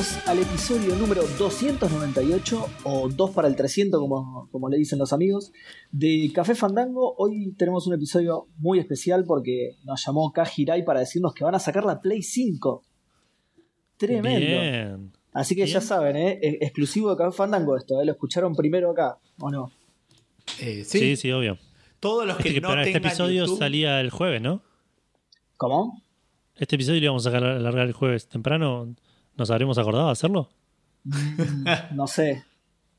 Bienvenidos al episodio número 298 o 2 para el 300 como, como le dicen los amigos de Café Fandango. Hoy tenemos un episodio muy especial porque nos llamó Kajirai para decirnos que van a sacar la Play 5. Tremendo. Bien. Así que ya saben, ¿eh? E- exclusivo de Café Fandango esto, ¿eh? lo escucharon primero acá, ¿o no? Eh, Sí, sí, sí, obvio. todos los que Este, que- no pero este episodio YouTube, salía el jueves, ¿no? ¿Cómo? Este episodio lo íbamos a sacar- alargar el jueves temprano. ¿Nos habremos acordado de hacerlo? Mm, no sé.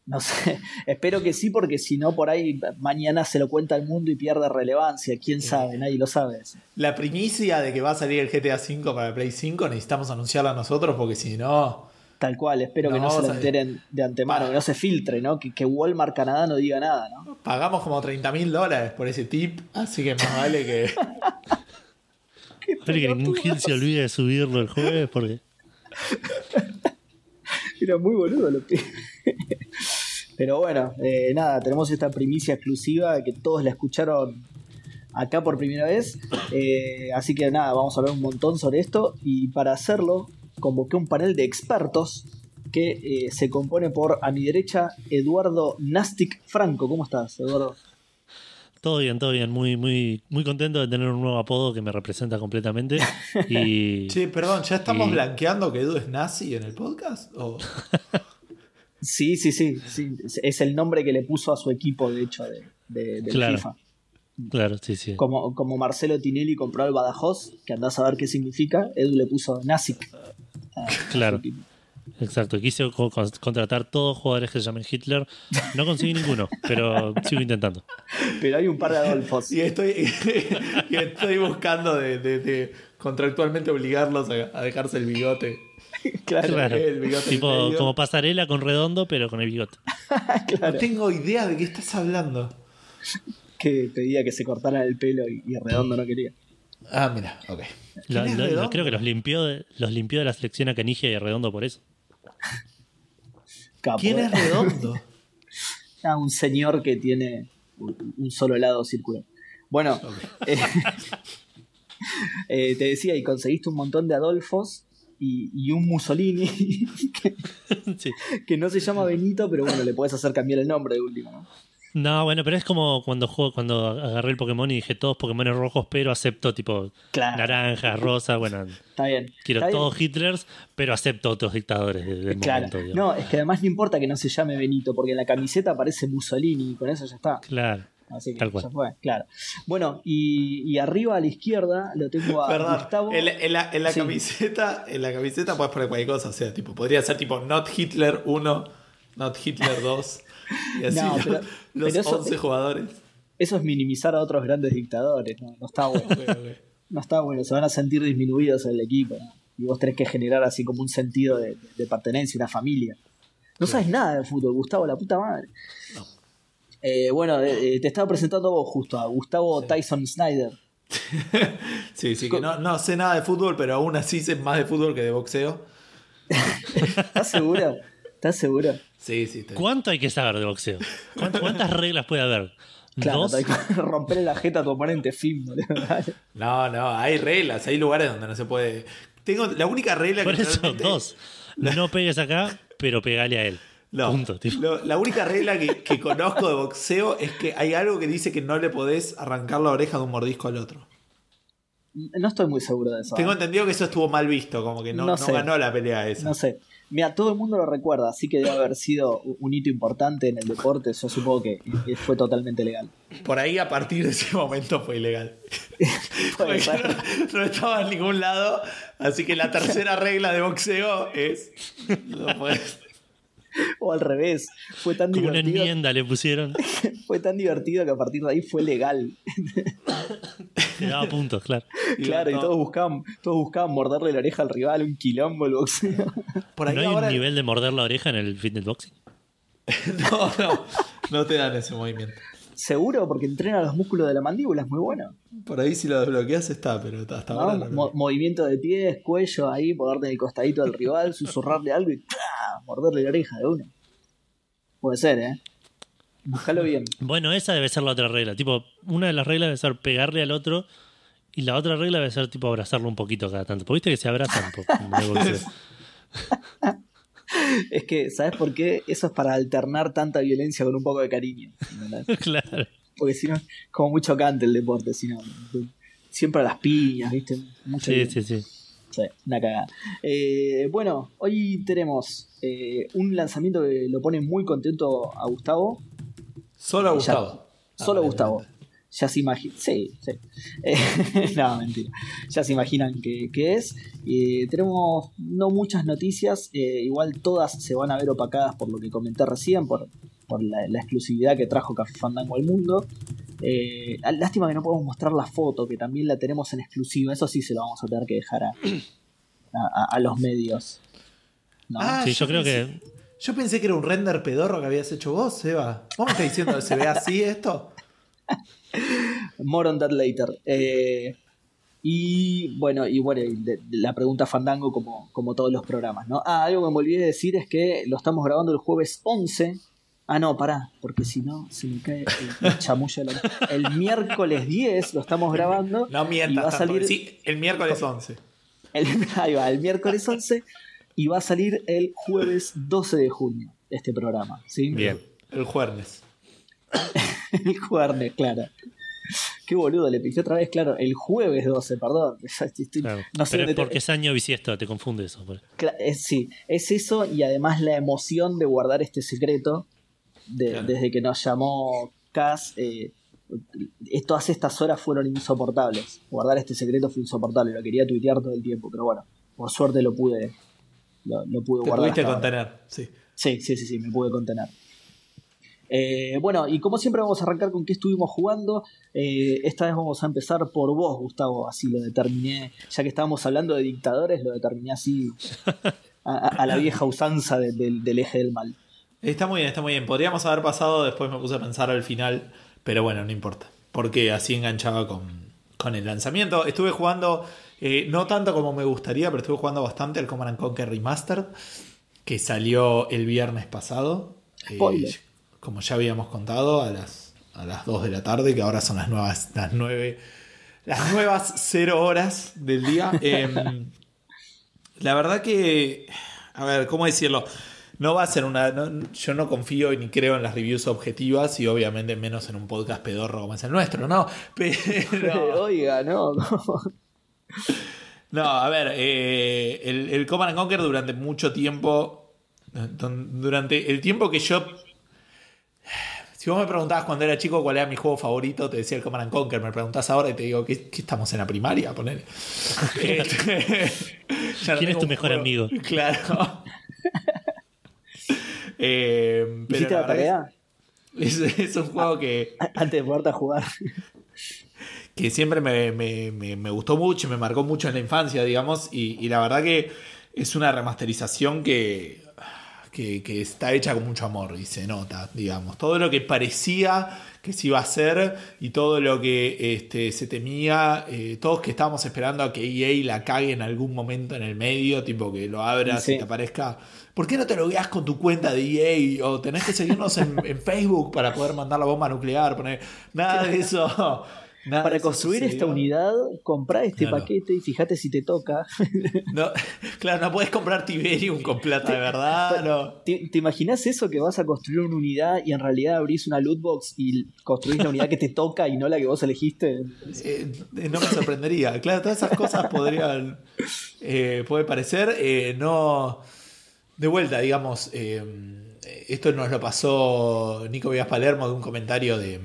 No sé. Espero que sí, porque si no, por ahí mañana se lo cuenta el mundo y pierde relevancia. ¿Quién sabe? Nadie lo sabe. la primicia de que va a salir el GTA V para el Play 5 necesitamos anunciarla nosotros porque si no, Tal cual, espero que No, se lo enteren de antemano, que no se filtre, ¿no? Que, que Walmart Canadá no diga nada, ¿no? pagamos como 30 mil dólares por ese tip, así que más vale que... Espero que ningún Gil se olvide de subirlo el jueves porque. Era muy boludo lo que. Pero bueno, eh, nada, tenemos esta primicia exclusiva que todos la escucharon acá por primera vez. Eh, así que nada, vamos a hablar un montón sobre esto. Y para hacerlo, convoqué un panel de expertos que eh, se compone por a mi derecha Eduardo Nastic Franco. ¿Cómo estás, Eduardo? Todo bien, todo bien. Muy, muy, muy contento de tener un nuevo apodo que me representa completamente. Y. Che, perdón, ¿ya estamos Y- blanqueando que Edu es nazi en el podcast? ¿O- Sí, sí, sí, sí. Es el nombre que le puso a su equipo, de hecho, de, de- del Claro. FIFA. Claro, sí, sí. Como, como Marcelo Tinelli compró al Badajoz, que andás a ver qué significa, Edu le puso a- a Claro. su equipo. Exacto. Quise co- con- contratar todos jugadores que se llamen Hitler. No conseguí ninguno, pero sigo intentando. Pero hay un par de Adolfos. Y estoy, y estoy buscando de, de- de contractualmente obligarlos a, a dejarse el bigote. claro, Claro. el bigote Tipo, como pasarela con redondo, pero con el bigote. claro. No tengo idea de qué estás hablando. Que pedía que se cortaran el pelo y, y Redondo no quería. Ah, mira, ok. Lo- creo que los limpió, de, los limpió de la selección a Canigia y Redondo por eso. Capo, ¿Quién eh. es Redondo? Ah, un señor que tiene un solo lado circular. Bueno, eh, eh, te decía, y conseguiste un montón de Adolfos y, y un Mussolini que, Sí. que no se llama Benito, pero bueno, le puedes hacer cambiar el nombre de último, ¿no? No, bueno, pero es como cuando juego, cuando agarré el Pokémon y dije todos Pokémon rojos, pero acepto tipo Claro. naranja, rosa, bueno, Está bien. quiero está bien. todos Hitlers, pero acepto otros dictadores del, Claro. momento. digamos. No, es que además no importa que no se llame Benito, porque en la camiseta aparece Mussolini y con eso ya está. Claro. Así que Tal cual. ya fue, claro. Bueno, y, y arriba a la izquierda lo tengo a Perdón, Gustavo. en, la- en la, en la Sí. camiseta, en la camiseta puedes poner cualquier cosa, o sea, tipo, podría ser tipo Not Hitler 1, Not Hitler 2, y así No, los, pero- los eso- 11 jugadores. Eso es minimizar a otros grandes dictadores, no, no está bueno. No está bueno, se van a sentir disminuidos en el equipo. ¿no? Y vos tenés que generar así como un sentido de, de pertenencia, una familia. No sabes nada de fútbol, Gustavo, la puta madre. No. Eh, bueno, eh, te estaba presentando vos justo a Gustavo Tyson Snyder. Sí, sí, que no, no sé nada de fútbol, pero aún así sé más de fútbol que de boxeo. ¿Estás seguro? ¿Estás seguro? Sí, sí. estoy- ¿Cuánto hay que saber de boxeo? ¿Cuántas, reglas puede haber? Claro, ¿Dos? romperle la jeta a tu oponente, fin. No, no, hay reglas, hay lugares donde no se puede. Tengo la única regla Por que eso, realmente- dos. No pegues acá, pero pegale a él. No, Punto. tipo. lo- la única regla que, que conozco de boxeo es que hay algo que dice que no le podés arrancar la oreja de un mordisco al otro. No estoy muy seguro de eso. Tengo ¿eh? entendido que eso estuvo mal visto, como que no, No no sé. ganó la pelea esa. No sé. Mira, todo el mundo lo recuerda, así que debe haber sido un hito importante en el deporte. Yo supongo que fue totalmente legal. Por ahí a partir de ese momento fue ilegal. Porque no, no estaba en ningún lado, así que la tercera regla de boxeo es... no puedes- O al revés. Fue tan Como una divertido. enmienda le pusieron. Fue tan divertido que a partir de ahí fue legal. Te daba puntos, claro. claro, y todos buscaban, todos buscaban morderle la oreja al rival, un quilombo el boxeo. Por ahí ¿No hay ahora... un nivel de morder la oreja en el fitness boxing? No, no, no te dan ese movimiento. Seguro, porque entrena los músculos de la mandíbula, es muy bueno. Por ahí si lo desbloqueas está, pero hasta ¿no? ahora no. Mo- movimiento de pies, cuello, ahí, ponerte en el costadito del rival, susurrarle algo y morderle la oreja de una. Puede ser, ¿eh? Búscalo bien. Bueno, esa debe ser la otra regla. Tipo, una de las reglas debe ser pegarle al otro y la otra regla debe ser tipo abrazarlo un poquito cada tanto. Porque viste que se abrazan es que, ¿sabes por qué? Eso es para alternar tanta violencia con un poco de cariño. claro. Porque si no, es como muy chocante el deporte, si no. Siempre a las piñas, ¿viste? Mucho sí, sí, sí. Sí, una cagada. Eh, bueno, hoy tenemos eh, un lanzamiento que lo pone muy contento a Gustavo. Solo a Gustavo. solo a Gustavo. Ya se imaginan. Sí, sí. Eh, no, mentira. Ya se imaginan qué, es. tenemos no muchas noticias. igual todas se van a ver opacadas por lo que comenté recién, por, por la, exclusividad que trajo Café Fandango al mundo. Eh, lástima que no podemos mostrar la foto, que también la tenemos en exclusiva. Eso sí se lo vamos a tener que dejar a, los medios. Ah, sí, yo, creo que. Yo pensé que era un render pedorro que habías hecho vos, Seba. ¿Cómo me estás diciendo que se ve así esto? More on that later. Eh, y bueno, y bueno, la pregunta Fandango como, como todos los programas, ¿no? Ah, algo que me olvidé de decir es que lo estamos grabando el jueves 11 Ah, no, pará, porque si no se me cae el, chamullo. El miércoles 10 lo estamos grabando. No mientas, va a salir... sí, el miércoles 11. El, ahí va, el miércoles 11 y va a salir el jueves 12 de junio este programa. ¿sí? Bien, el jueves. el jueves, claro. Qué boludo, le puse otra vez, claro, el jueves 12, perdón. No sé Pero porque es año bisiesto, te confunde eso. sí, es eso y además la emoción de guardar este secreto desde que nos llamó Cass, eh, todas estas horas fueron insoportables. Guardar este secreto fue insoportable, lo quería tuitear todo el tiempo, pero bueno, por suerte lo pude, lo, pude Te guardar. pudiste contener, sí. Sí, sí, sí, sí, me pude contener. Eh, bueno, y como siempre vamos a arrancar con qué estuvimos jugando. Eh, esta vez vamos a empezar por vos, Gustavo, así lo determiné. Ya que estábamos hablando de dictadores, lo determiné así a, la vieja usanza del eje del mal. Está muy bien, está muy bien. Podríamos haber pasado, después me puse a pensar al final, pero bueno, no importa. Porque así enganchaba con, el lanzamiento. Estuve jugando, eh, no tanto como me gustaría, pero estuve jugando bastante al Command Conquer Remastered, que salió el viernes pasado. Eh, como ya habíamos contado, a las, a las 2 de la tarde, que ahora son las nuevas, las 9, las nuevas 0 horas del día. Em, la verdad que, a ver, ¿cómo decirlo? no va a ser una. yo no confío ni creo en las reviews objetivas y obviamente menos en un podcast pedorro como es el nuestro, ¿no? Pero. Oiga, no. no, a ver, eh, el, el Command Conquer durante mucho tiempo. Durante el tiempo que yo. Si vos me preguntabas cuando era chico cuál era mi juego favorito, te decía el Command Conquer. Me preguntás ahora y te digo, ¿qué, estamos en la primaria? Poner. Este, ¿Quién es tu mejor amigo? Claro. Eh, ¿Hiciste la tarea? Es, un juego que. Antes de poderte jugar. Que siempre me, gustó mucho, me marcó mucho en la infancia, digamos. Y, la verdad que es una remasterización que, que, está hecha con mucho amor y se nota, digamos. Todo lo que parecía que se iba a hacer y todo lo que este, se temía, eh, todos que estábamos esperando a que EA la cague en algún momento en el medio, tipo que lo abras y te aparezca ¿Por qué no te lo guías con tu cuenta de EA? O tenés que seguirnos en, Facebook para poder mandar la bomba nuclear. Poner... Nada de eso. Para construir esta unidad, comprá este paquete y fíjate si te toca. claro, no puedes comprar Tiberium con plata de verdad. No. ¿Te, ¿Te, imaginas eso que vas a construir una unidad y en realidad abrís una loot box y construís la unidad que te toca y no la que vos elegiste? Eh, no me sorprendería. Claro, todas esas cosas podrían. Eh, puede parecer. Eh, no de vuelta, digamos, eh, esto nos lo pasó Nico Villas Palermo de un comentario de,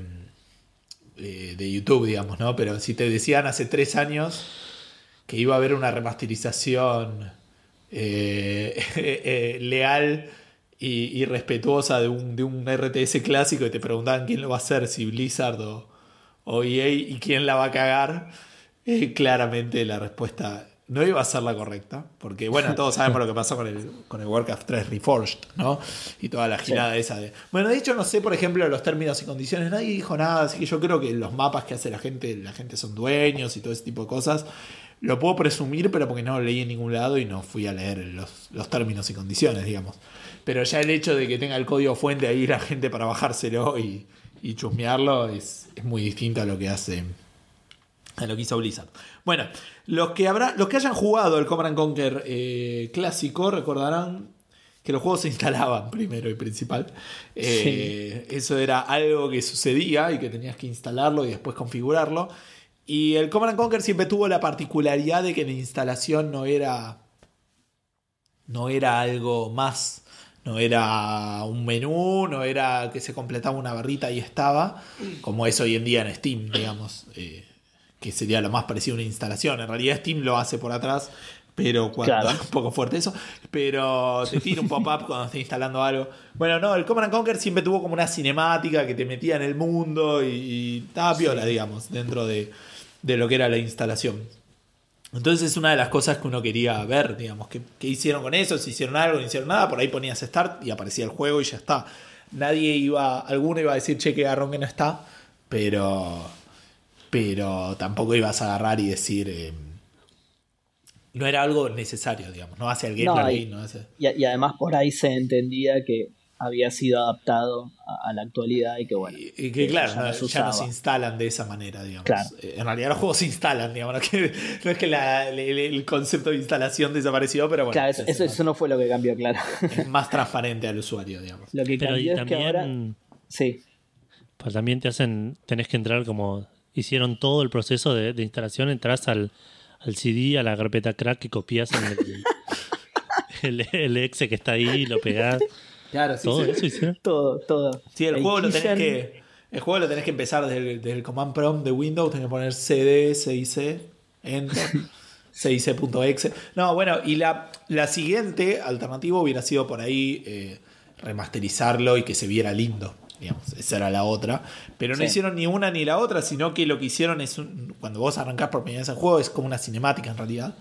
de, YouTube, digamos, ¿no? Pero si te decían hace tres años que iba a haber una remasterización eh, eh, leal y, respetuosa de un, de un, RTS clásico y te preguntaban quién lo va a hacer, si Blizzard o, o EA y quién la va a cagar, claramente la respuesta no iba a ser la correcta, porque bueno, todos sabemos lo que pasó con el, con el Warcraft 3 Reforged, ¿no? Y toda la girada esa de... Bueno, de hecho no sé, por ejemplo, los términos y condiciones, nadie dijo nada, así que yo creo que los mapas que hace la gente, la gente son dueños y todo ese tipo de cosas. Lo puedo presumir, pero porque no lo leí en ningún lado y no fui a leer los, los términos y condiciones, digamos. Pero ya el hecho de que tenga el código fuente ahí la gente para bajárselo y, y chusmearlo es, es muy distinto a lo que hace A lo que hizo Blizzard. Bueno, los que, habrá, los que hayan jugado el Command Conquer eh, clásico recordarán que los juegos se instalaban primero y principal. Eh, Eso era algo que sucedía y que tenías que instalarlo y después configurarlo. Y el Command Conquer siempre tuvo la particularidad de que la instalación no era. No era algo más. No era un menú, no era que se completaba una barrita y estaba, como es hoy en día en Steam, digamos. Eh, que sería lo más parecido a una instalación. En realidad Steam lo hace por atrás, pero cuando Claro. un poco fuerte eso, pero te tira un pop-up cuando estás instalando algo. Bueno, no, el Command Conquer siempre tuvo como una cinemática que te metía en el mundo y, y estaba piola, digamos, dentro de, de lo que era la instalación. Entonces es una de las cosas que uno quería ver, digamos, ¿qué, qué hicieron con eso? Si hicieron algo, no hicieron nada, por ahí ponías start y aparecía el juego y ya está. Nadie iba, alguno iba a decir, che, que garrón que no está, pero, pero tampoco ibas a agarrar y decir, eh, no era algo necesario, digamos, no hace el No, gameplay, y- no hace... Y, y además por ahí se entendía que había sido adaptado a, a la actualidad y que bueno. Y, y que claro, ya no no- se ya no se usaba. instalan de esa manera, digamos. Claro. Eh, En realidad los juegos se instalan, digamos, no, que- no es que la- el, el concepto de instalación desapareció, pero bueno, Claro, eso, es- eso, eso no fue lo que cambió, claro. es más transparente al usuario, digamos. lo que Pero y cambió es que ahora. también, Sí, pues también te hacen, tenés que entrar como hicieron todo el proceso de, de instalación, entras al, al CD, a la carpeta crack y copias en el, el, el exe que está ahí, lo pegás. Claro, sí, todo sí. eso hicieron. todo, todo. Sí, el, juego lo tenés que. El juego lo tenés que empezar desde el, desde el command prompt de Windows, tenés que poner cd, cic, enter, cic.exe. No, bueno, y la, la siguiente alternativa hubiera sido por ahí eh, remasterizarlo y que se viera lindo. Digamos, esa era la otra. Pero no Sí. hicieron ni una ni la otra, sino que lo que hicieron es un- cuando vos arrancás por primera vez el juego, es como una cinemática en realidad.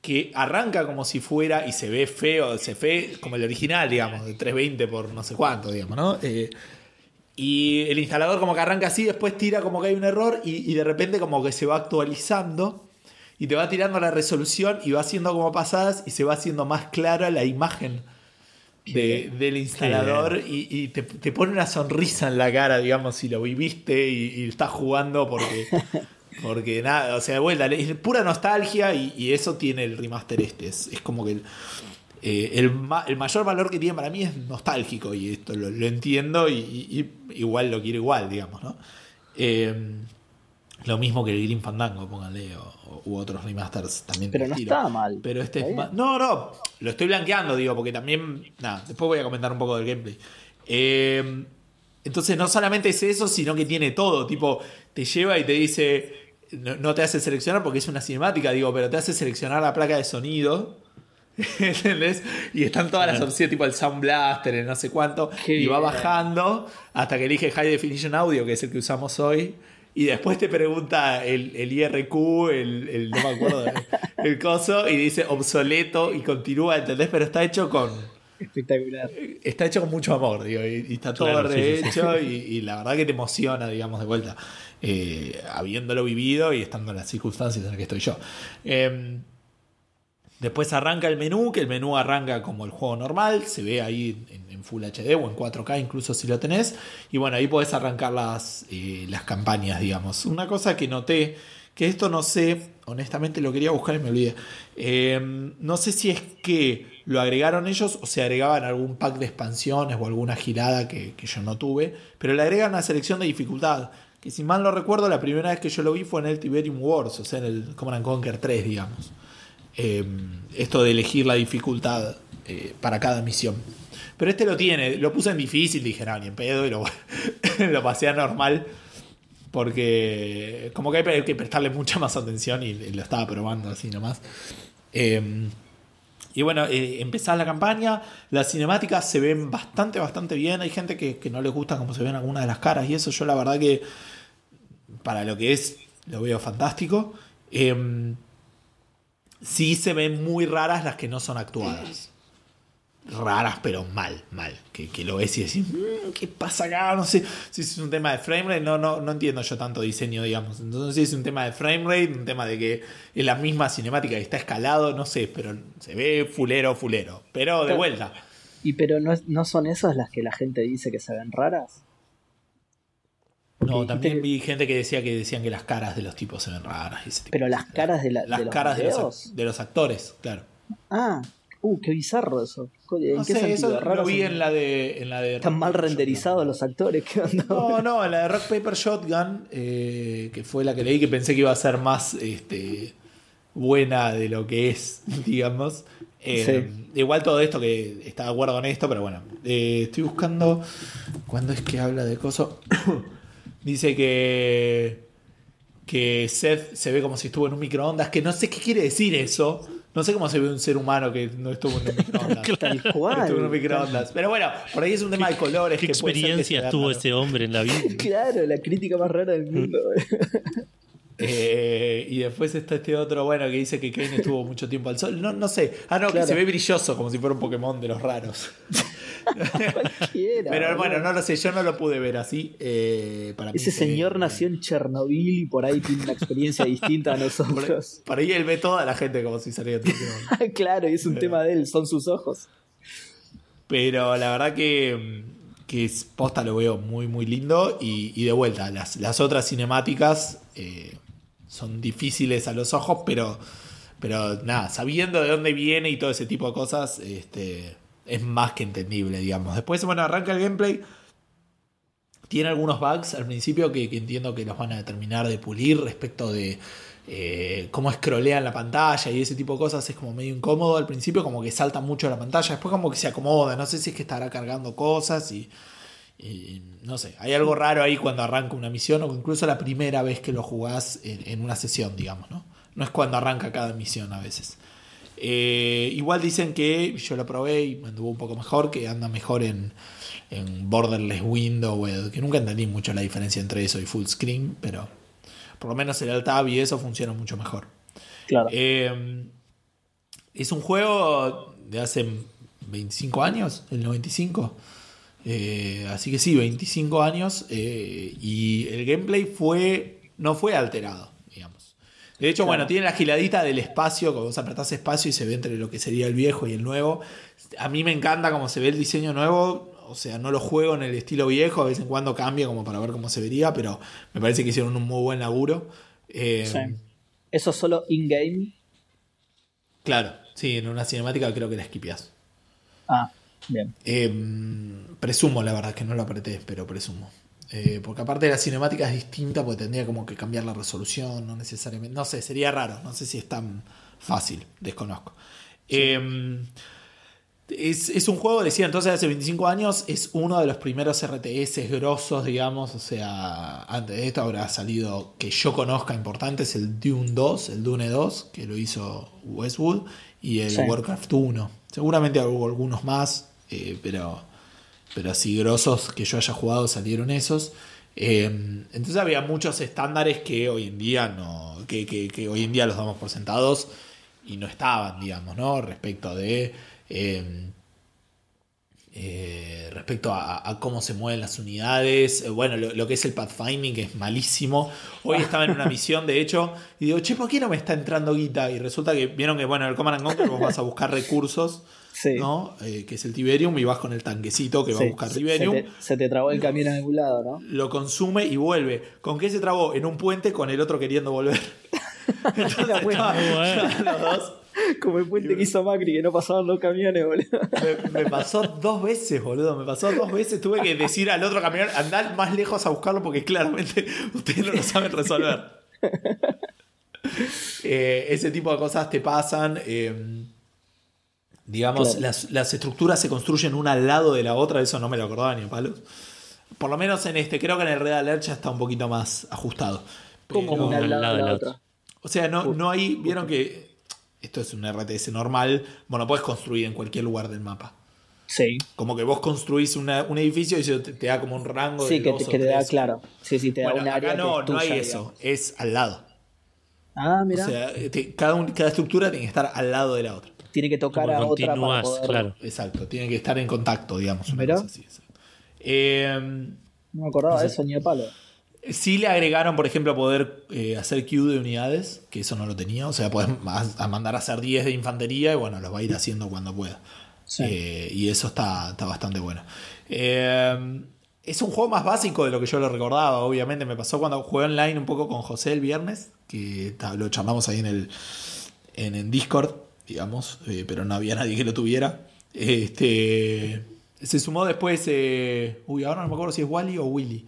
Que arranca como si fuera y se ve feo, se ve como el original, digamos, de 320 por no sé cuánto, digamos, ¿no? Eh, y el instalador como que arranca así, después tira como que hay un error y, y de repente como que se va actualizando y te va tirando la resolución y va haciendo como pasadas y se va haciendo más clara la imagen de- del instalador y, y te, te pone una sonrisa en la cara, digamos, si lo viviste y, y estás jugando porque, porque nada, o sea, de vuelta, es pura nostalgia y, y eso tiene el remaster este. Es, es como que el, eh, el, ma- el mayor valor que tiene para mí es nostálgico y esto lo, lo entiendo y, y- y igual lo quiero igual, digamos, ¿no? Eh, lo mismo que el Green Fandango, pónganle, o, u otros remasters también. Pero no estilo. está mal. Pero este es más- No, no, lo estoy blanqueando, digo, porque también. Nada, después voy a comentar un poco del gameplay. Eh, entonces, no solamente es eso, sino que tiene todo. Tipo, te lleva y te dice. No, no te hace seleccionar porque es una cinemática, digo, pero te hace seleccionar la placa de sonido. ¿Entendés? Y están todas las opciones, tipo el Sound Blaster, el no sé cuánto. Qué y va bien. bajando hasta que elige High Definition Audio, que es el que usamos hoy. Y después te pregunta el, el IRQ, el, el- no me acuerdo, el coso, y dice obsoleto y continúa, ¿entendés? Pero está hecho con Espectacular. está hecho con mucho amor, digo, y, y está todo Claro, sí, sí, rehecho Y, y la verdad que te emociona, digamos, de vuelta, eh, habiéndolo vivido y estando en las circunstancias en las que estoy yo. Eh, después arranca el menú, que el menú arranca como el juego normal, se ve ahí en, en Full HD o en 4K incluso si lo tenés, y bueno, ahí podés arrancar las, eh, las campañas, digamos. Una cosa que noté, que esto no sé, honestamente lo quería buscar y me olvidé, Eh, no sé si es que lo agregaron ellos o se agregaban algún pack de expansiones o alguna girada que, yo no tuve, pero le agregan una selección de dificultad. Que si mal no recuerdo, la primera vez que yo lo vi fue en el Tiberium Wars, o sea, en el Command and Conquer 3, digamos. Eh, esto de elegir la dificultad eh, para cada misión. Pero este lo tiene, lo puse en difícil, dije, no, ni en pedo, y lo, lo pasé a normal. Porque como que hay que prestarle mucha más atención y, lo estaba probando así nomás. Eh, y bueno, eh, empezás la campaña, las cinemáticas se ven bastante, bastante bien. Hay gente que, que no les gusta cómo se ven algunas de las caras y eso yo la verdad que para lo que es lo veo fantástico. Eh, sí se ven muy raras las que no son actuadas. Raras, pero mal, mal. Que, que lo ves y decís, "Mm, ¿qué pasa acá? No sé si es un tema de framerate, no, no, no entiendo yo tanto diseño, digamos. Entonces, si es un tema de framerate, un tema de que es la misma cinemática y está escalado, no sé, pero se ve fulero, fulero. Pero de vuelta. Y pero no, no son esas las que la gente dice que se ven raras. No, también que- vi gente que decía que decían que las caras de los tipos se ven raras. y ese tipo Pero las caras de, la, Las de los caras de los, de los actores, claro. Ah, uh, qué bizarro eso. ¿En No qué sé, sentido? eso ¿Raros lo vi en la de. En la de Están mal renderizados los actores. ¿Qué onda? No, no, en la de Rock Paper Shotgun, eh, que fue la que leí, que pensé que iba a ser más este, buena de lo que es, digamos. Eh, Igual todo esto que está de acuerdo con esto, pero bueno. eh, estoy buscando. ¿Cuándo es que habla de coso? Dice que. Que Seth se ve como si estuvo en un microondas. Que no sé qué quiere decir eso. No sé cómo se ve un ser humano que no estuvo en un microondas. Tal cual. Estuvo en un microondas. Pero bueno, por ahí es un tema de colores. ¿Qué que puede ser que se experiencias vea tuvo raro. ese hombre en la vida? Claro, la crítica más rara del mundo. Eh, y después está este otro, bueno, que dice que Kane estuvo mucho tiempo al sol. No, no sé. Ah, no, Claro. que se ve brilloso, como si fuera un Pokémon de los raros. Cualquiera. Pero bueno, no lo sé, yo no lo pude ver así. eh, para Ese señor nació en Chernobyl y por ahí tiene una experiencia distinta a Por nosotros. por ahí él ve toda la gente como si saliera de Pokémon. claro, y es un Pero- tema de él, son sus ojos. Pero la verdad que, que posta lo veo muy, muy lindo. Y, y de vuelta, las, las otras cinemáticas eh, son difíciles a los ojos, pero, pero nada, sabiendo de dónde viene y todo ese tipo de cosas, este, es más que entendible, digamos. Después, bueno, arranca el gameplay. Tiene algunos bugs al principio que, entiendo que los van a terminar de pulir respecto de eh, cómo scrollean la pantalla y ese tipo de cosas. Es como medio incómodo al principio, como que salta mucho la pantalla. Después como que se acomoda. No sé si es que estará cargando cosas y, y no sé. Hay algo raro ahí cuando arranca una misión o incluso la primera vez que lo jugás en, en una sesión, digamos, ¿no? No es cuando arranca cada misión a veces. Eh, igual dicen que yo lo probé y me anduvo un poco mejor, que anda mejor en, en borderless window, eh, que nunca entendí mucho la diferencia entre eso y full screen, pero por lo menos el alt tab y eso funciona mucho mejor. Claro. Eh, es un juego de hace 25 años, el 95. Eh, así que sí, 25 años. eh, y el gameplay fue no fue alterado, digamos. De hecho, Claro. bueno, tiene la giladita del espacio, como vos apretás espacio y se ve entre lo que sería el viejo y el nuevo. A mí me encanta cómo se ve el diseño nuevo. O sea, no lo juego en el estilo viejo, de vez en cuando cambia como para ver cómo se vería, pero me parece que hicieron un muy buen laburo. Eh, Sí. Eso solo in-game. Claro, sí, en una cinemática creo que la esquipeás. Ah, bien. Eh, presumo, la verdad, que no lo apreté, pero presumo. Eh, porque aparte de la cinemática es distinta, porque tendría como que cambiar la resolución, no necesariamente. No sé, sería raro, no sé si es tan fácil, desconozco. Eh, es, es un juego, decía entonces, hace 25 años, es uno de los primeros RTS grosos, digamos. O sea, antes de esto habrá salido que yo conozca importante, es el Dune 2, el Dune 2, que lo hizo Westwood, y el Sí. Warcraft 1. Seguramente hubo algunos más, eh, pero, pero así grosos que yo haya jugado salieron esos. Eh, entonces había muchos estándares que hoy en día no, que, que- que hoy en día los damos por sentados y no estaban, digamos, ¿no? Respecto de eh, respecto a, a cómo se mueven las unidades. Eh, Bueno, lo, lo que es el pathfinding, que es malísimo. Hoy estaba en una misión, de hecho, y digo, che, ¿por qué no me está entrando guita? Y resulta que vieron que, bueno, en el Command and Conquer vos vas a buscar recursos, Sí. ¿no? Eh, que es el Tiberium, y vas con el tanquecito que va Sí, a buscar Tiberium. Se te, se te trabó el camión en algún lado, ¿no? Lo consume y vuelve. ¿Con qué se trabó? En un puente con el otro queriendo volver. Entonces, bueno. los dos Como el puente que hizo Macri, que no pasaban dos camiones, boludo. Me, me pasó dos veces, boludo. Me pasó dos veces. Tuve que decir al otro camión, andar más lejos a buscarlo porque claramente ustedes no lo saben resolver. Eh, ese tipo de cosas te pasan. eh, digamos, Claro. las, las estructuras se construyen una al lado de la otra. Eso no me lo acordaba ni a palos. Por lo menos en este, creo que en el Red Alert ya está un poquito más ajustado. Como una al lado de la otra. o sea, no, no hay. Vieron que esto es un RTS normal. Bueno, puedes construir en cualquier lugar del mapa. Sí. Como que vos construís una- un edificio y eso te, te da como un rango Sí, de que dos te, o que te da claro. Sí, sí, te da Bueno, un área acá no, que no hay eso, es al lado. Ah, mira. O sea, te- cada, un- cada estructura tiene que estar al lado de la otra. Tiene que tocar Como a otra para poder... claro. Exacto, tiene que estar en contacto, digamos. Una Mirá. cosa así, exacto. Eh, No me acordaba No sé. de eso ni a palo. sí le agregaron, por ejemplo, poder eh, hacer queue de unidades, que eso no lo tenía. O sea, a mandar a hacer 10 de infantería y bueno, los va a ir haciendo cuando pueda. Sí. Eh, y eso está, está bastante bueno. Eh, es un juego más básico de lo que yo lo recordaba, obviamente. Me pasó cuando jugué online un poco con José el viernes, que lo charlamos ahí en el en, en Discord, digamos, eh, pero no había nadie que lo tuviera. Este se sumó después, eh, uy, ahora no me acuerdo si es Wally o Willy.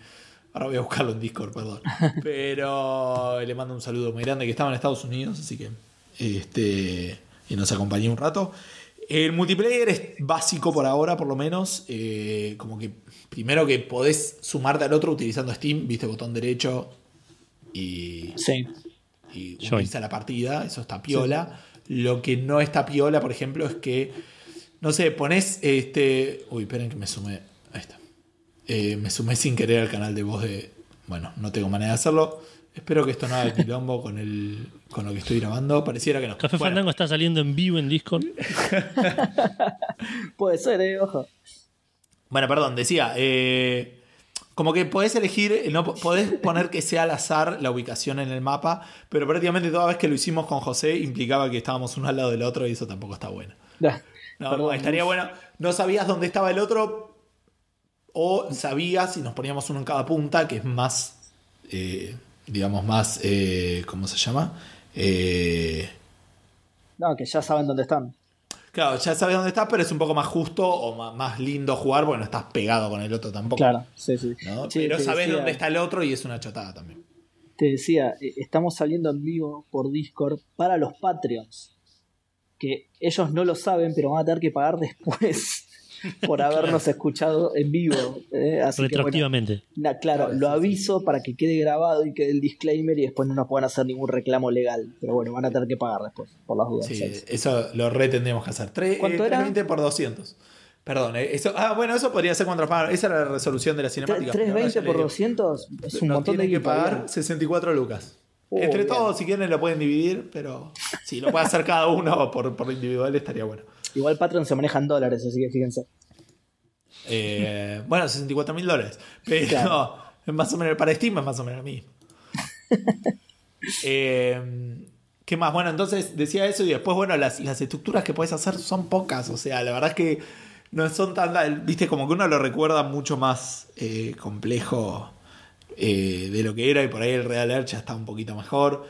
Ahora voy a buscarlo en Discord, perdón. Pero le mando un saludo muy grande que estaba en Estados Unidos, así que este y nos acompañó un rato. El multiplayer es básico por ahora, por lo menos. eh, como que primero que podés sumarte al otro utilizando Steam, viste botón derecho y, Sí. y unirse a la partida, eso está piola. Lo que no está piola, por ejemplo, es que, no sé, pones este. Uy, esperen que me sumé. Ahí está. Eh, me sumé sin querer al canal de voz de. Bueno, no tengo manera de hacerlo. Espero que esto no haga quilombo con, el, con lo que estoy grabando. Pareciera que no. Café Bueno, Fandango está saliendo en vivo en Discord. Puede ser, eh, ojo. Bueno, perdón, decía, eh, como que podés elegir, eh, no podés poner que sea al azar la ubicación en el mapa, pero prácticamente toda vez que lo hicimos con José implicaba que estábamos uno al lado del otro y eso tampoco está bueno. No, Perdón. estaría bueno, no sabías dónde estaba el otro o sabías y nos poníamos uno en cada punta, que es más, eh, digamos, más, eh, ¿cómo se llama? Eh, No, que ya saben dónde están. Claro, ya sabes dónde estás, pero es un poco más justo o más, lindo jugar porque no estás pegado con el otro tampoco. Claro, sí, sí. ¿no? Sí, pero sabes decía- dónde está el otro y es una chotada también. Te decía, eh, estamos saliendo en vivo por Discord para los Patreons. Que ellos no lo saben, pero van a tener que pagar después por habernos escuchado en vivo. eh, así que, bueno, retroactivamente. na- claro, Claro, lo sí, sí. aviso para que quede grabado y quede el disclaimer y después no nos puedan hacer ningún reclamo legal. Pero bueno, van a tener que pagar después, por las dudas. Sí, ¿sabes? eso lo re tendríamos que hacer. Tres- ¿Cuánto eh, era? 320 por 200. Perdón, eh, eso, ah, bueno, eso podría ser contra pagar. Esa era la resolución de la cinemática. pero ahora 320 ya por le digo. 200 es un Nos montón de que pagar bien. 64 lucas. Entre bien. todos, si quieren, lo pueden dividir, pero si lo puede hacer cada uno por, por individual estaría bueno. Igual Patreon se maneja en dólares, así que fíjense. Eh, bueno, 64 mil dólares. Pero Claro. más o menos, para Steam es más o menos lo mismo. Eh, ¿Qué más? Bueno, entonces decía eso y después, bueno, las, las estructuras que puedes hacer son pocas. O sea, la verdad es que no son tan. Viste, como que uno lo recuerda mucho más eh, complejo eh, de lo que era y por ahí el Real Alert ya está un poquito mejor.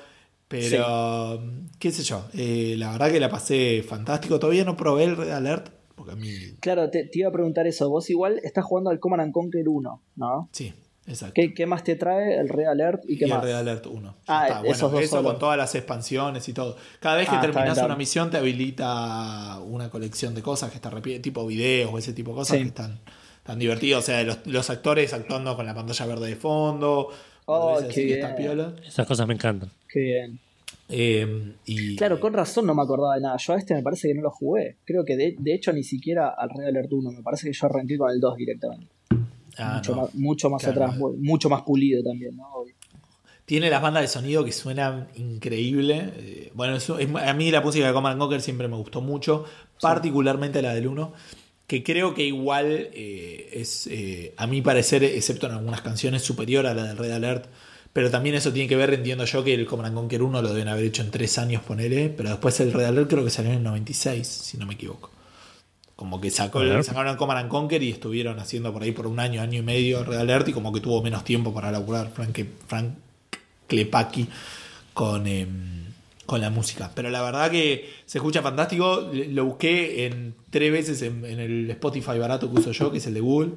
Pero, qué sé yo, eh, la verdad que la pasé fantástico. Todavía no probé el Red Alert, porque a mí Claro, te, te iba a preguntar eso. Vos igual estás jugando al Command and Conquer 1, ¿no? Sí, exacto. ¿Qué, qué más te trae el Red Alert y qué y más? el Red Alert 1. Ah, esos dos eso solo. con todas las expansiones y todo. Cada vez que Ah, está terminas una está. misión te habilita una colección de cosas que está tipo videos o ese tipo de cosas Sí. que están tan divertidos. O sea, los, los actores actuando con la pantalla verde de fondo. Oh, qué está bien. piola. Esas cosas me encantan. Qué bien. Eh, y, Claro, con razón no me acordaba de nada. Yo a este me parece que no lo jugué. Creo que de, de hecho ni siquiera al Red Alert 1. Me parece que yo arranqué con el 2 directamente. Ah, mucho, no. más, mucho más Claro. atrás, mu- mucho más pulido también, ¿no? Obvio. Tiene las bandas de sonido que suenan increíble. Eh, bueno, es- a mí la música de Command Conquer siempre me gustó mucho, particularmente la del 1, que creo que igual eh, es, eh, a mi parecer, excepto en algunas canciones, superior a la del Red Alert. Pero también eso tiene que ver, entiendo yo, que el Command Conquer 1 lo deben haber hecho en tres años, ponele. Pero después el Red Alert creo que salió en el 96, si no me equivoco. Como que sacó, sacaron el Command and Conquer y estuvieron haciendo por ahí por un año, año y medio Red Alert y como que tuvo menos tiempo para laburar Frank, Frank Klepaki con, em, con la música. Pero la verdad que se escucha fantástico. Lo busqué en tres veces en, en el Spotify barato que uso yo, que es el de Google.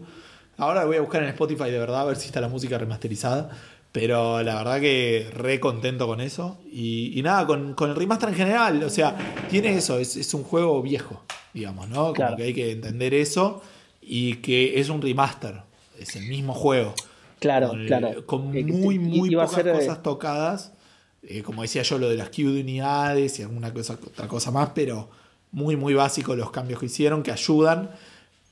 Ahora voy a buscar en Spotify de verdad a ver si está la música remasterizada. Pero la verdad que re contento con eso. Y, y nada, con, con el remaster en general. O sea, tiene eso, es, es un juego viejo, digamos, ¿no? Como Claro. que hay que entender eso. Y que es un remaster. Es el mismo juego. Claro, Con, claro. con Eh, muy, muy pocas ser, cosas tocadas. Eh, como decía yo, lo de las Q de unidades y alguna cosa, otra cosa más, pero muy, muy básico los cambios que hicieron, que ayudan,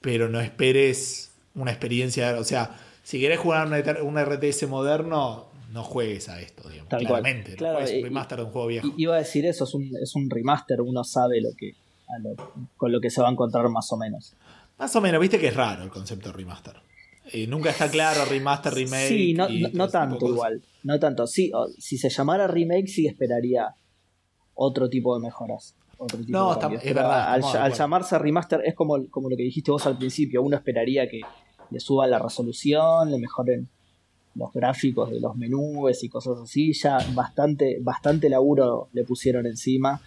pero no esperes una experiencia. O sea, si querés jugar un, RTS moderno, no juegues a esto, digamos, Tal cual. Claro, no juegues un remaster de un juego viejo. Iba a decir eso, es un, es un remaster, uno sabe lo que, lo- con lo que se va a encontrar más o menos. Más o menos, viste que es raro el concepto de remaster. Eh, nunca está claro remaster, remake. Sí, no, no- tanto igual. No tanto. Sí, o- si se llamara remake, sí esperaría otro tipo de mejoras. Otro tipo No, de está- cambios. es verdad, Al, llamarse remaster es como, como lo que dijiste vos al principio. Uno esperaría que, le suban la resolución, le mejoren los gráficos de los menús y cosas así. Ya bastante, bastante laburo le pusieron encima.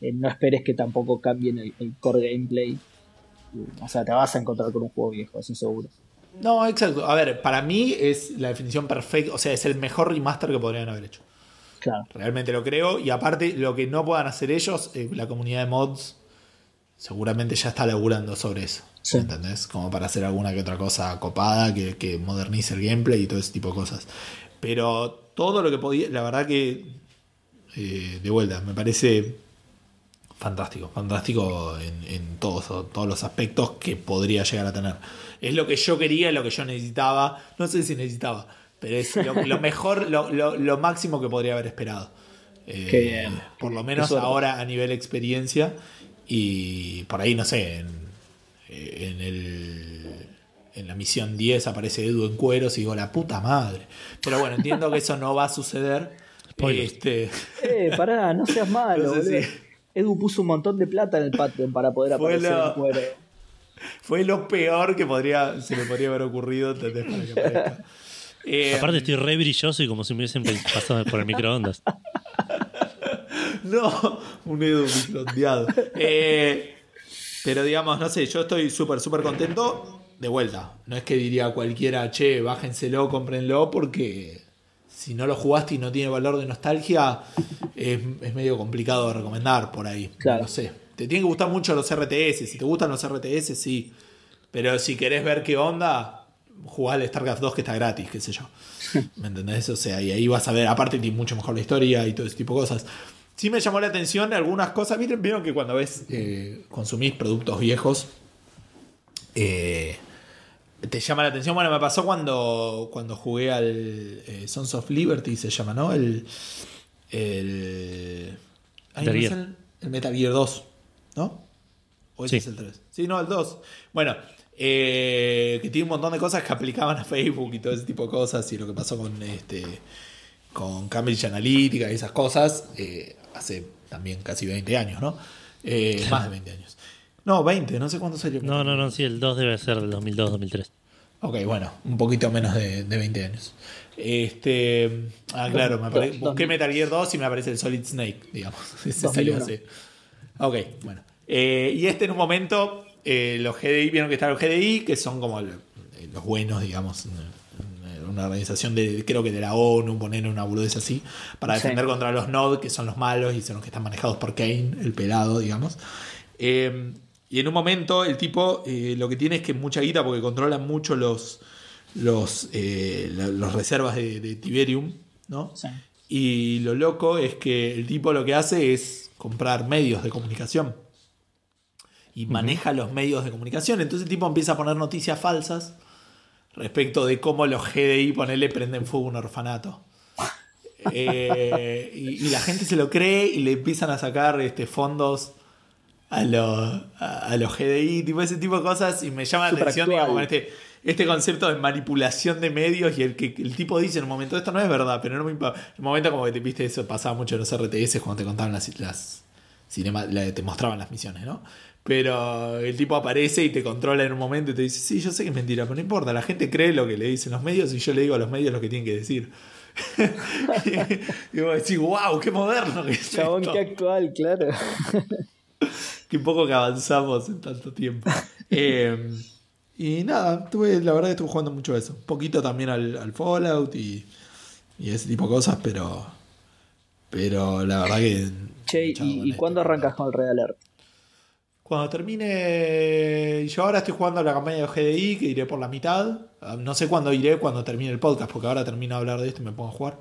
Eh, no esperes que tampoco cambien el, el core gameplay. O sea, te vas a encontrar con un juego viejo, eso seguro. No, exacto. A ver, para mí es la definición perfecta. O sea, es el mejor remaster que podrían haber hecho. Claro. Realmente lo creo. Y aparte, lo que no puedan hacer ellos, eh, la comunidad de mods seguramente ya está laburando sobre eso. Sí. ¿Entendés? Como para hacer alguna que otra cosa copada que, que modernice el gameplay y todo ese tipo de cosas. Pero todo lo que podía, la verdad que, eh, de vuelta, me parece fantástico. Fantástico en, en todos, todos los aspectos que podría llegar a tener. Es lo que yo quería, es lo que yo necesitaba. No sé si necesitaba, pero es lo, lo mejor, lo, lo, lo máximo que podría haber esperado. Eh, Qué bien. Por lo menos ahora a nivel experiencia. Y por ahí, no sé, en, en el. En la misión 10 aparece Edu en cueros y digo, la puta madre. Pero bueno, entiendo que eso no va a suceder. Spoilers. Este, Eh, pará, no seas malo, No sé si- Edu puso un montón de plata en el Patreon para poder Fue aparecer lo- en cuero. fue lo peor que podría, se me podría haber ocurrido ¿entendés? para que aparezca. Eh, Aparte estoy re brilloso y como si me hubiesen pasado por el microondas. No, un Edu microondeado. Eh, pero digamos, no sé, yo estoy súper, súper contento. De vuelta, no es que diría a cualquiera, che, bájenselo, cómprenlo, porque si no lo jugaste y no tiene valor de nostalgia, es, es medio complicado de recomendar por ahí. Claro. No sé. Te tienen que gustar mucho los RTS. Si te gustan los RTS, sí. Pero si querés ver qué onda, jugá al StarCraft 2 que está gratis, qué sé yo. ¿Me entendés? O sea, y ahí vas a ver, aparte tiene mucho mejor la historia y todo ese tipo de cosas. Sí me llamó la atención algunas cosas. ¿Vieron, vieron que cuando ves, eh, consumís productos viejos, eh, te llama la atención? Bueno, me pasó cuando, cuando jugué al eh, Sons of Liberty, se llama, ¿no? El... El, ay, Metal ¿no es Gear. el, el Metal Gear 2, ¿no? ¿O ese Sí. es el 3? Sí, no, el 2. Bueno, eh, que tiene un montón de cosas que aplicaban a Facebook y todo ese tipo de cosas y lo que pasó con este con Cambridge Analytica y esas cosas eh, hace también casi 20 años, ¿no? Eh, más de 20 años. No, 20, no sé cuándo salió. No, no, no, sí, el 2 debe ser del 2002-2003. Ok, bueno, un poquito menos de, de 20 años. Este, ah, claro, me apare- busqué Metal Gear 2 y me aparece el Solid Snake, digamos. Ese salió 2001. hace. Ok, bueno. Eh, y este en un momento, eh, los GDI, vieron que están los GDI, que son como el- eh, los buenos, digamos, una- organización de, creo que de la ONU, poner una boludez así, para Sí. defender contra los NOD, que son los malos y son los que están manejados por Kane, el pelado, digamos. Eh, y en un momento el tipo eh, lo que tiene es que mucha guita porque controlan mucho los los, eh, la- los reservas de, de Tiberium, ¿no? Sí. Y lo loco es que el tipo lo que hace es comprar medios de comunicación. Y maneja los medios de comunicación. Entonces el tipo empieza a poner noticias falsas respecto de cómo los GDI, ponele, prenden fuego a un orfanato. Eh, y, y la gente se lo cree y le empiezan a sacar este, fondos a los, a, los GDI, tipo ese tipo de cosas. Y me llama la atención este, este concepto de manipulación de medios y el que el tipo dice en un momento, esto no es verdad, pero no me impa-". En un momento como que te viste eso, pasaba mucho en los RTS cuando te contaban las, las cinema, la- te mostraban las misiones, ¿no? Pero el tipo aparece y te controla en un momento y te dice, sí, yo sé que es mentira, pero no importa, la gente cree lo que le dicen los medios y yo le digo a los medios lo que tienen que decir. y vos decís, wow, qué moderno que es Chabón, esto". qué actual, claro. Qué poco que avanzamos en tanto tiempo. Eh, y nada, tuve, la verdad que estuve jugando mucho eso. Un poquito también al, al Fallout y, y ese tipo de cosas, pero. Pero la verdad que. Che, ¿y, cuándo arrancas con el Red Alert? Cuando termine. Yo ahora estoy jugando la campaña de GDI, que iré por la mitad. Ah, No sé cuándo iré cuando termine el podcast, porque ahora termino de hablar de esto y me pongo a jugar.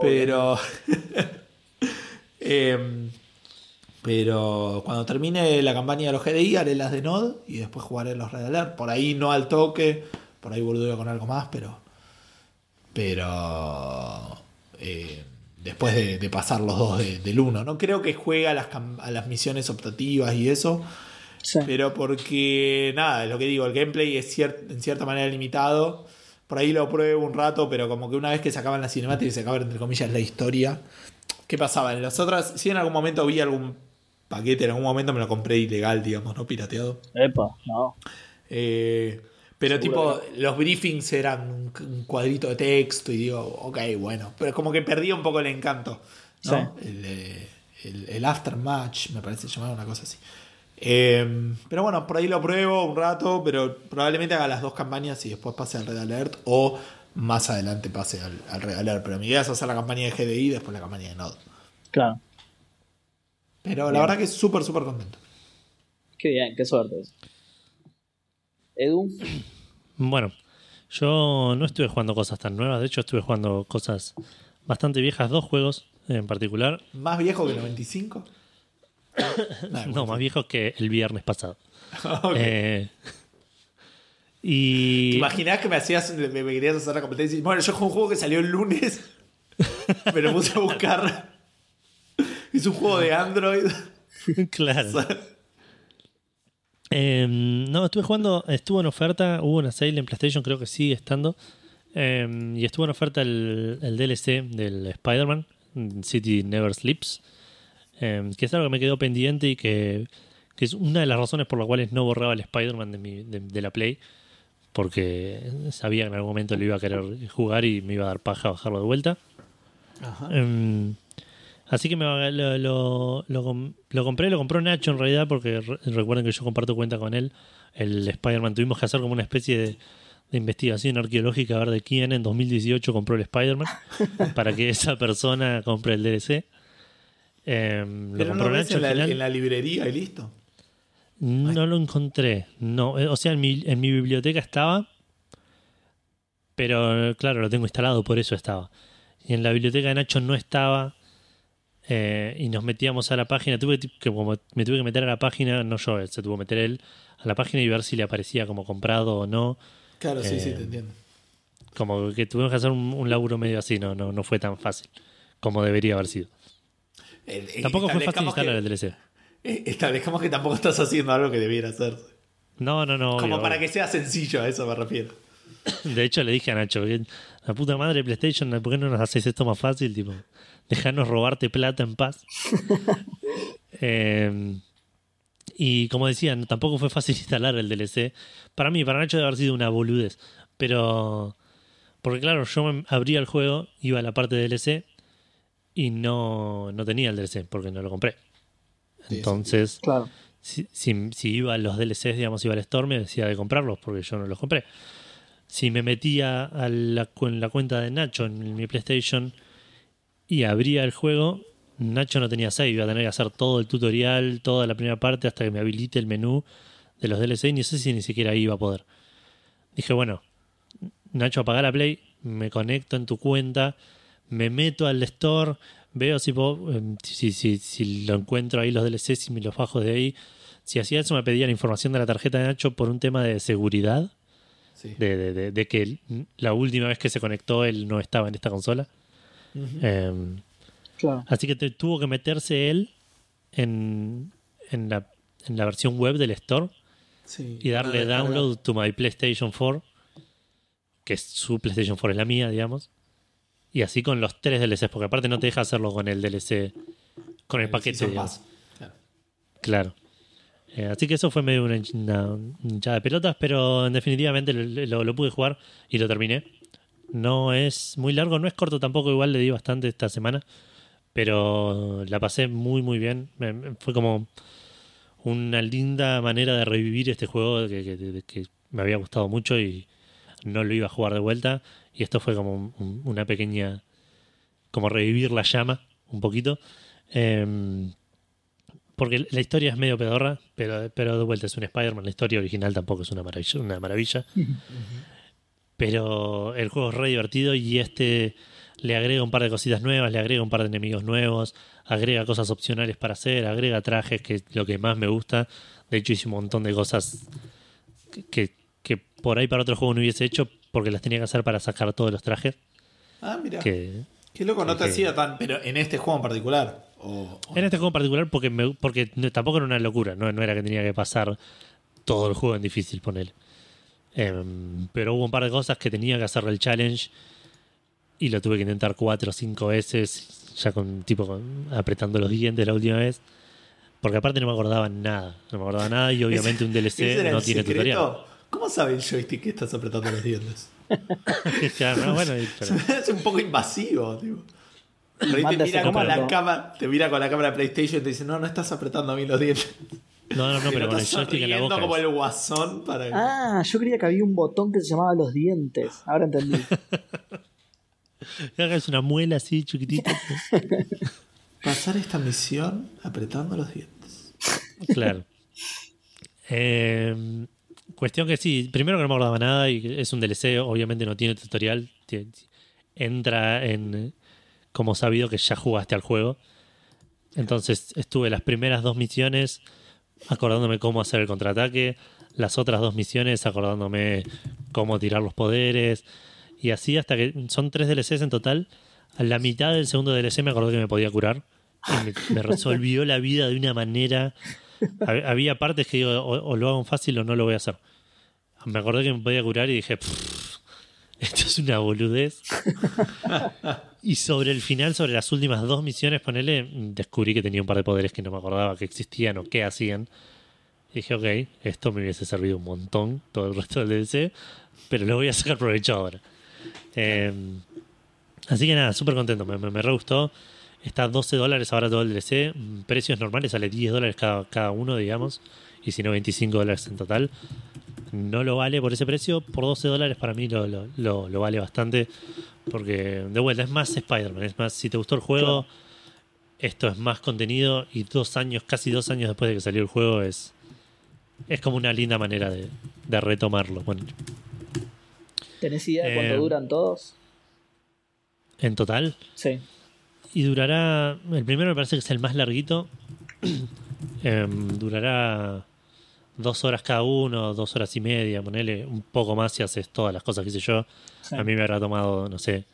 Pero. Em, pero cuando termine la campaña de los GDI, haré las de Node y después jugaré los Red Alert. Por ahí no al toque, por ahí boludeo con algo más, pero. Pero. eh, después de, de pasar los dos de- del 1. No creo que juegue a las, a las misiones optativas y eso. Sí. Pero porque, nada, lo que digo, el gameplay es cier- en cierta manera limitado. Por ahí lo pruebo un rato, pero como que una vez que se acaban las cinemáticas y se acaba, entre comillas, la historia. ¿Qué pasaba? En las otras, si en algún momento vi algún paquete, en algún momento me lo compré ilegal, digamos, no pirateado. Epa, no. Eh, Pero Seguro tipo, los briefings eran un, cuadrito de texto y digo, ok, bueno. Pero como que perdía un poco el encanto. ¿no? El, el, el aftermatch, me parece llamar una cosa así. Eh, pero bueno, por ahí lo pruebo un rato, pero probablemente haga las dos campañas y después pase al Red Alert o más adelante pase al, al Red Alert. Pero mi idea es hacer la campaña de GDI y después la campaña de Node. Claro. Pero la Bien. verdad que súper, súper contento. Qué bien, qué suerte. eso. Edu, Bueno, yo no estuve jugando cosas tan nuevas, de hecho estuve jugando cosas bastante viejas, dos juegos en particular, ¿Más viejo que 95? Nah, no, más viejos que el viernes pasado. ok. Eh, y ¿Te imaginás que me hacías, me, me querías hacer la competencia? y, Bueno, yo jugué un juego que salió el lunes, me lo puse a buscar. Es un juego de Android. claro. Eh, no, estuve jugando, estuvo en oferta, hubo una sale en PlayStation, creo que sigue estando. Eh, y estuvo en oferta el, el DLC del Spider-Man, City Never Sleeps, eh, que es algo que me quedó pendiente y que, que es una de las razones por las cuales no borraba el Spider-Man de, de- de la Play, porque sabía que en algún momento lo iba a querer jugar y me iba a dar paja bajarlo de vuelta. Em, así que me, lo, lo- lo com- lo compré, lo compró Nacho en realidad, porque re- recuerden que yo comparto cuenta con él. El Spider-Man tuvimos que hacer como una especie de, de investigación arqueológica a ver de quién en 2018 compró el Spider-Man para que esa persona compre el DLC. Em, lo Pero compró Nacho en al la, final. en la librería y listo. No lo encontré. No, eh, o sea, en mi, en mi biblioteca estaba, pero claro, lo tengo instalado, por eso estaba. Y en la biblioteca de Nacho no estaba. Eh, y nos metíamos a la página. Tuve que, como me tuve que meter a la página, no yo, se tuvo que meter él a la página y ver si le aparecía como comprado o no. Claro, sí, sí, Eh, te entiendo. Como que tuvimos que hacer un, un laburo medio así, no, no, no fue tan fácil como debería haber sido. Eh, eh, Tampoco fue fácil instalar el que, DLC. eh, establezcamos que tampoco estás haciendo algo que debiera hacerse. No, no, no. Como obvio, para obvio. que sea sencillo, a eso me refiero. De hecho, le dije a Nacho, la puta madre de PlayStation, ¿por qué no nos haces esto más fácil? Tipo, dejarnos robarte plata en paz. Eh, y como decía, no- tampoco fue fácil instalar el DLC. Para mí, para Nacho debe haber sido una boludez. Pero, porque claro, yo me abría el juego, iba a la parte de DLC y no, no tenía el DLC porque no lo compré. Sí, Entonces, claro. si, si, si iba a los DLCs, digamos, iba al store, me decía de comprarlos porque yo no los compré. Si me metía a la, cu- en la cuenta de Nacho en mi PlayStation y abría el juego, Nacho no tenía save, iba a tener que hacer todo el tutorial, toda la primera parte hasta que me habilite el menú de los DLC y no sé si ni siquiera iba a poder. Dije, bueno, Nacho, apaga la Play, me conecto en tu cuenta, me meto al store, veo si, puedo- em, si, si, si lo encuentro ahí los DLCs y me los bajo de ahí. Si hacía eso me pedía la información de la tarjeta de Nacho por un tema de seguridad, Sí. de, de- de- de que la última vez que se conectó él no estaba en esta consola. Em, Claro. así que te- tuvo que meterse él en, en, la, en la versión web del store Sí. y darle Ah, download to my PlayStation 4, que es su PlayStation 4 es la mía, digamos. Y así con los tres DLCs, porque aparte no te deja hacerlo con el DLC, con el, paquete, digamos. Claro. Claro. Eh, así que eso fue medio una, hinch- una hinchada de pelotas, pero definitivamente lo, lo- lo pude jugar y lo terminé. No es muy largo, no es corto tampoco, igual le di bastante esta semana, pero la pasé muy muy bien. Fue como una linda manera de revivir este juego que, que- que me había gustado mucho y no lo iba a jugar de vuelta. Y esto fue como un- una pequeña, como revivir la llama un poquito. Em, porque la historia es medio pedorra, pero, pero de vuelta es un Spider-Man. La historia original tampoco es una maravilla. Una maravilla. pero el juego es re divertido y este le agrega un par de cositas nuevas, le agrega un par de enemigos nuevos, agrega cosas opcionales para hacer, agrega trajes, que es lo que más me gusta. De hecho, hice un montón de cosas que, que, por ahí para otro juego no hubiese hecho porque las tenía que hacer para sacar todos los trajes. Ah, mira. Que, Qué loco, no te que- hacía tan. Pero en este juego en particular. O, o- En este juego en particular, porque, me- porque tampoco era una locura, ¿no? no era que tenía que pasar todo el juego en difícil, ponele. Em, pero hubo un par de cosas que tenía que hacer el challenge y lo tuve que intentar cuatro o cinco veces, ya con tipo con- apretando los dientes la última vez. Porque aparte no me acordaba nada, no me acordaba nada y obviamente un ¿Ese DLC no tiene secreto? tutorial. ¿Cómo ¿Cómo sabe el joystick que estás apretando los dientes? Claro, no, bueno, pero- es un poco invasivo, tipo. Por ahí te mira, con la cama, te mira con la cámara de PlayStation y te dice, no, no estás apretando a mí los dientes. No, no, no, pero no con el joystick en la boca. como el guasón para... Ah, yo creía que había un botón que se llamaba los dientes. Ahora entendí. Acá es una muela así chiquitita. Pasar esta misión apretando los dientes. Claro. Eh, cuestión que sí, primero que no me acordaba nada y es un DLC, obviamente no tiene tutorial. Entra en como sabido que ya jugaste al juego. Entonces estuve las primeras dos misiones acordándome cómo hacer el contraataque, las otras dos misiones acordándome cómo tirar los poderes y así hasta que son tres DLCs en total. A la mitad del segundo DLC me acordé que me podía curar me, resolvió la vida de una manera. Hab- Había partes que digo, o, o lo hago fácil o no lo voy a hacer. Me acordé que me podía curar y dije, "Pff, esto es una boludez. y sobre el final, sobre las últimas dos misiones, ponele, descubrí que tenía un par de poderes que no me acordaba que existían o qué hacían. Y dije, ok, esto me hubiese servido un montón todo el resto del DLC, pero lo voy a sacar provecho ahora. Eh, así que nada, súper contento, me, me, me re gustó. Está a 12 dólares ahora todo el DLC. Mm, Precios normales sale 10 dólares cada, cada uno, digamos. Y si no, 25 dólares en total. No lo vale por ese precio. Por 12 dólares para mí lo, lo, lo- lo vale bastante. Porque, de vuelta, es más Spider-Man. Es más, si te gustó el juego, esto es más contenido. Y dos años, casi dos años después de que salió el juego, es, es como una linda manera de, de retomarlo. Bueno, ¿Tenés idea de cuánto Eh, duran todos? en total. Sí. Y durará. El primero me parece que es el más larguito. Em, durará dos horas cada uno, dos horas y media. Ponele un poco más si haces todas las cosas que hice yo. sí. A mí me habrá tomado, no sé,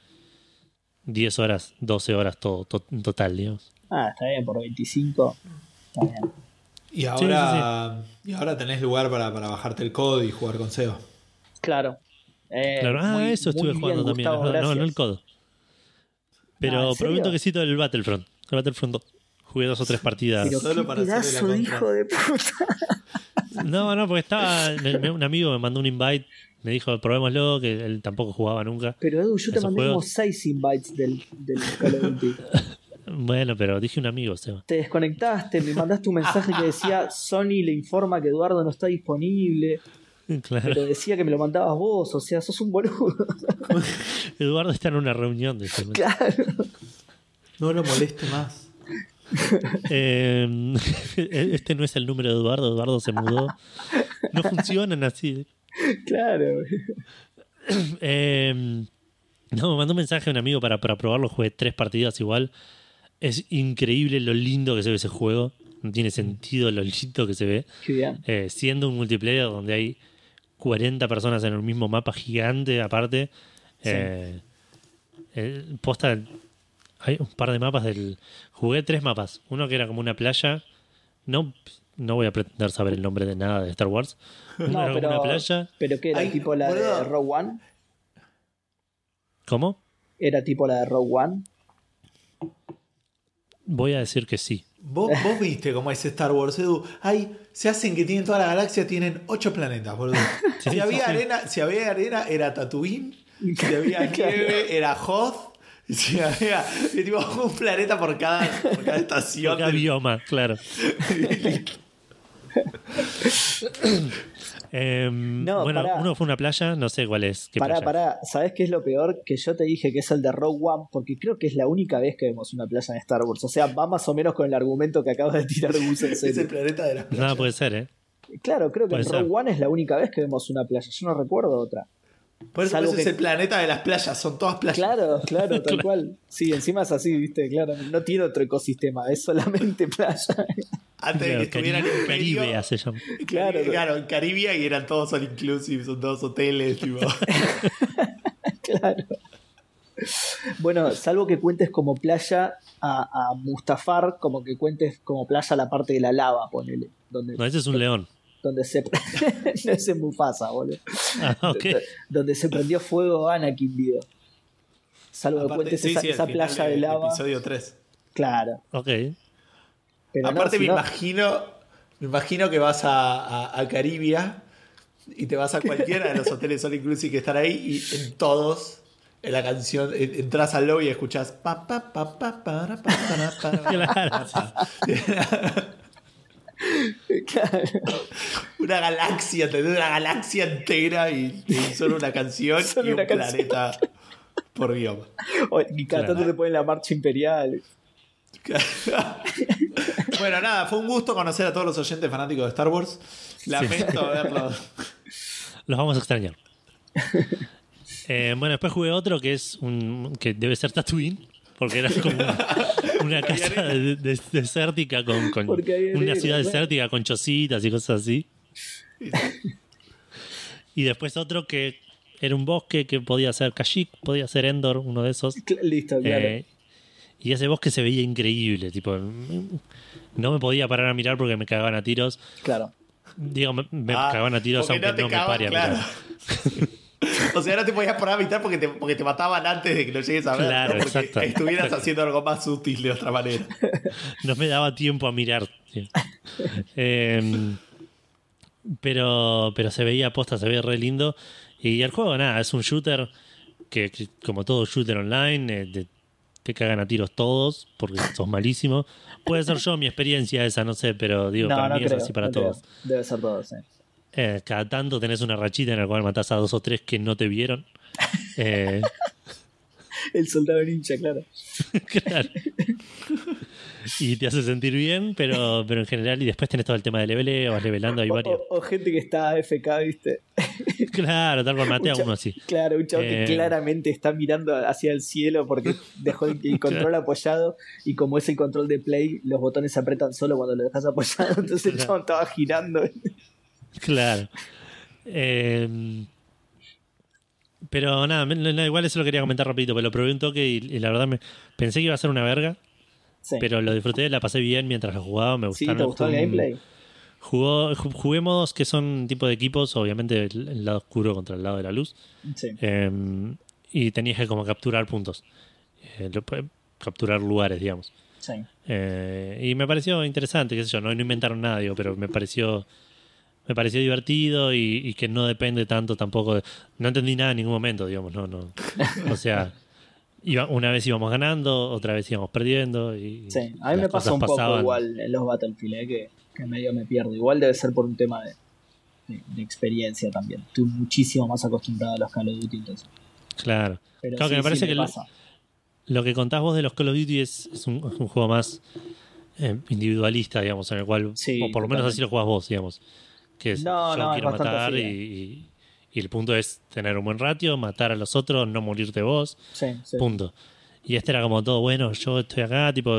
10 horas, 12 horas todo, to- en total, digamos. Ah, está bien, por 25. Está bien. Y ahora, y ahora tenés lugar para, para bajarte el código y jugar con SEO. Claro. Eh, Claro, ah, muy- eso estuve jugando bien, también. Gustavo, no, no, no el codo. Pero Ah, ¿en probé un serio? toquecito del Battlefront. El Battlefront 2. Jugué dos o tres partidas. Pero Solo qué para pedazo de hijo de puta. No, no, porque estaba. me- me- Un amigo me mandó un invite, me dijo, probémoslo, que él tampoco jugaba nunca. Pero Edu, yo te mandé juegos- como 6 invites del, del Call of Duty. Bueno, pero dije un amigo, Seba. Te desconectaste, me mandaste un mensaje que decía Sony le informa que Eduardo no está disponible, Claro. pero decía que me lo mandabas vos, o sea, sos un boludo. Eduardo está en una reunión de claro. No lo moleste más. Eh, Este no es el número de Eduardo, Eduardo se mudó. No funcionan así. Claro. Eh, no, me mandó un mensaje a un amigo para, para probarlo. Jugué tres partidas igual. Es increíble lo lindo que se ve ese juego. No tiene sentido lo lindo que se ve. Eh, siendo un multiplayer donde hay 40 personas en el mismo mapa gigante, aparte. Sí. Eh, eh, posta, hay un par de mapas del. Jugué tres mapas. Uno que era como una playa. No, no voy a pretender saber el nombre de nada de Star Wars. Uno No, era como pero, una playa. pero que era Ay, tipo la de. Rogue One. ¿Cómo? Era tipo la de Rogue One. Voy a decir que sí. Vos, vos viste cómo es Star Wars, Edu. Hay, se hacen que tienen toda la galaxia, tienen ocho planetas, boludo. Sí, si, había arena, si había arena, era Tatooine. Si había nieve, era Hoth. Si había y tipo, un planeta por cada, por cada estación. Cada del- bioma, claro. Em, No, bueno, pará. uno fue una playa, no sé cuál es. ¿Qué Pará, playa? pará, ¿sabés qué es lo peor? Que yo te dije que es el de Rogue One, porque creo que es la única vez que vemos una playa en Star Wars. O sea, va más o menos con el argumento que acaba de tirar Gus en Es el serio. planeta de las playas. Nada puede ser, ¿eh? Claro, creo que en. Rogue One es la única vez que vemos una playa. Yo no recuerdo otra. Por eso, Salvo es que- el planeta de las playas, son todas playas. Claro, claro, tal cual. Sí, encima es así, viste, claro. No tiene otro ecosistema, es solamente playa. Antes de que estuvieran en Caribea se llama. Claro. claro, en Caribia y eran todos all inclusive, son todos hoteles, tipo. claro. Bueno, salvo que cuentes como playa a, a Mustafar, como que cuentes como playa la parte de la lava, ponele. Donde, No, ese es un león. Donde se. no es en Mufasa, boludo. Ah. Donde se prendió fuego Anakin, digo. Salvo que Aparte- cuentes sí, esa, sí, playa de lava. Episodio 3. Claro. Ok. Pero Aparte me no- imagino, me imagino que vas a, a, a Caribia y te vas a cualquiera de los hoteles all inclusive que están ahí y en todos en la canción en- entras al lobby y escuchas pa pa pa pa para, pa, para, para, Claro. Claro. una galaxia, ¿entendés? Una galaxia entera y, y solo una canción Solo y un canción. planeta por idioma. O- Y cada tanto te ponen la marcha imperial. bueno, nada, fue un gusto conocer a todos los oyentes fanáticos de Star Wars. Lamento verlos. Los vamos a extrañar. Eh, bueno, después jugué otro que es un. que debe ser Tatooine. Porque era como una, una casa de- de- desértica con, una ciudad desértica con chocitas y cosas así. Y después otro que era un bosque que podía ser Kashyyyk, podía ser Endor, uno de esos. Listo, claro. Eh, y ese bosque se veía increíble, tipo, no me podía parar a mirar porque me cagaban a tiros. claro. Digo, me, me Ah, cagaban a tiros aunque te no, me cagaban, pare a claro. mirar. O sea, no te podías parar a mitad porque te, porque te mataban antes de que lo llegues a ver. Claro, ¿no? Porque exacto. estuvieras haciendo algo más útil de otra manera. No me daba tiempo a mirar. Eh, pero, pero se veía posta, se veía re lindo. Y el juego, nada, es un shooter que, que como todo shooter online, eh, te, te cagan a tiros todos porque sos malísimo. Puede ser yo mi experiencia esa, no sé, pero digo, no, para no mí creo, es así para no creo. todos. Debe ser todos, sí. Eh, cada tanto tenés una rachita en la cual matás a dos o tres que no te vieron. Eh, El soldado ninja, claro. claro. Y te hace sentir bien, pero, pero en general, y después tenés todo el tema de leveleo, vas levelando, hay varios. o- o gente que está AFK, ¿viste? Claro, tal cual maté a uno así. Claro, un chavo Eh. que claramente está mirando hacia el cielo porque dejó el, el control apoyado y como es el control de play, los botones se apretan solo cuando lo dejas apoyado, entonces el chavo estaba girando. Claro. Eh, pero nada, no, igual eso lo quería comentar rapidito, pero lo probé un toque y, y la verdad me pensé que iba a ser una verga, Sí, pero lo disfruté, la pasé bien mientras lo jugaba, me ¿Sí? gustaron. ¿te gustó el gameplay? Jugó, ju- jugué modos que son tipo de equipos, obviamente el, el lado oscuro contra el lado de la luz. Sí. Eh, y tenías que como capturar puntos. Eh, lo- capturar lugares, digamos. sí. Eh, y me pareció interesante, qué sé yo, no, no inventaron nada, digo, pero me pareció me pareció divertido y, y que no depende tanto tampoco de, no entendí nada en ningún momento, digamos, no, no. O sea, iba, una vez íbamos ganando, otra vez íbamos perdiendo y Sí, a mí me pasa un poco pasaban. igual en los Battlefield, eh, que, que medio me pierdo. Igual debe ser por un tema de, de- de experiencia también. Estoy muchísimo más acostumbrado a los Call of Duty entonces. Claro. Pero Claro sí, que me parece sí, que pasa. Lo que contás vos de los Call of Duty es, es un, es un juego más eh, individualista, digamos, en el cual, Sí, o por lo menos así lo jugás vos, digamos. Que es, No, yo no, quiero matar y, y- y el punto es tener un buen ratio, matar a los otros, no morirte vos. Sí, sí. Punto. Y este era como todo, bueno, yo estoy acá, tipo,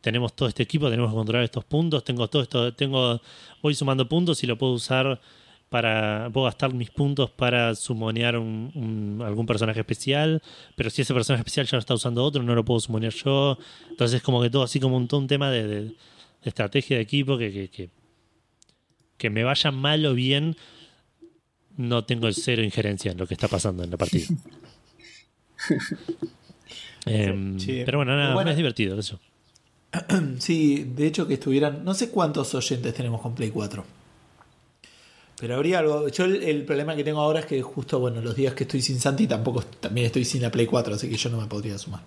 tenemos todo este equipo, tenemos que controlar estos puntos, tengo todo esto, tengo, voy sumando puntos y lo puedo usar para, puedo gastar mis puntos para sumonear un, un- algún personaje especial, pero si ese personaje especial ya lo está usando otro, no lo puedo sumonear yo. Entonces es como que todo así como un, todo un tema de, de- de estrategia de equipo que, que, que, que me vaya mal o bien, no tengo cero injerencia en lo que está pasando en la partida. Sí. Pero bueno, nada, Bueno. es divertido eso. Sí, de hecho que estuvieran. No sé cuántos oyentes tenemos con Play 4. Pero habría algo. Yo el, el problema que tengo ahora es que justo, bueno, los días que estoy sin Santi tampoco también estoy sin la Play 4, así que yo no me podría sumar.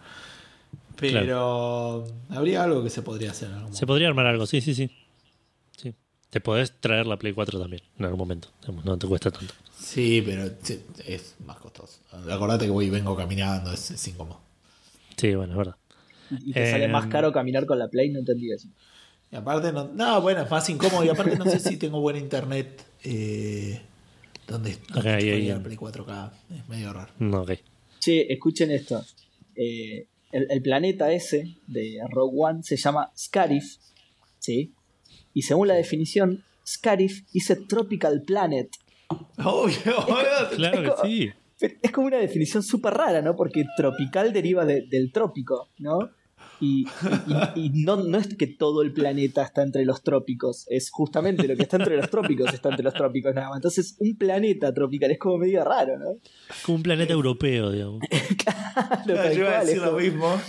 Pero habría algo que se podría hacer en algún Se podría armar algo, sí, sí, sí. Te podés traer la Play 4 también en algún momento. No te cuesta tanto. Sí, pero es más costoso. Acordate que voy y vengo caminando, es, es incómodo. Sí, bueno, es verdad. Y te sale Eh, más caro caminar con la Play, no entendí eso. Y aparte, no, no, bueno, es más incómodo. Y aparte, no sé si tengo buen internet. Eh, ¿Dónde, dónde Ok, ahí, estoy ahí. la Play 4K? Es medio raro. No, ok. Che, escuchen esto. Eh, el, el planeta ese de Rogue One se llama Scarif, ¿sí? Y según la definición, Scarif is a tropical planet. Obvio, obvio. Claro que sí. Es como una definición súper rara, ¿no? Porque tropical deriva de- del trópico, ¿no? Y, y- y no, no es que todo el planeta está entre los trópicos, es justamente lo que está entre los trópicos está entre los trópicos nada más. Entonces, un planeta tropical es como medio raro, ¿no? Como un planeta europeo, digamos. No, tal yo iba a decir es lo como- mismo.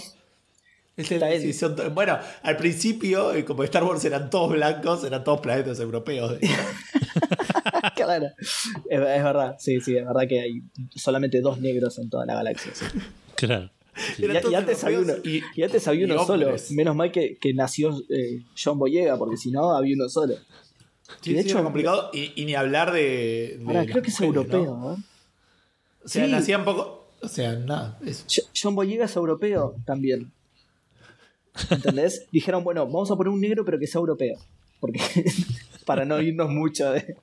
Está Bueno, al principio, eh, como Star Wars eran todos blancos, eran todos planetas europeos. claro. Es, es verdad, sí, sí, es verdad que hay solamente dos negros en toda la galaxia. sí. Claro. Y, y antes había uno, y antes había y uno solo. Menos mal que, que nació eh, John Boyega, porque si no había uno solo. Sí, de sí, hecho- era complicado. Y, y ni hablar de. de Ahora, las creo que es europeo, ¿no? ¿no? O sea, Sí. nacían poco. O sea, nada. eso. Jo- John Boyega es europeo también. ¿Entendés? Dijeron, bueno, vamos a poner un negro, pero que sea europeo. Porque para no irnos mucho de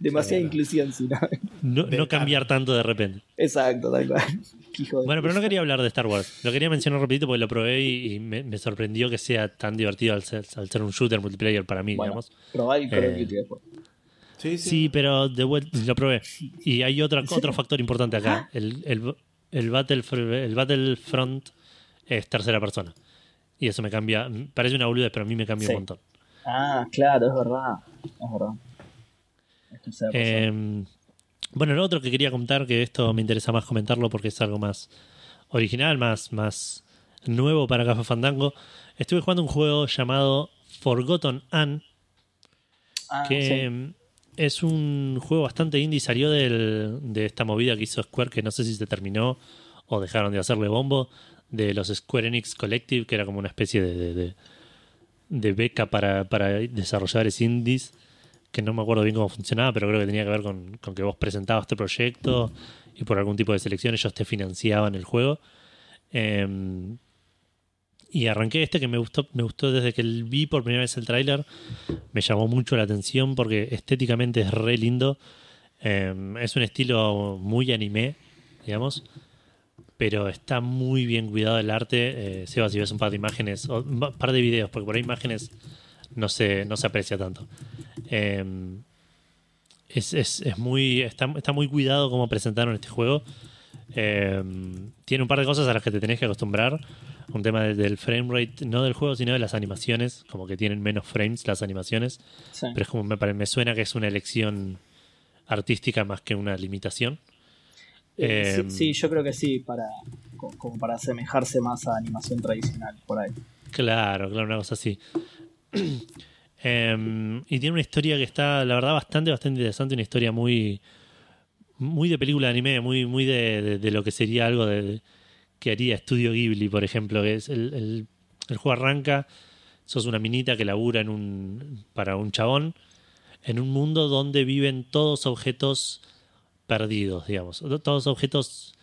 demasiada Claro. inclusión, sino. No, no cambiar tanto de repente. Exacto, tal cual. Bueno, pero no quería hablar de Star Wars. Lo quería mencionar rapidito porque lo probé y, y me, me sorprendió que sea tan divertido al ser, al ser un shooter multiplayer para mí, Bueno, digamos. probá of Eh, después. Sí, sí. Sí, pero de vuelta lo probé. Y hay otra, otro factor importante acá. El, el, el, Battlef- el Battlefront es tercera persona. Y eso me cambia. Parece una boludez, pero a mí me cambia Sí. un montón. Ah, claro, es verdad. Es verdad. Eh, bueno, lo otro que quería contar, que esto me interesa más comentarlo porque es algo más original, más, más nuevo para Café Fandango. Estuve jugando un juego llamado Forgotten Anne, Ah, que sí. mm, es un juego bastante indie. Salió del- de esta movida que hizo Square, que no sé si se terminó o dejaron de hacerle bombo, de los Square Enix Collective, que era como una especie de, de- beca para, para desarrolladores indies, que no me acuerdo bien cómo funcionaba, pero creo que tenía que ver con, con que vos presentabas este proyecto y por algún tipo de selección ellos te financiaban el juego. Em, y arranqué este que me gustó, me gustó desde que vi por primera vez el tráiler. Me llamó mucho la atención porque estéticamente es re lindo. Em, es un estilo muy anime, digamos. Pero está muy bien cuidado el arte. Eh, Seba, si ves un par de imágenes, o un par de videos, porque por ahí imágenes no se, no se aprecia tanto. Em, es, es- es muy, está, está muy cuidado cómo presentaron este juego. Em, tiene un par de cosas a las que te tenés que acostumbrar. Un tema de- del frame rate, no del juego, sino de las animaciones. Como que tienen menos frames las animaciones. Sí. Pero es como me, me suena que es una elección artística más que una limitación. Eh, sí, sí, yo creo que sí, para, co- como para asemejarse más a animación tradicional, por ahí. Claro, claro, una cosa así. Em, y tiene una historia que está, la verdad, bastante, bastante interesante. Una historia muy, muy de película de anime, muy, muy de, de- de lo que sería algo de, de- que haría Studio Ghibli, por ejemplo. Que es el, el- el juego arranca, sos una minita que labura en un, para un chabón en un mundo donde viven todos objetos perdidos, digamos. Todos objetos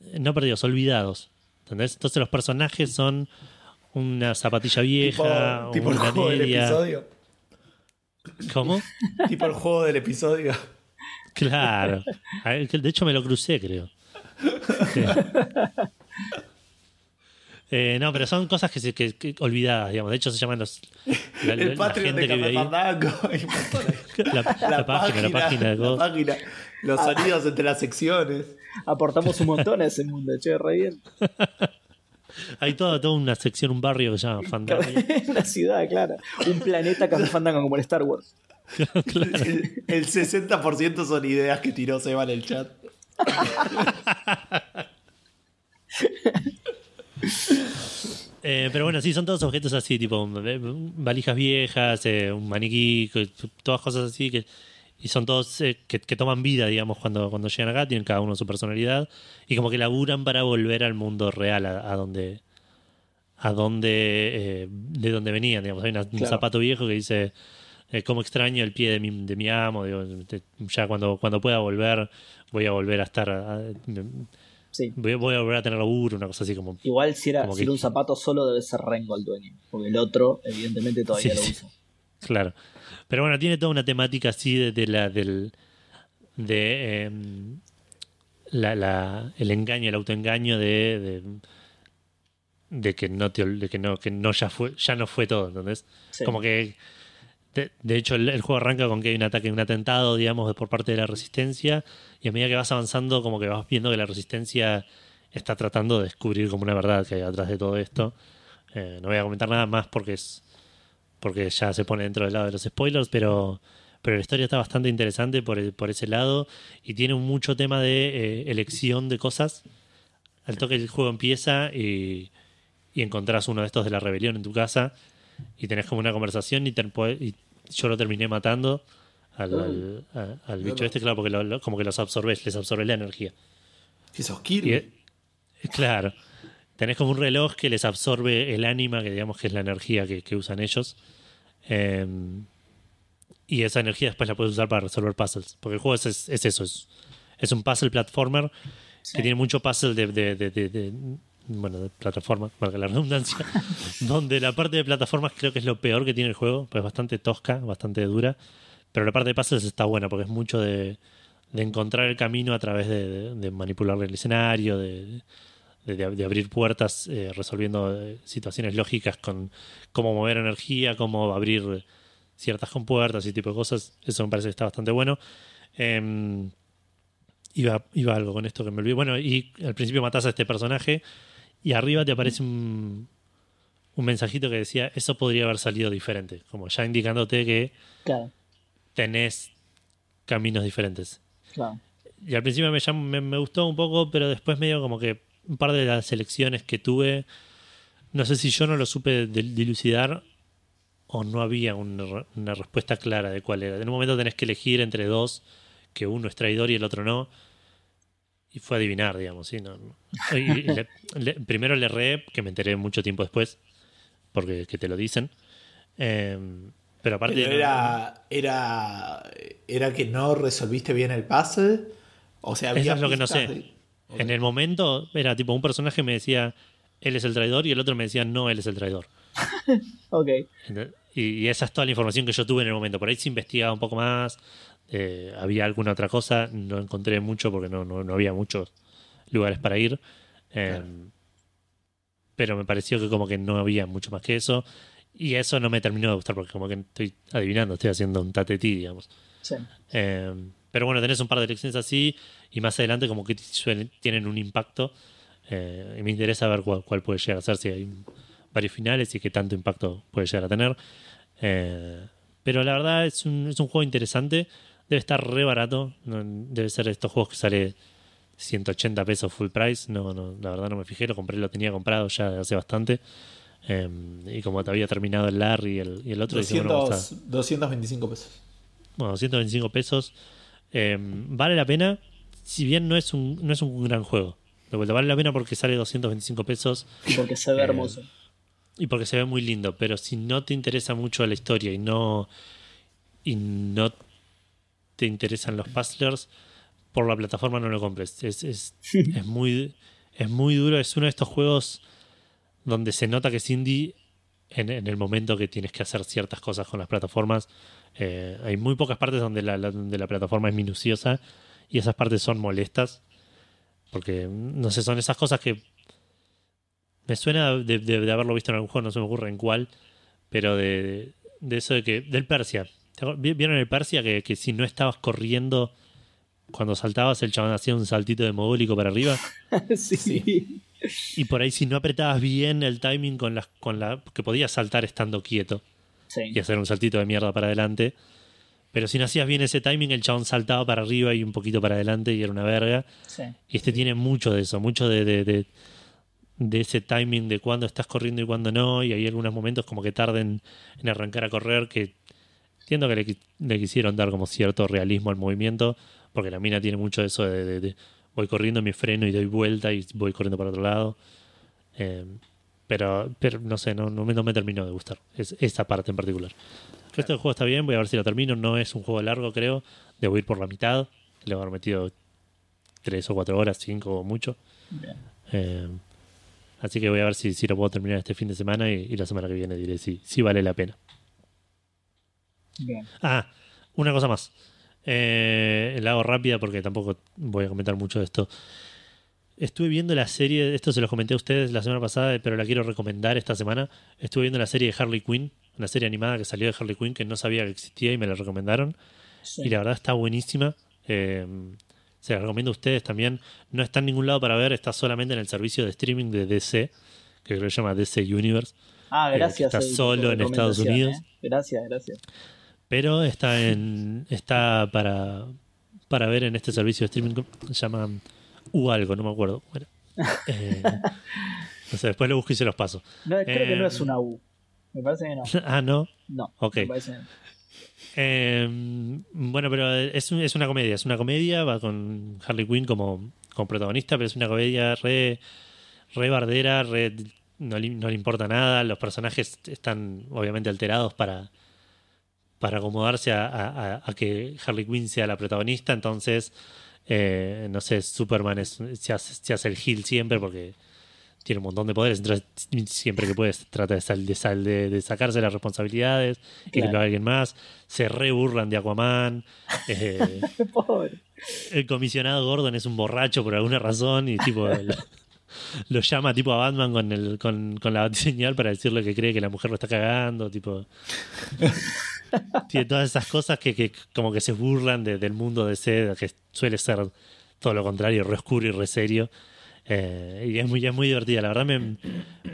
eh, no perdidos, olvidados. ¿Entendés? Entonces los personajes son una zapatilla vieja, tipo el una juego del episodio. ¿Cómo? tipo el juego del episodio. Claro. De hecho, me lo crucé, creo. Sí. Eh, no, pero son cosas que, se, que, que olvidadas, digamos. De hecho, se llaman los. La, el la Patreon gente de que vive ahí. La, la página, la página la página, Los sonidos entre las secciones. Aportamos un montón a ese mundo, che, re bien. Hay toda, toda una sección, un barrio que se llama Fandango. Una ciudad, claro. Un planeta Café Fandango como el Star Wars. El, el 60% son ideas que tiró Seba en el chat. Eh, pero bueno, sí, son todos objetos así, tipo eh, valijas viejas, eh, un maniquí, que- todas cosas así que y son todos eh, que, que toman vida, digamos, cuando, cuando llegan acá, tienen cada uno su personalidad y como que laburan para volver al mundo real, a, a donde a donde eh, de donde venían, digamos, hay una- un zapato viejo que dice eh, cómo extraño el pie de mi, de mi amo, digo, te- ya cuando, cuando pueda volver voy a volver a estar a- a- Sí. voy, voy a volver a tener laburo, una cosa así como Igual si era, si que- era un zapato solo debe ser Rengo el dueño. Porque el otro, evidentemente, todavía Sí, lo sí. usa. Claro. Pero bueno, tiene toda una temática así de, de la del de em, la, la- el engaño, el autoengaño de, de, de que no te de que no, que no ya fue, ya no fue todo, ¿entendés? Sí. Como que de, de hecho el, el juego arranca con que hay un ataque, un atentado, digamos, por parte de la resistencia, y a medida que vas avanzando, como que vas viendo que la resistencia está tratando de descubrir como una verdad que hay atrás de todo esto. Eh, no voy a comentar nada más porque es porque ya se pone dentro del lado de los spoilers, pero, pero la historia está bastante interesante por, el- por ese lado y tiene mucho tema de eh, elección de cosas. Al toque el juego empieza y, y encontrás uno de estos de la rebelión en tu casa y tenés como una conversación y, y yo lo terminé matando al, al- bicho este, claro, porque lo- lo- como que los absorbes, les absorbe la energía. Que sos Y, Kirby. eh, claro, tenés como un reloj que les absorbe el ánima, que digamos que es la energía que, que usan ellos. Eh, y esa energía después la puedes usar para resolver puzzles. Porque el juego es, es- es eso, es, es un puzzle platformer Sí. que tiene mucho puzzle de, de- de- de- bueno, de plataforma, para la redundancia, donde la parte de plataformas creo que es lo peor que tiene el juego, pues es bastante tosca, bastante dura, pero la parte de puzzles está buena porque es mucho de, de encontrar el camino a través de, de- de manipular el escenario, de, de- abrir puertas, eh, resolviendo eh, situaciones lógicas con cómo mover energía, cómo abrir ciertas compuertas y tipo de cosas. Eso me parece que está bastante bueno. Em, iba, iba algo con esto que me olvidé. Bueno, y al principio matas a este personaje y arriba te aparece un, un mensajito que decía, eso podría haber salido diferente, como ya indicándote que Claro, tenés caminos diferentes. claro. Y al principio me, llam- me, me gustó un poco, pero después medio como que un par de las elecciones que tuve, no sé si yo no lo supe dilucidar o no había una, re- una respuesta clara de cuál era. En un momento tenés que elegir entre dos, que uno es traidor y el otro no. Y fue adivinar, digamos, ¿sí? No, no. Y- y le- le- primero le erré, que me enteré mucho tiempo después, porque que te lo dicen. Em, pero aparte... Pero no- era, era, era que no resolviste bien el puzzle. O sea, había Eso es lo que no sé. de- En el momento era tipo un personaje me decía él es el traidor y el otro me decía no, él es el traidor. Ok. Y, y esa es toda la información que yo tuve en el momento. Por ahí se investigaba un poco más, eh, había alguna otra cosa, no encontré mucho porque no, no, no había muchos lugares para ir. Eh, Claro. Pero me pareció que como que no había mucho más que eso. Y eso no me terminó de gustar porque como que estoy adivinando, estoy haciendo un tatetí, digamos. sí. Eh, pero bueno, tenés un par de elecciones así y más adelante como que suelen- tienen un impacto eh, y me interesa ver cuál, cuál puede llegar a ser, si hay varios finales y qué tanto impacto puede llegar a tener. Eh, pero la verdad es un, es un juego interesante, debe estar re barato, no- debe ser de estos juegos que sale 180 pesos full price, no, no, la verdad no me fijé, lo compré, lo tenía comprado ya hace bastante. Eh, y como te había terminado el Larry y el, y el otro, dije, bueno, vamos a- 200, 225 pesos. bueno, 125 pesos. Eh, vale la pena, si bien no es un, no es un gran juego. De vuelta, vale la pena porque sale 225 pesos Porque se ve Eh, hermoso. y porque se ve muy lindo. Pero si no te interesa mucho la historia y no, y no te interesan los puzzlers, por la plataforma no lo compres. Es, es, es muy, es muy duro. Es uno de estos juegos donde se nota que es indie en, en el momento que tienes que hacer ciertas cosas con las plataformas. Eh, hay muy pocas partes donde la, la- donde la plataforma es minuciosa y esas partes son molestas. Porque, no sé, son esas cosas que me suena de, de- de haberlo visto en algún juego, no se me ocurre en cuál, pero de, de eso de que. Del Persia. ¿Te acuer- vi- ¿Vieron el Persia? Que, que si no estabas corriendo, cuando saltabas, el chabón hacía un saltito de mogólico para arriba. sí. sí. Y por ahí, si no apretabas bien el timing con las. Con la, que podías saltar estando quieto Sí. y hacer un saltito de mierda para adelante. Pero si no hacías bien ese timing, el chabón saltaba para arriba y un poquito para adelante y era una verga. sí. Y este tiene mucho de eso, mucho de, de, de, de ese timing de cuándo estás corriendo y cuándo no. Y hay algunos momentos como que tarden en arrancar a correr que entiendo que le, qui- le quisieron dar como cierto realismo al movimiento, porque la mina tiene mucho de eso de voy corriendo, me freno y doy vuelta y voy corriendo para otro lado. Eh, pero, pero no sé, no, no, me, no me terminó de gustar es, esa parte en particular. El resto del juego está bien, voy a ver si lo termino. No es un juego largo, creo. Debo ir por la mitad. Le voy a haber metido tres o cuatro horas, cinco o mucho. Bien. Eh, así que voy a ver si, si lo puedo terminar este fin de semana y, y la semana que viene diré si, si vale la pena. Bien. Ah, una cosa más. Eh, la hago rápida porque tampoco voy a comentar mucho de esto. Estuve viendo la serie, esto se los comenté a ustedes la semana pasada, pero la quiero recomendar esta semana. Estuve viendo la serie de Harley Quinn, una serie animada que salió de Harley Quinn que no sabía que existía y me la recomendaron. Sí. Y la verdad está buenísima. Eh, se la recomiendo a ustedes también. No está en ningún lado para ver, está solamente en el servicio de streaming de DC, que creo que se llama DC Universe. Ah, eh, gracias. está solo en Estados Unidos. ¿eh? Gracias, gracias. Pero está en está para, para ver en este servicio de streaming que se llama U algo, no me acuerdo. era. Eh, no sé, después lo busco y se los paso. No, creo que Eh, no es una U. Me parece que no. ah, no. No. Ok. Me parece Eh, bueno, pero es, es, una comedia, es una comedia, va con Harley Quinn como, como protagonista, pero es una comedia re, re bardera, re, no, le, no le importa nada, los personajes están obviamente alterados para, para acomodarse a, a, a, que Harley Quinn sea la protagonista. Entonces, eh, no sé, Superman es, se, hace, se, hace, el heel siempre porque tiene un montón de poderes. Entonces, siempre que puedes, trata de, sal, de, sal, de, de, sacarse las responsabilidades y claro. lo haga alguien más. Se re burlan de Aquaman. Eh, el comisionado Gordon es un borracho por alguna razón y tipo. El, lo llama tipo a Batman con, el, con, con la señal para decirle que cree que la mujer lo está cagando, tipo. Tiene todas esas cosas que, que, como que se burlan de, del mundo de seda, que suele ser todo lo contrario, re oscuro y re serio. Eh, y es muy, es muy divertida. La verdad me,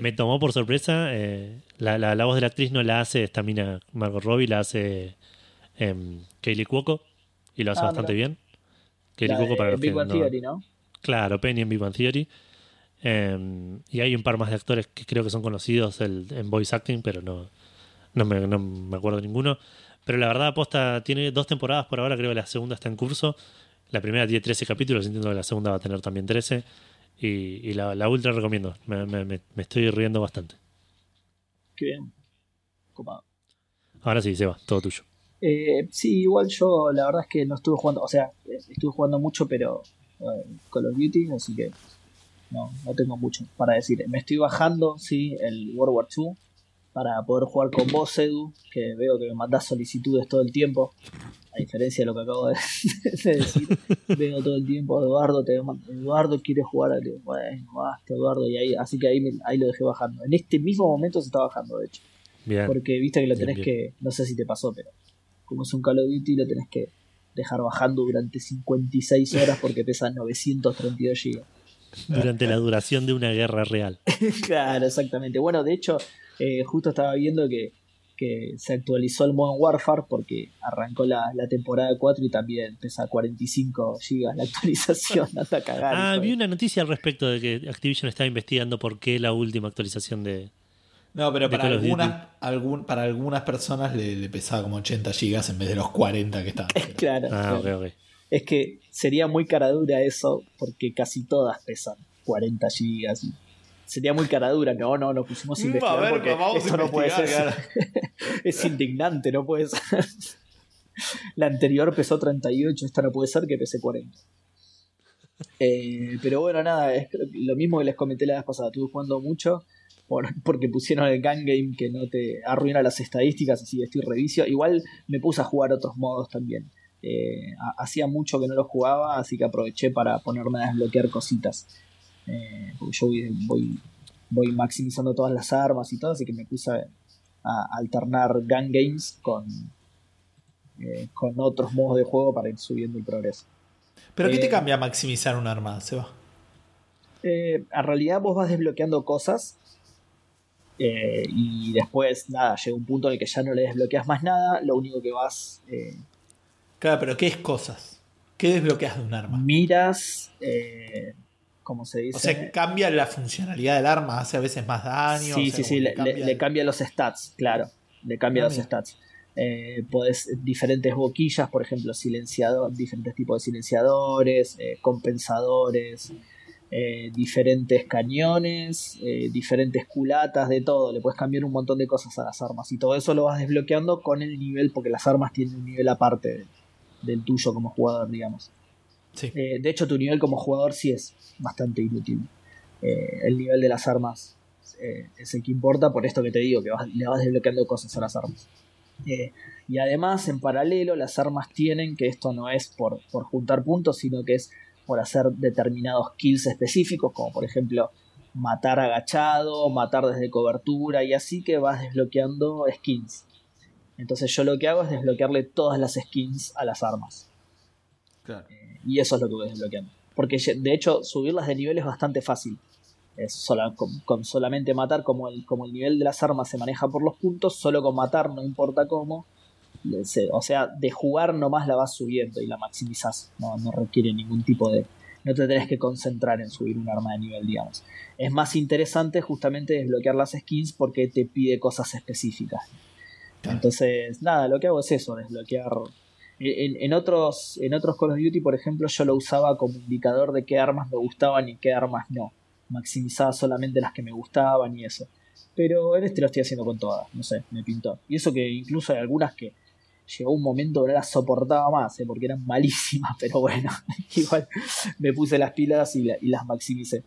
me tomó por sorpresa. Eh, la, la, la, voz de la actriz no la hace esta mina Margot Robbie, la hace eh, Kaylee Cuoco y lo hace ah, bastante bien. Kaylee Cuoco para los Big que One no, Theory, ¿no? Claro, Penny en Big One Theory. Eh, y hay un par más de actores que creo que son conocidos el, en voice acting, pero no, no, me, no me acuerdo ninguno. Pero la verdad, aposta tiene dos temporadas por ahora, creo que la segunda está en curso. La primera tiene 13 capítulos, entiendo que la segunda va a tener también 13. Y, y la, la, ultra recomiendo, me, me, me, estoy riendo bastante. Qué bien. Copado. Ahora sí, Seba, todo tuyo. Eh, sí, igual yo la verdad es que no estuve jugando, o sea, estuve jugando mucho, pero eh, Call of Duty, así que no, no tengo mucho para decir. Me estoy bajando, sí, el World War II para poder jugar con vos, Edu, que veo que me mandás solicitudes todo el tiempo. A diferencia de lo que acabo de, decir, veo todo el tiempo, Eduardo, te Eduardo quiere jugar a bueno, basta, Eduardo, y ahí, así que ahí, me, ahí lo dejé bajando. En este mismo momento se está bajando, de hecho. Bien. Porque viste que lo tenés bien, bien. que, no sé si te pasó, pero como es un Call of Duty, lo tenés que dejar bajando durante 56 horas porque pesa 932 GB. Durante la duración de una guerra real. claro, exactamente. Bueno, de hecho, eh, justo estaba viendo que, que, se actualizó el Modern Warfare porque arrancó la, la, temporada 4 y también pesa 45 GB la actualización. hasta cagar. Ah, vi una noticia al respecto de que Activision estaba investigando por qué la última actualización de. No, pero para algunas, algún, para algunas personas le, le, pesaba como 80 GB en vez de los 40 que estaban. claro. Ah, claro. Okay, okay. Es que sería muy caradura eso porque casi todas pesan 40 GB sería muy caradura. No, no, nos pusimos a investigar ver, porque esto no puede ser. Es indignante, no puede ser. La anterior pesó 38, esta no puede ser que pese 40. Eh, pero bueno, nada, es lo mismo que les comenté la vez pasada. Estuve jugando mucho por, porque pusieron el gun game que no te arruina las estadísticas, así que estoy revicio. Igual me puse a jugar otros modos también. Eh, hacía mucho que no los jugaba, así que aproveché para ponerme a desbloquear cositas. Eh, porque yo voy, voy, voy, maximizando todas las armas y todo, así que me puse a, a alternar gun games con, eh, con otros modos de juego para ir subiendo el progreso. ¿Pero qué te cambia maximizar un arma, Seba? En realidad vos vas desbloqueando cosas eh, y después, nada, llega un punto en el que ya no le desbloqueas más nada, lo único que vas... Eh, claro, pero ¿qué es cosas? ¿Qué desbloqueas de un arma? Miras, eh, como se dice. O sea, cambia la funcionalidad del arma, hace a veces más daño. Sí, o sea, sí, sí, le cambia, le, le, cambia los stats, claro. Le cambia ah, los stats. Eh, podés, diferentes boquillas, por ejemplo, silenciador, diferentes tipos de silenciadores, eh, compensadores, eh, diferentes cañones, eh, diferentes culatas, de todo. Le puedes cambiar un montón de cosas a las armas. Y todo eso lo vas desbloqueando con el nivel, porque las armas tienen un nivel aparte de, del tuyo como jugador, digamos. Sí. Eh, de hecho, tu nivel como jugador sí es bastante inútil. Eh, el nivel de las armas eh, es el que importa, por esto que te digo, que vas, le vas desbloqueando cosas a las armas. Y además, en paralelo, las armas tienen que esto no es por, por juntar puntos, sino que es por hacer determinados kills específicos, como por ejemplo matar agachado, matar desde cobertura y así que vas desbloqueando skins. Entonces yo lo que hago es desbloquearle todas las skins a las armas. Claro. Eh, y eso es lo que voy desbloqueando. Porque de hecho subirlas de nivel es bastante fácil. Es sola, con, con, solamente matar, como el, como el nivel de las armas se maneja por los puntos, solo con matar, no importa cómo. Se, o sea, de jugar nomás la vas subiendo y la maximizás. No, no requiere ningún tipo de, no te tenés que concentrar en subir un arma de nivel, digamos. Es más interesante justamente desbloquear las skins porque te pide cosas específicas. Entonces, nada, lo que hago es eso, desbloquear. En, en, otros, en otros Call of Duty, por ejemplo, yo lo usaba como indicador de qué armas me gustaban y qué armas no. Maximizaba solamente las que me gustaban y eso. Pero en este lo estoy haciendo con todas, no sé, me pintó. Y eso que incluso hay algunas que llegó un momento que no las soportaba más, ¿eh? porque eran malísimas, pero bueno, igual me puse las pilas y, las maximicé.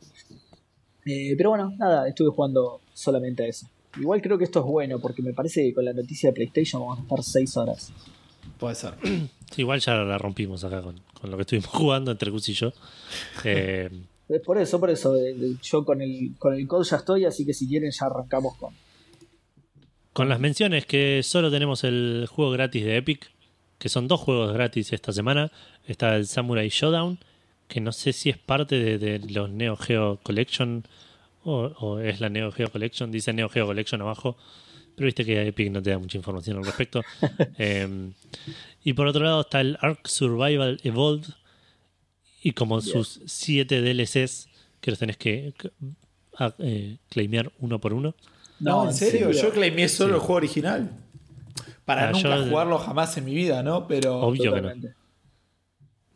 Eh, pero bueno, nada, estuve jugando solamente a eso. Igual creo que esto es bueno, porque me parece que con la noticia de PlayStation vamos a estar 6 horas. Puede ser. igual ya la rompimos acá con, lo que estuvimos jugando entre Gus y yo. Eh, por eso, por eso. Yo con el, con el code ya estoy, así que si quieren ya arrancamos con. Con las menciones que solo tenemos el juego gratis de Epic, que son dos juegos gratis esta semana. Está el Samurai Showdown, que no sé si es parte de, los Neo Geo Collection o, es la Neo Geo Collection. Dice Neo Geo Collection abajo. Pero viste que Epic no te da mucha información al respecto. Em, y por otro lado está el Ark Survival Evolved, y como sus siete DLCs que los tenés que eh, claimear uno por uno. No, ¿en serio? Yo claimé solo el juego original. Para ah, nunca jugarlo jamás en mi vida, ¿no? Pero. Obvio que no.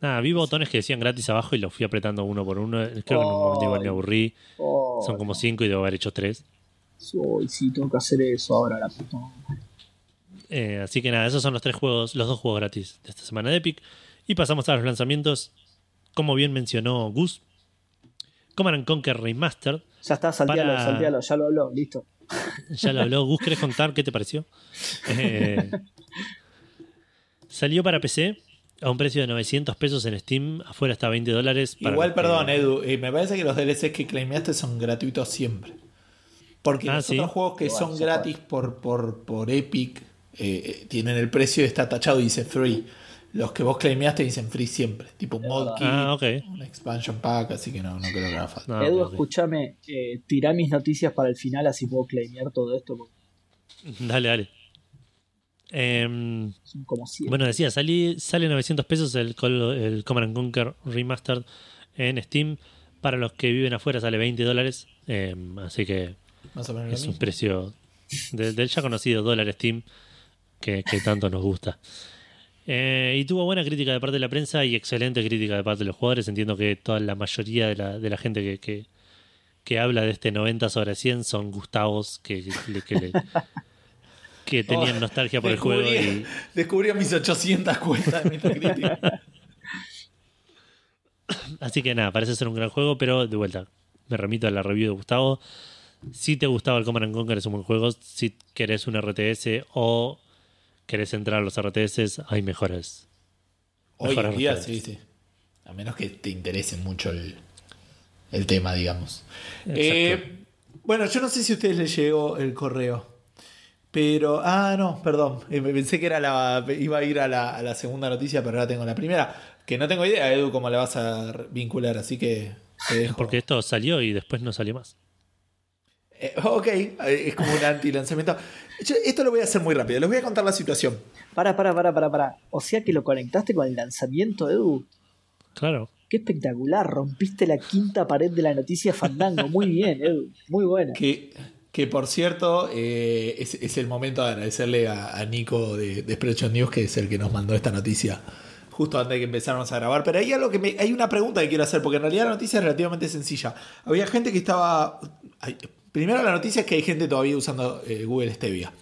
Nada, vi botones que decían gratis abajo y los fui apretando uno por uno. Creo que en un momento igual me aburrí. Son como cinco y debo haber hecho tres. Uy, sí, tengo que hacer eso ahora la puta. Eh, así que nada, esos son los tres juegos, los dos juegos gratis de esta semana de Epic. Y pasamos a los lanzamientos como bien mencionó Gus, Command Conquer Remastered. Ya está, saltealo, saltealo, ya lo habló, listo. Ya lo habló. Gus, ¿querés contar qué te pareció? Eh, salió para PC a un precio de 900 pesos en Steam, afuera está 20 dólares. Igual, perdón, Edu, eh, me parece que los DLCs que claimeaste son gratuitos siempre. Porque ah, los otros juegos que son gratis por, por, por Epic eh, tienen el precio y está tachado y dice free. Los que vos claimeaste dicen free siempre. Tipo mod ah, un expansion pack, así que no, no creo que haga falta. Edu, escúchame, eh, tirá mis noticias para el final así puedo claimear todo esto. Dale, dale. Em, bueno, decía, sale 900 pesos el, el Command Conquer Remastered en Steam. Para los que viven afuera sale 20 dólares. Em, así que es un precio del ya conocido dólar Steam que, que tanto nos gusta. Eh, y tuvo buena crítica de parte de la prensa y excelente crítica de parte de los jugadores. Entiendo que toda la mayoría de la, de la gente que, que, habla de este 90 sobre 100 son Gustavos que, que, que tenían oh, nostalgia por el juego. Y... Descubrió mis 800 cuentas de Metacritic. Así que nada, parece ser un gran juego, pero de vuelta, me remito a la review de Gustavo. Si te gustaba el Command Conquer es un buen juego. Si querés un RTS o querés entrar a los RTS, hay mejores. Hoy en día, sí, sí. A menos que te interese mucho el, tema, digamos. Eh, bueno, yo no sé si a ustedes les llegó el correo. Pero, ah, no, perdón. Eh, pensé que era la, iba a ir a la, segunda noticia, pero ahora tengo la primera. Que no tengo idea, Edu, cómo la vas a vincular, así que Porque esto salió y después no salió más. Eh, ok, es como un anti-lanzamiento. Esto lo voy a hacer muy rápido, les voy a contar la situación. Para, para, para, para, para. O sea que lo conectaste con el lanzamiento, Edu. Claro. Qué espectacular, rompiste la quinta pared de la noticia Fandango. Muy bien, Edu, muy buena. Que, que por cierto, eh, es, el momento de agradecerle a, Nico de, de News, que es el que nos mandó esta noticia justo antes de que empezáramos a grabar. Pero hay algo que me, hay una pregunta que quiero hacer, porque en realidad la noticia es relativamente sencilla. Había gente que estaba. Primero la noticia es que hay gente todavía usando eh, Google Stevia.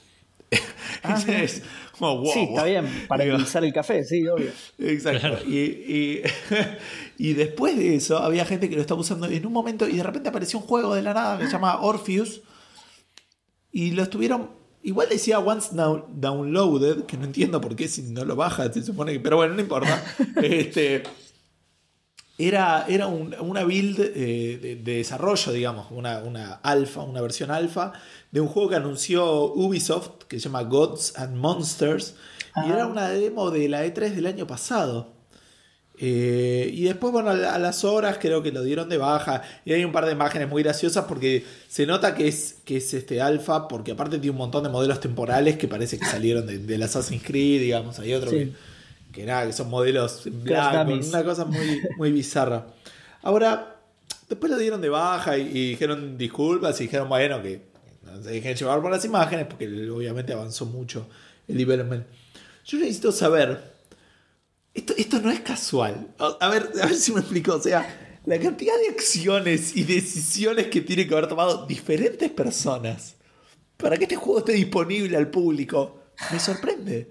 Ah, sí, está bien, para utilizar el café, sí, obvio. Exacto. Y, y, después de eso, había gente que lo estaba usando en un momento y de repente apareció un juego de la nada que se llama Orpheus. Y lo estuvieron. Igual decía once downloaded, que no entiendo por qué si no lo baja, se supone que. Pero bueno, no importa. este, era, era una build eh, de, desarrollo, digamos, una, una alfa, una versión alfa de un juego que anunció Ubisoft que se llama Gods and Monsters y era una demo de la E3 del año pasado. Eh, y después, bueno, a las horas creo que lo dieron de baja. Y hay un par de imágenes muy graciosas porque se nota que es, que es este alfa, porque aparte tiene un montón de modelos temporales que parece que salieron de, del Assassin's Creed, digamos. Hay otro que que nada, que son modelos blancos, una cosa muy, muy bizarra. Ahora, después lo dieron de baja y, dijeron disculpas y dijeron, bueno, que bueno, se dejen llevar por las imágenes porque obviamente avanzó mucho el development. Yo necesito saber, esto, esto no es casual. A ver, a ver si me explico. O sea, la cantidad de acciones y decisiones que tienen que haber tomado diferentes personas para que este juego esté disponible al público me sorprende.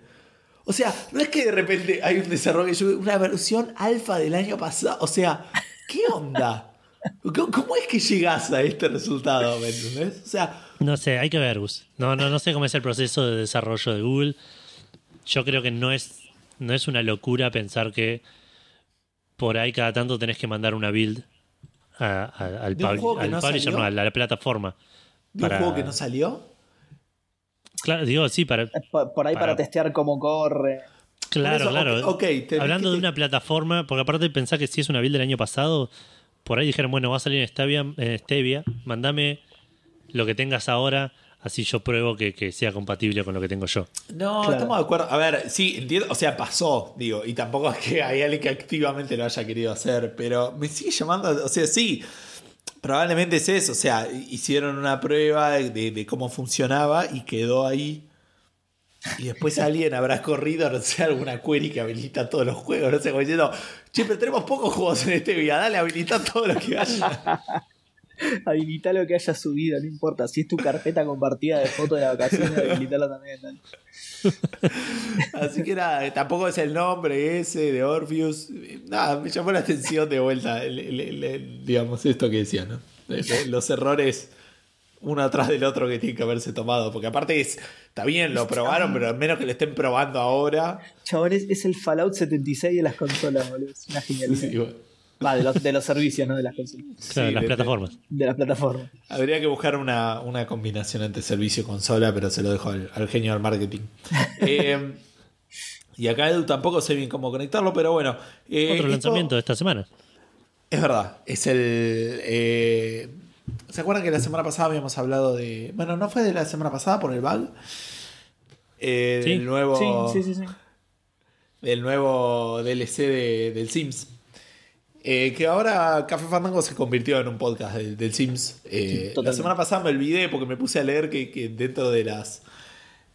O sea, no es que de repente hay un desarrollo, una versión alfa del año pasado. O sea, ¿qué onda? ¿Cómo es que llegas a este resultado? ¿Me? O sea. No sé, hay que ver, Gus. No, no, no sé cómo es el proceso de desarrollo de Google. Yo creo que no es, no es una locura pensar que por ahí cada tanto tenés que mandar una build al, publisher, no, a la, plataforma. ¿De un juego que no salió? Claro, digo, sí, para. Por, ahí para, testear cómo corre. Claro, claro. Hablando de una plataforma, porque aparte de pensar que si es una build del año pasado, por ahí dijeron, bueno, va a salir en Stevia, en Stevia mandame lo que tengas ahora, así yo pruebo que, sea compatible con lo que tengo yo. No, estamos de acuerdo. A ver, sí, entiendo, o sea, pasó, digo, y tampoco es que hay alguien que activamente lo haya querido hacer, pero me sigue llamando, o sea, sí, probablemente es eso, o sea, hicieron una prueba de, cómo funcionaba y quedó ahí. Y después alguien habrá corrido, no sé, alguna query que habilita todos los juegos, no sé, como diciendo, che, pero tenemos pocos juegos en este día, dale, habilita todo lo que haya. habilita lo que haya subido, no importa. Si es tu carpeta compartida de fotos de vacaciones, habilitalo también. Así que nada, tampoco es el nombre ese de Orpheus. Nada, me llamó la atención de vuelta, digamos, esto que decía, ¿no? Los errores uno atrás del otro que tiene que haberse tomado. Porque aparte es, está bien, lo probaron, pero al menos que lo estén probando ahora. Chavales, es el Fallout 76 de las consolas, boludo. Es una genialidad. Va, de los, de los servicios, no de las consolas. de las plataformas. De las plataformas. Habría que buscar una, combinación entre servicio y consola, pero se lo dejo al, genio del marketing. Eh, y acá Edu tampoco sé bien cómo conectarlo, pero bueno. Eh, Otro lanzamiento de esta semana. Es verdad, es el. Eh, ¿Se acuerdan que la semana pasada habíamos hablado de. Bueno, no fue de la semana pasada por el bug. El nuevo. Sí, sí, sí, El nuevo DLC de, del Sims. Eh, que ahora Café Fandango se convirtió en un podcast del Sims. Eh, la semana pasada me olvidé porque me puse a leer que, dentro de las.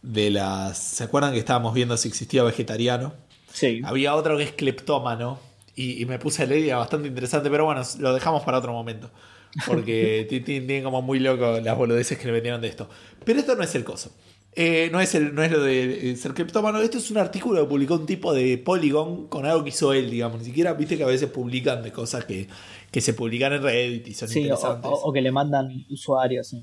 de las. ¿Se acuerdan que estábamos viendo si existía vegetariano? Sí. Había otro que es cleptómano. Y, me puse a leer y era bastante interesante, pero bueno, lo dejamos para otro momento. Porque tienen como muy loco las boludeces que le vendieron de esto. Pero esto no es el coso. Eh, no, es el, no es lo de ser criptómano. Esto es un artículo que publicó un tipo de Polygon con algo que hizo él, digamos. Ni siquiera viste que a veces publican de cosas que, se publican en Reddit y son interesantes. O, que le mandan usuarios.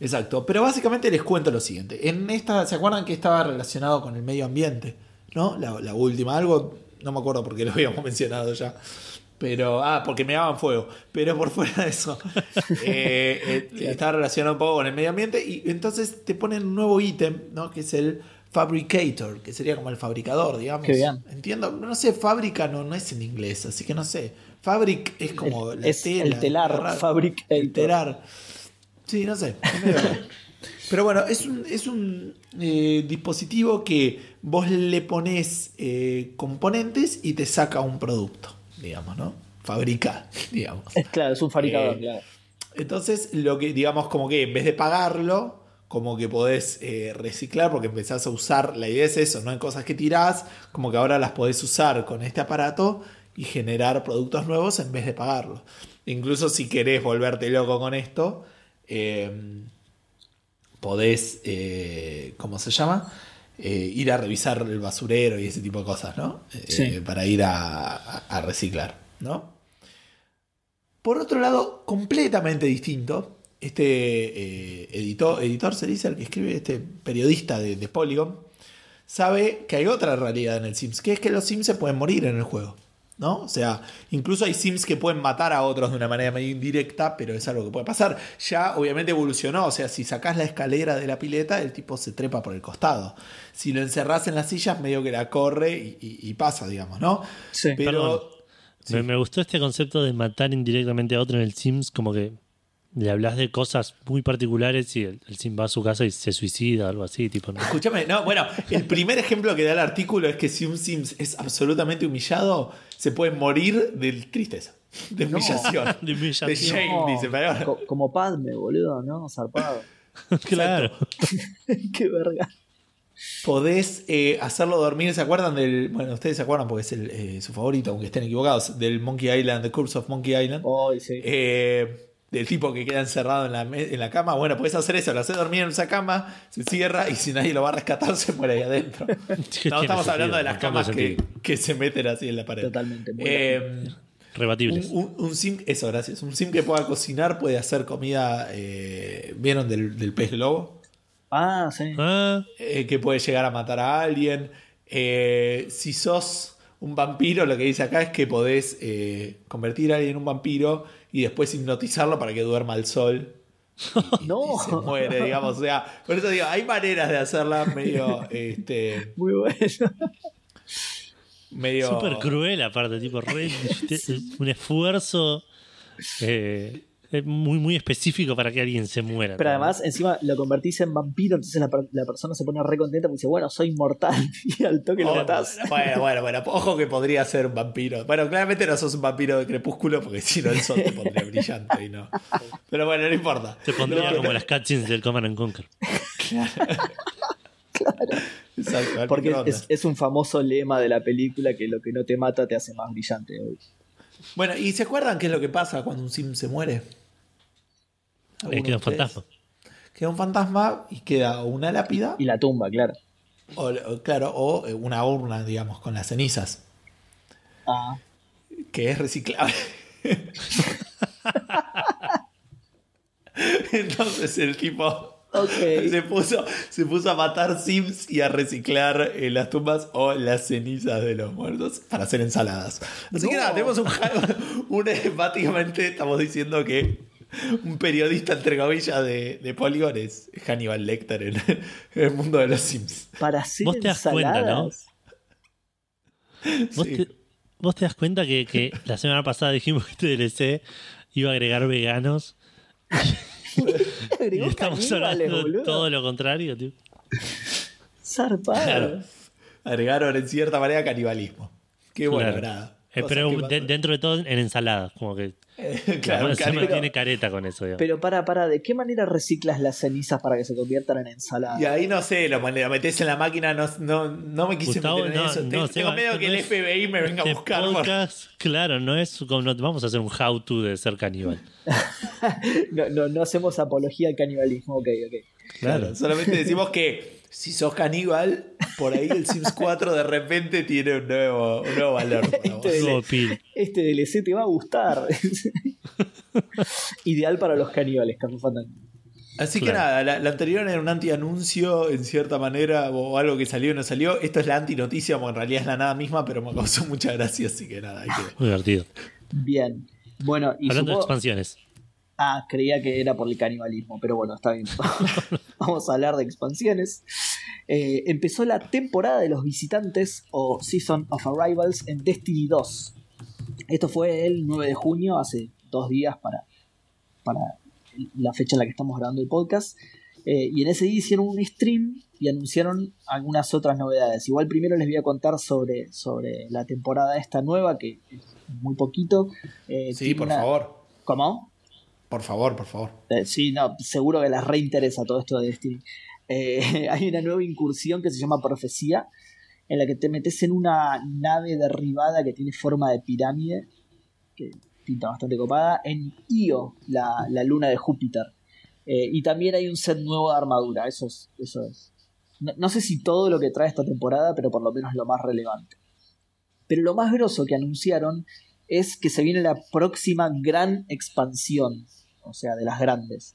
Exacto. Pero básicamente les cuento lo siguiente. En esta, ¿se acuerdan que estaba relacionado con el medio ambiente? ¿No? La, la última. Algo, no me acuerdo porque lo habíamos mencionado ya. Pero, ah, porque me daban fuego. Pero por fuera de eso, eh, eh, está relacionado un poco con el medio ambiente. Y entonces te ponen un nuevo ítem, ¿no? Que es el Fabricator, que sería como el fabricador, digamos. Entiendo, no sé, fábrica no, no es en inglés, así que no sé. Fabric es como la es tela, el telar, fabric el telar. Sí, no sé. Pero bueno, es un, es un eh, dispositivo que vos le pones componentes y te saca un producto digamos, ¿no? Fabrica, digamos. Es claro, es un fabricador, eh, claro. Entonces, lo que, digamos, como que en vez de pagarlo, como que podés eh, reciclar porque empezás a usar, la idea es eso, no en cosas que tirás, como que ahora las podés usar con este aparato y generar productos nuevos en vez de pagarlo. Incluso si querés volverte loco con esto, em, podés, eh, ¿cómo se llama? Ir a revisar el basurero y ese tipo de cosas, ¿no? para ir a, reciclar, ¿no? Por otro lado, completamente distinto, este eh, editor, editor se dice, el que escribe, este periodista de, de Polygon, sabe que hay otra realidad en el Sims, que es que los Sims se pueden morir en el juego. ¿No? O sea, incluso hay Sims que pueden matar a otros de una manera medio indirecta, pero es algo que puede pasar. Ya obviamente evolucionó, o sea, si sacás la escalera de la pileta, el tipo se trepa por el costado. Si lo encerrás en las sillas, medio que la corre y, pasa, digamos, ¿no? Sí. Pero... Me, gustó este concepto de matar indirectamente a otro en el Sims, como que le hablas de cosas muy particulares y el, Sim va a su casa y se suicida, algo así, tipo. Escúchame, no, bueno, el primer ejemplo que da el artículo es que si un Sims es absolutamente humillado, se puede morir de tristeza. De humillación. de humillación. shame, dice. como Padme, boludo, ¿no? Zarpado. claro. Qué verga. Podés eh, hacerlo dormir. ¿Se acuerdan del.? Bueno, ustedes se acuerdan porque es el, eh, su favorito, aunque estén equivocados. Del Monkey Island, The Curse of Monkey Island. Ay, sí. Eh, del tipo que queda encerrado en la, en la cama. Bueno, puedes hacer eso, lo haces dormir en esa cama, se cierra y si nadie lo va a rescatar, se muere ahí adentro. No, estamos hablando sentido, de las camas que, que se meten así en la pared. Totalmente, muy Eh, Rebatibles. un, un- un sim, eso, gracias. Un sim que pueda cocinar puede hacer comida. eh, ¿Vieron del, del pez globo? Ah, sí. Ah, Eh, que puede llegar a matar a alguien. Eh, si sos un vampiro, lo que dice acá es que podés eh, convertir a alguien en un vampiro y después hipnotizarlo para que duerma al sol. No. Y se muere, digamos. O sea, por eso digo, hay maneras de hacerla medio. Este, Muy bueno. medio súper cruel aparte, tipo, re- un esfuerzo eh, eh, muy, muy específico para que alguien se muera. Pero ¿no? además, encima lo convertís en vampiro, entonces la, la persona se pone re contenta porque dice, bueno, soy inmortal. Y al toque lo Oh, matás. Bueno, bueno, bueno. Ojo que podría ser un vampiro. Bueno, claramente no sos un vampiro de crepúsculo porque si no el sol te pondría brillante y no. Pero bueno, no importa. Te pondría No, como las cutscenes del Command and Conquer. Exacto, al Porque microondas. es, es un famoso lema de la película que lo que no te mata te hace más brillante. Bueno, ¿y se acuerdan qué es lo que pasa cuando un sim se muere? Eh, ¿Alguno queda un fantasma. Queda un fantasma y queda una lápida, Y la tumba, claro. o, o, claro, o eh, una urna, digamos, con las cenizas, Ah, que es reciclable. Entonces el tipo se, puso, se puso a matar sims y a reciclar eh, las tumbas o las cenizas de los muertos para hacer ensaladas. Así que nada, tenemos un, un- básicamente estamos diciendo que un periodista entre comillas de, de Polygon es Hannibal Lecter en, en el mundo de los sims. Para hacer Vos te das cuenta, ¿no? ¿Vos, Sí. te, vos te das cuenta que, que la semana pasada dijimos que este DLC iba a agregar veganos y estamos hablando de todo lo contrario, tío. Zarpado. Claro. Agregaron en cierta manera canibalismo. Qué bueno, Claro. nada. Eh, pero de- dentro de todo en ensaladas, como que claro, bueno, se cani- mantiene careta con eso. digamos. Pero para, para, ¿de qué manera reciclas las cenizas para que se conviertan en ensalada? Y ahí no sé, lo, lo metés en la máquina, no, no, no me quise Gustavo, meter en no, eso. no, Tengo, Seba, miedo que no el FBI me venga a Este buscar. podcast, claro, no es como no vamos a hacer un how to de ser caníbal. No, no, no hacemos apología al canibalismo, ok, ok. Claro, solamente decimos que si sos caníbal, por ahí el Sims 4 de repente tiene un nuevo, un nuevo valor. para vos. Este pil. Este DLC te va a gustar. Ideal para los caníbales, Café Fandango. Así que Claro. nada, la, la anterior era un anti-anuncio en cierta manera, o algo que salió y no salió. Esto es la anti-noticia, porque en realidad es la nada misma, pero me causó mucha gracia, así que nada, ahí quedó. Muy divertido. Bien. Bueno, y Hablando de expansiones. Ah, creía que era por el canibalismo, pero bueno, está bien. Vamos a hablar de expansiones. Eh, empezó la temporada de los visitantes o Season of Arrivals en Destiny 2. Esto fue el 9 de junio, hace dos días para, para la fecha en la que estamos grabando el podcast. Eh, y en ese día hicieron un stream y anunciaron algunas otras novedades. Igual primero les voy a contar sobre, sobre la temporada esta nueva, que es muy poquito. Eh, Sí, por una- favor. ¿Cómo? Por favor, por favor. Eh, sí, no, seguro que les reinteresa todo esto de Destiny. Eh, hay una nueva incursión que se llama Profecía, en la que te metes en una nave derribada que tiene forma de pirámide, que pinta bastante copada, en Io, la, la luna de Júpiter. Eh, y también hay un set nuevo de armadura, eso es. Eso es. No, no sé si todo lo que trae esta temporada, pero por lo menos lo más relevante. Pero lo más grosso que anunciaron es que se viene la próxima gran expansión, o sea, de las grandes.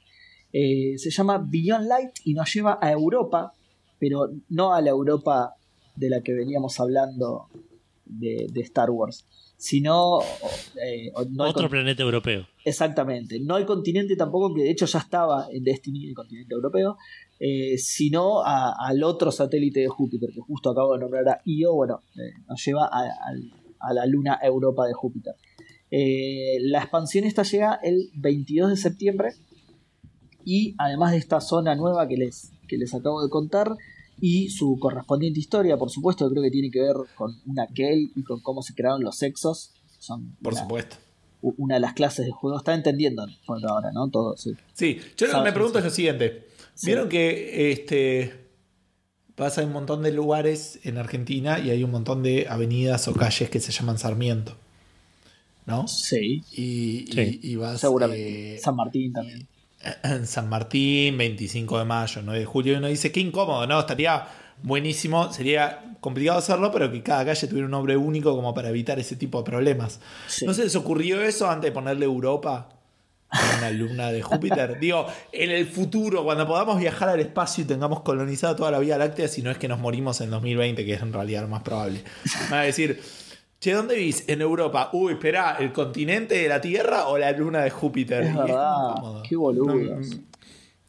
Eh, se llama Beyond Light y nos lleva a Europa, pero no a la Europa de la que veníamos hablando de, de Star Wars, sino eh, no Otro planeta europeo. exactamente, no al continente tampoco, que de hecho ya estaba en Destiny, el continente europeo, eh, sino a- al otro satélite de Júpiter, que justo acabo de nombrar a Io, bueno, eh, nos lleva a la luna Europa de Júpiter. Eh, la expansión esta llega el 22 de septiembre y además de esta zona nueva que les, que les acabo de contar y su correspondiente historia, por supuesto, creo que tiene que ver con una Kell y con cómo se crearon los sexos. Son Por una, supuesto. una de las clases de juego. Está entendiendo por ahora, ¿no? Todo, sí. Sí, yo lo que me pregunto es lo siguiente. Vieron que este pasa en un montón de lugares en Argentina y hay un montón de avenidas o calles que se llaman Sarmiento. ¿No? Sí. Y, y- Sí. y vas Seguramente. eh, San Martín también. en San Martín, 25 de mayo, 9 de julio, y uno dice, qué incómodo, ¿no? Estaría buenísimo, sería complicado hacerlo, pero que cada calle tuviera un nombre único como para evitar ese tipo de problemas. Sí. ¿No se les ocurrió eso antes de ponerle Europa a una luna de Júpiter? Digo, en el futuro, cuando podamos viajar al espacio y tengamos colonizado toda la Vía Láctea, si no es que nos morimos en 2020, que es en realidad lo más probable, van a decir... Che, ¿dónde vivís? En Europa. Uy, espera, ¿el continente de la Tierra o la luna de Júpiter? Es verdad, qué boludos. No, mm,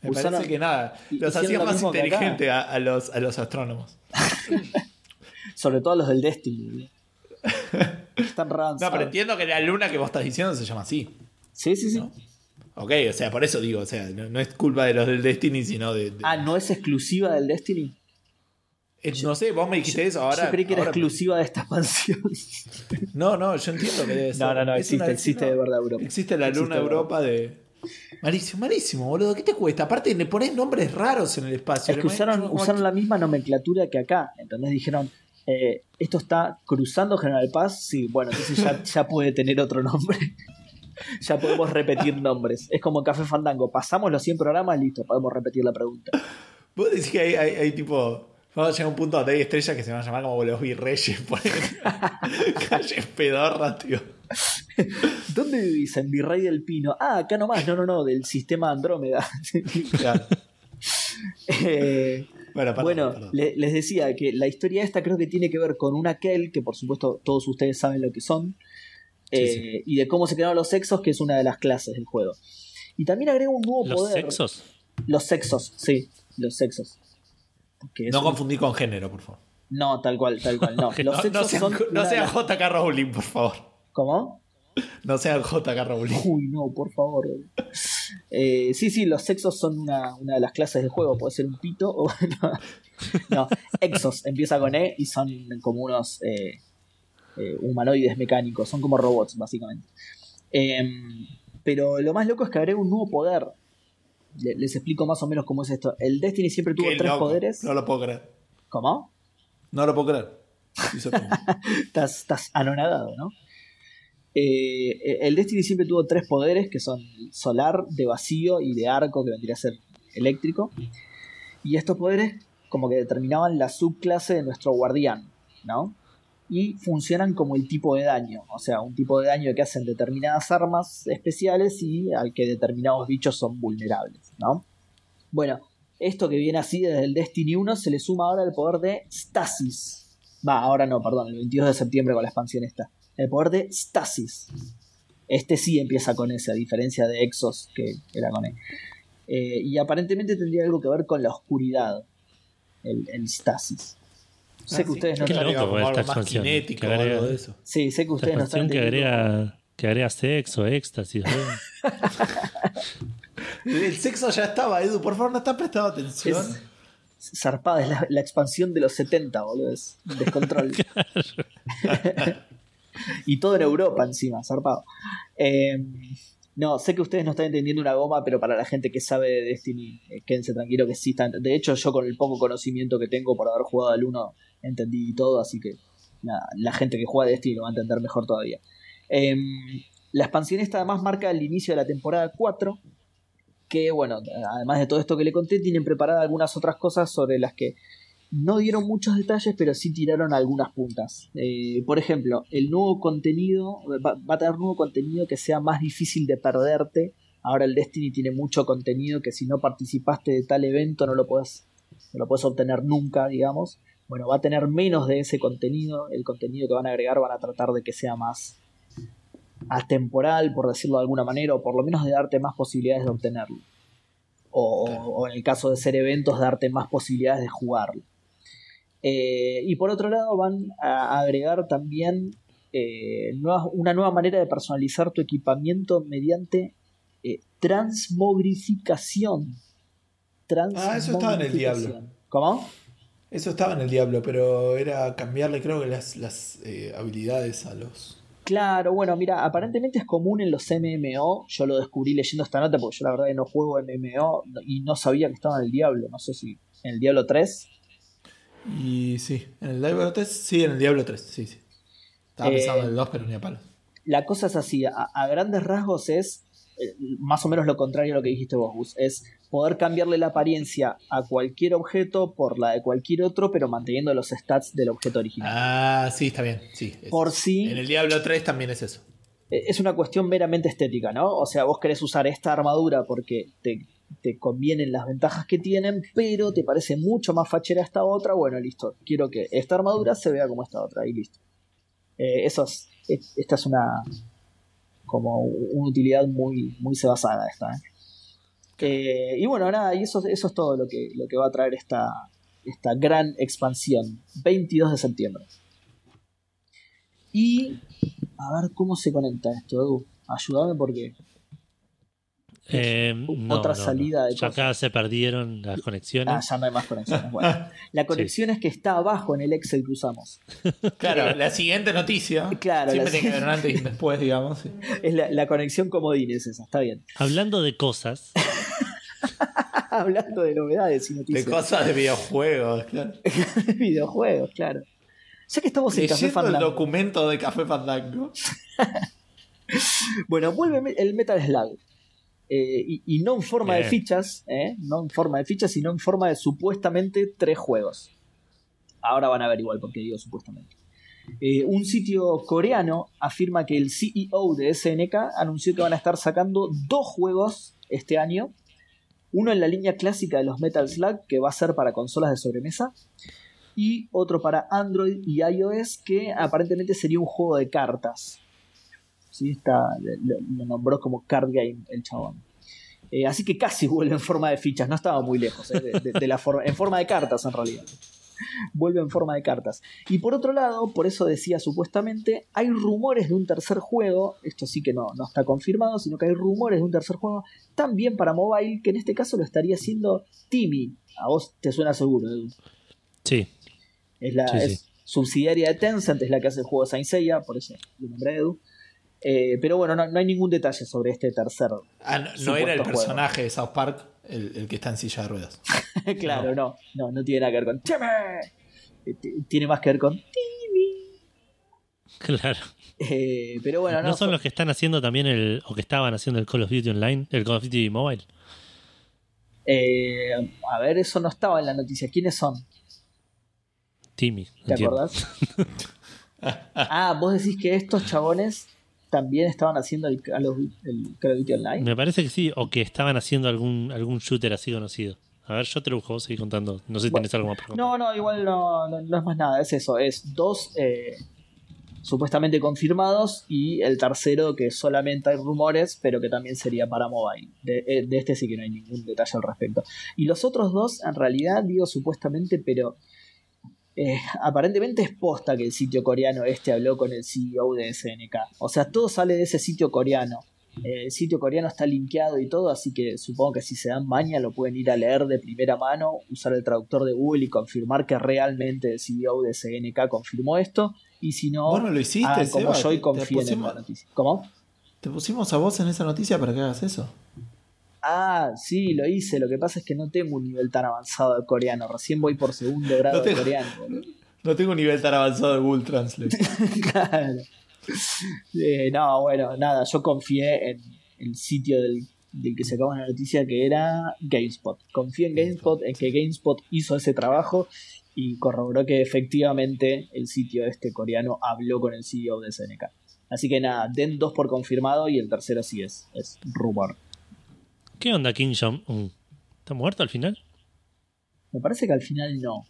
me Usaron- parece que nada, los hacía más inteligentes a, a los, a los astrónomos. Sobre todo los del Destiny. Están raros. No, pero entiendo que la luna que vos estás diciendo se llama así. Sí, sí, sí. ¿no? Ok, o sea, por eso digo, o sea, no, no es culpa de los del Destiny, sino de... de- Ah, ¿no es exclusiva del Destiny? Eh, no sé, vos me dijiste eso ahora. Yo creí que era ahora- exclusiva de esta expansión. No, no, yo entiendo que debe ser. No, no, no, existe, una- existe no, de verdad Europa. Existe la Existe luna de. Europa de... Malísimo, malísimo, boludo. ¿Qué te cuesta? Aparte le pones nombres raros en el espacio. Es que usaron, usaron la misma nomenclatura que acá. Entonces dijeron, eh, esto está cruzando General Paz. Sí, bueno, entonces ya, ya puede tener otro nombre. ya podemos repetir nombres. Es como Café Fandango. Pasamos los 100 programas, listo, podemos repetir la pregunta. Vos decís que hay, hay, hay tipo. Vamos a llegar a un punto donde hay estrellas que se van a llamar como los virreyes. Por Calles pedorras, tío. ¿Dónde vivís? En Virrey del Pino. Ah, acá nomás. No, no, no, del sistema Andrómeda. Claro. Eh, Bueno, perdón, bueno, perdón. le- les decía que la historia esta creo que tiene que ver con una Kel, que por supuesto todos ustedes saben lo que son, eh, sí. y de cómo se crearon los sexos, que es una de las clases del juego. Y también agrega un nuevo Los poder. sexos. Los sexos, sí, los sexos. Que No un- confundir con género, por favor. No, tal cual, tal cual. No, los No, sexos no sean, son. no una de sean las- JK Rowling, por favor. ¿Cómo? No sean JK Rowling. Uy, no, por favor. Eh, sí, sí, los sexos son una, una de las clases del juego. Puede ser un pito o. No, no, exos empieza con E y son como unos eh, eh, humanoides mecánicos. Son como robots, básicamente. Em, pero lo más loco es que agrega un nuevo poder. Le- Les explico más o menos cómo es esto. El Destiny siempre tuvo Qué tres loco. poderes. No lo puedo creer. ¿Cómo? No lo puedo creer. Estás anonadado, ¿no? Eh, el Destiny siempre tuvo tres poderes, que son solar, de vacío y de arco, que vendría a ser eléctrico. Y estos poderes como que determinaban la subclase de nuestro guardián, ¿no? Y funcionan como el tipo de daño, o sea, un tipo de daño que hacen determinadas armas especiales y al que determinados bichos son vulnerables, ¿no? Bueno, esto que viene así desde el Destiny 1 se le suma ahora el poder de Stasis. Va, ahora no, perdón, el 22 de septiembre con la expansión esta. El poder de Stasis. Este sí empieza con ese, a diferencia de Exos, que era con E. Y aparentemente tendría algo que ver con la oscuridad. El, el Stasis. Sé que sí. ustedes no Qué están. loco, Como esta algo más expansión, kinético que o agrega- algo de eso. Sí, sé que ustedes no están. expansión que entendiendo. agrega, que agrega sexo, éxtasis. El sexo ya estaba, Edu. Por favor, no estás prestando atención. Es zarpada, es la, la expansión de los 70, boludo. Es un descontrol. y todo en Europa encima, zarpado. Eh, no, sé que ustedes no están entendiendo una goma, pero para la gente que sabe de Destiny, eh, quédense tranquilo que sí están. De hecho, yo con el poco conocimiento que tengo por haber jugado al 1, entendí todo, así que la gente que juega Destiny lo va a entender mejor todavía. Eh, la expansión esta además marca el inicio de la temporada 4, que bueno, además de todo esto que le conté, tienen preparadas algunas otras cosas sobre las que no dieron muchos detalles, pero sí tiraron algunas puntas. Eh, por ejemplo, el nuevo contenido va, va a tener nuevo contenido que sea más difícil de perderte. Ahora el Destiny tiene mucho contenido que si no participaste de tal evento no lo puedes no lo puedes obtener nunca, digamos. Bueno, va a tener menos de ese contenido. El contenido que van a agregar van a tratar de que sea más atemporal, por decirlo de alguna manera, o por lo menos de darte más posibilidades de obtenerlo. O, o en el caso de ser eventos, darte más posibilidades de jugarlo. Eh, y por otro lado, van a agregar también eh, nuevas- una nueva manera de personalizar tu equipamiento mediante eh, transmogrificación. Ah, eso estaba en el Diablo. Transmogrificación. ¿Cómo? Eso estaba en el Diablo, pero era cambiarle, creo que las, las eh, habilidades a los. Claro, bueno, mira, aparentemente es común en los MMO. Yo lo descubrí leyendo esta nota porque yo la verdad que no juego MMO y no sabía que estaba en el Diablo. No sé si en el Diablo 3. Y sí, en el Diablo 3, sí, en el Diablo 3, sí, sí. Estaba pensando Eh, en el 2, pero ni a palo. La cosa es así, a, a grandes rasgos es eh, más o menos lo contrario a lo que dijiste vos, Gus. Es poder cambiarle la apariencia a cualquier objeto por la de cualquier otro, pero manteniendo los stats del objeto original. Ah, sí, está bien. Sí, es- por sí, En el Diablo 3 también es eso. eh, es una cuestión meramente estética, ¿no? O sea, vos querés usar esta armadura porque te, te convienen las ventajas que tienen, pero te parece mucho más fachera esta otra, bueno, listo. Quiero que esta armadura se vea como esta otra, y listo. Eh, eso es, es- esta es una como una utilidad muy, muy sebasada esta. ¿eh? Eh, y bueno, nada, y eso, eso es todo lo que, lo que va a traer esta, esta gran expansión. 22 de septiembre. Y a ver cómo se conecta esto, Edu. Ayúdame porque Eh, U- no, otra no, no. salida de Ya cosas. acá se perdieron las ah, conexiones. ya no hay más conexiones. Bueno, la conexión es que está abajo en el Excel que usamos. Claro, la siguiente noticia. Claro, Siempre tiene que haber antes y después, digamos. sí. Es la, la conexión comodín, es esa, está bien. Hablando de cosas, Hablando de novedades y De noticias. cosas de videojuegos, claro. de videojuegos, claro. Ya que estamos en Café Leyendo el Fandango. documento de Café Fandango. Bueno, vuelve el Metal Slug. Eh, y, y no en forma de fichas, ¿eh? no en forma de fichas, sino en forma de supuestamente tres juegos. Ahora van a ver igual porque digo supuestamente. Eh, un sitio coreano afirma que el CEO de SNK anunció que van a estar sacando dos juegos este año. Uno en la línea clásica de los Metal Slug, que va a ser para consolas de sobremesa. Y otro para Android y iOS, que aparentemente sería un juego de cartas. ¿sí? Está, lo, nombró como card game el chabón. Eh, así que casi vuelve en forma de fichas, no estaba muy lejos, eh, de, la en forma de cartas en realidad. Vuelve en forma de cartas. Y por otro lado, por eso decía supuestamente, hay rumores de un tercer juego, esto sí que no, no está confirmado, sino que hay rumores de un tercer juego también para mobile, que en este caso lo estaría haciendo Timmy. A vos te suena seguro, Edu. sí. Es la Sí, es sí. subsidiaria de Tencent, es la que hace el juego Saint Seiya, por eso lo nombré Edu. Eh, pero bueno, no, no hay ningún detalle sobre este tercer. Ah, no, era el juego. personaje de South Park el, el que está en silla de ruedas. claro, no. no, no, tiene nada que ver con Timmy. Eh, Tiene más que ver con Timmy. Claro. Eh, pero bueno, ¿No, no, son son- los que están haciendo también el. o que estaban haciendo el Call of Duty Online? El Call of Duty Mobile. eh, a ver, eso no estaba en la noticia. ¿Quiénes son? Timmy. ¿Te entiendo. acordás? ah, vos decís que estos chabones también estaban haciendo el Call of, Duty Online. Me parece que sí, o que estaban haciendo algún, algún shooter así conocido. A ver, yo te lo busco, seguí contando. No sé si Bueno, tenés algo más para contar. No, no, igual no, no, no es más nada, es eso, es dos eh, supuestamente confirmados y el tercero que solamente hay rumores, pero que también sería para mobile. De, eh, de este sí que no hay ningún detalle al respecto. Y los otros dos, en realidad, digo supuestamente, pero eh, aparentemente es posta que el sitio coreano este habló con el CEO de SNK. O sea, todo sale de ese sitio coreano. Eh, el sitio coreano está linkeado y todo, así que supongo que si se dan maña lo pueden ir a leer de primera mano, usar el traductor de Google y confirmar que realmente el CEO de SNK confirmó esto. Y si no, lo hiciste, como Seba, yo y te confíen en la noticia. ¿Cómo? Te pusimos a vos en esa noticia para que hagas eso. Ah, sí, lo hice. Lo que pasa es que no tengo un nivel tan avanzado de coreano. Recién voy por segundo grado No de tengo- coreano. boludo. No tengo un nivel tan avanzado de Google Translate. claro. Eh, no, bueno, nada, yo confié en el sitio del, del que sacamos la noticia que era GameSpot. Confié en GameSpot, en que GameSpot hizo ese trabajo y corroboró que efectivamente el sitio este coreano habló con el CEO de SNK. Así que nada, den dos por confirmado y el tercero sí es, es rumor. ¿Qué onda, King Jong-un? ¿Está muerto al final? Me parece que al final no.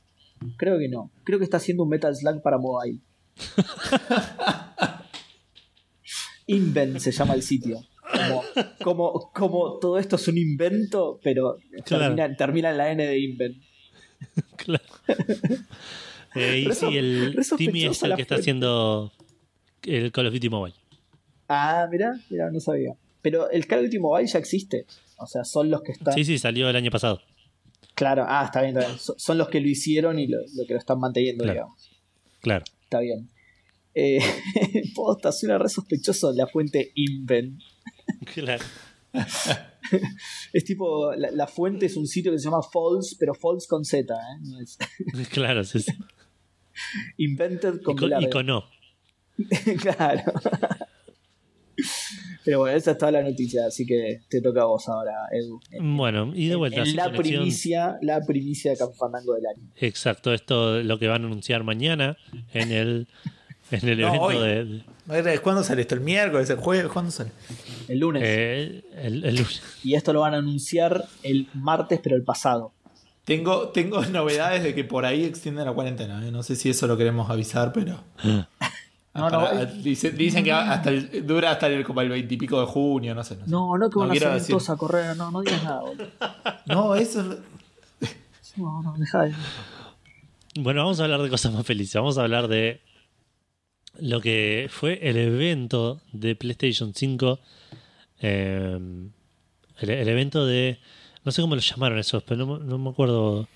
Creo que no. Creo que está haciendo un Metal Slug para mobile. Invent se llama el sitio. Como, como, como todo esto es un invento, pero Claro. termina, termina en la N de invent. Claro. Eh, y sí, el Timmy es el que está haciendo el Call of Duty Mobile. Ah, mira, mira, no sabía. Pero el Call of Duty Mobile ya existe. O sea, son los que están. Sí, sí, salió el año pasado. Claro, ah, está bien, está bien. So- Son los que lo hicieron y lo, lo que lo están manteniendo, Claro. digamos. Claro. Está bien. Eh, posta, suena re sospechoso la fuente Invent. Claro. Es tipo, la, la fuente es un sitio que se llama False, pero False con Z, ¿eh? No es Claro, sí, sí. Invented Y con y larga. con no. claro. Pero bueno, esa es toda la noticia, así que te toca a vos ahora, Edu. Bueno, y de vuelta. En sin la conexión. primicia, la primicia de Campfandango del año. Exacto, esto es lo que van a anunciar mañana en el, en el No, evento hoy. de, de- ¿Cuándo sale esto? ¿El miércoles? ¿El jueves? ¿Cuándo sale? El lunes. eh, el, el lunes. Y esto lo van a anunciar el martes, pero el pasado. Tengo, tengo novedades de que por ahí extienden la cuarentena. ¿eh? No sé si eso lo queremos avisar, pero. No, Para- no, dice- dicen que hasta el- dura hasta el, como el veintipico de junio, no sé. No, sé. No, no que van No a salir decir- todos a correr, no, no digas nada, boludo. No, eso. es lo- No, no, deja de. Bueno, vamos a hablar de cosas más felices. Vamos a hablar de lo que fue el evento de PlayStation 5. eh, el, el evento de. No sé cómo lo llamaron esos, pero no me acuerdo.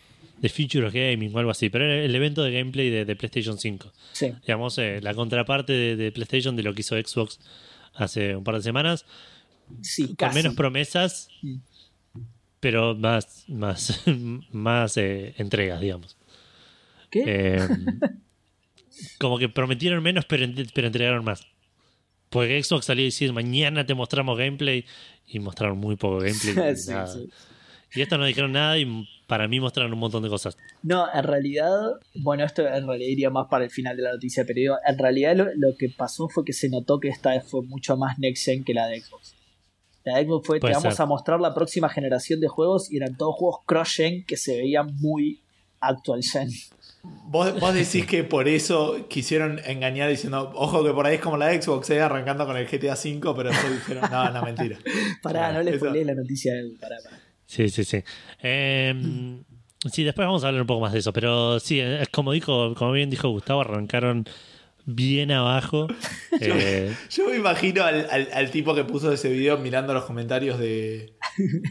De Future of Gaming o algo así. Pero era el evento de gameplay de, de PlayStation 5. Sí. Digamos, eh, la contraparte de, de PlayStation de lo que hizo Xbox hace un par de semanas. Sí, Con casi. menos promesas, pero más, más, más eh, entregas, digamos. ¿Qué? Eh, como que prometieron menos, pero, en- pero entregaron más. Porque Xbox salió a decir mañana te mostramos gameplay y mostraron muy poco gameplay. sí. y esto no dijeron nada y para mí mostraron un montón de cosas. No, en realidad, bueno, esto en realidad iría más para el final de la noticia, pero digo, en realidad lo, lo que pasó fue que se notó que esta vez fue mucho más next gen que la de Xbox. La de Xbox fue, te Puede vamos ser. a mostrar la próxima generación de juegos y eran todos juegos cross-gen que se veían muy actual gen. Vos, vos decís que por eso quisieron engañar diciendo, ojo que por ahí es como la Xbox, eh, arrancando con el GTA V, pero después dijeron, no, no, mentira. Pará, no le Eso- spoilees la noticia de pará, pará. Sí, sí, sí. Eh, sí, después vamos a hablar un poco más de eso, pero sí, es como dijo, como bien dijo Gustavo, arrancaron bien abajo. Eh, Yo me imagino al, al- al tipo que puso ese video mirando los comentarios de,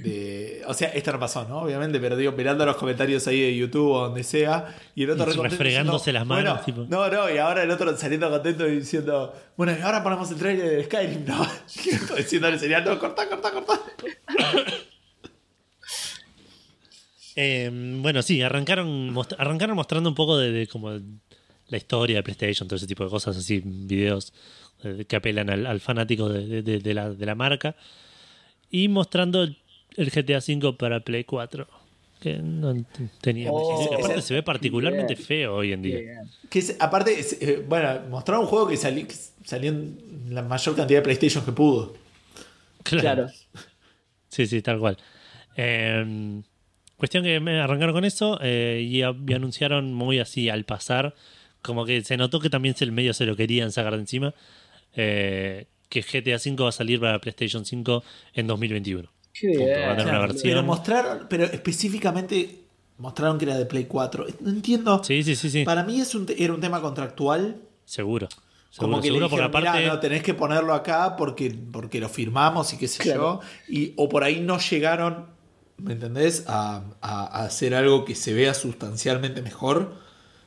de- O sea, esto no pasó, ¿no? Obviamente, pero digo, mirando los comentarios ahí de YouTube o donde sea, y el otro Y refregándose diciendo, las manos, bueno, tipo. No, no, y ahora el otro saliendo contento y diciendo, bueno, y ahora ponemos el trailer de Skyrim, ¿no? Diciéndole, sería, no, cortá, cortá, cortá. eh, bueno, sí, arrancaron, most- arrancaron mostrando un poco de, de como la historia de PlayStation, todo ese tipo de cosas, así, videos eh, que apelan al, al fanático de, de- de- de la, de la marca. Y mostrando el, el GTA V para Play 4. Que no tenía Oh. Aparte ese- se ve particularmente feo hoy en día. Que es- aparte, es, eh, bueno, mostraron un juego que, sali- que salió en la mayor cantidad de PlayStation que pudo. Claro. Sí, sí, tal cual. Eh, cuestión que me arrancaron con eso eh, y, a- y anunciaron muy así al pasar, como que se notó que también el medio se lo querían sacar de encima, eh, que GTA V va a salir para PlayStation 5 en 2021. Qué Punto, bien. va a tener una Claro. versión. Pero mostraron, pero específicamente mostraron que era de Play 4. No entiendo. Sí, sí, sí, sí, Para mí es un te- era un tema contractual. seguro. Como Seguro, que seguro, le porque dijeron, aparte... "Mirá, no, tenés que ponerlo acá porque, porque lo firmamos y qué sé Claro. yo. Y, o por ahí no llegaron, ¿me entendés? A, a- a hacer algo que se vea sustancialmente mejor.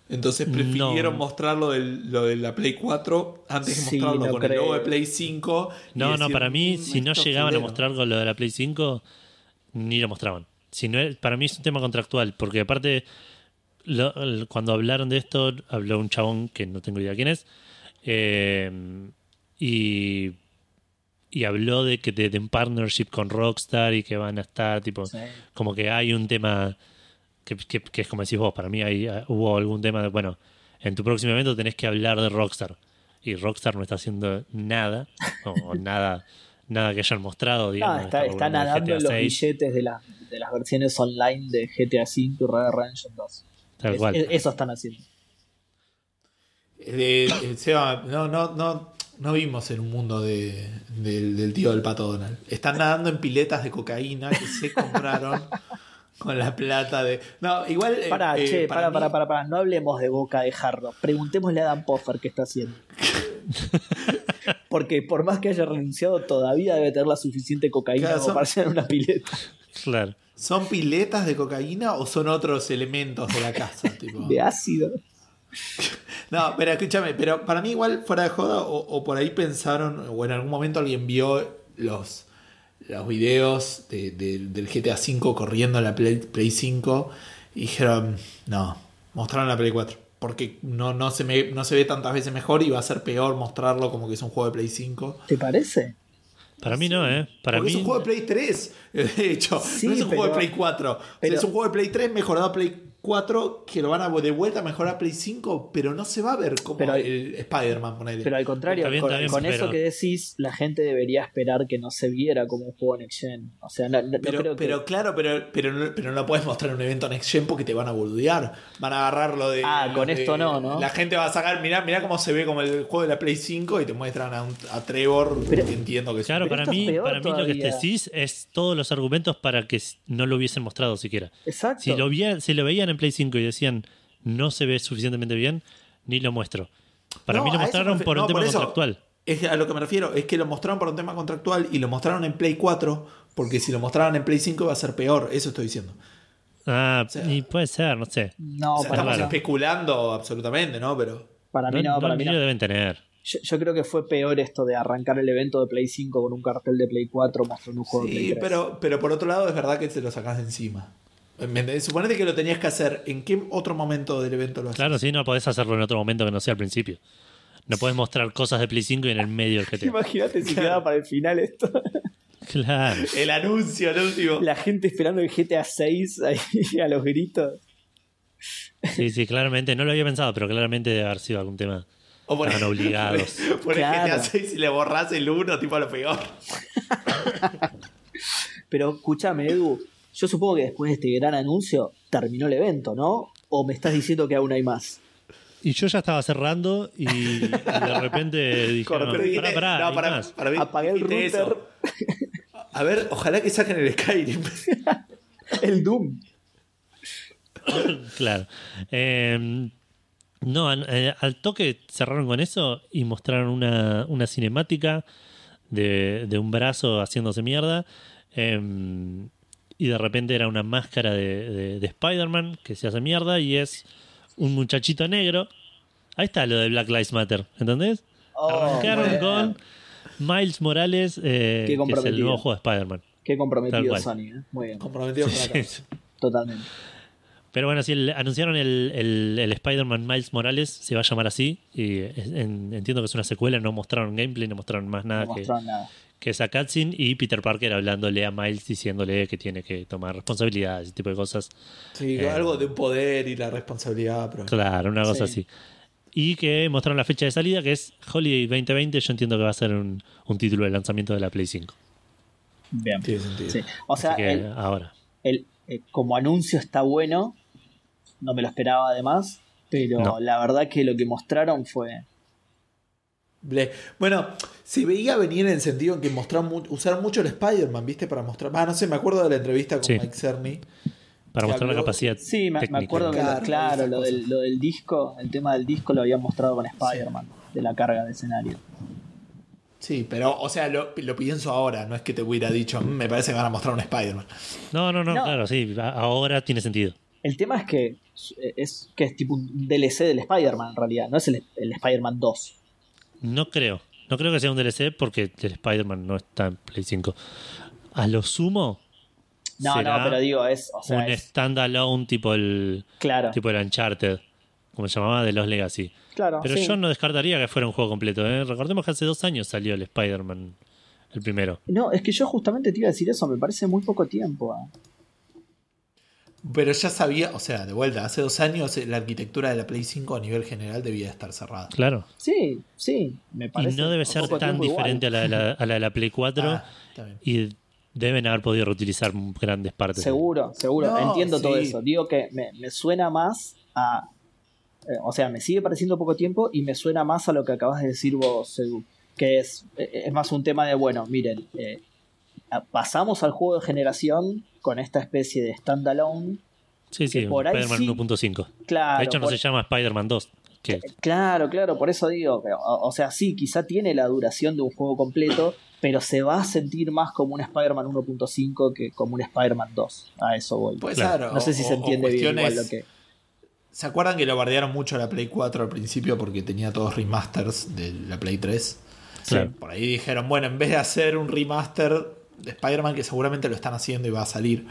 Entonces prefirieron No. mostrar lo, del- lo de la Play 4 antes de Sí, mostrarlo no con el logo de Play 5. y No, no, para mí, "Mm, si no llegaban a fulero". mostrar con lo de la Play 5, ni lo mostraban. Si no, para mí es un tema contractual, porque aparte, lo- cuando hablaron de esto, habló un chabón que no tengo idea quién es, eh, y, y habló de que de, de un partnership con Rockstar y que van a estar, tipo, Sí. como que hay un tema que, que- que es como decís vos, para mí hay, ah, hubo algún tema de, bueno, en tu próximo evento tenés que hablar de Rockstar. Y Rockstar no está haciendo nada, o, o nada, nada que hayan mostrado, digamos. Ah, está, está hablando de nadando los 6, billetes de, la- de las versiones online de GTA V y Red Dead Redemption 2. tal Es- cual. es- eso están haciendo. Eh, eh, Seba, no, no, no, no vimos en un mundo de, del- del tío del pato Donald. Están nadando en piletas de cocaína que se compraron con la plata de. No, igual. eh, Pará, eh, che, pará, mí- pará, pará, pará. No hablemos de boca de jarro. Preguntémosle a Dan Poffer qué está haciendo. Porque por más que haya renunciado, todavía debe tener la suficiente cocaína Claro, como son- para hacer una pileta. Claro. ¿Son piletas de cocaína o son otros elementos de la casa? tipo? De ácido. No, pero escúchame, pero para mí igual fuera de joda, o, o por ahí pensaron, o en algún momento alguien vio los, los videos de- de- del GTA V corriendo en la Play, Play 5 y dijeron, no, mostraron la Play 4. Porque no, no, se me, no se ve tantas veces mejor y va a ser peor mostrarlo como que es un juego de Play 5. ¿Te parece? Para mí no, ¿eh? Para Porque mí. es un juego de Play 3, de hecho. Sí, no es un juego de Play 4. O sea, pero- es un juego de Play 3 mejorado a Play 4 que lo van a de vuelta a mejorar a Play 5, pero no se va a ver como Pero- el Spider-Man, ponele. Pero al contrario, con, eso que decís, la gente debería esperar que no se viera como un juego Next Gen. O sea, no, no- no Pero, creo que... pero claro, pero, pero, no, pero no lo puedes mostrar en un evento Next Gen porque te van a boludear. Van a agarrar lo de. Ah, con de- esto no, ¿no? La gente va a sacar, mirá, mirá cómo se ve como el juego de la Play 5 y te muestran a, un- a Trevor, Pero- que entiendo que Claro, para mí, para mí lo que decís es todos los argumentos para que no lo hubiesen mostrado siquiera. Exacto. Si lo, vi- si lo veían en Play 5 y decían no se ve suficientemente bien, ni lo muestro. Para No, mí lo mostraron por un no, tema por eso. contractual. Es a lo que me refiero, es que lo mostraron por un tema contractual y lo mostraron en Play 4, porque si lo mostraran en Play 5 va a ser peor, eso estoy diciendo. Ah, sea- y puede ser, no sé. No, O sea, para, estamos especulando absolutamente, ¿no? Pero. para mí no, no, para mí no. lo deben tener. Yo, yo creo que fue peor esto de arrancar el evento de Play 5 con un cartel de Play 4 mostrando un juego de Play Sí, 3. pero, pero por otro lado es verdad que te lo sacás de encima. Suponete que lo tenías que hacer. ¿En qué otro momento del evento lo haces? Claro, sí, no podés hacerlo en otro momento que no sea al principio. No podés mostrar cosas de Play 5 y en el medio del GTA. Imagínate si Claro. quedaba para el final esto. Claro. El anuncio, el último. La gente esperando el GTA 6 ahí a los gritos. Sí, sí, claramente. No lo había pensado, pero claramente debe haber sido algún tema. O por Estaban obligados. Por el Claro. GTA 6 y le borrás el 1, tipo a lo peor. Pero escúchame, Edu, yo supongo que después de este gran anuncio terminó el evento, ¿no? ¿O me estás diciendo que aún hay más? Y yo ya estaba cerrando y, y de repente dije, Corre, no, pero dijiste- pará, pará, no, para- más. para mí Apagué el router. eso. A ver, ojalá que saquen el Skyrim. El Doom. Claro. Eh, no, eh, al toque cerraron con eso y mostraron una, una cinemática de, de un brazo haciéndose mierda. eh, y de repente era una máscara de, de- de Spider-Man que se hace mierda y es un muchachito negro. Ahí está lo de Black Lives Matter, ¿entendés? Oh, Arrancaron con Miles Morales, eh, que es el nuevo juego de Spider-Man. Qué comprometido. Sony, ¿eh? Muy bien, Comprometido con la causa. totalmente. Pero bueno, sí, el- anunciaron el, el- el Spider-Man Miles Morales, se va a llamar así. Y es- en- entiendo que es una secuela, no mostraron gameplay, no mostraron más nada No que, mostraron nada. Que esa cutscene. Y Peter Parker hablándole a Miles diciéndole que tiene que tomar responsabilidad, ese tipo de cosas. Sí, Eh. algo de un poder y la responsabilidad. Pero... Claro, una cosa Sí. así. Y que mostraron la fecha de salida, que es Holiday 2020. Yo entiendo que va a ser un, un título de lanzamiento de la Play 5. Bien. Tiene sentido. Sí. O sea, Así que el- ahora. el- eh, como anuncio está bueno, no me lo esperaba además, pero No. la verdad que lo que mostraron fue... Ble- Bueno, se veía venir en el sentido en que mostraron mu- usaron mucho el Spider-Man, ¿viste? Para mostrar. Ah, no sé, me acuerdo de la entrevista con Sí. Mike Cerny. Para mostrar la habló- capacidad. Sí, me, acuerdo que, Claro, lo- claro, del, lo del disco, el tema del disco lo habían mostrado con Spider-Man, de la carga de escenario. Sí, pero, o sea, lo, lo pienso ahora, no es que te hubiera dicho, "Mm, me parece que van a mostrar un Spider-Man. No, no, no, No. claro, sí. Ahora tiene sentido. El tema es que es, que es tipo un DLC del Spider-Man en realidad, no es el, el Spider-Man 2. No creo. No creo que sea un DLC porque el Spider-Man no está en Play 5. A lo sumo, No, será no, pero digo, es, o sea, un es- standalone tipo el claro, tipo el Uncharted, como se llamaba, de los Legacy. claro, Pero sí. yo no descartaría que fuera un juego completo. ¿eh? Recordemos que hace dos años salió el Spider-Man, el primero. No, es que yo justamente te iba a decir eso, me parece muy poco tiempo. ah. Pero ya sabía, o sea, de vuelta, hace dos años eh, la arquitectura de la Play 5 a nivel general debía estar cerrada. Claro. Sí, sí, me Y parece. no debe un ser poco tan diferente a la, de la- a la de la Play 4. Ah, está bien. Y deben haber podido reutilizar grandes partes. Seguro, seguro, No, entiendo todo eso. Digo que me, me suena más a. eh, o sea, me sigue pareciendo poco tiempo y me suena más a lo que acabas de decir vos, Edu. Que es, eh, es más un tema de, bueno, miren, eh, pasamos al juego de generación con esta especie de standalone. Sí, sí, que por ahí Spider-Man sí- 1.5. Claro, de hecho, no por- se llama Spider-Man 2. Que, Claro, claro, por eso digo, que, o, o sea, sí, quizá tiene la duración de un juego completo, pero se va a sentir más como un Spider-Man 1.5 que como un Spider-Man 2. A eso voy. Puede Claro. no sé si o- se entiende bien igual lo que. ¿Se acuerdan que lo bardearon mucho la Play 4 al principio porque tenía todos remasters de la Play 3? Claro. Por ahí dijeron, bueno, en vez de hacer un remaster Spider-Man, que seguramente lo están haciendo y va a salir,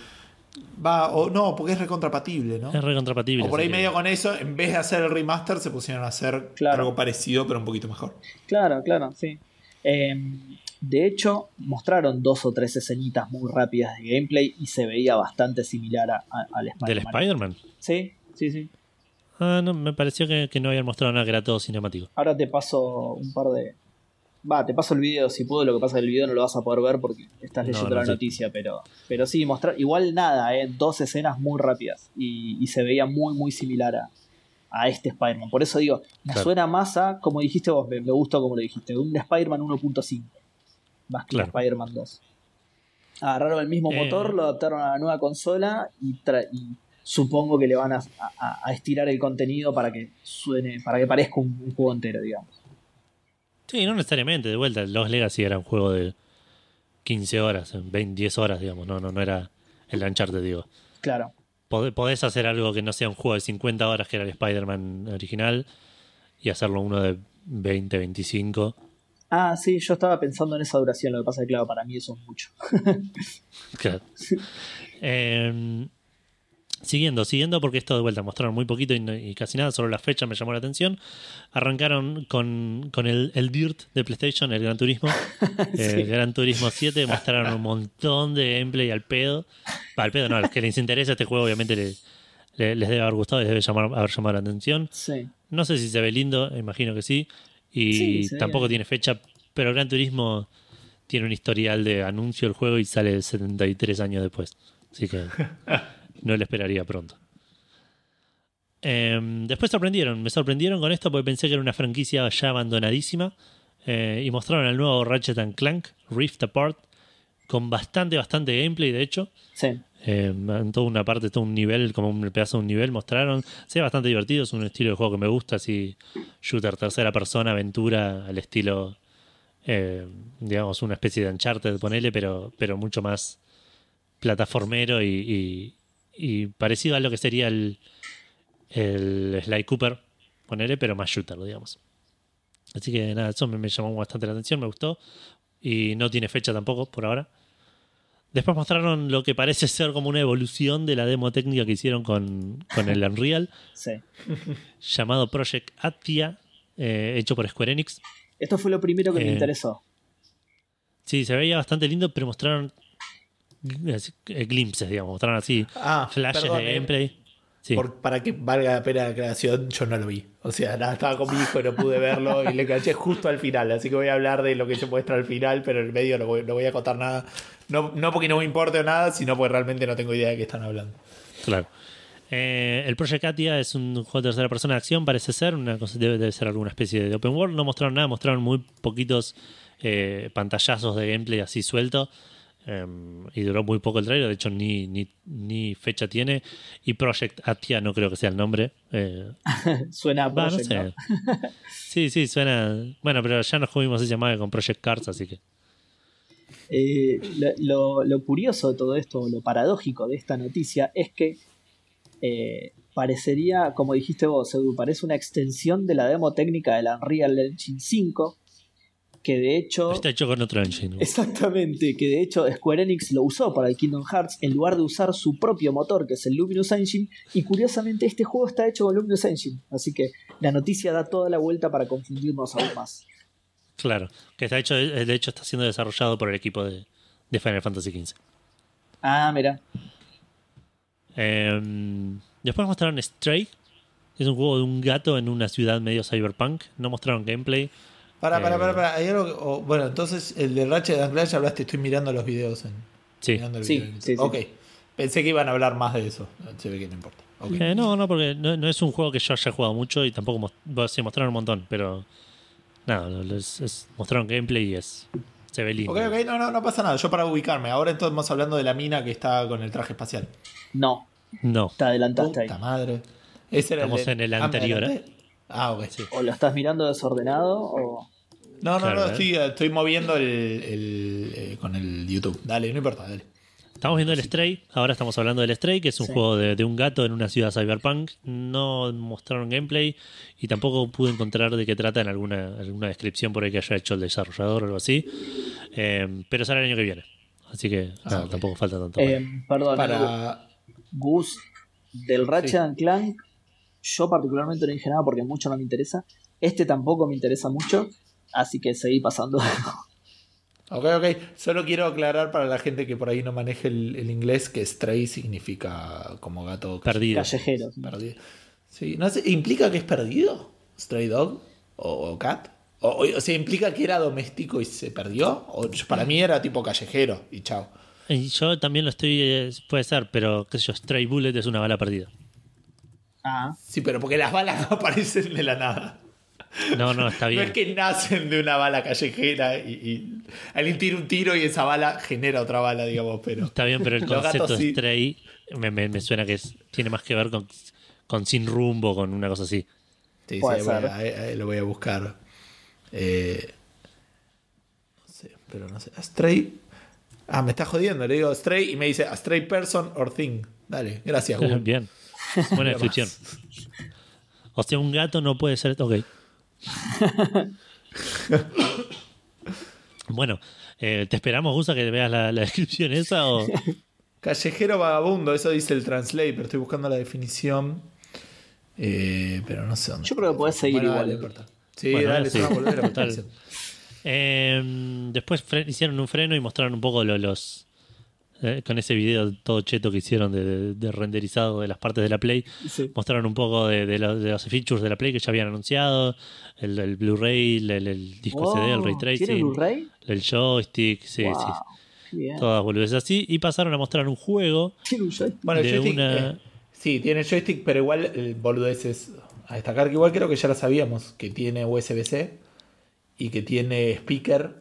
va, o no, porque es recontrapatible, ¿no? Es recontrapatible. O por ahí que- medio con eso, en vez de hacer el remaster, se pusieron a hacer Claro. algo parecido, pero un poquito mejor. Claro, claro, sí. Eh, de hecho, mostraron dos o tres escenitas muy rápidas de gameplay y se veía bastante similar a- a- al Spider-Man. ¿Del Spider-Man? Sí, sí, sí. Ah, no, me pareció que, que no habían mostrado nada que era todo cinemático. Ahora te paso un par de. Va, te paso el video si puedo. Lo que pasa es que el video no lo vas a poder ver porque estás leyendo no la noticia, pero, pero sí, mostrar. Igual nada, ¿eh? Dos escenas muy rápidas y, y se veía muy, muy similar a, a este Spider-Man. Por eso digo, me Claro. suena más a, como dijiste vos, me, me gustó como lo dijiste, un Spider-Man 1.5 más que un Claro. Spider-Man 2. Agarraron el mismo Eh. motor, lo adaptaron a la nueva consola y, supongo que le van a, a- a estirar el contenido para que suene, para que parezca un, un juego entero, digamos. Sí, no necesariamente. De vuelta, Los Legacy era un juego de 15 horas, 20, 10 horas, digamos. No, no, no era el Uncharted, digo. Claro. Pod- Podés hacer algo que no sea un juego de 50 horas, que era el Spider-Man original, y hacerlo uno de 20, 25. Ah, sí, yo estaba pensando en esa duración, lo que pasa es que, claro, para mí eso es mucho. Claro. Eh, siguiendo, siguiendo, porque esto de vuelta mostraron muy poquito y, no- y casi nada, solo la fecha me llamó la atención. Arrancaron con, con el, el Dirt de PlayStation, el Gran Turismo. El Gran Turismo 7 mostraron un montón de gameplay al pedo. Al pedo no, a los que les interesa este juego, obviamente le- le- les debe haber gustado, les debe llamar, haber llamado la atención. Sí. No sé si se ve lindo, imagino que sí. Y Sí, tampoco tiene fecha, pero Gran Turismo tiene un historial de anuncio del juego y sale 73 años después. Así que no le esperaría pronto. Em, después sorprendieron, me sorprendieron con esto porque pensé que era una franquicia ya abandonadísima. Eh, y mostraron el nuevo Ratchet and Clank, Rift Apart, con bastante, bastante gameplay, de hecho. Sí. Eh, en toda una parte, todo un nivel, como un pedazo de un nivel mostraron. Se ve bastante divertido, es un estilo de juego que me gusta, así shooter tercera persona, aventura, al estilo, eh, digamos, una especie de Uncharted, ponele, pero, pero mucho más plataformero y, y- parecido a lo que sería el, el Sly Cooper, ponele, pero más shooter, digamos. Así que nada, eso me, me llamó bastante la atención, me gustó. Y no tiene fecha tampoco por ahora. Después mostraron lo que parece ser como una evolución de la demo técnica que hicieron con, con el Unreal, Sí. llamado Project Atia, eh, hecho por Square Enix. Esto fue lo primero que me Eh, interesó. Sí, se veía bastante lindo, pero mostraron glimpses, digamos, mostraron así Ah, flashes perdón, de eh. gameplay. Sí. Por- para que valga la pena la aclaración, yo no lo vi. O sea, nada, estaba con mi hijo y no pude verlo y le caché justo al final. Así que voy a hablar de lo que se muestra al final, pero en el medio no voy, no voy a contar nada. No, no porque no me importe o nada, sino porque realmente no tengo idea de qué están hablando. Claro. Eh, el Project Atia es un juego de tercera persona de acción, parece ser. Una cosa, debe, debe ser alguna especie de open world. No mostraron nada, mostraron muy poquitos eh, pantallazos de gameplay así suelto. Eh, y duró muy poco el trailer, de hecho ni, ni, ni fecha tiene. Y Project Atia no creo que sea el nombre. eh, Suena a va, no Project, sé. ¿no? Sí, sí, suena. Bueno, pero ya nos comimos ese llamado con Project Cars, así que. Eh, lo, lo- lo curioso de todo esto, lo paradójico de esta noticia, es que eh, parecería, como dijiste vos, Edu, parece una extensión de la demo técnica de la Unreal Engine 5, que de hecho... Está hecho con otro engine. Exactamente, que de hecho Square Enix lo usó para el Kingdom Hearts en lugar de usar su propio motor, que es el Luminous Engine, y curiosamente este juego está hecho con Luminous Engine, así que la noticia da toda la vuelta para confundirnos aún más. Claro. Que está hecho, de hecho, está siendo desarrollado por el equipo de, de Final Fantasy XV. Ah, mira, Eh, después mostraron Stray. que Es un juego de un gato en una ciudad medio cyberpunk. No mostraron gameplay. Para, para, Eh. para, para. Hay algo que- bueno, entonces el de Ratchet and Clank ya hablaste, estoy mirando los videos en. Sí. mirando el Sí, video en sí. Ok. Pensé que iban a hablar más de eso. Se ve que no importa. Eh, no, no, porque no, no es un juego que yo haya jugado mucho y tampoco sí, mostraron un montón, pero nada, no, no, es- es- mostraron gameplay y es se ve lindo. Ok, ok, no, no, no pasa nada. Yo para ubicarme. Ahora entonces estamos hablando de la mina que está con el traje espacial. no, No, te adelantaste ahí. Puta madre. Ese era Estamos de- en el Ah, ¿me anterior, adelanté? Ah, ok. Sí. O lo estás mirando desordenado o... No, no, Claro, no, ¿eh? estoy, estoy moviendo el, el, eh, con el YouTube. Dale, no importa, dale. Estamos viendo el Stray, ahora estamos hablando del Stray, que es un Sí. juego de, de un gato en una ciudad cyberpunk. No mostraron gameplay y tampoco pude encontrar de qué trata en alguna, alguna descripción por ahí que haya hecho el desarrollador o algo así. Eh, pero sale el año que viene. Así que nada, ok. tampoco falta tanto. Eh, perdón, Para. Gus, del Ratchet Sí. and Clank, yo particularmente no dije nada porque mucho no me interesa. Este tampoco me interesa mucho, así que seguí pasando. Ok, ok. Solo quiero aclarar para la gente que por ahí no maneje el, el inglés que stray significa como gato Perdido. Callejeros. perdido. Sí, no sé, ¿implica que es perdido? ¿Stray dog? ¿O, o cat? O, o- o sea, ¿implica que era doméstico y se perdió? O para mí era tipo callejero y chao. Y yo también lo estoy, eh, puede ser, pero qué sé yo, Stray Bullet es una bala perdida. Ah, Sí, pero porque las balas no aparecen de la nada. No, no, está No bien. es que nacen de una bala callejera y, y alguien tira un tiro y esa bala genera otra bala, digamos, pero... Está bien, pero el Los concepto gatos de sí. Stray me, me- me suena que es, tiene más que ver con, con sin rumbo, con una cosa así. Sí, sí, voy a- lo voy a buscar. Eh, no sé, pero no sé. Stray. Ah, me está jodiendo. Le digo Stray y me dice a Stray person or thing. Dale, gracias. Bien. Buena descripción. O sea, un gato no puede ser. Ok. bueno, eh, te esperamos, Gusa, que veas la, la descripción esa o. Callejero vagabundo, eso dice el translate, pero estoy buscando la definición. Eh, pero no sé dónde. Yo creo que podés seguir Bueno, igual. dale, importa. Sí, Bueno, dale, estoy diciendo. Eh, después hicieron un freno y mostraron un poco lo- los. Eh, con ese video todo cheto que hicieron de, de- de renderizado de las partes de la Play. Sí. Mostraron un poco de, de los, de los features de la Play que ya habían anunciado: el, el Blu-ray, el, el disco CD, el ray Wow, tracing, ¿Tiene Blu-ray? el joystick, sí, Wow, sí. bien. Todas boludeces así. Y pasaron a mostrar un juego Tiene un joystick. Bueno, el joystick. una- eh, sí, tiene joystick, pero igual el boludeces. A destacar que igual creo que ya lo sabíamos, que tiene USB-C y que tiene speaker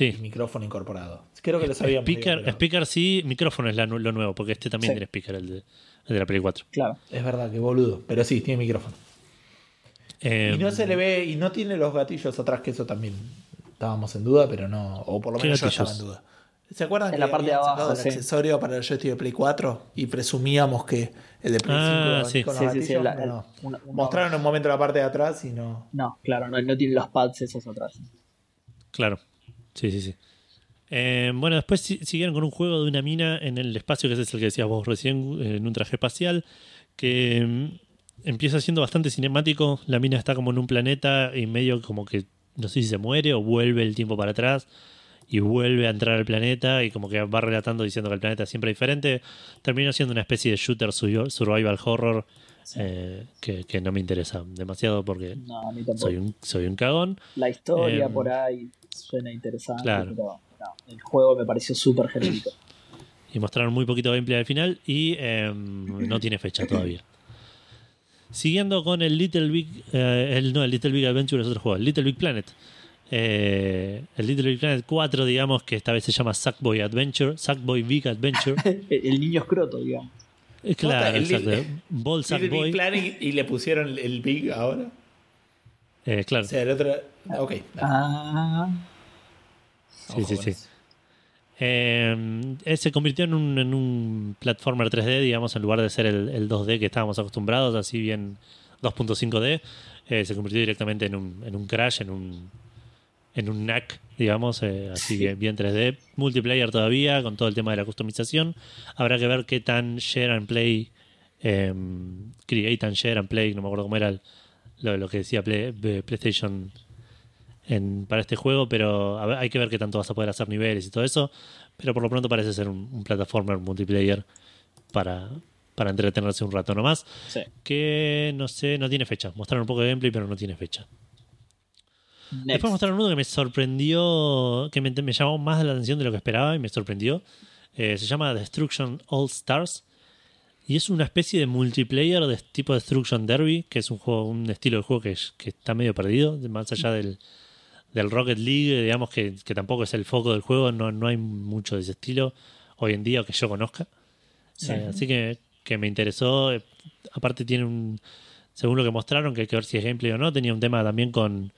y micrófono incorporado. Creo que lo sabíamos. Speaker, digo, pero speaker sí, micrófono es la lo nuevo, porque este también Sí. tiene speaker, el de, el de la Play 4. Claro. Es verdad, que boludo. Pero sí, tiene micrófono. Eh, y no se le ve, y no tiene los gatillos atrás, que eso también estábamos en duda, pero no. O por lo ¿Qué menos yo estaba en duda. ¿Se acuerdan En que la parte de abajo, el sí. accesorio para el joystick de Play 4 y presumíamos que el de Play 5 Ah, iba a venir sí. con Sí, los sí, sí, gatillos? la- el- una- una- Mostraron un momento la parte de atrás y no. No, claro, no, no tiene los pads esos atrás. Claro. Sí, sí, sí. Eh, bueno, después si- siguieron con un juego de una mina en el espacio, que ese es el que decías vos recién, eh, en un traje espacial, que mm, empieza siendo bastante cinemático. La mina está como en un planeta y medio como que, no sé si se muere o vuelve el tiempo para atrás y vuelve a entrar al planeta y como que va relatando diciendo que el planeta es siempre diferente. Terminó siendo una especie de shooter survi- survival horror eh, que, que no me interesa demasiado porque No, soy un, soy un cagón. La historia por ahí suena interesante, claro. pero no, el juego me pareció súper genérico. Y mostraron muy poquito gameplay al final y em, no tiene fecha todavía. Siguiendo con el Little Big. eh, el, no, el Little Big Adventure es otro juego. El Little Big Planet. Eh, el Little Big Planet 4, digamos, que esta vez se llama Sackboy Adventure. Sackboy Big Adventure. el, el niño escroto, digamos. Claro, el exacto. Ball Little Sackboy. Big Planet y le pusieron el Big ahora. Eh, claro. O sea, el otro. Ok. Ah, Sí, sí, sí. Eh, se convirtió en un, en un platformer 3D, digamos, en lugar de ser el, el 2D que estábamos acostumbrados, así bien 2.5D. eh, se convirtió directamente en un, en un Crash, en un, en un NAC, digamos, eh, así Sí. bien, bien 3D. Multiplayer todavía, con todo el tema de la customización. Habrá que ver qué tan share and play, eh, create and share and play, no me acuerdo cómo era el- lo, lo que decía Play- PlayStation en- para este juego, pero a ver, hay que ver qué tanto vas a poder hacer niveles y todo eso. Pero por lo pronto parece ser un, un plataformer multiplayer para, para entretenerse un rato nomás. sí. Que no sé, no tiene fecha. Mostraron un poco de gameplay, pero no tiene fecha. Next. Después mostraron uno que me sorprendió, que me, me llamó más la atención de lo que esperaba y me sorprendió. Eh, se llama Destruction All Stars. Y es una especie de multiplayer de tipo Destruction Derby, que es un juego, un estilo de juego que, que está medio perdido, más allá del, del Rocket League, digamos que, que tampoco es el foco del juego, no, no hay mucho de ese estilo hoy en día que yo conozca. Sí. Eh, así que, que me interesó. Aparte tiene un, según lo que mostraron, que hay que ver si es gameplay o no, tenía un tema también con,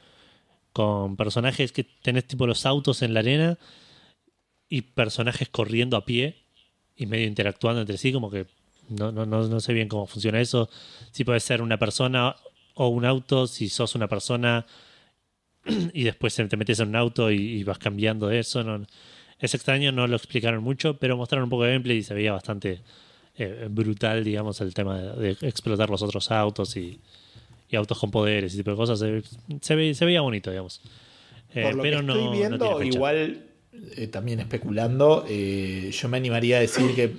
con personajes que tenés tipo los autos en la arena y personajes corriendo a pie y medio interactuando entre sí, como que no, no, no, no sé bien cómo funciona eso. Si puede ser una persona o un auto, si sos una persona y después te metes en un auto y, y vas cambiando eso. No, es extraño, no lo explicaron mucho, pero mostraron un poco de gameplay y se veía bastante eh, brutal, digamos, el tema de, de explotar los otros autos y, y autos con poderes y tipo de cosas. Se, se, ve- se veía bonito, digamos. Eh, Por lo pero que no, estoy no viendo, igual eh, también especulando, yo me animaría a decir que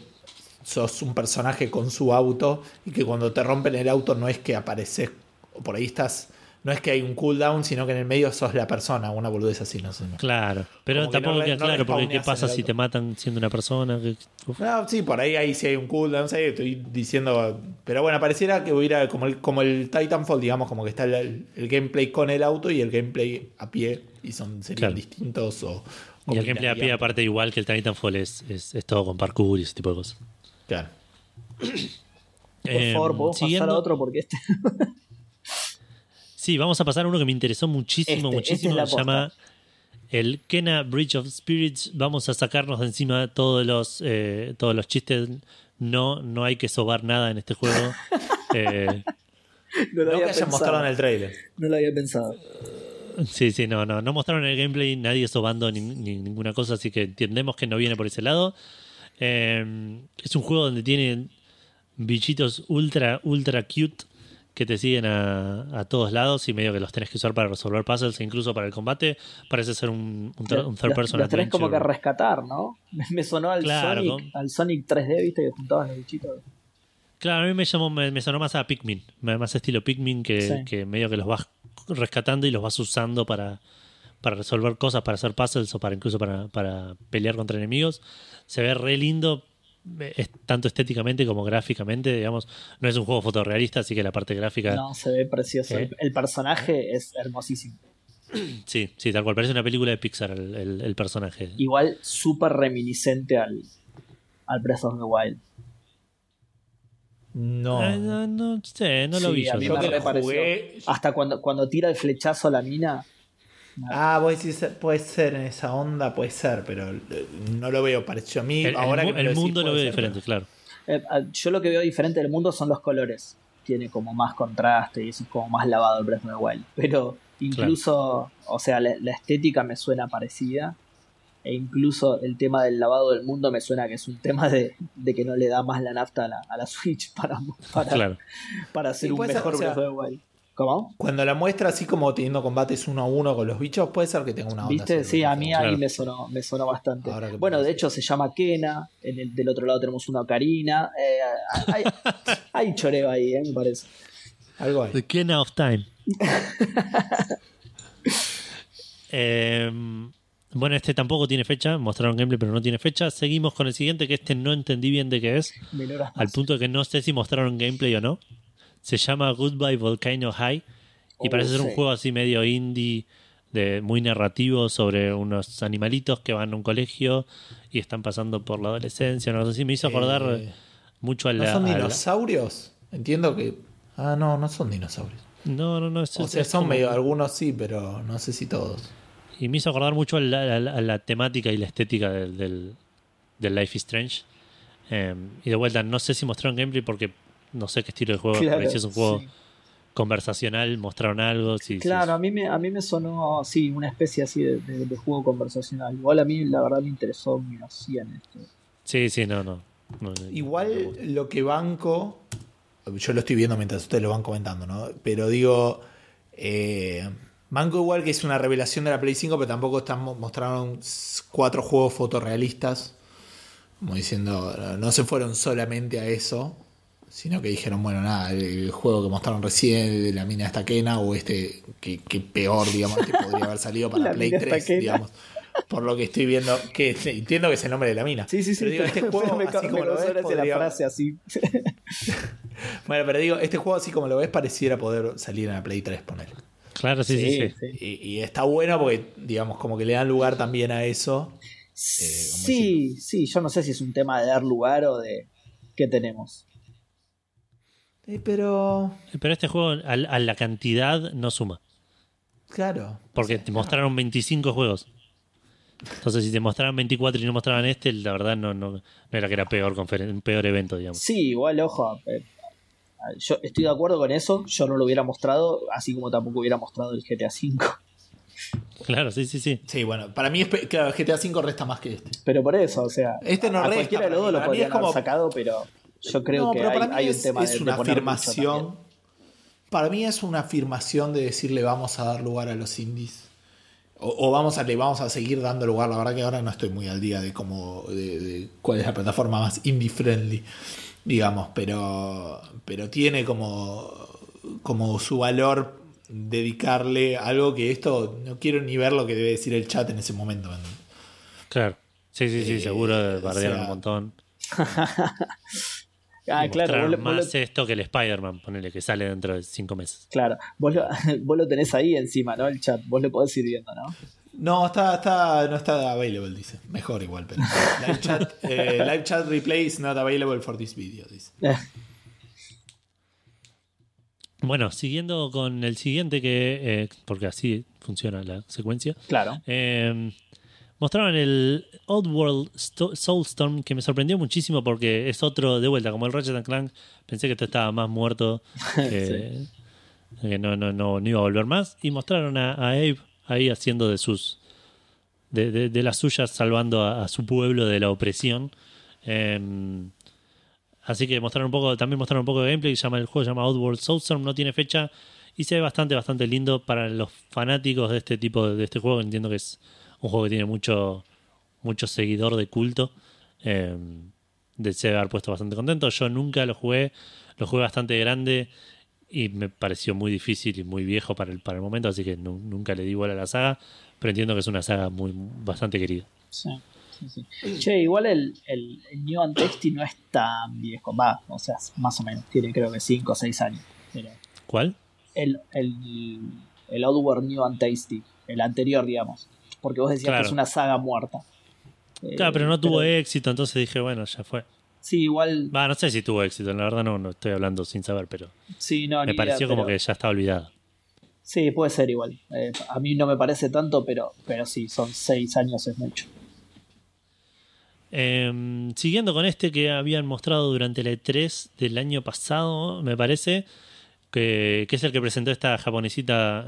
sos un personaje con su auto y que cuando te rompen el auto no es que apareces o por ahí estás, no es que hay un cooldown, sino que en el medio sos la persona, una boludez así, no sé. no. Claro, pero Como que tampoco no re- queda no claro, porque ¿qué pasa si te matan siendo una persona? Que- uf. No, sí, por ahí, ahí sí hay un cooldown, estoy diciendo. Pero bueno, pareciera que hubiera como el, como el Titanfall, digamos, como que está el, el gameplay con el auto y el gameplay a pie, y son serían Claro. distintos o. Y el gameplay a pie, aparte, igual que el Titanfall, es, es, es todo con parkour y ese tipo de cosas. Claro. Por favor, podemos pasar siguiendo- a otro porque este. Sí, vamos a pasar a uno que me interesó muchísimo, Este, muchísimo. este es la se llama el Kena Bridge of Spirits. Vamos a sacarnos de encima todos los, eh, todos los chistes. No, no hay que sobar nada en este juego. Eh, No lo No que había hayan pensado. mostrado en el trailer. No lo había pensado. sí, sí, no, no. No mostraron el gameplay, nadie sobando ni, ni ninguna cosa, así que entendemos que no viene por ese lado. Eh, es un juego donde tiene bichitos ultra, ultra cute que te siguen a, a todos lados y medio que los tenés que usar para resolver puzzles e incluso para el combate. Parece ser un, un, ter- un third Los- person los tenés como que rescatar, ¿no? Me, sonó al, Claro, Sonic, al Sonic 3D, viste, que juntaban los bichitos. Claro, a mí me, llamó, me, me sonó más a Pikmin, me- más estilo Pikmin que, Sí. que medio que los vas rescatando y los vas usando para, para resolver cosas, para hacer puzzles o para incluso para, para pelear contra enemigos. Se ve re lindo, es tanto estéticamente como gráficamente, digamos. No es un juego fotorrealista, así que la parte gráfica, No, se ve precioso. ¿Eh? El, el personaje es hermosísimo. sí, sí, tal cual. Parece una película de Pixar el, el- el personaje. Igual súper reminiscente al, al Breath of the Wild. No. Ah, no, no sé, no lo Sí, vi a yo. mí Yo me que jugué. Hasta cuando, cuando tira el flechazo a la mina. Ah, vos decís, puede ser en esa onda, puede ser, pero no lo veo parecido a mí. El, el ahora mu- que el mundo lo veo ser, diferente, claro. eh, ah, yo lo que veo diferente del mundo son los colores. Tiene como más contraste y eso es como más lavado el Breath of the Wild. Pero incluso, o sea, la, la estética me suena parecida. E incluso el tema del lavado del mundo me suena que es un tema de, de que no le da más la nafta a la, a la Switch para, para, Claro. para hacer Sí, un puede ser, mejor o sea, Breath of the Wild. ¿Cómo? Cuando la muestra así como teniendo combates uno a uno con los bichos, puede ser que tenga una onda. ¿Viste? Sí, a mí ahí Claro. me sonó, me sonó bastante. Bueno, de hecho se llama Kena, en el, del otro lado tenemos una Ocarina. Eh, hay, hay choreo ahí, eh, me parece. Algo hay. The Kena of Time. Em, bueno, este tampoco tiene fecha. Mostraron gameplay, pero no tiene fecha. Seguimos con el siguiente, que este no entendí bien de qué es. Menoras Al punto de que no sé si mostraron gameplay o no. Se llama Goodbye Volcano High. Y Oh, parece ser un sí. juego así medio indie, de, muy narrativo sobre unos animalitos que van a un colegio y están pasando por la adolescencia. No sé si me hizo acordar Eh, mucho a ¿No la. son a la- dinosaurios? Entiendo que. Ah, no, no son dinosaurios. no, no, no. es- O sea, es son como- medio. Algunos sí, pero no sé si todos. Y me hizo acordar mucho a la, a la- a la temática y la estética del, del, del Life is Strange. Eh, y de vuelta, no sé si mostraron gameplay porque no sé qué estilo de juego. Claro, es un juego sí. conversacional, mostraron algo. Claro, a mí, me, a mí me sonó, sí, una especie así de, de- de juego conversacional. Igual a mí, la verdad, me interesó muy así en esto. sí, sí, no, no. Igual no. lo que banco, yo lo estoy viendo mientras ustedes lo van comentando, ¿no? Pero digo, eh, banco igual que es una revelación de la Play 5, pero tampoco están, mo- mostraron cuatro juegos fotorrealistas, como diciendo, no se fueron solamente a eso, sino que dijeron, bueno, nada, el, el juego que mostraron recién, el de la mina esta Kena, o este que, que peor, digamos, que podría haber salido para La Play mina esta 3, Kena. digamos. Por lo que estoy viendo, que entiendo que es el nombre de la mina. Sí, sí, sí. Pero digo, este juego, me, así me como lo ves, podría- la frase así. Bueno, pero digo, este juego así como lo ves pareciera poder salir en la Play 3, poner. Claro, sí, sí, sí. sí. Y, y está bueno porque, digamos, como que le dan lugar también a eso. como Sí, sí, yo no sé si es un tema de dar lugar o de qué tenemos. Eh, pero, Pero este juego a, a la cantidad no suma. claro. Porque te mostraron 25 juegos. Entonces, si te mostraban 24 y no mostraban este, la verdad no, no, no era que era peor, conferen- peor evento, digamos. Sí, igual, ojo. eh, yo estoy de acuerdo con eso. Yo no lo hubiera mostrado, así como tampoco hubiera mostrado el GTA V. Claro, sí, sí, sí. Sí, bueno, para mí claro, GTA V resta más que este. Pero por eso, o sea, Este no a resta, cualquiera de los dos lo podrían haber como- sacado, pero yo creo no, que pero hay, para mí hay es, un tema es de, de una afirmación. Para mí es una afirmación de decirle vamos a dar lugar a los indies. O, o vamos a le vamos a seguir dando lugar. La verdad que ahora no estoy muy al día de cómo de, de cuál es la plataforma más indie friendly, digamos, pero pero tiene como como su valor dedicarle algo que esto no quiero ni ver lo que debe decir el chat en ese momento. Claro. Sí, sí, sí, Eh, seguro o bardearon sea, un montón. Ah, claro, vos, vos más lo, esto que el Spider-Man, ponele, que sale dentro de cinco meses. claro vos, lo, vos lo tenés ahí encima, ¿no? El chat, vos lo podés ir viendo, ¿no? No, está, está, no está available, dice. Mejor igual, pero. Live chat, eh, live chat replay is not available for this video, dice. Bueno, siguiendo con el siguiente, que eh, porque así funciona la secuencia. claro. Eh, mostraron el Oddworld Sto- Soulstorm, que me sorprendió muchísimo porque es otro, de vuelta, como el Ratchet and Clank. Pensé que esto estaba más muerto, que, que no, no, no, no iba a volver más. Y mostraron a, a Abe ahí haciendo de sus. de, de- de las suyas, salvando a, a su pueblo de la opresión. Eh, así que mostraron un poco, también mostraron un poco de gameplay. Llama, el juego se llama Oddworld Soulstorm, no tiene fecha. Y se ve bastante, bastante lindo para los fanáticos de este tipo de, de este juego. Entiendo que es un juego que tiene mucho, mucho seguidor de culto. Eh, de se haber puesto bastante contento. Yo nunca lo jugué, lo jugué bastante grande y me pareció muy difícil y muy viejo para el, para el momento, así que nu- nunca le di bola a la saga, pero entiendo que es una saga muy bastante querida. Sí, sí, sí. Che, igual el, el, el New and Tasty no es tan viejo, va, o sea, más o menos, tiene creo que 5 o 6 años. Pero ¿Cuál? el, el, el Oddworld New and Tasty, el anterior, digamos, porque vos decías Claro. que es una saga muerta. Eh, Claro, pero no tuvo éxito, entonces dije, bueno, ya fue. Sí, igual, Va, no sé si tuvo éxito, la verdad no, no estoy hablando sin saber, pero sí, no, ni me idea, pareció como pero- que ya estaba olvidada. Sí, puede ser igual. Eh, a mí no me parece tanto, pero, pero sí, son 6 años, es mucho. Eh, siguiendo con este que habían mostrado durante el E3 del año pasado, me parece, que, que es el que presentó esta japonesita,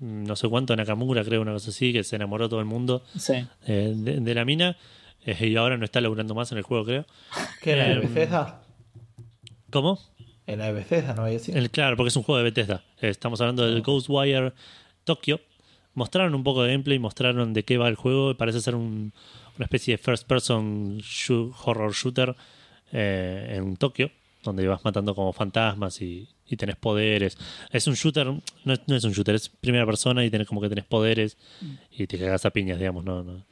mm, no sé cuánto, Nakamura, creo, una cosa así, que se enamoró todo el mundo Sí. eh, de, de la mina eh, y ahora no está laburando más en el juego, creo. ¿Qué era de Em, Bethesda? ¿Cómo? En la de Bethesda, no voy a decir. El, claro, porque es un juego de Bethesda. Eh, Estamos hablando del Ghostwire Tokyo. Mostraron un poco de gameplay, mostraron de qué va el juego. Parece ser un- una especie de first person horror shooter eh, en Tokio, donde vas matando como fantasmas y, y tenés poderes. Es un shooter, no es, no es un shooter, es primera persona y tenés como que tenés poderes y te cagas a piñas, digamos. No, no.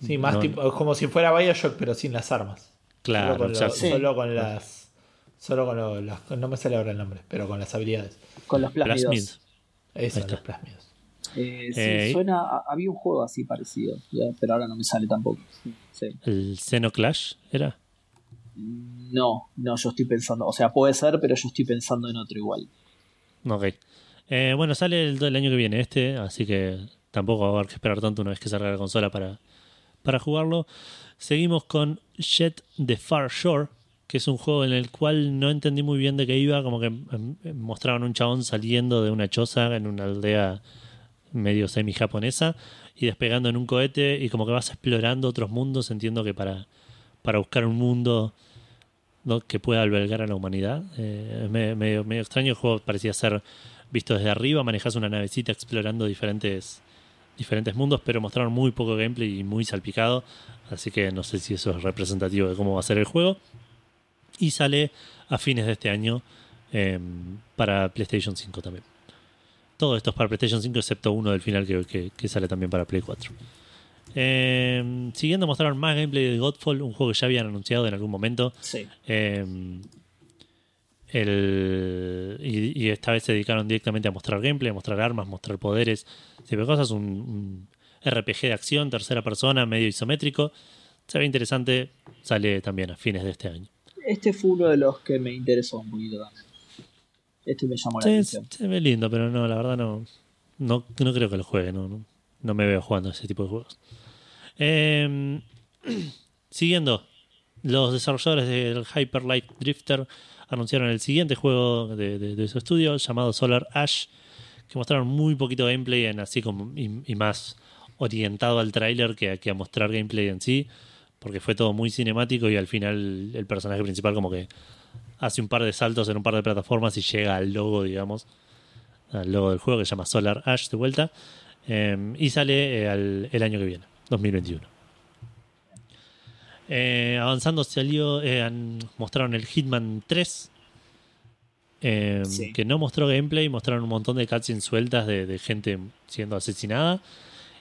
Sí, más no- tipo, como si fuera Bioshock, pero sin las armas. Claro, solo con, lo-. Sí. solo con las. Solo con lo- las. No me sale ahora el nombre, pero con las habilidades. Con los plásmidos. Eso, los plasmidos. Eh, sí, Eh, suena. a- había un juego así parecido, ya, pero ahora no me sale tampoco. Sí. ¿El Xenoclash era? No, no, yo estoy pensando. O sea, puede ser, pero yo estoy pensando en otro igual. Ok. Eh, bueno, sale el, el año que viene este, así que tampoco va a haber que esperar tanto una vez que salga la consola para, para jugarlo. Seguimos con Jet the Far Shore, que es un juego en el cual no entendí muy bien de qué iba, como que em, em, mostraban un chabón saliendo de una choza en una aldea medio semi-japonesa y despegando en un cohete y como que vas explorando otros mundos, entiendo que para, para buscar un mundo que pueda albergar a la humanidad. Eh, es medio, medio- extraño, el juego parecía ser visto desde arriba, manejas una navecita explorando diferentes, diferentes mundos, pero mostraron muy poco gameplay y muy salpicado, así que no sé si eso es representativo de cómo va a ser el juego. Y sale a fines de este año eh, para PlayStation 5 también. Todo esto es para PlayStation 5, excepto uno del final que- que sale también para Play 4. Eh, siguiendo, mostraron más gameplay de Godfall, un juego que ya habían anunciado en algún momento. Sí. Eh, el- y, y esta vez se dedicaron directamente a mostrar gameplay, a mostrar armas, mostrar poderes, tipo de cosas. Un, un RPG de acción, tercera persona, medio isométrico. Se ve interesante, sale también a fines de este año. Este fue uno de los que me interesó un poquito también. Este me llamó la Sí, atención. se ve lindo, pero no, la verdad no, no, no creo que lo juegue. No, no, no me veo jugando ese tipo de juegos. Eh, siguiendo, los desarrolladores del Hyper Light Drifter anunciaron el siguiente juego de, de- su estudio llamado Solar Ash, que mostraron muy poquito gameplay en así como y, más orientado al tráiler que, a- que a mostrar gameplay en sí, porque fue todo muy cinemático y al final el personaje principal como que hace un par de saltos en un par de plataformas y llega al logo, digamos, al logo del juego que se llama Solar Ash de vuelta, eh, y sale eh, al- el año que viene, 2021. Eh, avanzando salió, eh, mostraron el Hitman 3, eh, Sí. que no mostró gameplay, mostraron un montón de cutscenes sueltas de, de gente siendo asesinada.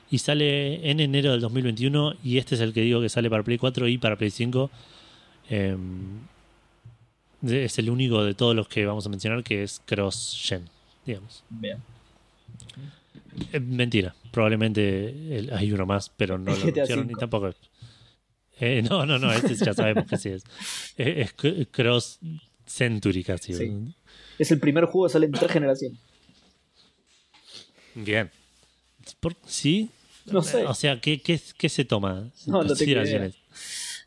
Y sale en enero del 2021 y este es el que digo que sale para Play 4 y para Play 5. Eh, de- es el único de todos los que vamos a mencionar que es cross-gen, digamos. Bien. Eh, mentira, probablemente el- hay uno más, pero no lo anunciaron ni tampoco. es. Eh, no, no, no, este ya sabemos que sí es. Eh, Es, cr- cross century casi. Sí. Es el primer juego que sale en tres generaciones. Bien. Por- ¿Sí? No sé. O sea, ¿qué, qué, qué se toma? No, no tengo Consideraciones.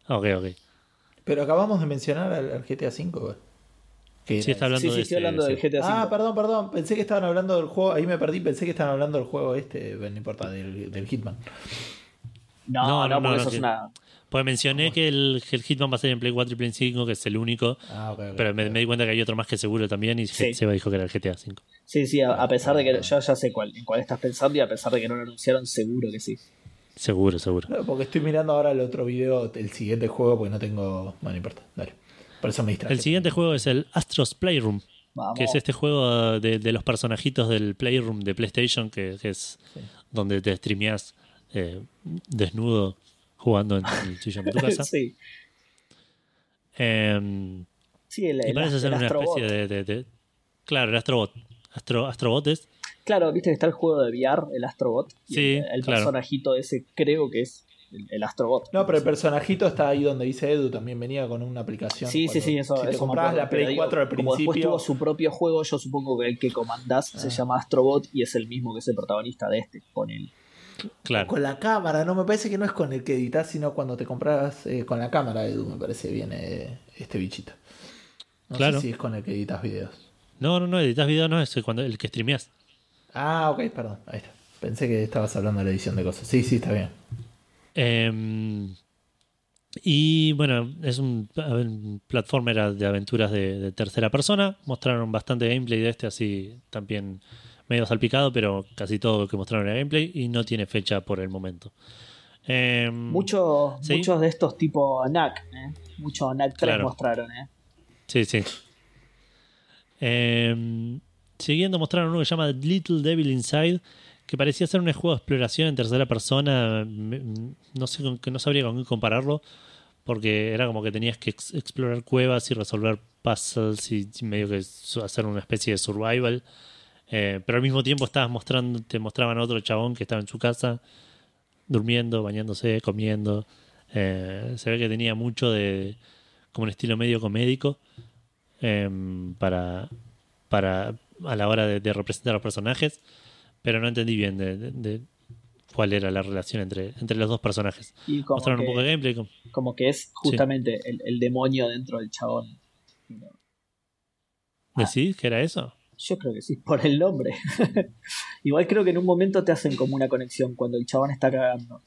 Ok, ok. Pero acabamos de mencionar al, al GTA V, güey. Que Sí, está hablando Sí, sí, de estoy este, hablando sí. del GTA V. Ah, perdón, perdón. Pensé que estaban hablando del juego. Ahí me perdí. Pensé que estaban hablando del juego este. No importa, del, del Hitman. No, No, no, no, porque no, eso es una. Pues mencioné que el, que el Hitman va a salir en Play 4 y Play 5, que es el único. Ah, ok. ok, Pero me, di cuenta que hay otro más que seguro también y Sí. Seba dijo que era el GTA 5. Sí, sí, a, a pesar de que. Yo ya sé cuál, en cuál estás pensando y a pesar de que no lo anunciaron, seguro que sí. Seguro, seguro. No, porque estoy mirando ahora el otro video, el siguiente juego, porque no tengo. Bueno, no importa. Dale. Por eso me distraje. El siguiente juego es el Astros Playroom, Vamos. que es este juego de, de los personajitos del Playroom de PlayStation, que, que es Sí. donde te streameas eh, desnudo jugando en el sillón de tu casa. sí. Em, Sí, el, y parece el ser una Astrobot. especie de, de- de- Claro, el Astrobot. Astro, Astrobot es. Claro, viste que está el juego de VR, el Astrobot. y Sí, el, el claro. personajito ese creo que es el, el Astrobot. No, pero el personajito está ahí donde dice Edu, también venía con una aplicación. Sí, sí, Cuando- sí, eso. Si te eso comprabas acuerdo, la Play digo, 4 al Como después principio. tuvo su propio juego, yo supongo que el que comandás Ah. se llama Astrobot y es el mismo que es el protagonista de este, con él. Claro. Con la cámara, no me parece que no es con el que editas, sino cuando te compras eh, con la cámara, Edu, me parece bien eh, este bichito. No Claro. sé si es con el que editas videos. No, no, no, editas video no es cuando el que streameas. Ah, ok, perdón, ahí está. Pensé que estabas hablando de la edición de cosas. Sí, sí, está bien. Em, y bueno, es un, un platformer de aventuras de, de tercera persona. Mostraron bastante gameplay de este, así también medio salpicado, pero casi todo lo que mostraron era gameplay y no tiene fecha por el momento. Em, Muchos, Sí. muchos de estos tipo NAC, ¿eh? Muchos NAC 3 Claro. mostraron, ¿eh? Sí, sí. Em, siguiendo mostraron uno que se llama Little Devil Inside, que parecía ser un juego de exploración en tercera persona. Me- No sé no sabría con qué compararlo, porque era como que tenías que ex- explorar cuevas y resolver puzzles y medio que hacer una especie de survival. Eh, pero al mismo tiempo estabas mostrando, te mostraban a otro chabón que estaba en su casa, durmiendo, bañándose, comiendo. Eh, se ve que tenía mucho de como un estilo medio comédico em, para, para a la hora de, de representar a los personajes, pero no entendí bien de, de- de cuál era la relación entre, entre los dos personajes. Y como Mostraron un que, poco de gameplay. como- como que es justamente el, el demonio dentro del chabón. ¿Decís que era eso? Yo creo que sí, por el nombre. Igual creo que en un momento te hacen como una conexión cuando el chabón está cagando.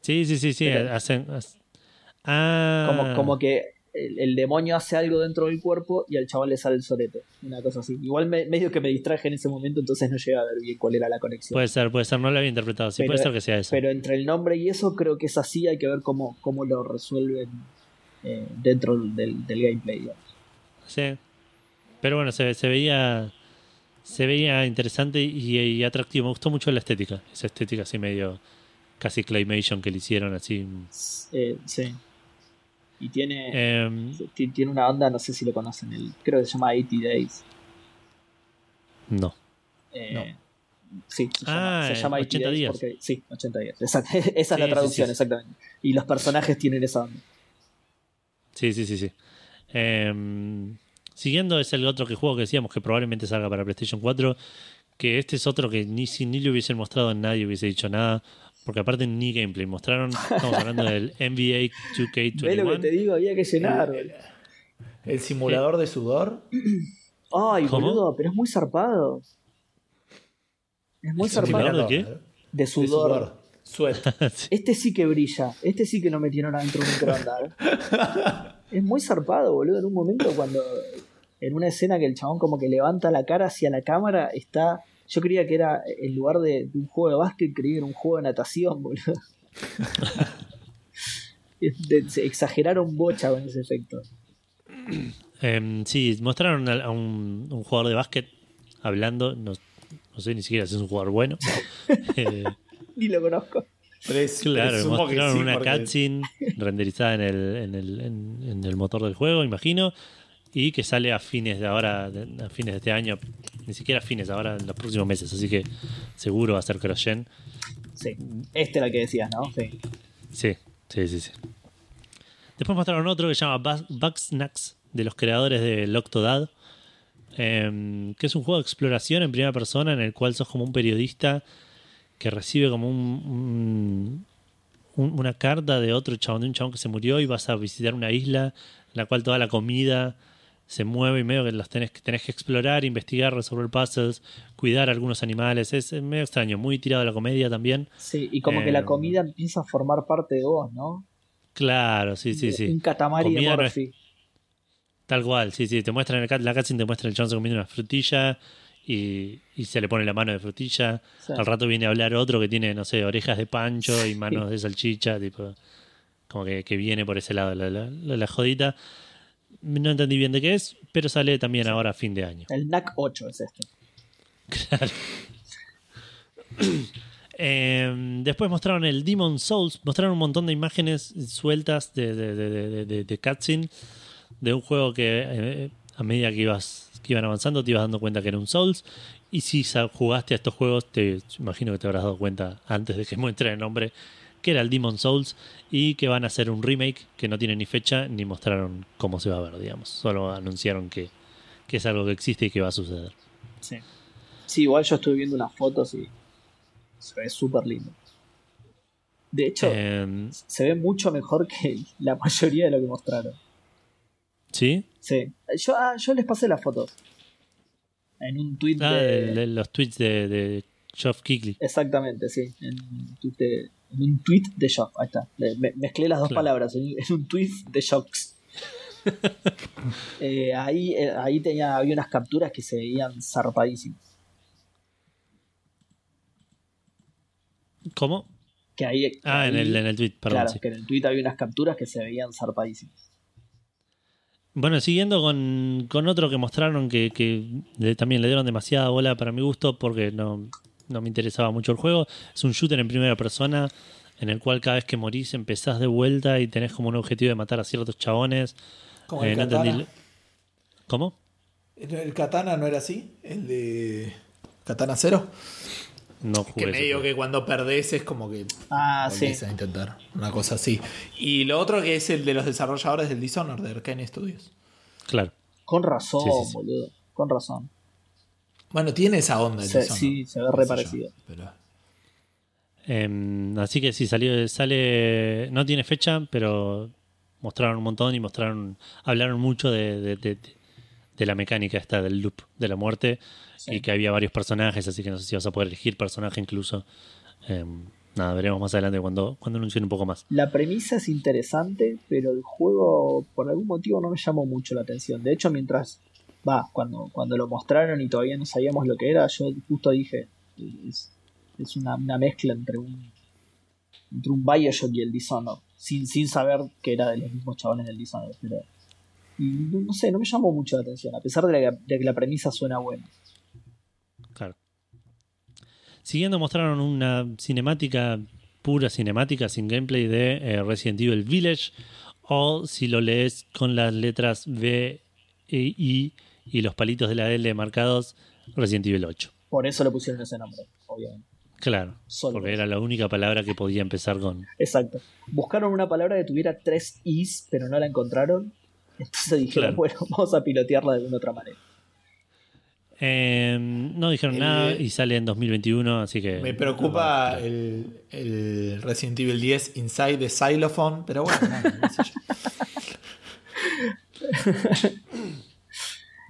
Sí, sí, sí, sí. Pero- hacen, hac- ah, Como, como que el, el demonio hace algo dentro del cuerpo y al chabón le sale el solete. Una cosa así. Igual me- medio que me distraje en ese momento, entonces no llegué a ver bien cuál era la conexión. Puede ser, puede ser. No lo había interpretado. Sí, Pero- puede ser que sea eso. Pero entre el nombre y eso creo que es así, hay que ver cómo, cómo lo resuelven eh, dentro del, del gameplay. digamos. Sí. Pero bueno, se, se veía se veía interesante y, y atractivo. Me gustó mucho la estética. Esa estética así medio casi claymation que le hicieron así. Eh, sí. Y tiene, Em, ti- tiene una onda, no sé si lo conocen, el, creo que se llama 80 Days. no. Eh, Sí, se Ah, llama, se llama 80 80 días. porque- sí, 80 días. Esa, esa es Sí, la traducción, sí. exactamente. Y los personajes tienen esa onda. Sí, sí, sí, sí. Em, siguiendo es el otro que juego que decíamos que probablemente salga para PlayStation 4. Que este es otro que ni si ni le hubiesen mostrado a nadie hubiese dicho nada. Porque aparte ni gameplay. Mostraron, estamos hablando del NBA 2K21. ¿Ves lo que te digo? Había que llenar. boludo. El simulador de sudor. Ay, ¿Cómo? boludo, pero es muy zarpado. Es muy Es un zarpado. simulador de qué? De de sudor. Sí. Este sí que brilla. Este sí que lo metieron adentro de un microondas. ¿eh? es muy zarpado, boludo. En un momento cuando. En una escena que el chabón como que levanta la cara hacia la cámara, está. Yo creía que era en lugar de, de un juego de básquet, creía que era un juego de natación, boludo. De- se exageraron bocha con ese efecto. Em, sí, mostraron a, a un, un jugador de básquet hablando. No, no sé ni siquiera si es un jugador bueno. Eh, Ni lo conozco. Pres- Claro, mostraron sí, una porque- cutscene renderizada en el, en, el, en- en el motor del juego, imagino, y que sale a fines de ahora, a fines de este año, ni siquiera a fines, ahora en los próximos meses, así que seguro va a ser cross-gen. Sí. Este era el que decías, ¿no? Sí. Sí, sí, sí, sí. Después mostraron otro que se llama Bug- Bugsnax, de los creadores de Octodad, em, que es un juego de exploración en primera persona en el cual sos como un periodista que recibe como un- un- una carta de otro chabón, de un chabón que se murió y vas a visitar una isla en la cual toda la comida se mueve y medio que los tenés, que tenés que explorar, investigar, resolver puzzles, cuidar algunos animales. Es medio extraño, muy tirado a la comedia también. Sí, y como que la Eh, comida empieza a formar parte de vos, ¿no? Claro, sí, sí, sí. Un catamari de Comida no es- Morphy. Tal cual, sí, sí. Te muestran el la cutscene, te muestra el Johnson comiendo una frutilla y, y se le pone la mano de frutilla. Sí. Al rato viene a hablar otro que tiene, no sé, orejas de pancho y manos de salchicha, tipo. Como que, que viene por ese lado la, la, la- la jodita. No entendí bien de qué es, pero sale también ahora a fin de año. El NAC 8 es este. Claro. Eh, después mostraron el Demon Souls, mostraron un montón de imágenes sueltas de, de, de, de, de- cutscene de un juego que eh, a medida que ibas que iban avanzando te ibas dando cuenta que era un Souls y si jugaste a estos juegos te imagino que te habrás dado cuenta antes de que muestre el nombre que era el Demon Souls y que van a hacer un remake que no tiene ni fecha ni mostraron cómo se va a ver digamos solo anunciaron que, que es algo que existe y que va a suceder Sí. Sí, igual yo estuve viendo unas fotos y se ve súper lindo. De hecho, Eh, se ve mucho mejor que la mayoría de lo que mostraron. ¿Sí? Sí. Yo, ah, yo les pasé las fotos. En un tweet Ah, de. los tweets de, de Geoff Keighley. Exactamente, sí. En un tweet de, en un tweet de Shock. Ahí está. Me- mezclé las dos Claro. palabras. En, en un tweet de Shocks. Eh, ahí eh, ahí tenía, había unas capturas que se veían zarpadísimas. ¿Cómo? Que ahí, que Ah, en el, en el tweet, perdón. claro, sí. que en el tweet había unas capturas que se veían zarpadísimas. Bueno, siguiendo con, con otro que mostraron que, que también le dieron demasiada bola para mi gusto porque no, no me interesaba mucho el juego. Es un shooter en primera persona en el cual cada vez que morís empezás de vuelta y tenés como un objetivo de matar a ciertos chabones. Como Eh, el no katana. entendí- ¿Cómo? ¿El katana no era así? ¿El de Katana Cero? No Que jugué. ese medio que cuando perdés es como que Ah, sí. a intentar una cosa así. Y lo otro que es el de los desarrolladores del Dishonored, de Arkane Studios. Claro. Con razón, Sí, sí, sí. boludo. Con razón. Bueno, tiene esa onda el Se- Dishonored. sí, se ve re yo, parecido. pero- Em, así que sí, salió, sale, no tiene fecha, pero mostraron un montón y mostraron, hablaron mucho de, de- de- de la mecánica esta del loop de la muerte Sí. y que había varios personajes, así que no sé si vas a poder elegir personaje incluso. Em, nada, veremos más adelante cuando, cuando anuncien un poco más. La premisa es interesante, pero el juego por algún motivo no me llamó mucho la atención. De hecho, mientras va, cuando, cuando lo mostraron y todavía no sabíamos lo que era, yo justo dije, es, es una, una mezcla entre un entre un Bioshock y el Dishonored, sin, sin saber que era de los mismos chabones del Dishonored, pero y no, sé, no me llamó mucho la atención, a pesar de, que la premisa suena buena. Claro. Siguiendo mostraron una cinemática, pura cinemática, sin gameplay de eh, Resident Evil Village. O si lo lees con las letras V, E, I y los palitos de la L marcados, Resident Evil 8. Por eso le pusieron ese nombre, obviamente. Claro. Solo Porque por era la única palabra que podía empezar con. Exacto. Buscaron una palabra que tuviera tres is, pero no la encontraron. Entonces dijeron, Claro. bueno, vamos a pilotearla de alguna otra manera. Eh, no dijeron El- nada y sale en 2021, así que. Me preocupa el, el Resident Evil 10 Inside the Xylophone, pero bueno, nada, qué sé yo.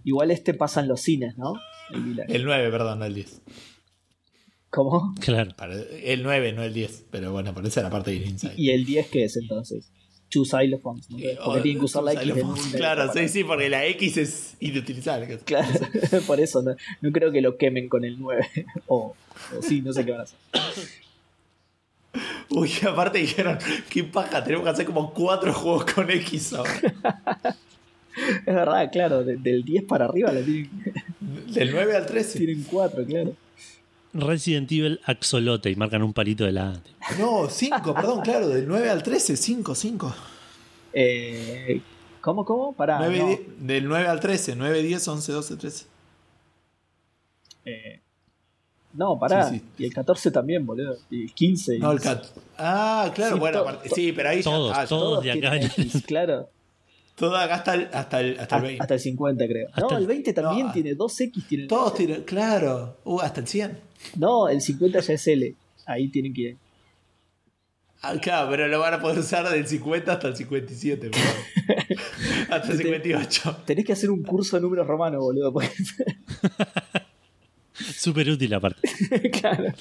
Igual este pasa en los cines, ¿no? El. El 9, perdón, no el 10. ¿Cómo? Claro. Para- El 9, no el 10, pero bueno, por esa era parte del Inside. ¿Y el 10 qué es entonces? Two xylophones, ¿no? Eh, Porque o- tienen que usar la X de. Claro, sí, sí, porque la X es inutilizable. Claro, por eso no, no creo que lo quemen con el 9. o, o sí, no sé qué van a hacer. Uy, aparte dijeron, qué paja, tenemos que hacer como cuatro juegos con X ahora. Es verdad, claro, de- del 10 para arriba la tienen, Del 9 al 13. tienen 4, claro. Resident Evil Axolote y marcan un palito de la. No, 5, perdón, claro, del 9 al 13, 5, 5. Eh, ¿Cómo, cómo? Pará. no. Del 9 al 13, 9, 10, 11, 12, 13. Eh, no, pará. Sí, sí. Y el 14 también, boludo. Y el 15. No, y- el cat. Ah, claro, Sí, bueno, sí, pero ahí ya- Todos, ah, todos. de acá. X, claro. Todo acá hasta el, hasta el, hasta el 20. Hasta el 50, creo. Hasta no, el- el 20 también no, tiene 2X. Tiene Todos tienen, claro, uh, hasta el 100. No, el 50 ya es L. Ahí tienen que ir. Ah, claro, pero lo van a poder usar del 50 hasta el 57, boludo. hasta el 58. Tenés que hacer un curso de números romanos, boludo. Porque... Súper útil aparte. claro.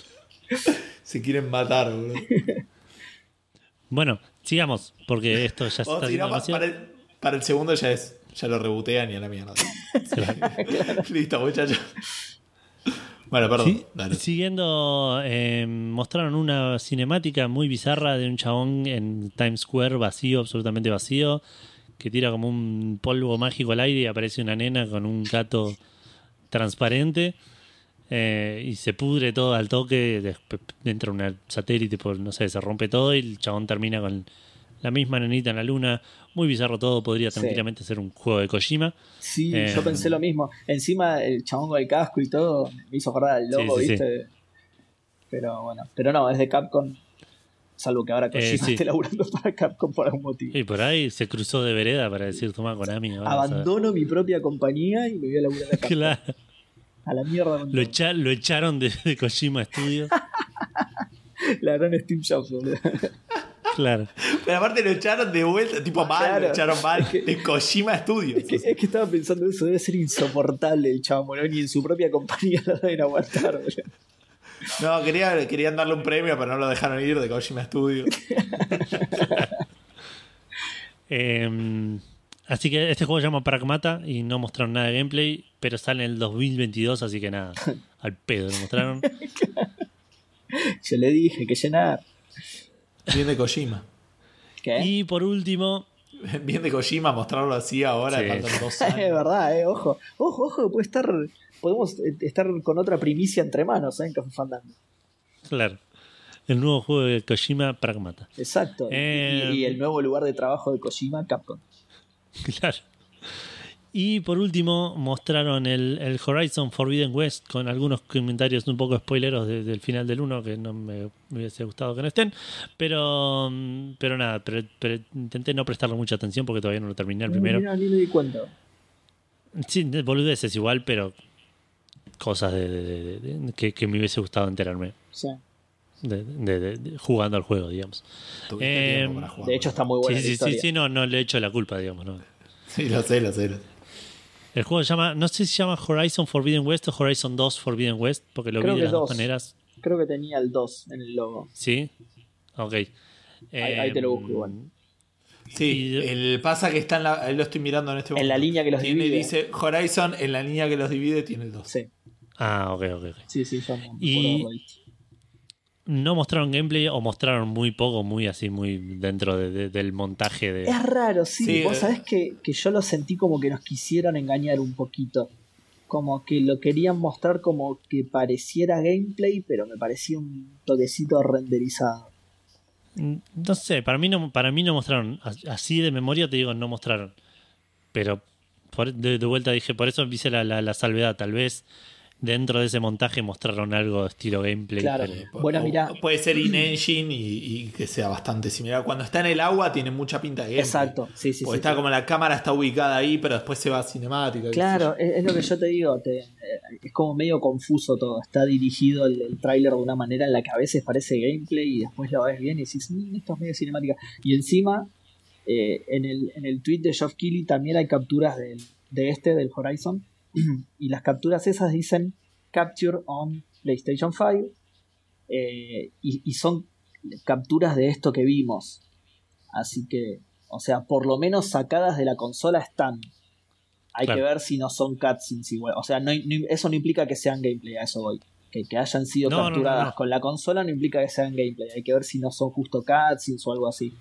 Se quieren matar, boludo. Bueno, sigamos, porque esto ya se está si haciendo. Para, el, segundo ya es. Ya lo rebotean y a la mierda. Listo, muchachos. Bueno, perdón. Sí, dale. siguiendo, eh, mostraron una cinemática muy bizarra de un chabón en Times Square vacío, absolutamente vacío, que tira como un polvo mágico al aire y aparece una nena con un gato transparente eh, y se pudre todo al toque, después entra un satélite, por, no sé, se rompe todo y el chabón termina con la misma nenita en la luna. Muy bizarro todo, podría Sí. tranquilamente ser un juego de Kojima. Sí, Eh, yo pensé lo mismo. Encima el chabón con el casco y todo me hizo acordar al logo, Sí, sí, ¿viste? Pero bueno, pero no, es de Capcom. Salvo que ahora Kojima Eh, esté laburando para Capcom por algún motivo. Y por ahí se cruzó de vereda para decir, toma Konami. ahora vas a ver". Abandono mi propia compañía y me voy a laburar a Capcom. Claro. A la mierda. Lo, todo. echa- lo echaron de, de Kojima Studios. La gran Steam Jobs. Claro. Pero aparte lo echaron de vuelta, tipo mal, Claro. lo echaron mal. Es que- de Kojima Studios. Es que, es que estaba pensando eso, debe ser insoportable el chabón, boludo, ni en su propia compañía lo deben aguantar. No, quería, querían darle un premio, pero no lo dejaron ir de Kojima Studios. Eh, así que este juego se llama Pragmata y no mostraron nada de gameplay, pero sale en el 2022, así que nada, al pedo lo mostraron. Yo le dije que llenar. Bien de Kojima. ¿Qué? Y por último, Bien de Kojima mostrarlo así ahora, Sí. faltan dos es verdad, eh, ojo. Ojo, ojo, puede estar. Podemos eh, estar con otra primicia entre manos, ¿eh? En Café Fandango. claro, el nuevo juego de Kojima Pragmata. Exacto. Y- Eh, y, y el nuevo lugar de trabajo de Kojima, Capcom. Claro. Y por último, mostraron el, el Horizon Forbidden West con algunos comentarios un poco spoileros de- del final del 1 que no me, me hubiese gustado que no estén. Pero, mm, pero nada, pero, pero intenté no prestarle mucha atención porque todavía no lo terminé el primero. Mira, ni me di cuenta. Sí, de boludeces igual, pero cosas de, de- de- de- que, que me hubiese gustado enterarme Sí. de, de- de- de- jugando al juego, digamos. Eh, tiempo para jugar, De hecho, está muy buena sí, la sí, sí, historia. sí, no, no le he hecho la culpa, digamos. ¿no? Sí, lo sé, lo sé. lo sé. El juego se llama, no sé si se llama Horizon Forbidden West o Horizon 2 Forbidden West, porque lo Creo vi de las dos dos. maneras. Creo que tenía el 2 en el logo. ¿Sí? Ok. Ahí- ahí te lo busco Em, igual. Sí, Y- el pasa que está en la. Ahí lo estoy mirando en este momento. En la línea que los Tiene- divide. Dice Horizon, en la línea que los divide tiene el 2. Sí, Ah, ok, ok, ok. sí, sí, ya me Y-. No mostraron gameplay o mostraron muy poco, muy así, muy dentro de- de- del montaje de... Es raro, sí. Sí, Vos eh. sabés que, que yo lo sentí como que nos quisieron engañar un poquito. Como que lo querían mostrar como que pareciera gameplay, pero me parecía un toquecito renderizado. Mm, No sé, para mí no, para mí no mostraron. As- Así de memoria te digo, no mostraron. Pero por- de, de vuelta dije, por eso hice la, la, la salvedad. Tal vez dentro de ese montaje mostraron algo estilo gameplay. Claro. pero- Bueno, mirá. Puede ser in-engine y, y que sea bastante similar. Cuando está en el agua tiene mucha pinta de gameplay. Exacto, sí, sí, Porque sí. está como la cámara está ubicada ahí, pero después se va a cinemática. Claro, es, es lo que yo te digo, te- eh, es como medio confuso todo, está dirigido el, el tráiler de una manera en la que a veces parece gameplay y después lo ves bien y decís, "Mm, esto es medio cinemática. Y encima, eh, en, el, en el tweet de Geoff Keighley también hay capturas del- de este, del Horizon, y las capturas esas dicen Capture on PlayStation 5, eh, y, y son capturas de esto que vimos. Así que, o sea, por lo menos sacadas de la consola están. Hay Claro. que ver si no son cutscenes igual. O sea, no, no- eso no implica que sean gameplay, a eso voy. Que, que hayan sido No, capturadas con la consola no implica que sean gameplay. Hay que ver si no son justo cutscenes o algo así.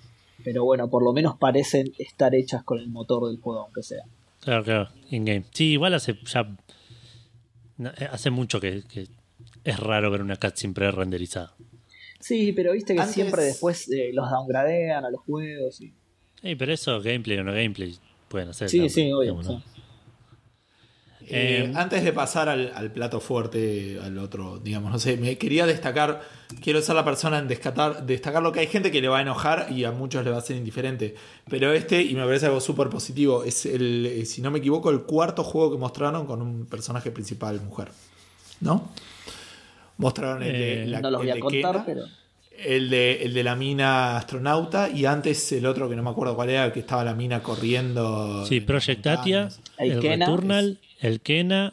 Pero bueno, por lo menos parecen estar hechas con el motor del juego, aunque sea. Claro, claro, in-game. Sí, igual hace ya. no, eh, Hace mucho que, que es raro ver una cutscene pre-renderizada. Sí, pero viste que Antes- siempre después eh, los downgradean a los juegos. Y... Sí, pero eso, gameplay o no gameplay, pueden hacer. Sí, también, sí, obvio. digamos, ¿no? sí. Eh, Eh, antes de pasar al, al plato fuerte, al otro, digamos, no sé, me quería destacar, quiero ser la persona en destacar, destacar lo que hay gente que le va a enojar y a muchos le va a ser indiferente. Pero este, y me parece algo súper positivo, es el, eh, si no me equivoco, el cuarto juego que mostraron con un personaje principal mujer. ¿No? Mostraron el de Eh, la no los voy a contar, Kena, pero. El de, el de la mina astronauta y antes el otro que no me acuerdo cuál era, que estaba la mina corriendo. Sí, Project Atia. El el, Kena Returnal, el Kena,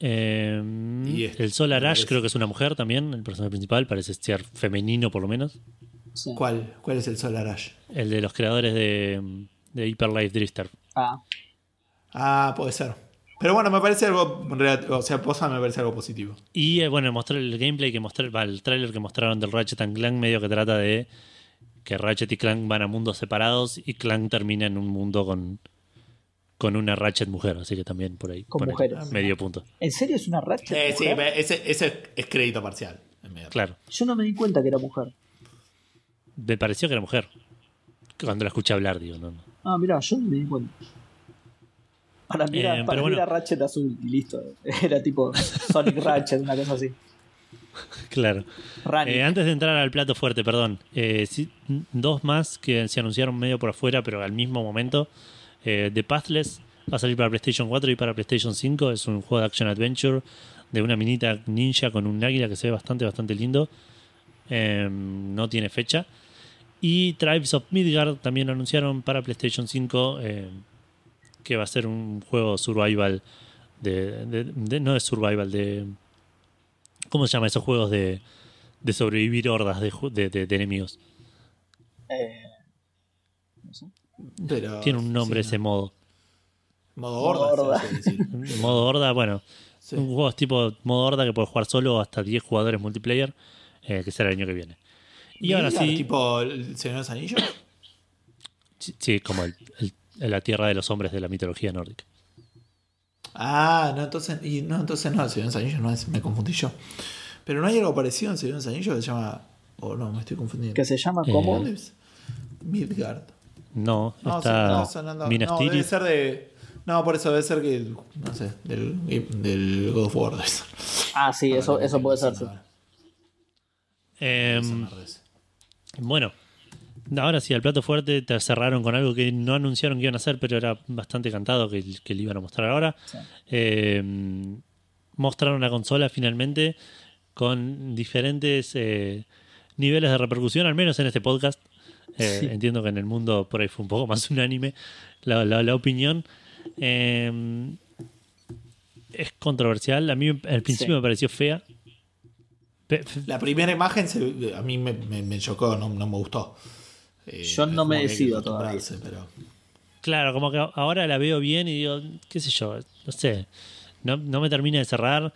eh, Y este, el Solar Ash parece. creo que es una mujer también, el personaje principal, parece ser femenino por lo menos. sí. ¿Cuál? ¿Cuál es el Solar Ash? El de los creadores de, de Hyper Life Drifter. Ah, Ah, puede ser. Pero bueno, me parece algo. O sea, posa me parece algo positivo. Y eh, bueno, mostrar el gameplay que mostré, va, el trailer que mostraron del Ratchet and Clank medio que trata de que Ratchet y Clank van a mundos separados y Clank termina en un mundo con, con una Ratchet mujer, así que también por ahí. Con mujeres. Medio punto. ¿en serio es una Ratchet? Eh, sí, mujer? ese, ese es crédito parcial. en medio. Claro. Yo no me di cuenta que era mujer. Me pareció que era mujer. Cuando la escuché hablar, digo, no, no. Ah, mira, yo no me di cuenta. Para mí, era, Eh, para mí bueno. era Ratchet azul y listo. Era tipo Sonic Ratchet, una cosa así. Claro. Eh, antes de entrar al plato fuerte, perdón. eh, sí, dos más que se anunciaron medio por afuera, pero al mismo momento. Eh, The Pathless va a salir para PlayStation 4 y para PlayStation 5. Es un juego de action adventure de una minita ninja con un águila que se ve bastante, bastante lindo. Eh, no tiene fecha. Y Tribes of Midgard también lo anunciaron para PlayStation 5, eh, que va a ser un juego survival. De, de- de- no de survival, de. ¿Cómo se llama esos juegos de, de sobrevivir hordas de, ju- de- de- de enemigos? Eh, no sé. Pero, Tiene un nombre sí, ese modo. no. Modo horda. Modo horda. Modo bueno. Sí. Un juego tipo modo horda que puede jugar solo hasta 10 jugadores multiplayer, eh, que será el año que viene. Y ahora sí, Tipo el Señor de los Anillos. sí, sí, como el- el- la tierra de los hombres de la mitología nórdica. Ah, no, entonces. Y no, entonces no, el Señor de los Anillos no es. Me confundí yo. Pero no hay algo parecido en Señor de los Anillos que se llama. O no, me estoy confundiendo. Que se llama Eh, como. ¿Dónde es? Midgard. No, No, está sí, no, sonando- Minas no, debe ser de. No, por eso debe ser que. No sé, del, del God of War. debe ser. Ah, sí, eso, eso puede ser. sí. Em. Bueno, ahora sí, al plato fuerte te cerraron con algo que no anunciaron que iban a hacer, pero era bastante cantado que, que le iban a mostrar ahora. Sí. Eh, mostraron la consola finalmente con diferentes eh, niveles de repercusión, al menos en este podcast. Eh, Sí. Entiendo que en el mundo por ahí fue un poco más unánime la, la- la opinión. Es controversial. A mí al principio Sí. me pareció fea. La primera imagen se- a mí me, me, me chocó, no, no me gustó. Eh, Yo no me decido Pero... Claro, como que ahora la veo bien y digo, qué sé yo, no sé, no, no me termina de cerrar.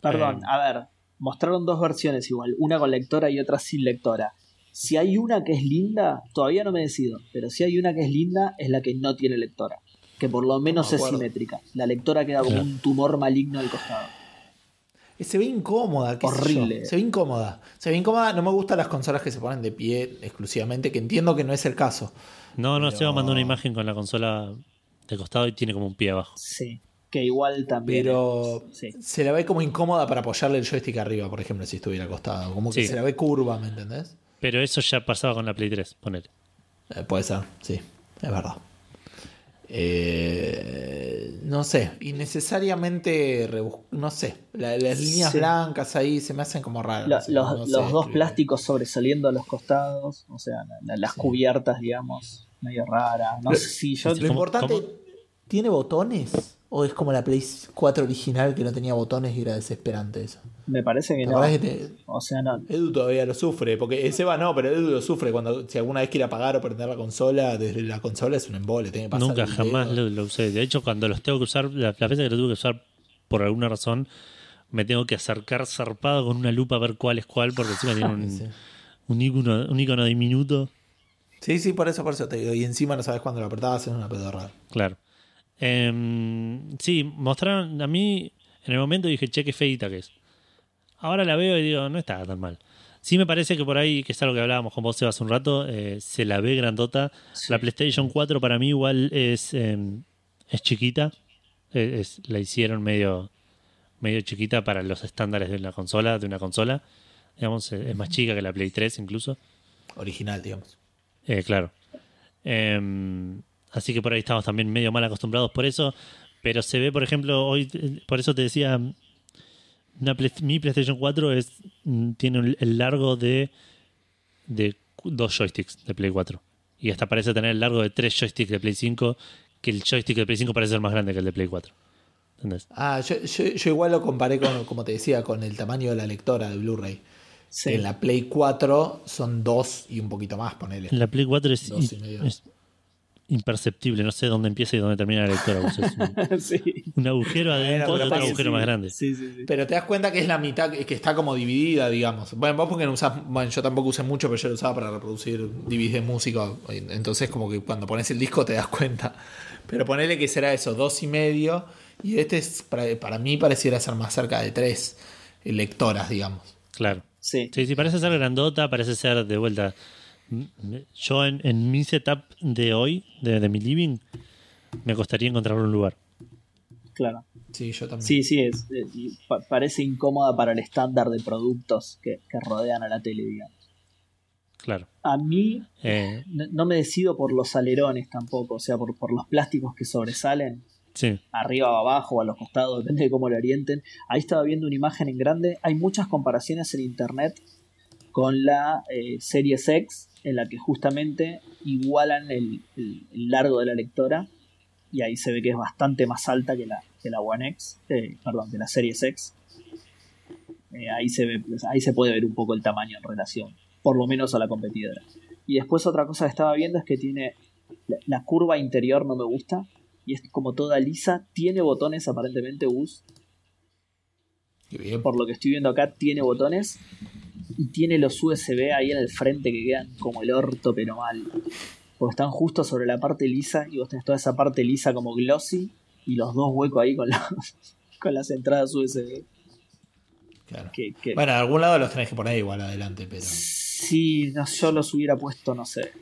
Perdón, Eh. a ver. Mostraron dos versiones igual, una con lectora y otra sin lectora. Si hay una que es linda, todavía no me decido, pero si hay una que es linda, es la que no tiene lectora. Que por lo menos me es simétrica. La lectora queda como Claro. un tumor maligno al costado. Se ve incómoda, qué sé Horrible. yo. Se ve incómoda. Se ve incómoda. No me gustan las consolas que se ponen de pie exclusivamente, que entiendo que no es el caso. No, no, Pero- se va a mandar una imagen con la consola de costado y tiene como un pie abajo. Sí. Que igual también. Pero Sí. se la ve como incómoda para apoyarle el joystick arriba, por ejemplo, si estuviera acostado. Como que Sí. se la ve curva, ¿me entendés? Pero eso ya pasaba con la Play 3, ponele. Eh, puede ser, sí, es verdad. Eh, no sé, innecesariamente, no sé, la- las líneas Sí. blancas ahí se me hacen como raras. La- los no los sé dos plásticos sobresaliendo a los costados, o sea, la- la- las Sí. cubiertas, digamos, medio raras. No Lo- sé si yo. Lo ¿Cómo- importante, cómo? ¿tiene botones? ¿O es como la Play 4 original que no tenía botones y era desesperante eso? Me parece que ¿Te no. acordás que te- O sea, no. Edu todavía lo sufre, porque Seba no, pero Edu lo sufre cuando si alguna vez quiere apagar o prender la consola, desde la consola es un embole, tiene que pasar Nunca jamás lo, lo usé. De hecho, cuando los tengo que usar, la- las veces que lo tuve que usar por alguna razón, me tengo que acercar zarpado con una lupa a ver cuál es cuál, porque encima tiene un, Sí. un, icono, un icono diminuto. Sí, sí, por eso, por eso te digo. Y encima no sabes cuándo lo apretabas en una pedorrada. Claro. Em, sí, mostraron a mí, en el momento dije, che, qué feita que es. Ahora la veo y digo, no está tan mal. Sí me parece que por ahí, que es algo que hablábamos con vos Seba, hace un rato, eh, se la ve grandota. Sí. La PlayStation 4 para mí igual es, em, es chiquita. Eh, es- la hicieron medio, medio chiquita para los estándares de una consola, de una consola. Digamos, es más chica que la Play 3 incluso. Original, digamos. Eh, claro. Em, así que por ahí estamos también medio mal acostumbrados por eso. Pero se ve, por ejemplo, hoy, por eso te decía, una Play- mi PlayStation 4 es, mm, tiene un- el largo de, de dos joysticks de Play 4. Y hasta parece tener el largo de tres joysticks de Play 5, que el joystick de Play 5 parece ser más grande que el de Play 4. ¿Entendés? Ah, yo, yo- yo igual lo comparé con, como te decía, con el tamaño de la lectora de Blu-ray. Sí. En la Play 4 son dos y un poquito más, ponele. En la Play 4 es, Dos y medio. es imperceptible, no sé dónde empieza y dónde termina la lectora. o sea, es un, sí. un agujero adentro, pero otro agujero sí. más grande. Sí, sí, sí. Pero te das cuenta que es la mitad, que está como dividida, digamos. Bueno, vos porque no usás, bueno, yo tampoco usé mucho, pero yo lo usaba para reproducir DVDs de música. Entonces como que cuando pones el disco te das cuenta. Pero ponele que será eso, dos y medio. Y este es, para, para mí pareciera ser más cerca de tres lectoras, digamos. Claro. Sí. Sí, sí, parece ser grandota, parece ser de vuelta. Yo en, en mi setup de hoy, de, de mi living, me costaría encontrar un lugar. claro. Sí, yo también. Sí, sí, es, eh, pa- parece incómoda para el estándar de productos que, que rodean a la tele, digamos. Claro. A mí Eh, no, no me decido por los alerones tampoco, o sea, por, por los plásticos que sobresalen, sí, arriba o abajo o a los costados, depende de cómo lo orienten. Ahí estaba viendo una imagen en grande. Hay muchas comparaciones en internet con la eh, Series X, en la que justamente igualan el, el- el largo de la lectora. Y ahí se ve que es bastante más alta que la, que la One X, eh, perdón, que la Series X. Eh, ahí, se ve, ahí se puede ver un poco el tamaño en relación, por lo menos a la competidora. Y después otra cosa que estaba viendo es que tiene la, la curva interior no me gusta y es como toda lisa, tiene botones aparentemente US, por lo que estoy viendo acá tiene botones y tiene los USB ahí en el frente que quedan como el orto pero mal. Porque están justo sobre la parte lisa y vos tenés toda esa parte lisa como glossy y los dos huecos ahí con, la- con las entradas USB. Claro. Que, que- Bueno, a algún lado los tenés que poner igual adelante, pero. Sí, no, yo los hubiera puesto, no sé.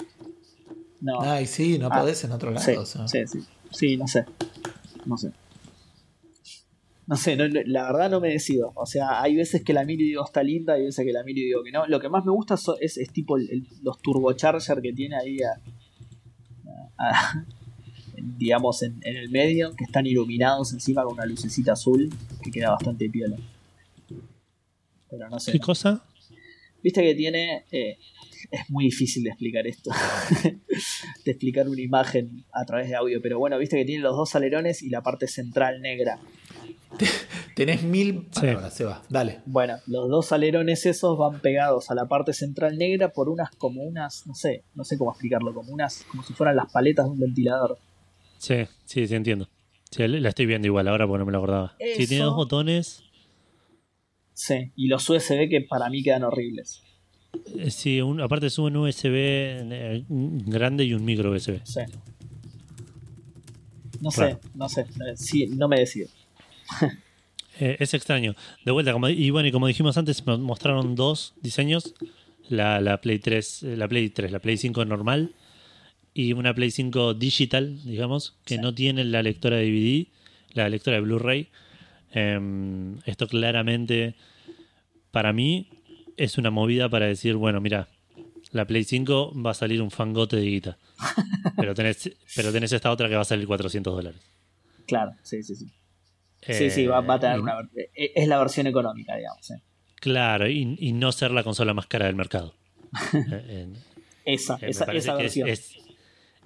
No. Ay, sí, no Ah, podés en otro lado. Sí, o sea. sí, sí. Sí, no sé. No sé. No sé, no- no- la verdad no me decido. O sea, hay veces que la miro y digo está linda, hay veces que la miro y digo que no. Lo que más me gusta so- es, es tipo el- el- los turbocharger que tiene ahí, a- a- a- digamos, en, en el medio, que están iluminados encima con una lucecita azul, que queda bastante piola. Pero no sé. ¿Qué cosa? Viste que tiene. eh, es muy difícil de explicar esto. de explicar una imagen a través de audio. Pero bueno, viste que tiene los dos alerones y la parte central negra. Tenés mil palabras, Seba. Dale. Bueno, los dos alerones esos van pegados a la parte central negra por unas como unas, no sé, no sé cómo explicarlo, como unas, como si fueran las paletas de un ventilador. Sí, sí, sí, entiendo. Sí, la estoy viendo igual ahora porque no me lo acordaba. Sí, tiene Eso. dos botones. Sí, y los USB que para mí quedan horribles. Eh, Sí, un- aparte es un USB eh, grande y un micro USB. Sí. No Claro. sé, no sé. eh, Sí, no me decido. Eh, es extraño. De vuelta, como, y bueno, y como dijimos antes, mostraron dos diseños. La, la Play 3, eh, la Play 3, la Play 5 normal y una Play 5 digital, digamos, que Sí. no tiene la lectora de DVD. la lectora de Blu-ray. Em, esto claramente, para mí, es una movida para decir, bueno, mira, la Play 5 va a salir un fangote de guita. Pero tenés, pero tenés esta otra que va a salir 400 dólares. Claro, sí, sí, sí. Sí, sí, va, va a tener Eh, una. eh, Es la versión económica, digamos. eh. Claro, y, y no ser la consola más cara del mercado. Eh, en- Esa, Eh, esa, esa es- versión. es-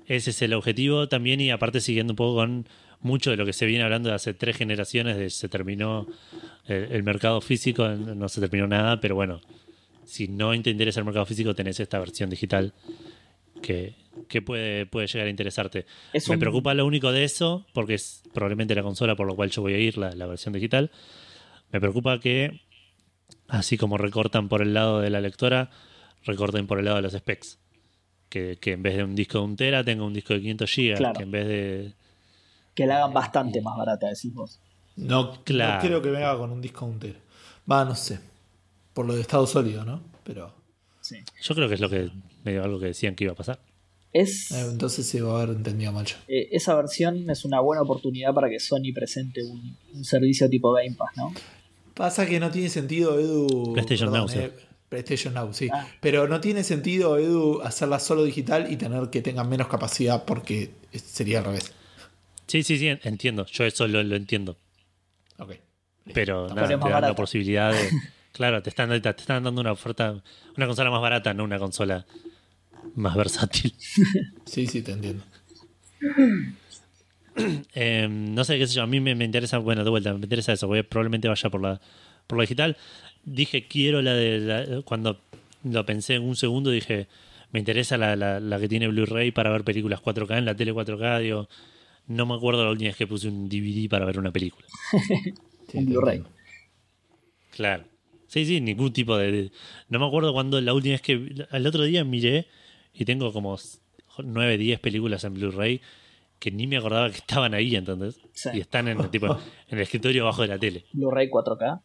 ese es el objetivo también y aparte siguiendo un poco con mucho de lo que se viene hablando de hace tres generaciones, de se terminó eh, el mercado físico, no se terminó nada, pero bueno, si no te interesa el mercado físico tenés esta versión digital que, que puede, puede llegar a interesarte. Es Me un- preocupa lo único de eso, porque es probablemente la consola por lo cual yo voy a ir, la, la versión digital. Me preocupa que, así como recortan por el lado de la lectora, recorten por el lado de los specs. Que, que en vez de un disco de un tera tenga un disco de 500 gigas, Claro. que en vez de... Que la hagan bastante más barata, decís vos. No, Claro. no creo que venga con un disco un tera. Va, no sé. Por lo de estado sólido, ¿no? Pero. Sí. Yo creo que es lo que medio algo que decían que iba a pasar. Es, eh, entonces se va a haber entendido mal yo. eh, esa versión es una buena oportunidad para que Sony presente un, un servicio tipo Game Pass, ¿no? Pasa que no tiene sentido, Edu. PlayStation Now, sí. eh, PlayStation Now, sí. Ah. Pero no tiene sentido, Edu, hacerla solo digital y tener que tenga menos capacidad porque sería al revés. Sí, sí, sí, entiendo. Yo eso lo, lo entiendo. Ok. Pero nada, te dan la posibilidad de... Claro, te están, te están dando una oferta, una consola más barata, no una consola más versátil. Sí, sí, te entiendo. Eh, no sé qué sé yo, a mí me, me interesa, bueno, de vuelta, me interesa eso, voy a- probablemente vaya por la, por la digital. Dije, quiero la de, la- cuando lo pensé en un segundo, dije, me interesa la, la- la que tiene Blu-ray para ver películas 4K en la tele 4K, digo, no me acuerdo la última vez que puse un DVD para ver una película. Sí, un Blu-ray. Claro. Sí, sí, ningún tipo de, de- No me acuerdo cuando la última vez que... El otro día miré y tengo como 9, 10 películas en Blu-ray que ni me acordaba que estaban ahí, ¿entendés? Sí. Y están en, tipo, en el escritorio abajo de la tele. Blu-ray 4K.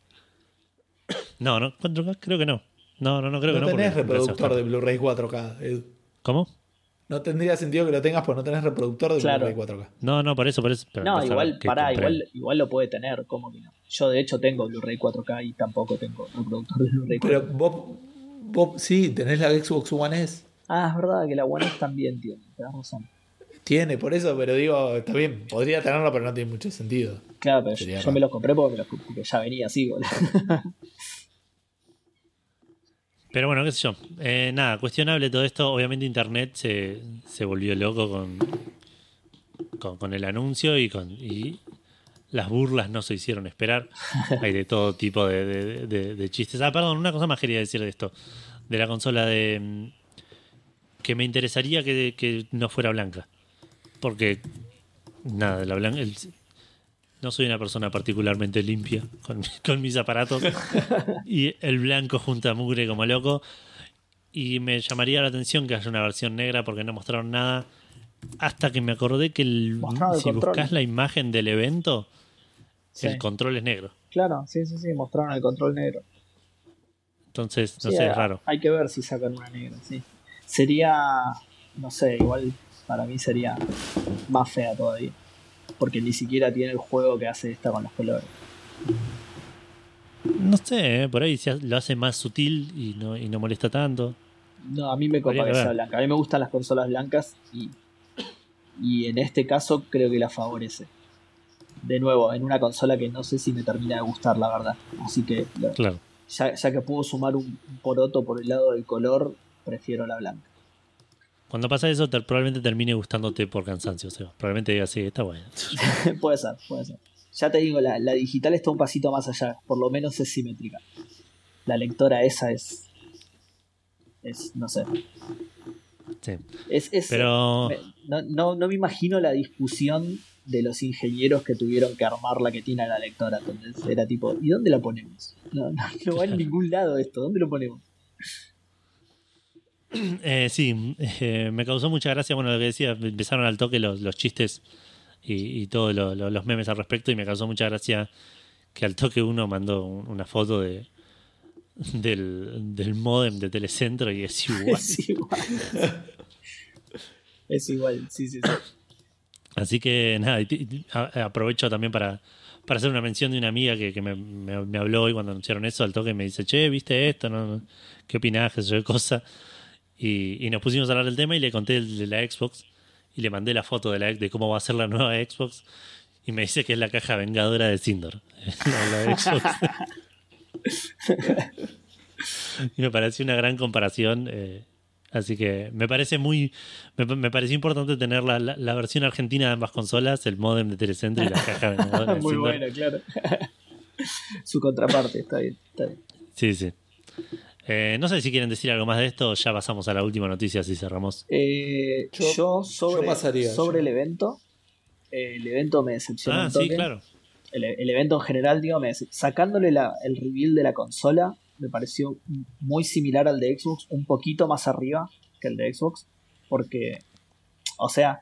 No, no, 4K creo que no. No, no, no creo No que no. tenés porque- reproductor de Blu-ray 4K, Edu. ¿Cómo? No tendría sentido que lo tengas porque no tenés reproductor de Claro. Blu-ray 4K. No, no, por eso, por eso. pero No, igual, pará, igual, igual lo puede tener, ¿cómo que no? Yo de hecho tengo Blu-ray 4K y tampoco tengo reproductor de Blu-ray 4K. Pero vos, vos sí, tenés la Xbox One S. Ah, es verdad que la One S también tiene, tenés razón. Tiene, por eso, pero digo, está bien, podría tenerlo, pero no tiene mucho sentido. Claro, pero yo, Sería yo raro. me los compré porque, me los- porque ya venía así, boludo. Pero bueno, qué sé yo. Eh, nada, cuestionable todo esto. Obviamente Internet se, se volvió loco con, con, con el anuncio y con y las burlas no se hicieron esperar. Hay de todo tipo de, de- de- de chistes. Ah, perdón, una cosa más quería decir de esto. De la consola de... Que me interesaría que, que no fuera blanca. Porque... Nada, la blanca... el- no soy una persona particularmente limpia con, con mis aparatos. y el blanco junta mugre como loco. Y me llamaría la atención que haya una versión negra porque no mostraron nada. Hasta que me acordé que el- Mostraron el si buscas la imagen del evento, Sí. el control es negro. Claro, sí, sí, sí, mostraron el control negro. Entonces, no Sí, sé, es raro. Hay que ver si sacan una negra, sí. Sería, no sé, igual para mí sería más fea todavía. Porque ni siquiera tiene el juego que hace esta con los colores. No sé, eh, por ahí se lo hace más sutil y no, y no molesta tanto. No, a mí me copa que sea blanca. A mí me gustan las consolas blancas y, y en este caso creo que la favorece. De nuevo, en una consola que no sé si me termina de gustar, la verdad. Así que Claro. ya, ya que puedo sumar un poroto por el lado del color, prefiero la blanca. Cuando pasa eso, te- probablemente termine gustándote por cansancio. O sea, probablemente digas, sí, está bueno. puede ser, puede ser. Ya te digo, la, la digital está un pasito más allá, por lo menos es simétrica. La lectora esa es. Es, no sé. Sí. Es, es- Pero. me- no, no, no me imagino la discusión de los ingenieros que tuvieron que armar la que tiene la lectora. Entonces era tipo, ¿y dónde la ponemos? No, no, no va en ningún lado esto, ¿dónde lo ponemos? Eh, sí, eh, me causó mucha gracia, bueno, lo que decía, empezaron al toque los, los chistes y, y todos lo- lo- los memes al respecto y me causó mucha gracia que al toque uno mandó un- una foto de del, del modem de Telecentro y es igual. Es igual. es igual, sí, sí, sí. Así que nada, y y aprovecho también para, para hacer una mención de una amiga que, que me, me- me habló hoy cuando anunciaron eso al toque me dice, che, ¿viste esto? ¿No? ¿Qué opinás? ¿Qué sé yo, qué cosa? Y, y nos pusimos a hablar del tema y le conté el de la Xbox y le mandé la foto de, la, de cómo va a ser la nueva Xbox y me dice que es la caja vengadora de Sindor. la, la Xbox. y me pareció una gran comparación. eh, así que me parece muy. Me, me pareció importante tener la, la- la versión argentina de ambas consolas, el modem de Telecentro y la caja vengadora de Muy bueno, claro. Su contraparte, está bien, está bien. Sí, sí. Eh, no sé si quieren decir algo más de esto, ya pasamos a la última noticia si cerramos. Eh, yo, Yo- sobre, yo pasaría, sobre yo. el evento, eh, el evento me decepcionó Ah, un sí, claro. el, el evento en general, digo, me, sacándole la- el reveal de la consola, me pareció muy similar al de Xbox, un poquito más arriba que el de Xbox, porque, o sea,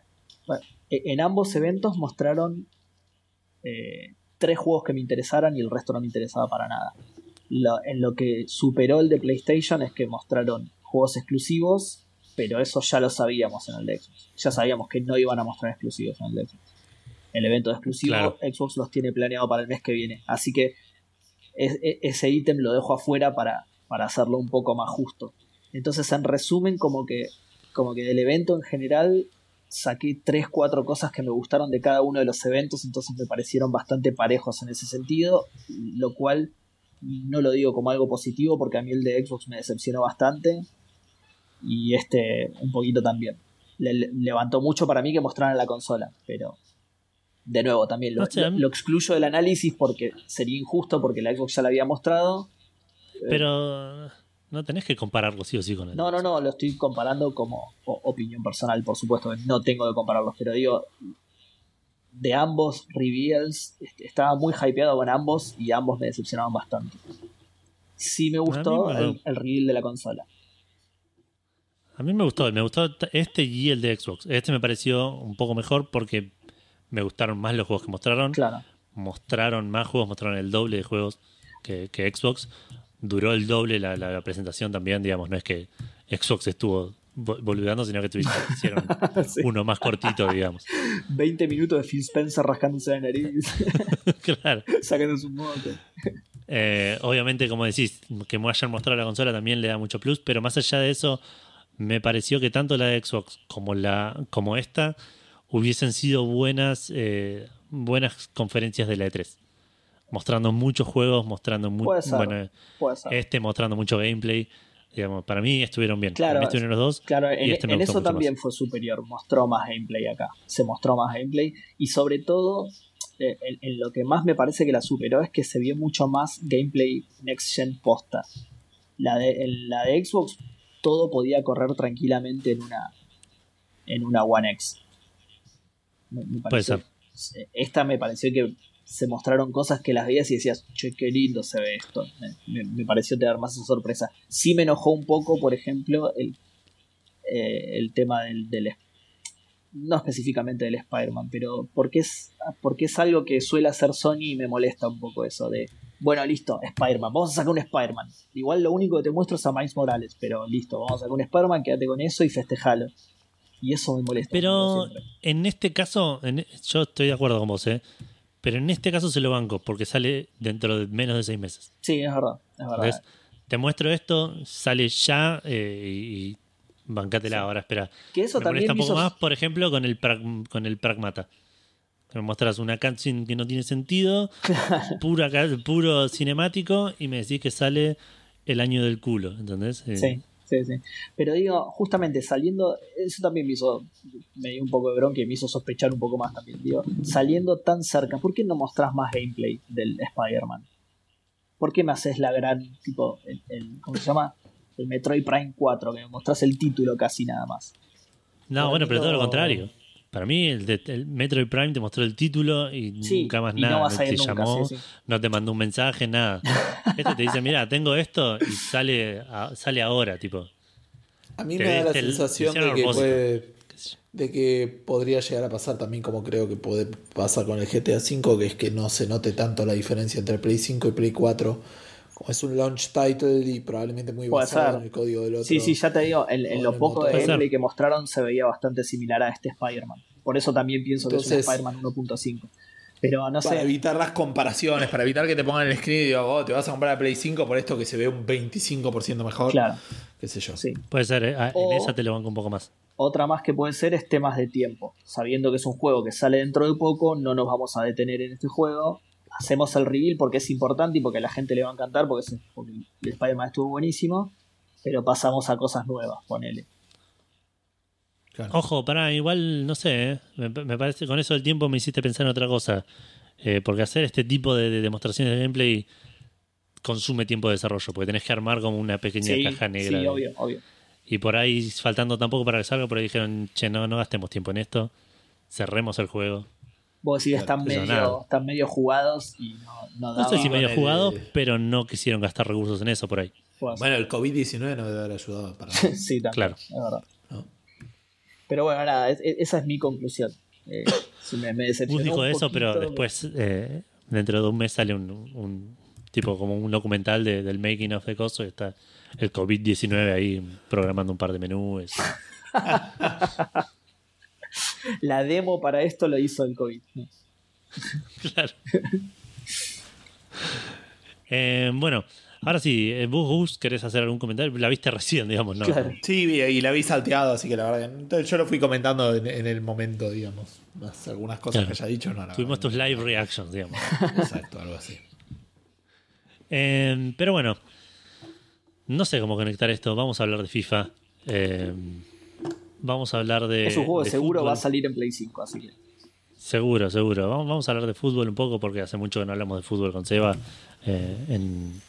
e- en ambos eventos mostraron eh, tres juegos que me interesaran y el resto no me interesaba para nada. Lo- en lo que superó el de PlayStation es que mostraron juegos exclusivos, pero eso ya lo sabíamos en el de Xbox. Ya sabíamos que no iban a mostrar exclusivos en el de Xbox. El evento de exclusivo Claro. Xbox los tiene planeado para el mes que viene. Así que es- e- ese ítem lo dejo afuera para, para hacerlo un poco más justo. Entonces, en resumen, como que, como que del evento en general saqué 3, 4 cosas que me gustaron de cada uno de los eventos, entonces me parecieron bastante parejos en ese sentido, lo cual no lo digo como algo positivo porque a mí el de Xbox me decepcionó bastante y este un poquito también. Le- le- levantó mucho para mí que mostraran la consola, pero de nuevo también lo, excluyo del análisis porque sería injusto porque la Xbox ya la había mostrado. Pero no tenés que compararlo sí o sí con el No, no, no, lo estoy comparando como opinión personal, por supuesto, no tengo que compararlos, pero digo, de ambos reveals, este, estaba muy hypeado con ambos y ambos me decepcionaban bastante. Sí me gustó me- el, el reveal de la consola. A mí me gustó, me gustó este y el de Xbox. Este me pareció un poco mejor porque me gustaron más los juegos que mostraron. Claro, Mostraron más juegos, mostraron el doble de juegos que, que Xbox. Duró el doble la, la- la presentación también, digamos, no es que Xbox estuvo vo- boludeando, sino que hicieron Sí. uno más cortito, digamos. 20 minutos de Phil Spencer rascándose la nariz, claro. sacándose un mote. Eh, obviamente, como decís, que me hayan mostrado la consola también le da mucho plus, pero más allá de eso, me pareció que tanto la de Xbox como la como esta hubiesen sido buenas eh, buenas conferencias de la E3. Mostrando muchos juegos, mostrando mucho. Bueno, este mostrando mucho gameplay. Digamos, para mí estuvieron bien. Claro, para mí estuvieron los dos. Claro, en, este en eso también más. fue superior, mostró más gameplay acá, se mostró más gameplay y sobre todo eh, en, en lo que más me parece que la superó es que se vio mucho más gameplay next gen posta. La de, en la de Xbox todo podía correr tranquilamente en una en una One X. Me- me Puede pareció- Esta me pareció que se mostraron cosas que las veías y decías, che, qué lindo se ve esto. Me, me- pareció tener más esa sorpresa. Sí me enojó un poco, por ejemplo, el, eh, el tema del, del- no específicamente del Spider-Man, pero porque es, porque es algo que suele hacer Sony y me molesta un poco eso de, bueno, listo, Spider-Man, vamos a sacar un Spider-Man. Igual lo único que te muestro es a Miles Morales, pero listo, vamos a sacar un Spider-Man, quédate con eso y festejalo. Y eso me molesta. Pero en este caso, en- yo estoy de acuerdo con vos, ¿eh? Pero en este caso se lo banco, porque sale dentro de menos de seis meses. Sí, es verdad, es verdad. ¿Ves? Te muestro esto, sale ya eh, y, bancátela ahora, espera. Que eso me también molesta un me poco hizo- más, por ejemplo, con el, con el Pragmata. Me muestras una cutscene que no tiene sentido, pura, puro cinemático, y me decís que sale el año del culo, ¿entendés? Eh, Sí, sí, sí. Pero digo, justamente saliendo, eso también me hizo, me dio un poco de bronca y me hizo sospechar un poco más también. Digo, saliendo tan cerca, ¿por qué no mostrás más gameplay del Spider-Man? ¿Por qué me haces la gran, tipo, el, el- ¿cómo se llama? El Metroid Prime 4, que me mostrás el título casi nada más. No, bueno, pero todo lo contrario. Para mí, el, de- el Metroid Prime te mostró el título y Sí, nunca más y no nada. vas a ir te nunca, llamó, sí, sí. no te mandó un mensaje, nada. Este te dice, mira, tengo esto y sale, a- sale ahora, tipo. A mí Te me da la sensación de que puede, de que podría llegar a pasar también como creo que puede pasar con el GTA V, que es que no se note tanto la diferencia entre Play 5 y Play 4. Como es un launch title y probablemente muy Puede basado ser. en el código del otro. Sí, sí, ya te digo, en, en lo en poco de motor. Gameplay que mostraron se veía bastante similar a este Spider-Man. por eso también pienso que es un Spider-Man 1.5. Pero no Para sé, evitar las comparaciones, para evitar que te pongan el screen y digo, oh, te vas a comprar la Play 5 por esto que se ve un 25% mejor. claro, Qué sé yo. sí. Puede ser, eh, ah, O- en esa te lo banco un poco más. Otra más que puede ser es temas de tiempo. Sabiendo que es un juego que sale dentro de poco, no nos vamos a detener en este juego. Hacemos el reveal porque es importante y porque a la gente le va a encantar, porque, porque el Spider-Man estuvo buenísimo. Pero pasamos a cosas nuevas, ponele. Claro. Ojo, pará, igual, no sé, eh, me, me parece con eso del tiempo me hiciste pensar en otra cosa. Eh, porque hacer este tipo de, de demostraciones de gameplay consume tiempo de desarrollo, porque tenés que armar como una pequeña Sí, caja negra. sí, obvio, obvio. Y por ahí, faltando tampoco para que salga, por ahí dijeron, che, no, no gastemos tiempo en esto, cerremos el juego. Vos decís, están medio, nada. están medio jugados y no, no No sé si medio con el- jugado, pero no quisieron gastar recursos en eso por ahí. Bueno, el COVID-19 no debe haber ayudado para nada. sí, también, Claro. es verdad. ¿no? Pero bueno, nada, es- es- esa es mi conclusión. Eh, si me, me decepcionó dijo un eso, pero después, eh, dentro de un mes sale un, un tipo como un documental de- del making of the coso y está el COVID-19 ahí programando un par de menús. La demo para esto lo hizo el COVID. Claro. Eh, bueno, ahora sí, eh, vos, Gus, querés hacer algún comentario. La viste recién, digamos, ¿no? Claro. Sí, y la vi salteado, así que la verdad entonces yo lo fui comentando en, en el momento, digamos. Más algunas cosas Claro. que haya dicho, no, la Tuvimos tus live reactions, digamos. Exacto, algo así. Eh, pero bueno, no sé cómo conectar esto. Vamos a hablar de FIFA. Eh, vamos a hablar de. es un juego de seguro fútbol. va a salir en Play 5, así que. Seguro, seguro. Vamos, vamos a hablar de fútbol un poco porque hace mucho que no hablamos de fútbol con Seba eh, en,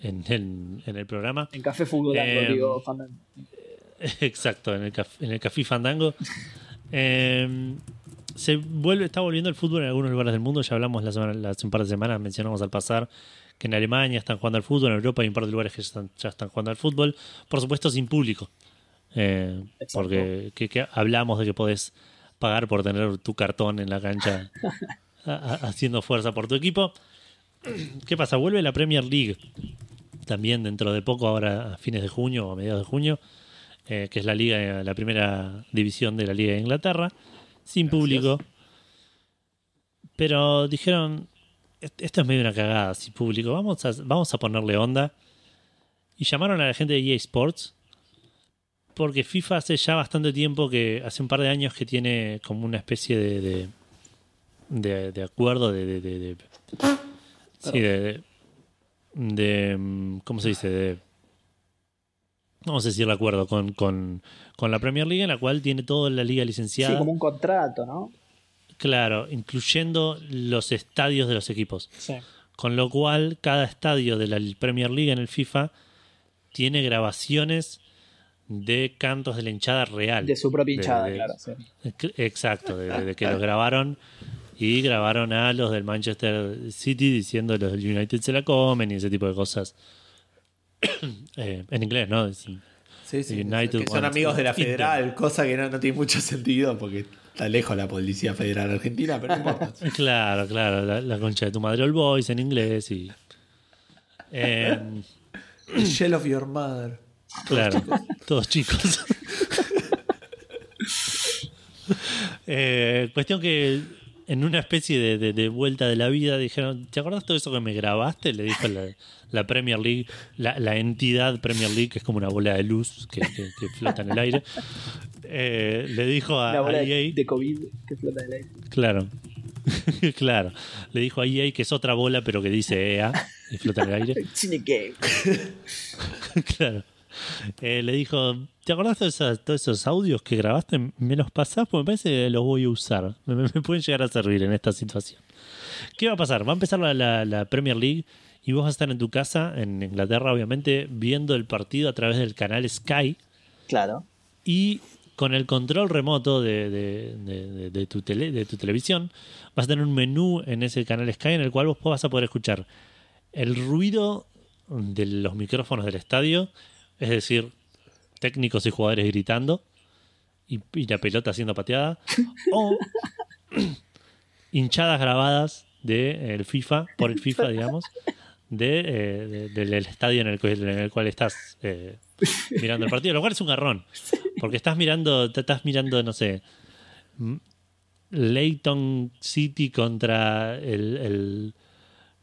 en, en- en el programa. En Café Fútbol, Eh, digo, Fandango. Exacto, en el, caf- en el Café Fandango. Eh, se vuelve, está volviendo el fútbol en algunos lugares del mundo. Ya hablamos la semana, hace un par de semanas, mencionamos al pasar que en Alemania están jugando al fútbol, en Europa hay un par de lugares que ya están, ya están jugando al fútbol. Por supuesto, sin público. Eh, porque que, que hablamos de que podés pagar por tener tu cartón en la cancha a- haciendo fuerza por tu equipo. ¿Qué pasa? Vuelve la Premier League también dentro de poco, ahora a fines de junio o a mediados de junio, eh, que es la liga, la primera división de la Liga de Inglaterra, sin público. Pero dijeron, "Est- esto es medio una cagada, sin público, vamos a, vamos a ponerle onda. Y llamaron a la gente de EA Sports, porque FIFA hace ya bastante tiempo que, hace un par de años que tiene como una especie de, de, de- de acuerdo de... de, de- de- sí, de, de- de, mm, ¿Cómo se dice? De, vamos a decir el acuerdo con, con, con la Premier League, en la cual tiene toda la liga licenciada. Sí, como un contrato, ¿no? Claro, incluyendo los estadios de los equipos. Sí. Con lo cual, cada estadio de la Premier League en el FIFA tiene grabaciones de cantos de la hinchada real. De su propia hinchada, de- claro. sí. Exacto, de, de que los grabaron y grabaron a los del Manchester City diciendo los del United se la comen y ese tipo de cosas. Eh, en inglés, ¿no? Es- Sí, sí. United que son amigos de la federal, cosa que no, no tiene mucho sentido porque está lejos la policía federal argentina, pero no importa. Claro, claro, la, la concha de tu madre All Boys en inglés y. Eh, The Shell of your mother. Claro, todos chicos. Eh, cuestión que en una especie de, de- de vuelta de la vida dijeron, ¿te acordás todo eso que me grabaste? Le dijo la, la Premier League, la, la entidad Premier League, que es como una bola de luz que, que- que flota en el aire. Eh, le dijo a, La bola a EA, de COVID que flota en el aire. claro, claro, le dijo a EA que es otra bola pero que dice EA y flota en el aire. Cine Game. claro. Eh, le dijo, ¿te acordás de todos esos audios que grabaste? ¿Me los pasás? Porque me parece que los voy a usar. Me, pueden llegar a servir en esta situación. ¿Qué va a pasar? Va a empezar la, la- la Premier League y vos vas a estar en tu casa, en Inglaterra, obviamente, viendo el partido a través del canal Sky Claro. y con el control remoto de, de- de- de- de tu tele- de tu televisión vas a tener un menú en ese canal Sky en el cual vos vas a poder escuchar el ruido de los micrófonos del estadio, es decir, técnicos y jugadores gritando y, la pelota siendo pateada, o hinchadas grabadas de el FIFA, por el FIFA, digamos, eh, de- del estadio en el, cual- estás eh, mirando el partido, lo cual es un garrón, porque estás mirando, estás mirando, no sé, Leighton City contra el-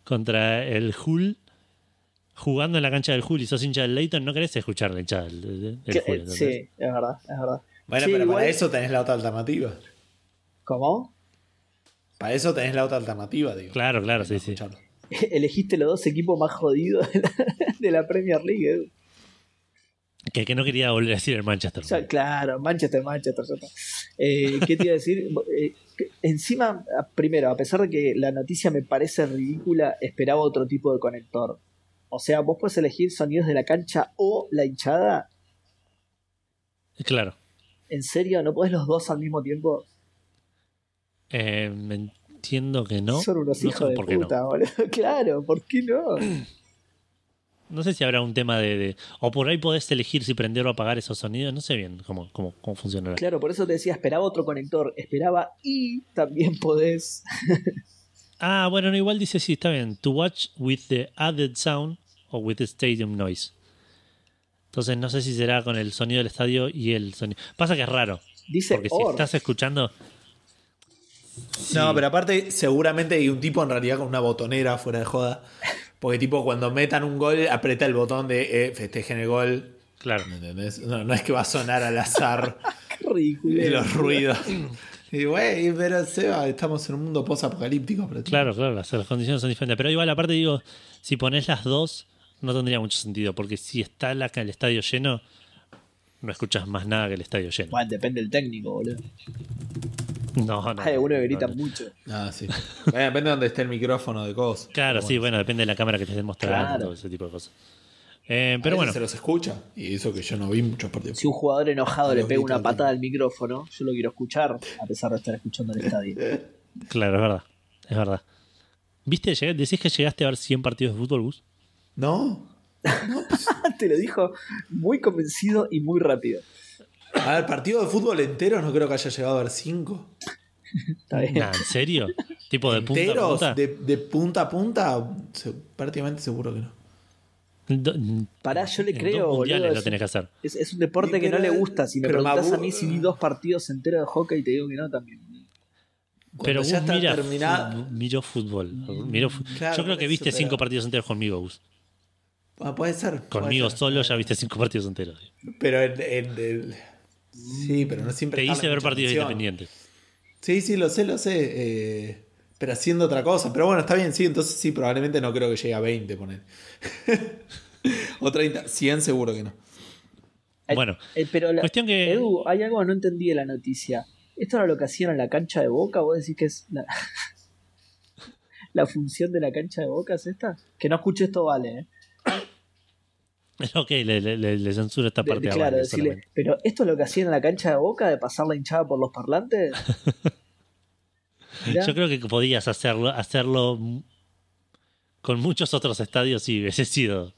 contra el Hull, jugando en la cancha del Hull y sos hincha del Leighton, no querés escuchar la hinchada del, del- eh, ¿entendés? sí, es verdad, es verdad. Bueno, Sí, pero igual- para eso tenés la otra alternativa. ¿Cómo? Para eso tenés la otra alternativa, digo. Claro, claro, sí, sí. Escucharlo. Elegiste los dos equipos más jodidos de la, de la Premier League. Edu. Que, que no quería volver a decir el Manchester. Ya, claro, Manchester, Manchester. ya está. Eh, ¿Qué te iba a decir? Eh, encima, primero, a pesar de que la noticia me parece ridícula, esperaba otro tipo de conector. O sea, vos puedes elegir sonidos de la cancha o la hinchada. Claro. ¿En serio? ¿No podés los dos al mismo tiempo? Eh, me entiendo que no. Son unos No hijos de no. puta, boludo. Claro, ¿por qué no? No sé si habrá un tema de, de- O por ahí podés elegir si prender o apagar esos sonidos. No sé bien cómo, cómo, cómo funcionará. Claro, por eso te decía, esperaba otro conector. Esperaba y también podés. Ah, bueno, no, igual dice sí, está bien. To watch with the added sound o with the stadium noise. Entonces no sé si será con el sonido del estadio y el sonido. Pasa que es raro. Dice Porque si estás escuchando. No, Sí. pero aparte, seguramente hay un tipo en realidad con una botonera fuera de joda. Porque, tipo, cuando metan un gol, aprieta el botón de eh, festejen el gol. Claro. ¿Me entendés? No, no es que va a sonar al azar Qué ridículo. los ruidos. Y, güey, pero Seba, estamos en un mundo post-apocalíptico. Claro, claro, las, las condiciones son diferentes. Pero igual, aparte digo, si pones las dos, no tendría mucho sentido. Porque si está la, el estadio lleno, no escuchas más nada que el estadio lleno. Bueno, depende del técnico, boludo. No, no. Hay algunos que no, gritan no. mucho. Ah, sí. Bueno, depende de dónde esté el micrófono de cosas. Claro, sí, bueno. bueno, depende de la cámara que te estén mostrando, Claro. todo ese tipo de cosas. Eh, A pero bueno, se los escucha. Y eso que yo no vi muchos partidos. Si un jugador enojado le pega una patada al micrófono, yo lo quiero escuchar, a pesar de estar escuchando el estadio. claro, es verdad. Es verdad. ¿Viste? Llegué- ¿Decís que llegaste a ver 100 partidos de fútbol, Gus? ¿No? Te lo dijo muy convencido y muy rápido. A ver, partido de fútbol entero no creo que haya llegado a ver cinco. Está bien. Nah, ¿En serio? ¿Tipo de punta a ¿Enteros? punta? De, de punta a punta, prácticamente seguro que no. Do- Pará, yo le creo, dos mundiales boludo. lo Es, tenés que hacer. es- es un deporte que no le gusta. Si me pero preguntás Mabu- a mí si vi dos partidos enteros de hockey, te digo que no también. Pero ya Gus está mira, terminada- fu- miró fútbol. Miró fu- Claro, Yo creo que viste eso, cinco pero- partidos enteros conmigo, Gus. Ah, puede ser. puede Conmigo ser. solo ya viste cinco partidos enteros. Pero en, en el- Sí, pero no siempre. Te hice ver partidos atención. independientes. Sí, sí, lo sé, lo sé. eh, pero haciendo otra cosa. Pero bueno, está bien, sí. Entonces sí, probablemente no creo que llegue a 20, poner. o 30. 100 seguro que no. Eh, Bueno, eh, pero la- cuestión que- Edu, hay algo que no entendí de la noticia. ¿Esto era lo que hacían en la cancha de Boca? ¿Vos decís que es la, la función de la cancha de Boca es esta? Que no escuché esto, vale. ¿eh? Ok, le, le, censuro esta De- parte de- a claro, Vale decirle, pero ¿esto es lo que hacían en la cancha de Boca de pasar la hinchada por los parlantes? Mirá. Yo creo que podías hacerlo, hacerlo con muchos otros estadios y hubiese sido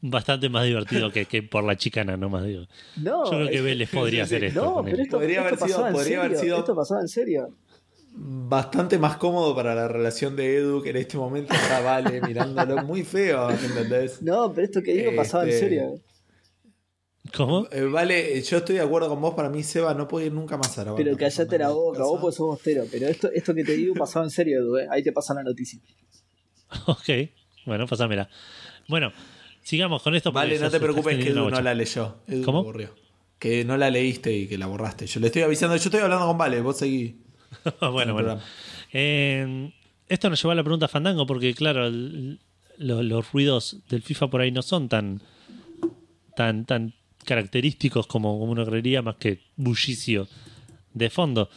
bastante más divertido que, que por la chicana, no más digo. No, Yo creo que es- Vélez podría hacer esto. No, pero esto, Podría esto haber sido- podría haber Esto pasaba en serio. Bastante más cómodo para la relación de Edu, que en este momento está Vale mirándolo muy feo, ¿entendés? No, pero esto que digo pasaba en Este, serio. ¿Cómo? Eh, vale, yo estoy de acuerdo con vos. Para mí, Seba no puede ir nunca más a grabar. Pero callate la boca, casa. vos pues sos bostero. Pero esto, esto que te digo pasaba en serio, Edu, ¿eh? Ahí te pasa la noticia. Ok, bueno, pasámela. Bueno, sigamos con esto. Vale, no te preocupes que Edu no la leyó. Edu ¿Cómo? la borrió. Que no la leíste y que la borraste. Yo le estoy avisando. Yo estoy hablando con Vale, vos seguí. bueno, bueno. Eh, esto nos llevó a la pregunta Fandango porque, claro, el- lo- los ruidos del FIFA por ahí no son tan tan tan característicos como, como uno creería, más que bullicio de fondo.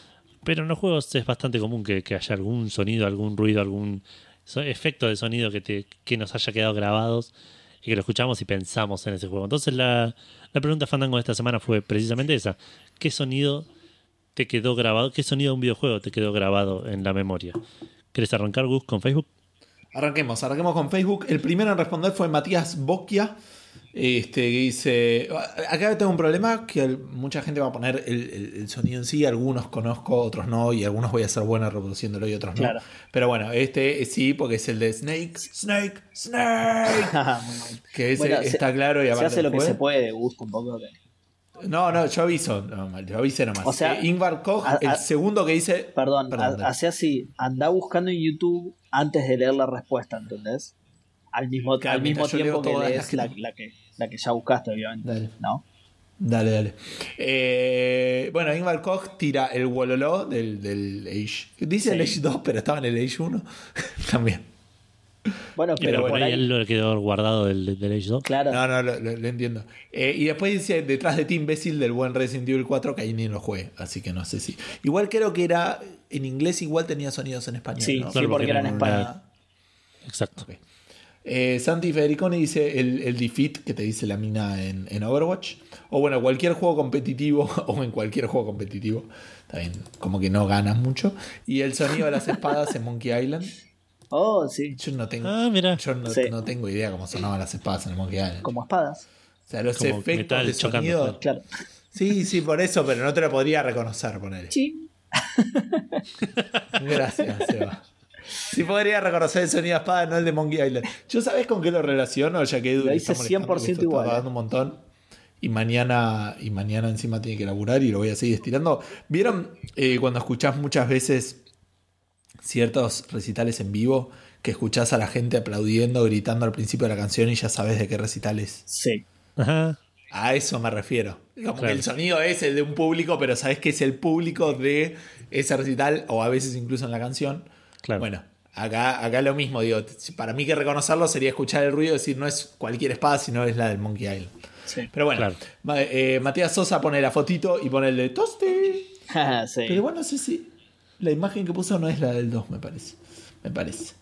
Pero en los juegos es bastante común que, que haya algún sonido, algún ruido, algún efecto de sonido que, te, que nos haya quedado grabados y que lo escuchamos y pensamos en ese juego. Entonces la, la pregunta Fandango de esta semana fue precisamente esa. ¿Qué sonido te quedó grabado? ¿Qué sonido de un videojuego te quedó grabado en la memoria? ¿Quieres arrancar, Gus, con Facebook? Arranquemos, arranquemos con Facebook. El primero en responder fue Matías Bocchia. Este, que dice: Acá tengo un problema que mucha gente va a poner el, el- el sonido en sí. Algunos conozco, otros no. Y algunos voy a ser buena reproduciéndolo y otros no. Claro. Pero bueno, este sí, porque es el de Snake, Snake, Snake. Que ese Bueno, se- está claro y se hace lo que se puede, gusto un poco. que- No, no, yo aviso. No, yo avisé nomás. O sea, Eh, Ingvar Koch, a- a- el segundo que dice. Perdón, Perdón, hace así, anda buscando en YouTube antes de leer la respuesta, ¿entendés? Al mismo, Claro, al mismo tiempo que lees la, que, la que ya buscaste, obviamente. Dale. ¿No? Dale, dale. Eh, bueno, Ingvar Koch tira el Wololo del, del Age. Dice el. Age 2, pero estaba en el Age 1. También. Bueno, Pero, pero, por por ahí él lo quedó guardado del, del Age 2. claro. No, no, lo, lo- lo entiendo. Eh, y después dice detrás de ti, imbécil, del buen Resident Evil 4, que ahí ni lo jugué. Así que no sé si. Igual creo que era. En inglés, igual tenía sonidos en español. Sí, ¿no? sí, porque porque era en España. una- Exacto. Eh, Santi Federiconi dice el, el defeat que te dice la mina en, en Overwatch. O bueno, cualquier juego competitivo o en cualquier juego competitivo. Bien, como que no ganas mucho. Y el sonido de las espadas en Monkey Island. Oh, sí, Yo no tengo, Ah, mira. yo no, Sí. no tengo idea cómo sonaban las espadas en el Monkey Island. como espadas. O sea, los Como efectos de chocando, sonido. Claro. Sí, sí, por eso, pero no te lo podría reconocer, ponele. Sí. Gracias, Seba. Sí podría reconocer el sonido de espada, no el de Monkey Island. ¿Yo sabés con qué lo relaciono? Ya que Edu Lo le hice está molestando 100% porque esto igual, Está eh. un montón. Y mañana, y mañana encima tiene que laburar y lo voy a seguir estirando. ¿Vieron eh, cuando escuchás muchas veces ciertos recitales en vivo que escuchás a la gente aplaudiendo, gritando al principio de la canción y ya sabes de qué recital es? Sí. Ajá. A eso me refiero. Como Claro. que el sonido es el de un público, pero sabes que es el público de ese recital, o a veces incluso en la canción. Claro. Bueno, acá, acá lo mismo, digo, para mí que reconocerlo sería escuchar el ruido y decir, no es cualquier espada, sino es la del Monkey Island. Sí. Pero bueno, Claro. Ma- eh, Matías Sosa pone la fotito y pone el de Toste. sí. Pero igual no sé si la imagen que puso no es la del 2, me parece. Me parece.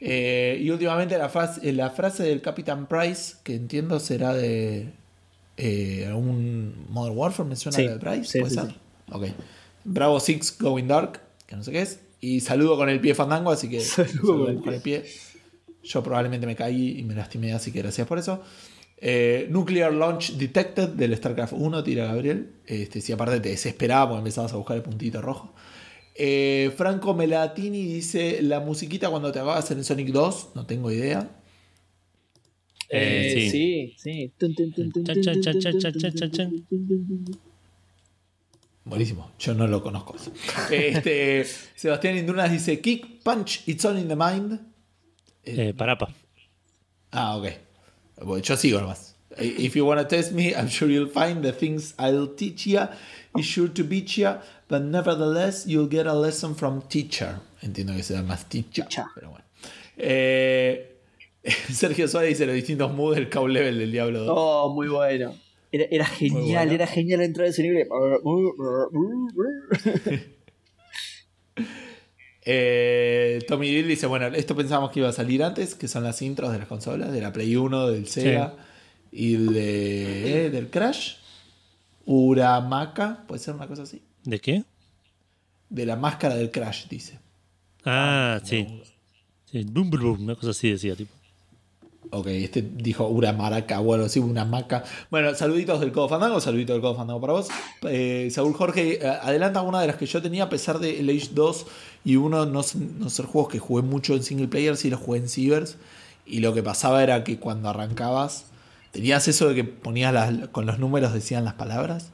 Eh, y últimamente la, faz- eh, la frase del Capitán Price, que entiendo será de eh, algún Modern Warfare, me suena Sí, la de Price, sí, ¿puede sí, ser? sí. Ok. Bravo Six Going Dark, que no sé qué es. Y saludo con el pie fandango, así que Saludo saludo con el pie. Yo probablemente me caí y me lastimé, así que gracias por eso. Eh, Nuclear Launch Detected del StarCraft 1, tira Gabriel. Este, si aparte te desesperaba porque empezabas a buscar el puntito rojo. Eh, Franco Melatini dice la musiquita cuando te acabas en el Sonic 2, no tengo idea. Eh, sí. sí, sí. Buenísimo, yo no lo conozco. Este, Sebastián Indunas dice Kick, Punch, It's All in the Mind. Eh, parapa. Ah, ok. Bueno, yo sigo nomás. If you wanna test me, I'm sure you'll find the things I'll teach ya is sure to beat ya, but nevertheless you'll get a lesson from teacher. Entiendo que sea más teacher, Teacher. pero bueno. Eh, Sergio Suárez dice los distintos moods del cow level del Diablo 2. Oh, muy bueno. Era, era genial, bueno. era genial entrar a ese nivel. Eh, Tommy Bill dice, bueno, esto pensábamos que iba a salir antes, que son las intros de las consolas, de la Play 1, del Sega y de, eh, del Crash. Uramaka, puede ser una cosa así. ¿De qué? De la máscara del Crash, dice. Ah, sí. Sí, boom, boom, boom, una cosa así decía, tipo. Ok, este dijo Uramaraca o algo así, una maca. Bueno, saluditos del Codo Fandango, saluditos del Codo Fandango para vos. Eh, Saúl Jorge, eh, adelanta una de las que yo tenía, a pesar de el Age 2 y uno no, no ser juegos que jugué mucho en single player, sí los jugué en Cibers. Y lo que pasaba era que cuando arrancabas, tenías eso de que ponías las, con los números decían las palabras.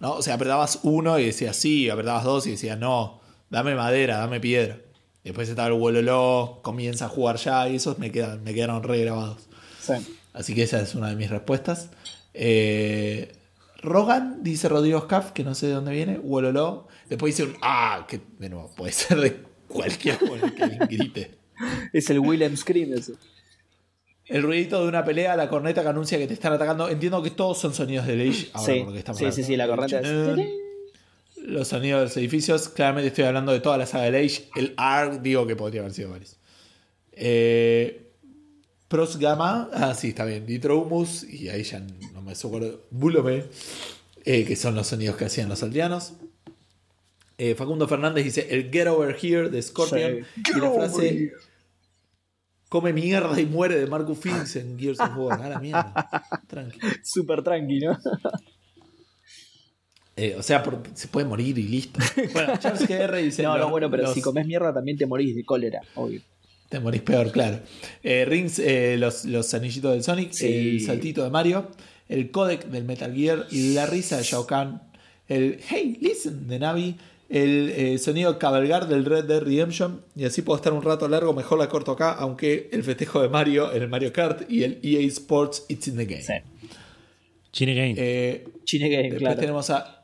¿No? O sea, apretabas uno y decías sí, apretabas dos y decías no, dame madera, dame piedra. Después estaba el Wololo, comienza a jugar ya y esos me, quedan, me quedaron regrabados. Sí. Así que esa es una de mis respuestas. Eh, Rogan, dice Rodrigo Scaff, que no sé de dónde viene. Wololo. Después dice un ah, que de nuevo puede ser de cualquier que grite. Es el Willem Scream ese. El ruidito de una pelea, la corneta que anuncia que te están atacando. Entiendo que todos son sonidos de Age. Ahora, Sí, porque estamos sí, sí, sí, la corneta es-. Los sonidos de los edificios. Claramente estoy hablando de toda la saga de Age. El ARG, digo que podría haber sido varios. Eh, Pros Gamma. Ah, sí, está bien. Ditrohumus. Y ahí ya no me acuerdo. Bulome. eh, que son los sonidos que hacían los aldeanos. Eh, Facundo Fernández dice el Get Over Here de Scorpion. Sí. Y la frase come mierda y muere de Marcus Phoenix en Gears of War. A la mierda. Tranqui. Súper tranqui, ¿no? Eh, o sea, por- se puede morir y listo. Bueno, Charles GR dice. No, no, bueno, pero los- si comes mierda también te morís de cólera, obvio. Te morís peor, claro. Eh, Rings, eh, los, los anillitos del Sonic, Sí. el saltito de Mario. el codec del Metal Gear y la risa de Shao Kahn, el Hey, listen de Navi, el eh, sonido cabalgar del Red Dead Redemption. Y así puedo estar un rato largo, mejor la corto acá, aunque el festejo de Mario en el Mario Kart y el EA Sports It's in the Game. Sí. Chine Game. Eh, Chine Game, Después claro. tenemos a.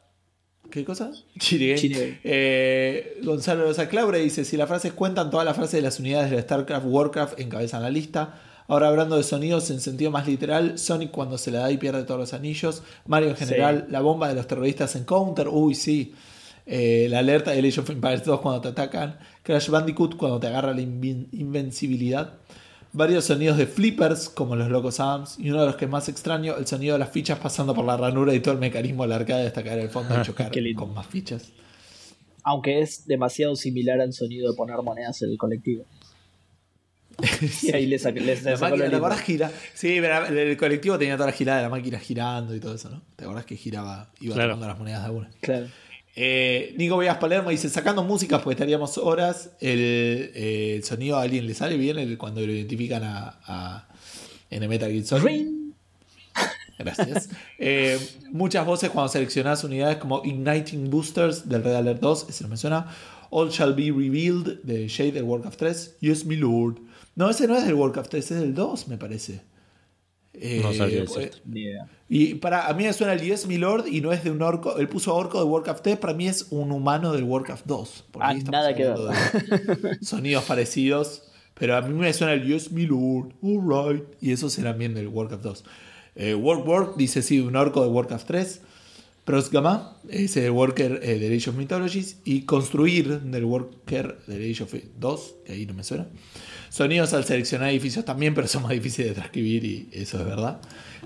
¿Qué cosa? Chile. Eh, Gonzalo Rosa Claure dice: Si las frases cuentan, todas las frases de las unidades de StarCraft, Warcraft encabezan la lista. Ahora hablando de sonidos en sentido más literal, Sonic cuando se la da y pierde todos los anillos, Mario en general, la bomba de los terroristas en Counter, uy sí, Eh, la alerta de Age of Empires 2 cuando te atacan, Crash Bandicoot cuando te agarra la invencibilidad, varios sonidos de flippers como los Locos Arms y uno de los que más extraño, el sonido de las fichas pasando por la ranura y todo el mecanismo del arcade hasta caer al fondo y chocar Qué lindo. con más fichas. Aunque es demasiado similar al sonido de poner monedas en el colectivo. Y ahí le saqué. Le La máquina, ¿te lindo. acordás gira? Sí, pero el, colectivo tenía toda la girada de la máquina girando y todo eso, ¿no? ¿Te acordás que giraba, iba Claro. tomando las monedas de a una? Claro. Eh, Nico Vegas Palermo dice, sacando música, pues estaríamos horas, el, eh, el sonido a alguien le sale bien el- cuando lo identifican a, a- en el Metal Gear Solid. Ring. Gracias. Eh, muchas voces cuando seleccionás unidades como Igniting Boosters del Red Alert 2, ese no me suena. All Shall Be Revealed de Shade del Warcraft 3. Yes, my lord. No, ese no es del Warcraft 3, es del 2, me parece. Eh, No sabría pues, decirte. Ni idea. y para a mí me suena el Yes, my lord y no es de un orco. Él puso orco de Warcraft 3, para mí es un humano del Warcraft 2. porque Ah, nada que ver. Sonidos parecidos. Pero a mí me suena el Yes, my lord. Alright. Y esos serán bien del Warcraft 2. Eh, Work Work dice sí, un orco de Warcraft 3. Pros Gamma, ese Worker eh, del Age of Mythologies. Y Construir del Worker del Age of 2, que ahí no me suena. Sonidos al seleccionar edificios también, pero son más difíciles de transcribir y eso es verdad.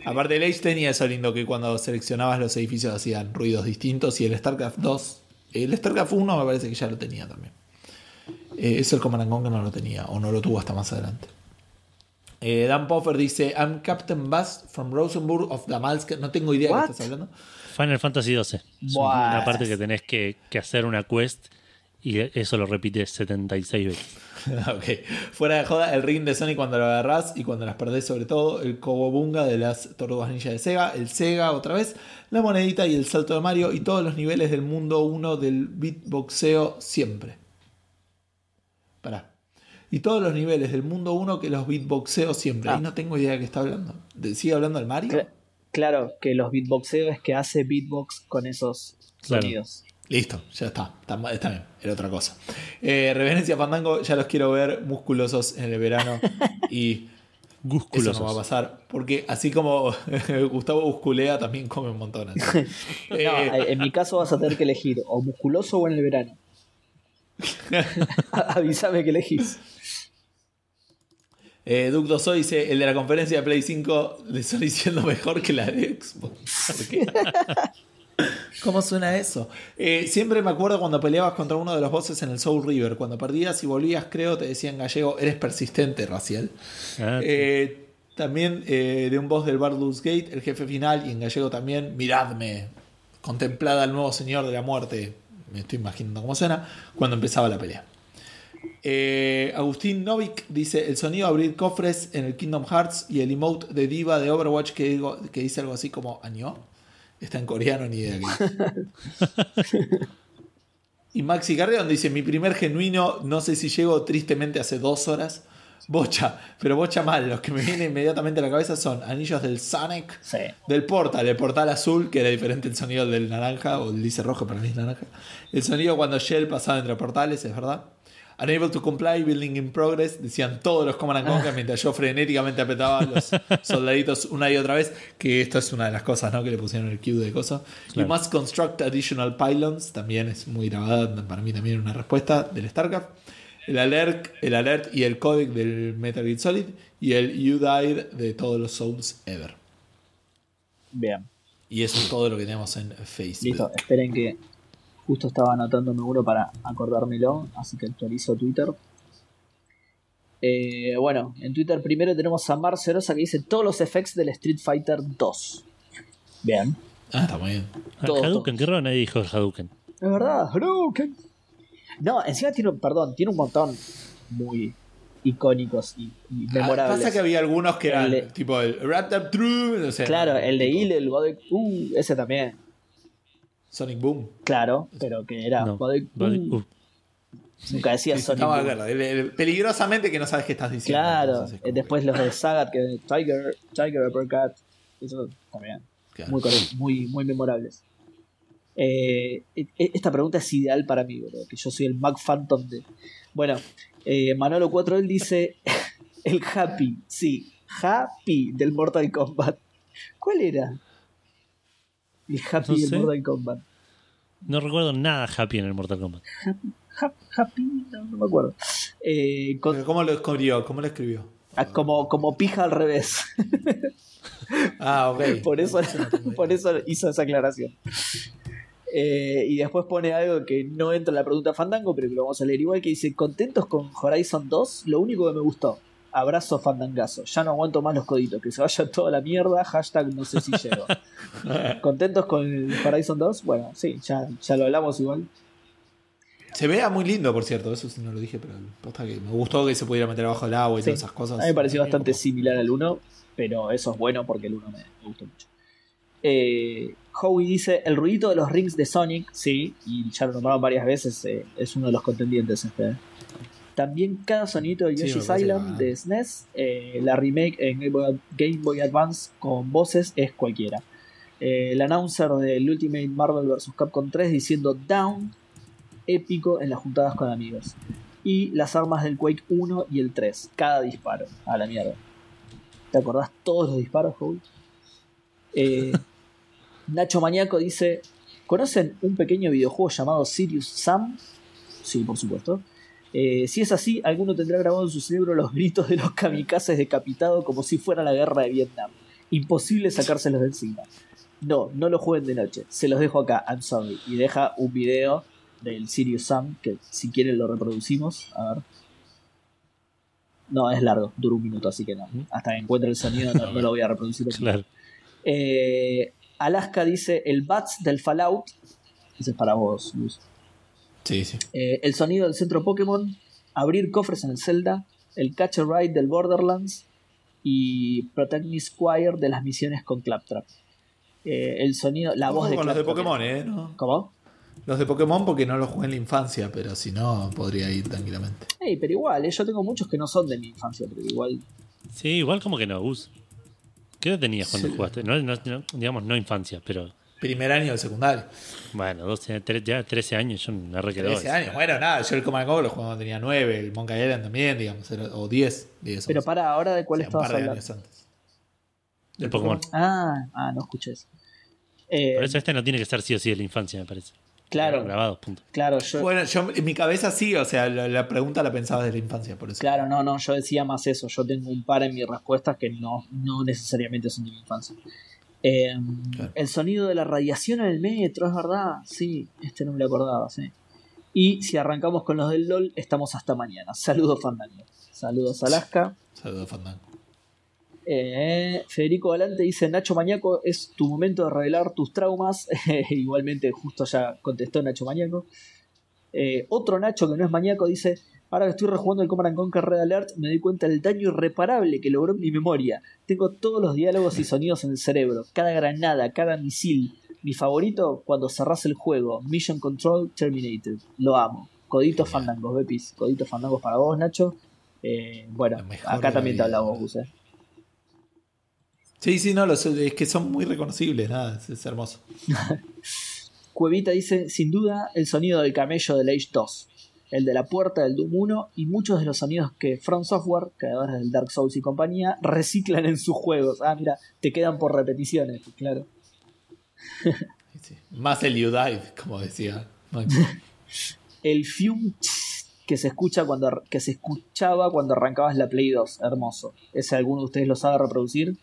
Aparte, el Age tenía eso lindo que cuando seleccionabas los edificios hacían ruidos distintos y el StarCraft 2, el StarCraft 1 me parece que ya lo tenía también. Eh, eso el Command and Conquer no lo tenía o no lo tuvo hasta más adelante. Eh, Dan Poffer dice: I'm Captain Bass from Rosenburg of Damalsk. No tengo idea de qué estás hablando. Final Fantasy XII. Es Buah. una parte que tenés que, que hacer una quest y eso lo repites 76 veces. ok. Fuera de joda, el ring de Sonic cuando lo agarrás y cuando las perdés, sobre todo. El Kobobunga de las tortugas ninja de Sega. El Sega otra vez. La monedita y el salto de Mario. Y todos los niveles del mundo 1 del beatboxeo siempre. Pará. Y todos los niveles del mundo 1 que los beatboxeo siempre. Ah. Ahí no tengo idea de qué está hablando. ¿De- ¿Sigue hablando del Mario? Cla- Claro, que los beatboxeos es que hace beatbox con esos Claro. sonidos. Listo, ya está. Está, está bien, era otra cosa. Eh, Reverencia Fandango, ya los quiero ver musculosos en el verano. y eso Gúsculosos. no va a pasar. Porque así como Gustavo musculea, también come un montón. así. No, Eh, en mi caso vas a tener que elegir o musculoso o en el verano. Avísame que elegís. Eh, Duke Doso dice: el de la conferencia de Play 5 de Sony siendo mejor que la de Xbox. ¿Por qué? ¿Cómo suena eso? Eh, siempre me acuerdo cuando peleabas contra uno de los bosses en el Soul River. Cuando perdías y volvías, creo, te decía en gallego: eres persistente, Raciel. Ah, Eh, también eh, de un boss del Baldur's Gate, el jefe final, y en gallego también, miradme, contemplad al nuevo señor de la muerte, me estoy imaginando cómo suena, cuando empezaba la pelea. Eh, Agustín Novik dice, el sonido de abrir cofres en el Kingdom Hearts y el emote de diva de Overwatch que, digo- que dice algo así como año. Está en coreano, ni idea. y Maxi Carrión dice, mi primer genuino, no sé si llego tristemente hace dos horas. Bocha, pero bocha mal. Los que me vienen inmediatamente a la cabeza son anillos del Sonic, Sí. del portal, el portal azul, que era diferente el sonido del naranja, o el dice rojo, para mí es naranja. El sonido cuando Shell pasaba entre portales, es verdad. Unable to comply, building in progress, decían todos los Command and Conquer mientras yo frenéticamente apretaba a los soldaditos una y otra vez, que esto es una de las cosas ¿no? que le pusieron el cue de cosas. Claro. You must construct additional pylons, también es muy grabada, para mí también una respuesta del StarCraft. El alert, el alert y el codec del Metal Gear Solid y el You Died de todos los Souls ever. Bien. Y eso es todo lo que tenemos en Facebook. Listo. Esperen que justo estaba anotándome uno para acordármelo, así que actualizo Twitter. Eh, bueno, en Twitter primero tenemos a Mar Cerosa que dice todos los effects del Street Fighter 2. Bien. Ah, está muy bien. Ah, todo, Hadouken, qué raro nadie dijo Hadouken. Es verdad, Hadouken. No, encima tiene, perdón, tiene un montón muy icónicos y, y memorables. Pasa que había algunos que eran El de- tipo el Raptor True, o sea, Claro, el de Il, el Godek, uh, ese también, Sonic Boom. claro, pero que era No. Uh, uh, nunca decía Sí, Sonic. Boom. el- peligrosamente que no sabes qué estás diciendo. Claro, entonces eh, después los de Sagat, que Tiger, Tiger Uppercut, eso también, Claro. muy, muy, muy memorables. Eh, e- e- esta pregunta es ideal para mí, bro, que yo soy el Mac Phantom de... Bueno, eh, Manolo 4 él dice el Happy, sí, Happy del Mortal Kombat. ¿Cuál era? Happy No sé. Mortal Kombat. no recuerdo nada happy en el Mortal Kombat. Ha- Happy, no, no me acuerdo. Eh, con- ¿Cómo lo escribió? ¿Cómo lo escribió? ah, como, como pija al revés. Ah, ok. por eso, por eso hizo esa aclaración. Eh, y después pone algo que no entra en la pregunta Fandango, pero que lo vamos a leer igual, que dice, contentos con Horizon 2, lo único que me gustó, abrazo fandangazo, ya no aguanto más los coditos, que se vaya toda la mierda, hashtag no sé si llego. contentos con el Horizon 2, bueno, sí, ya, ya lo hablamos igual. Se vea muy lindo, por cierto. Eso sí no lo dije, pero posta que me gustó que se pudiera meter abajo del agua y Sí. todas esas cosas. A mí me pareció bastante similar al 1, pero eso es bueno porque el 1 me, me gustó mucho. Eh, Howie dice, el ruidito de los rings de Sonic, sí, y ya lo nombraron varias veces, eh, es uno de los contendientes este. También cada sonito de Yoshi's Island de SNES, eh, la remake en Game Boy, Game Boy Advance con voces es cualquiera. Eh, el announcer del Ultimate Marvel vs. Capcom 3 diciendo Down, épico en las juntadas con amigos. Y las armas del Quake 1 y el 3, cada disparo, a la mierda. ¿Te acordás todos los disparos, Howie? Eh, Nacho Mañaco dice: ¿Conocen un pequeño videojuego llamado Sirius Sam? Sí, por supuesto. Eh, si es así, alguno tendrá grabado en su cerebro los gritos de los kamikazes decapitados como si fuera la guerra de Vietnam. Imposible sacárselos de encima. No, no lo jueguen de noche. Se los dejo acá, I'm sorry. Y deja un video del Sirius Sam que si quieren lo reproducimos. A ver. No, es largo, dura un minuto, así que no. Hasta que encuentre el sonido no, no lo voy a reproducir. Claro. Eh, Alaska dice el Bats del Fallout. Ese es para vos, Luz. Sí, sí. Eh, el sonido del centro Pokémon. Abrir cofres en el Zelda. El Catch a Ride del Borderlands. Y Protagonist Squire de las misiones con Claptrap. Eh, el sonido, la voz de con los de. Pokémon, ¿eh? No. ¿Cómo? Los de Pokémon porque no los jugué en la infancia, pero si no, podría ir tranquilamente. Ey, pero igual, eh, yo tengo muchos que no son de mi infancia, pero igual. Sí, igual como que no, Gus. ¿Qué edad tenías cuando Sí. jugaste? No, no- no- digamos, no infancia, pero Primer año del secundario. bueno, 12, tre- ya 13 años, yo me re quedó 13 eso. años. Bueno, nada, yo el Command Go lo jugué cuando tenía 9, el Monkey Island también, digamos, era- o 10. 10 Pero 11. para, ahora de cuál O sea, estabas de hablando. años antes. El Pokémon. Ah, ah, no escuché eso. Eh, Por eso este no tiene que ser sí o sí de la infancia, me parece. claro, Grabados, punto. claro, yo. Bueno, yo en mi cabeza sí, o sea, la, la pregunta la pensaba desde la infancia, por eso. Claro, no, no, yo decía más eso. Yo tengo un par en mis respuestas que no, no necesariamente son de mi infancia. Eh, Claro. El sonido de la radiación en el metro, es verdad. Sí, este no me lo acordaba, sí. Y si arrancamos con los del LOL, estamos hasta mañana. Saludos, Fandango. Saludos, Alaska. Saludos, Fandango. Eh, Federico Galante dice: Nacho Mañaco, es tu momento de revelar tus traumas. Igualmente, justo ya contestó Nacho Mañaco. Eh, otro Nacho que no es maníaco dice: Ahora que estoy rejugando el Command Conquer Red Alert, me doy cuenta del daño irreparable que logró mi memoria. Tengo todos los diálogos y sonidos en el cerebro, cada granada, cada misil. Mi favorito, cuando cerrás el juego, Mission Control Terminated. Lo amo. Coditos fandangos, Bepis. Coditos fandangos para vos, Nacho. Eh, bueno, acá también te hablamos, Gus. eh. Sí, sí, no, los- es que son muy reconocibles, nada, es, es hermoso. Cuevita dice, sin duda, el sonido del camello del Age 2, el de la puerta del Doom 1 y muchos de los sonidos que From Software, creadores del Dark Souls y compañía, reciclan en sus juegos. Ah, mira, te quedan por repeticiones, claro. Sí. Más el You Dive, como decía. Max. El fume que se escucha cuando que se escuchaba cuando arrancabas la Play 2, hermoso. ¿Ese alguno de ustedes lo sabe reproducir?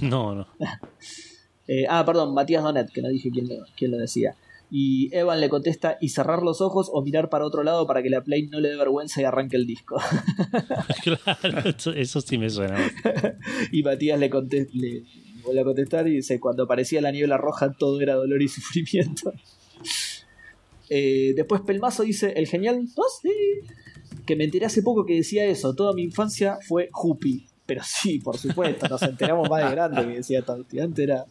No, no. Eh, ah, perdón, Matías Donet, que no dije quién lo, quién lo decía. Y Evan le contesta, y cerrar los ojos o mirar para otro lado para que la Play no le dé vergüenza y arranque el disco. claro, eso, sí me suena. Y Matías le, conte- le vuelve a contestar y dice, cuando aparecía la niebla roja todo era dolor y sufrimiento. Eh, después Pelmazo dice, el genial... "Oh, sí". que me enteré hace poco que decía eso. Toda mi infancia fue Jupi. Pero sí, por supuesto, nos enteramos más de grande que decía Toasty. Antes era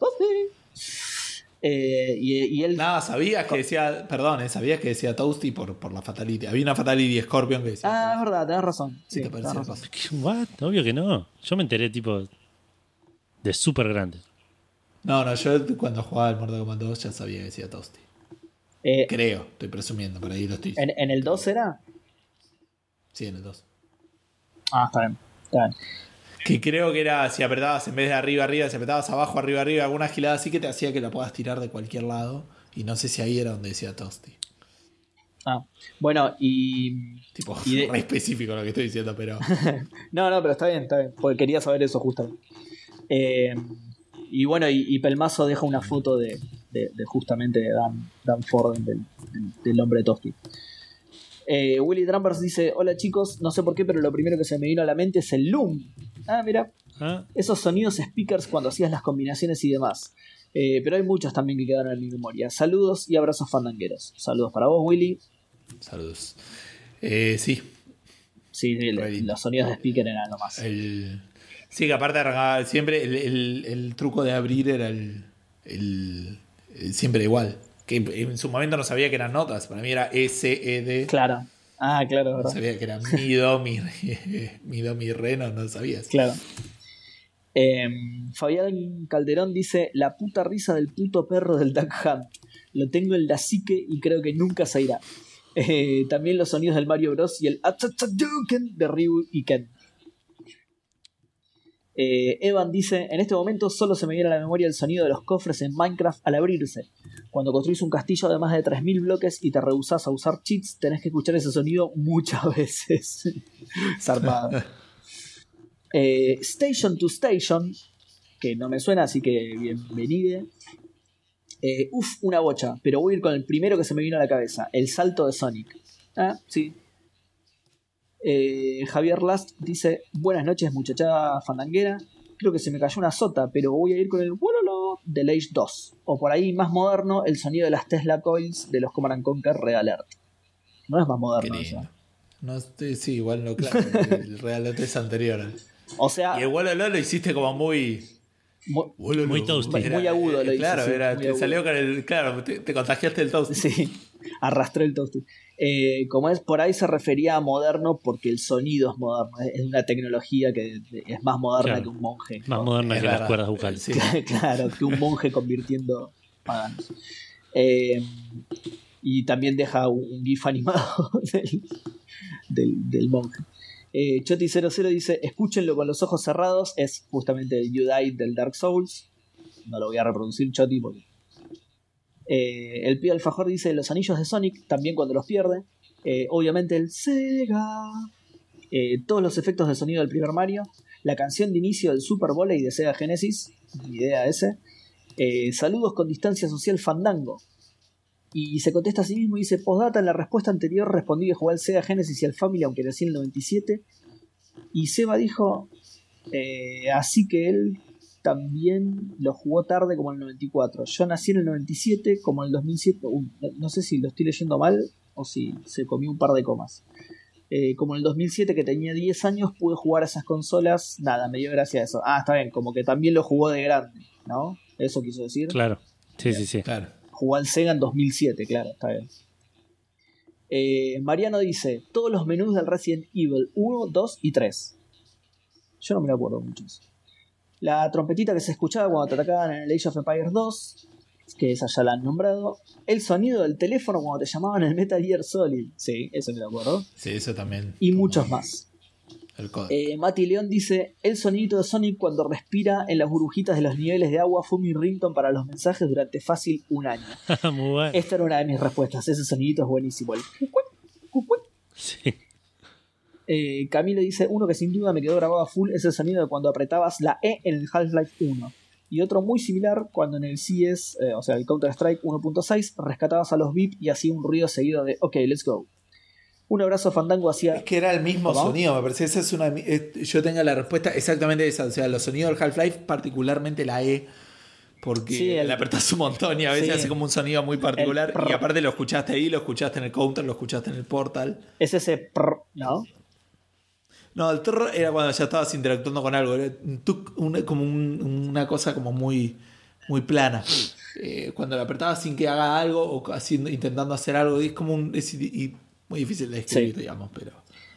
eh, y, y, él. Nada, sabías que decía. Perdón, eh, sabías que decía Toasty por, por la Fatality. Había una Fatality Scorpion que decía. Ah, es verdad, tenés razón. Sí, te razón. What? Obvio que no. Yo me enteré, tipo, de súper grande. No, no, yo cuando jugaba el Mortal Kombat 2 ya sabía que decía Toasty. Eh, Creo, estoy presumiendo, por ahí lo estoy ¿en, ¿En el 2 era? Sí, en el 2. Ah, está bien. Está bien. Que creo que era si apretabas en vez de arriba arriba, si apretabas abajo arriba arriba, alguna gilada así que te hacía que la puedas tirar de cualquier lado. Y no sé si ahí era donde decía Toasty. Ah, bueno, y. Tipo, Y de- re específico lo que estoy diciendo, pero. No, no, pero está bien, está bien. Porque quería saber eso justamente. Eh, y bueno, y, y Pelmazo deja una foto de, de- de justamente de Dan, Dan Ford, del, del- del hombre Tosti. Eh, Willy Trampers dice: Hola chicos, no sé por qué, pero lo primero que se me vino a la mente es el Loom. Ah, mira, Ah, esos sonidos speakers cuando hacías las combinaciones y demás. Eh, pero hay muchos también que quedaron en mi memoria. Saludos y abrazos fandangueros. Saludos para vos, Willy. Saludos. Eh, sí, Sí, los sonidos de speaker eran lo más. el. Sí, que aparte arrancaba siempre el, el- el truco de abrir era el, el- el siempre igual. Que en su momento no sabía que eran notas. Para mí era S, E, D. Claro. Ah, claro, No sabía que era mi, do, mi, re, mi, do, mi, re. No, no sabías. Claro. Eh, Fabián Calderón dice: La puta risa del puto perro del Duck Hunt. Lo tengo en la psique y creo que nunca se irá. Eh, también los sonidos del Mario Bros. y el Atataduken de Ryu y Ken. Eh, Evan dice: En este momento solo se me viene a la memoria el sonido de los cofres en Minecraft al abrirse. Cuando construís un castillo de más de 3000 bloques y te rehusás a usar cheats, tenés que escuchar ese sonido muchas veces. Zarpado. Eh, Station to Station, que no me suena, así que bienvenide. Eh, uf, una bocha, pero voy a ir con el primero que se me vino a la cabeza, el salto de Sonic. Ah, sí. Eh, Javier Last dice, buenas noches muchachada fandanguera, creo que se me cayó una sota, pero voy a ir con el del Age 2. O por ahí más moderno, el sonido de las Tesla Coils de los Command and Conquer Red Alert. No es más moderno eso. No, estoy- sí, igual no, claro. El Real es anterior. O sea, Y el Wololo lo hiciste como muy. Muy toasty. Muy agudo lo hice, Claro, sí, era, muy te agudo. salió con el. Claro, te, te contagiaste el toast. Sí, arrastró el toasty. Eh, como es, por ahí se refería a moderno porque el sonido es moderno, es una tecnología que es más moderna Claro. que un monje. más moderna Es que las cuerdas vocales. Sí. claro, que un monje convirtiendo paganos. Eh, y también deja un, un gif animado del, del, del monje. Eh, Choti00 dice: Escúchenlo con los ojos cerrados. Es justamente el You Died del Dark Souls. No lo voy a reproducir, Choti, porque. Eh, el Pío Alfajor dice: Los anillos de Sonic, también cuando los pierde. Eh, obviamente el Sega. Eh, todos los efectos de sonido del primer Mario. La canción de inicio del Super Bowl y de Sega Genesis. Idea ese. Saludos con distancia social Fandango. Y se contesta a sí mismo y dice: Postdata, en la respuesta anterior respondí que jugué al Sega Genesis y al Family, aunque nací en el 97. Y Seba dijo: Así que él también lo jugó tarde como en el 94. Yo nací en el 97, como en el 2007. Uy, no, no sé si lo estoy leyendo mal o si se comió un par de comas. Eh, como en el 2007, que tenía 10 años, pude jugar a esas consolas. Nada, me dio gracia eso. Ah, está bien, como que también lo jugó de grande, ¿no? Eso quiso decir. Claro. Sí, sí, sí. Claro. Jugó al Sega en 2007, claro, está bien. Eh, Mariano dice: Todos los menús del Resident Evil 1, 2 y 3. Yo no me lo acuerdo muchos. La trompetita que se escuchaba cuando te atacaban en el Age of Empires 2, que esa ya la han nombrado. El sonido del teléfono cuando te llamaban en el Metal Gear Solid. Sí, eso me lo acuerdo. Sí, eso también. Y muchos más. El. Eh, Mati León dice: El sonidito de Sonic cuando respira en las burbujitas de los niveles de agua fue mi ringtone para los mensajes durante fácil un año. Muy bueno. Esta era una de mis respuestas. Ese sonidito es buenísimo. El. Sí. Eh, Camilo dice: Uno que sin duda me quedó grabado a full es el sonido de cuando apretabas la E en el Half-Life 1. Y otro muy similar cuando en el CS, eh, o sea, el Counter-Strike 1.6, rescatabas a los VIP y hacía un ruido seguido de OK, let's go. Un abrazo Fandango hacia. Es que era el mismo ¿Cómo? sonido, me parece. Esa es una. es- yo tenga la respuesta exactamente esa. O sea, los sonidos del Half-Life, particularmente la E, Porque Sí, el- le apretás un montón y a veces Sí. hace como un sonido muy particular. El. Y aparte lo escuchaste ahí, lo escuchaste en el counter, lo escuchaste en el portal. Es ese prr, ¿no? No, el trrr era cuando ya estabas interactuando con algo. Era un tuc, una- como un- una cosa como muy, muy plana. Eh, cuando lo apretabas sin que haga algo o haciendo, intentando hacer algo, es como un. es i- y muy difícil de describir, Sí. digamos, pero,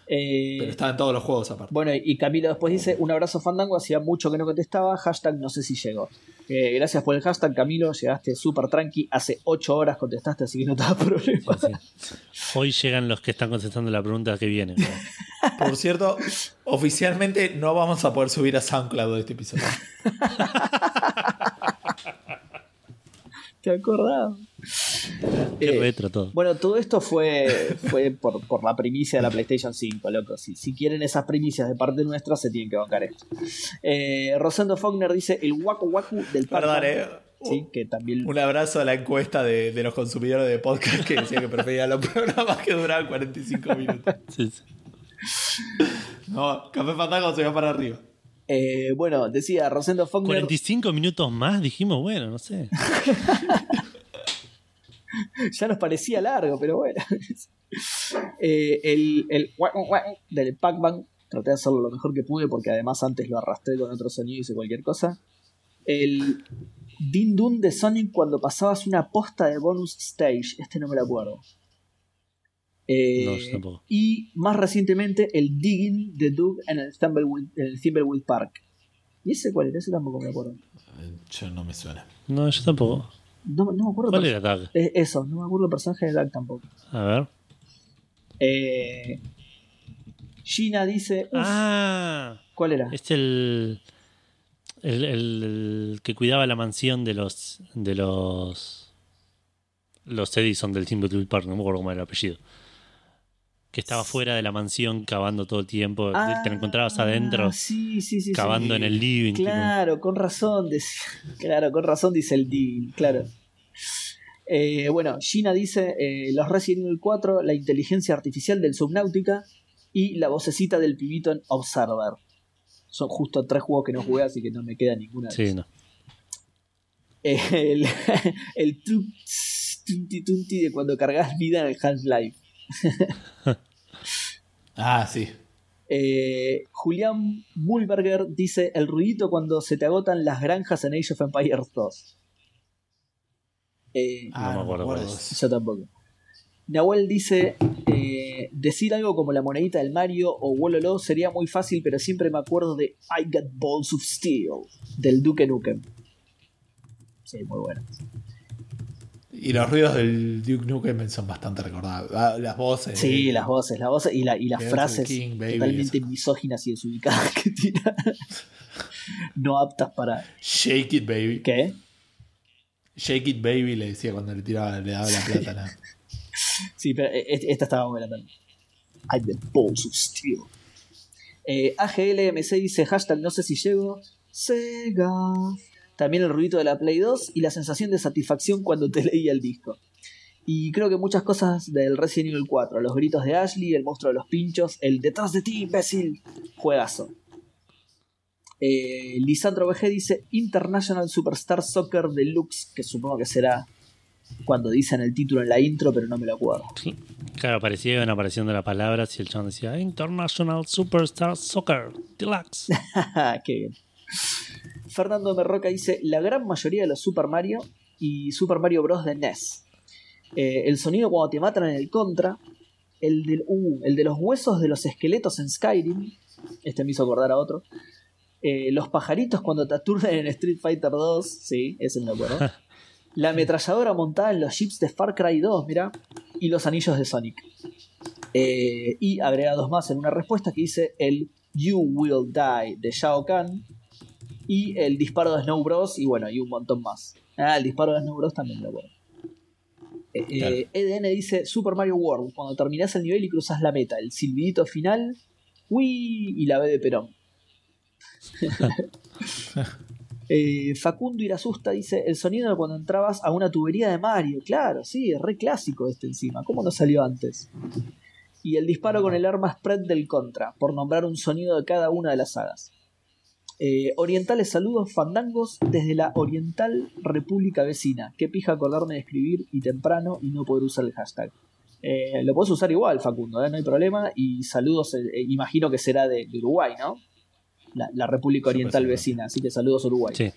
Eh, pero estaba en todos los juegos aparte. Bueno, y Camilo después dice, un abrazo Fandango, hacía mucho que no contestaba, hashtag no sé si llegó. Eh, gracias por el hashtag, Camilo, llegaste súper tranqui, hace 8 horas contestaste, así que no te da problema. Hoy llegan los que están contestando la pregunta que viene. Por cierto, oficialmente no vamos a poder subir a SoundCloud este episodio. ¿Te acordás? Qué Eh, retro todo. Bueno, todo esto fue, fue por, por la primicia de la PlayStation 5, loco. Si, si quieren esas primicias de parte nuestra, se tienen que bancar esto. Eh, Rosendo Faulkner dice el Waku Waku del Perdón, eh. Sí, que también. Un abrazo a la encuesta de, de los consumidores de podcast que decía que prefería los programas que duraban 45 minutos. Sí, sí. No, Café Fandango se va para arriba. Eh, bueno, decía Rosendo Faulkner. 45 minutos más, dijimos, bueno, no sé. ya nos parecía largo, pero bueno. Eh, el el del Pac-Man, traté de hacerlo lo mejor que pude porque además antes lo arrastré con otro sonido y hice cualquier cosa. El Din Dun de Sonic cuando pasabas una posta de bonus stage, este no me lo acuerdo. Eh, No, yo tampoco. y más recientemente el Digging de Doug en el Thimbleweed, en el Thimbleweed Park. ¿Y ese cuál era? Ese tampoco me acuerdo. Yo no me suena. No, yo tampoco. No, no me acuerdo. ¿Cuál era Tag? perso- eh, Eso, no me acuerdo el personaje de Doug tampoco. A ver. Eh, Gina dice. "Uf, Ah, ¿Cuál era? es el, el, el- el que cuidaba la mansión de los de los los Edison del Timberwolf Park, no me acuerdo cómo era el apellido. Que estaba fuera de la mansión cavando todo el tiempo. te lo encontrabas adentro Ah, sí, sí, sí, sí. cavando en el living. tipo. Claro, con razón. decía- claro, con razón dice el deal, claro. Eh, bueno, Gina dice eh, los Resident Evil 4, la inteligencia artificial del Subnautica y la vocecita del pibito en Observer. Son justo tres juegos que no jugué, así que no me queda ninguna. de Sí, esas. no. Eh, el el tunti tunti de cuando cargas vida en el Half-Life. Ah, sí. Eh, Julián Mulberger dice el ruidito cuando se te agotan las granjas en Age of Empires 2. Eh, Ah, me acuerdo cuál es. eso. yo tampoco. Nahuel dice eh, decir algo como la monedita del Mario o Wololo sería muy fácil, pero siempre me acuerdo de I Got Balls of Steel del Duke Nukem. Sí, muy bueno. Y los ruidos del Duke Nukem son bastante recordables. Ah, Las voces. Sí, eh, las voces, las voces y, la- y las Dance frases the King, baby, totalmente eso. misóginas y desubicadas que tira. no aptas para. Shake it, baby. ¿Qué? Shake it, baby, le decía cuando le tiraba, le daba la plata. ¿no? Sí, pero e- e- esta estaba buena también. I the balls of steel. Eh, AGLMC dice hashtag no sé si llego. Sega. También el ruido de la Play 2 y la sensación de satisfacción cuando te leía el disco. Y creo que muchas cosas del Resident Evil 4. Los gritos de Ashley, el monstruo de los pinchos, el detrás de ti, imbécil. Juegazo. Eh, Lisandro BG dice International Superstar Soccer Deluxe, que supongo que será cuando dicen el título en la intro, pero no me lo acuerdo. Claro, parecía iban apareciendo las palabras y el chabón decía International Superstar Soccer Deluxe. Qué bien. Fernando Merroca dice: La gran mayoría de los Super Mario y Super Mario Bros. de NES. Eh, el sonido cuando te matan en el contra. El, del, uh, el de los huesos de los esqueletos en Skyrim. Este me hizo acordar a otro. Eh, los pajaritos cuando te aturden en Street Fighter 2. Sí, ese me lo acuerdo. La ametralladora montada en los chips de Far Cry 2, mira. Y los anillos de Sonic. Eh, y agregados más en una respuesta que dice el You Will Die de Shao Kahn. Y el disparo de Snow Bros. Y bueno, y un montón más. Ah, el disparo de Snow Bros también me acuerdo. Eh, eh, Claro. EDN dice Super Mario World. Cuando terminás el nivel y cruzas la meta. El silbidito final. Uy, y la B de Perón. Eh, Facundo Irasusta dice el sonido de cuando entrabas a una tubería de Mario. Claro, sí, es re clásico este encima. ¿Cómo no salió antes? Y el disparo con el arma spread del contra, por nombrar un sonido de cada una de las sagas. Eh, orientales saludos fandangos desde la Oriental República Vecina. Qué pija acordarme de escribir y temprano y no poder usar el hashtag. Eh, lo puedes usar igual, Facundo, ¿eh? no hay problema. Y saludos, imagino que será de, de Uruguay, ¿no? La, la República Oriental Vecina, así que saludos Uruguay. Sí.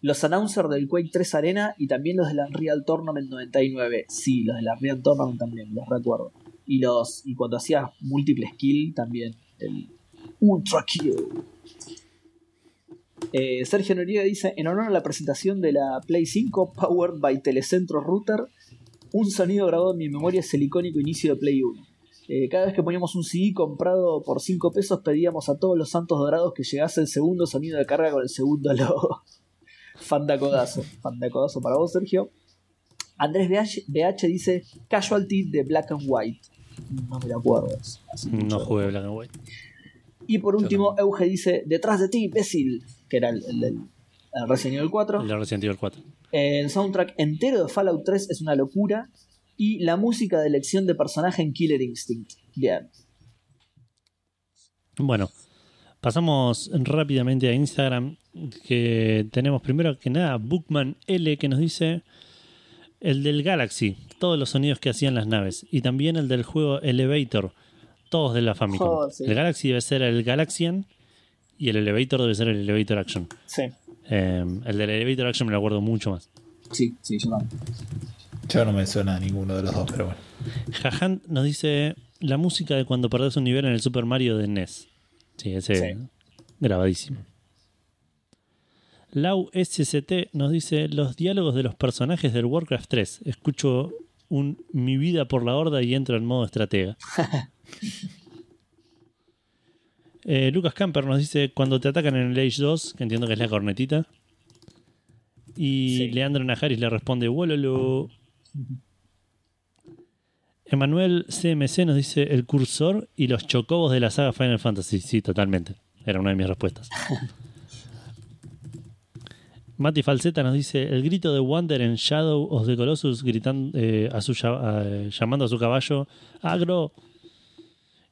Los announcers del Quake 3 Arena y también los de la Unreal Tournament 99. Sí, los de la Unreal Tournament también, los recuerdo. Y los y cuando hacías múltiples kill también. El Ultra Kill. Eh, Sergio Noriega dice: En honor a la presentación de la Play 5 Powered by Telecentro Router, un sonido grabado en mi memoria es el icónico inicio de Play 1. Eh, cada vez que poníamos un CD comprado por 5 pesos, pedíamos a todos los santos dorados que llegase el segundo sonido de carga con el segundo logo. Fandacodazo. Fandacodazo para vos, Sergio. Andrés BH, BH dice Casualty de Black and White. No me lo acuerdo. No jugué Black and White. Y por último, Euge dice Detrás de ti, imbécil. Que era el, el del el Resident Evil 4. El de Resident Evil 4. El soundtrack entero de Fallout 3 es una locura. Y la música de elección de personaje en Killer Instinct. Bien. Bueno, pasamos rápidamente a Instagram. Que tenemos primero que nada Bookman L que nos dice el del Galaxy, todos los sonidos que hacían las naves. Y también el del juego Elevator, todos de la Famicom. Oh, sí. El Galaxy debe ser el Galaxian y el Elevator debe ser el Elevator Action. Sí. Eh, el del Elevator Action me lo acuerdo mucho más. Sí, sí, yo también. Yo no me suena a ninguno de los dos, pero bueno. Jahan nos dice la música de cuando perdés un nivel en el Super Mario de NES. Sí, ese Sí. grabadísimo. Lau SCT nos dice los diálogos de los personajes del Warcraft 3. Escucho un mi vida por la horda y entro en modo estratega. Eh, Lucas Camper nos dice cuando te atacan en el Age 2, que entiendo que es la cornetita. Y Sí. Leandro Najaris le responde, Wololo. Emanuel CMC nos dice el cursor y los chocobos de la saga Final Fantasy. Sí, totalmente. Era una de mis respuestas. Mati Falseta nos dice el grito de Wander en Shadow of the Colossus gritando eh, a su, a- llamando a su caballo agro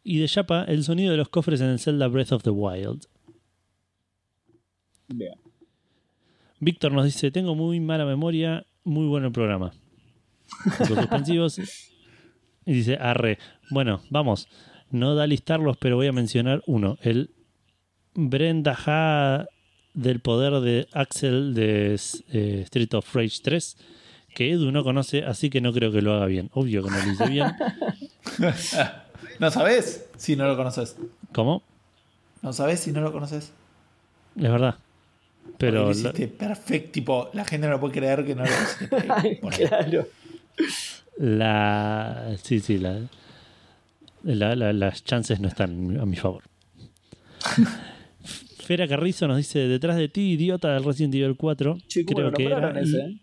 y de Chapa el sonido de los cofres en el Zelda Breath of the Wild. Bien. Víctor nos dice tengo muy mala memoria, muy bueno el programa. Puntos suspensivos. Y dice arre. Bueno, vamos. No da listarlos, pero voy a mencionar uno. El Brenda Ha del poder de Axel de eh, Street of Rage 3, que Edu no conoce, así que no creo que lo haga bien. Obvio que no lo hice bien. ¿No sabes si no lo conoces? ¿Cómo? ¿No sabes si no lo conoces? Es verdad. Pero lo la- hiciste perfecto. Tipo, la gente no puede creer que no lo hiciste. Claro. la. Sí, sí, la, la- la- las chances no están a mi favor. Fera Carrizo nos dice: Detrás de ti, idiota del Resident Evil 4. Che, ¿cómo creo lo que era. ese, eh?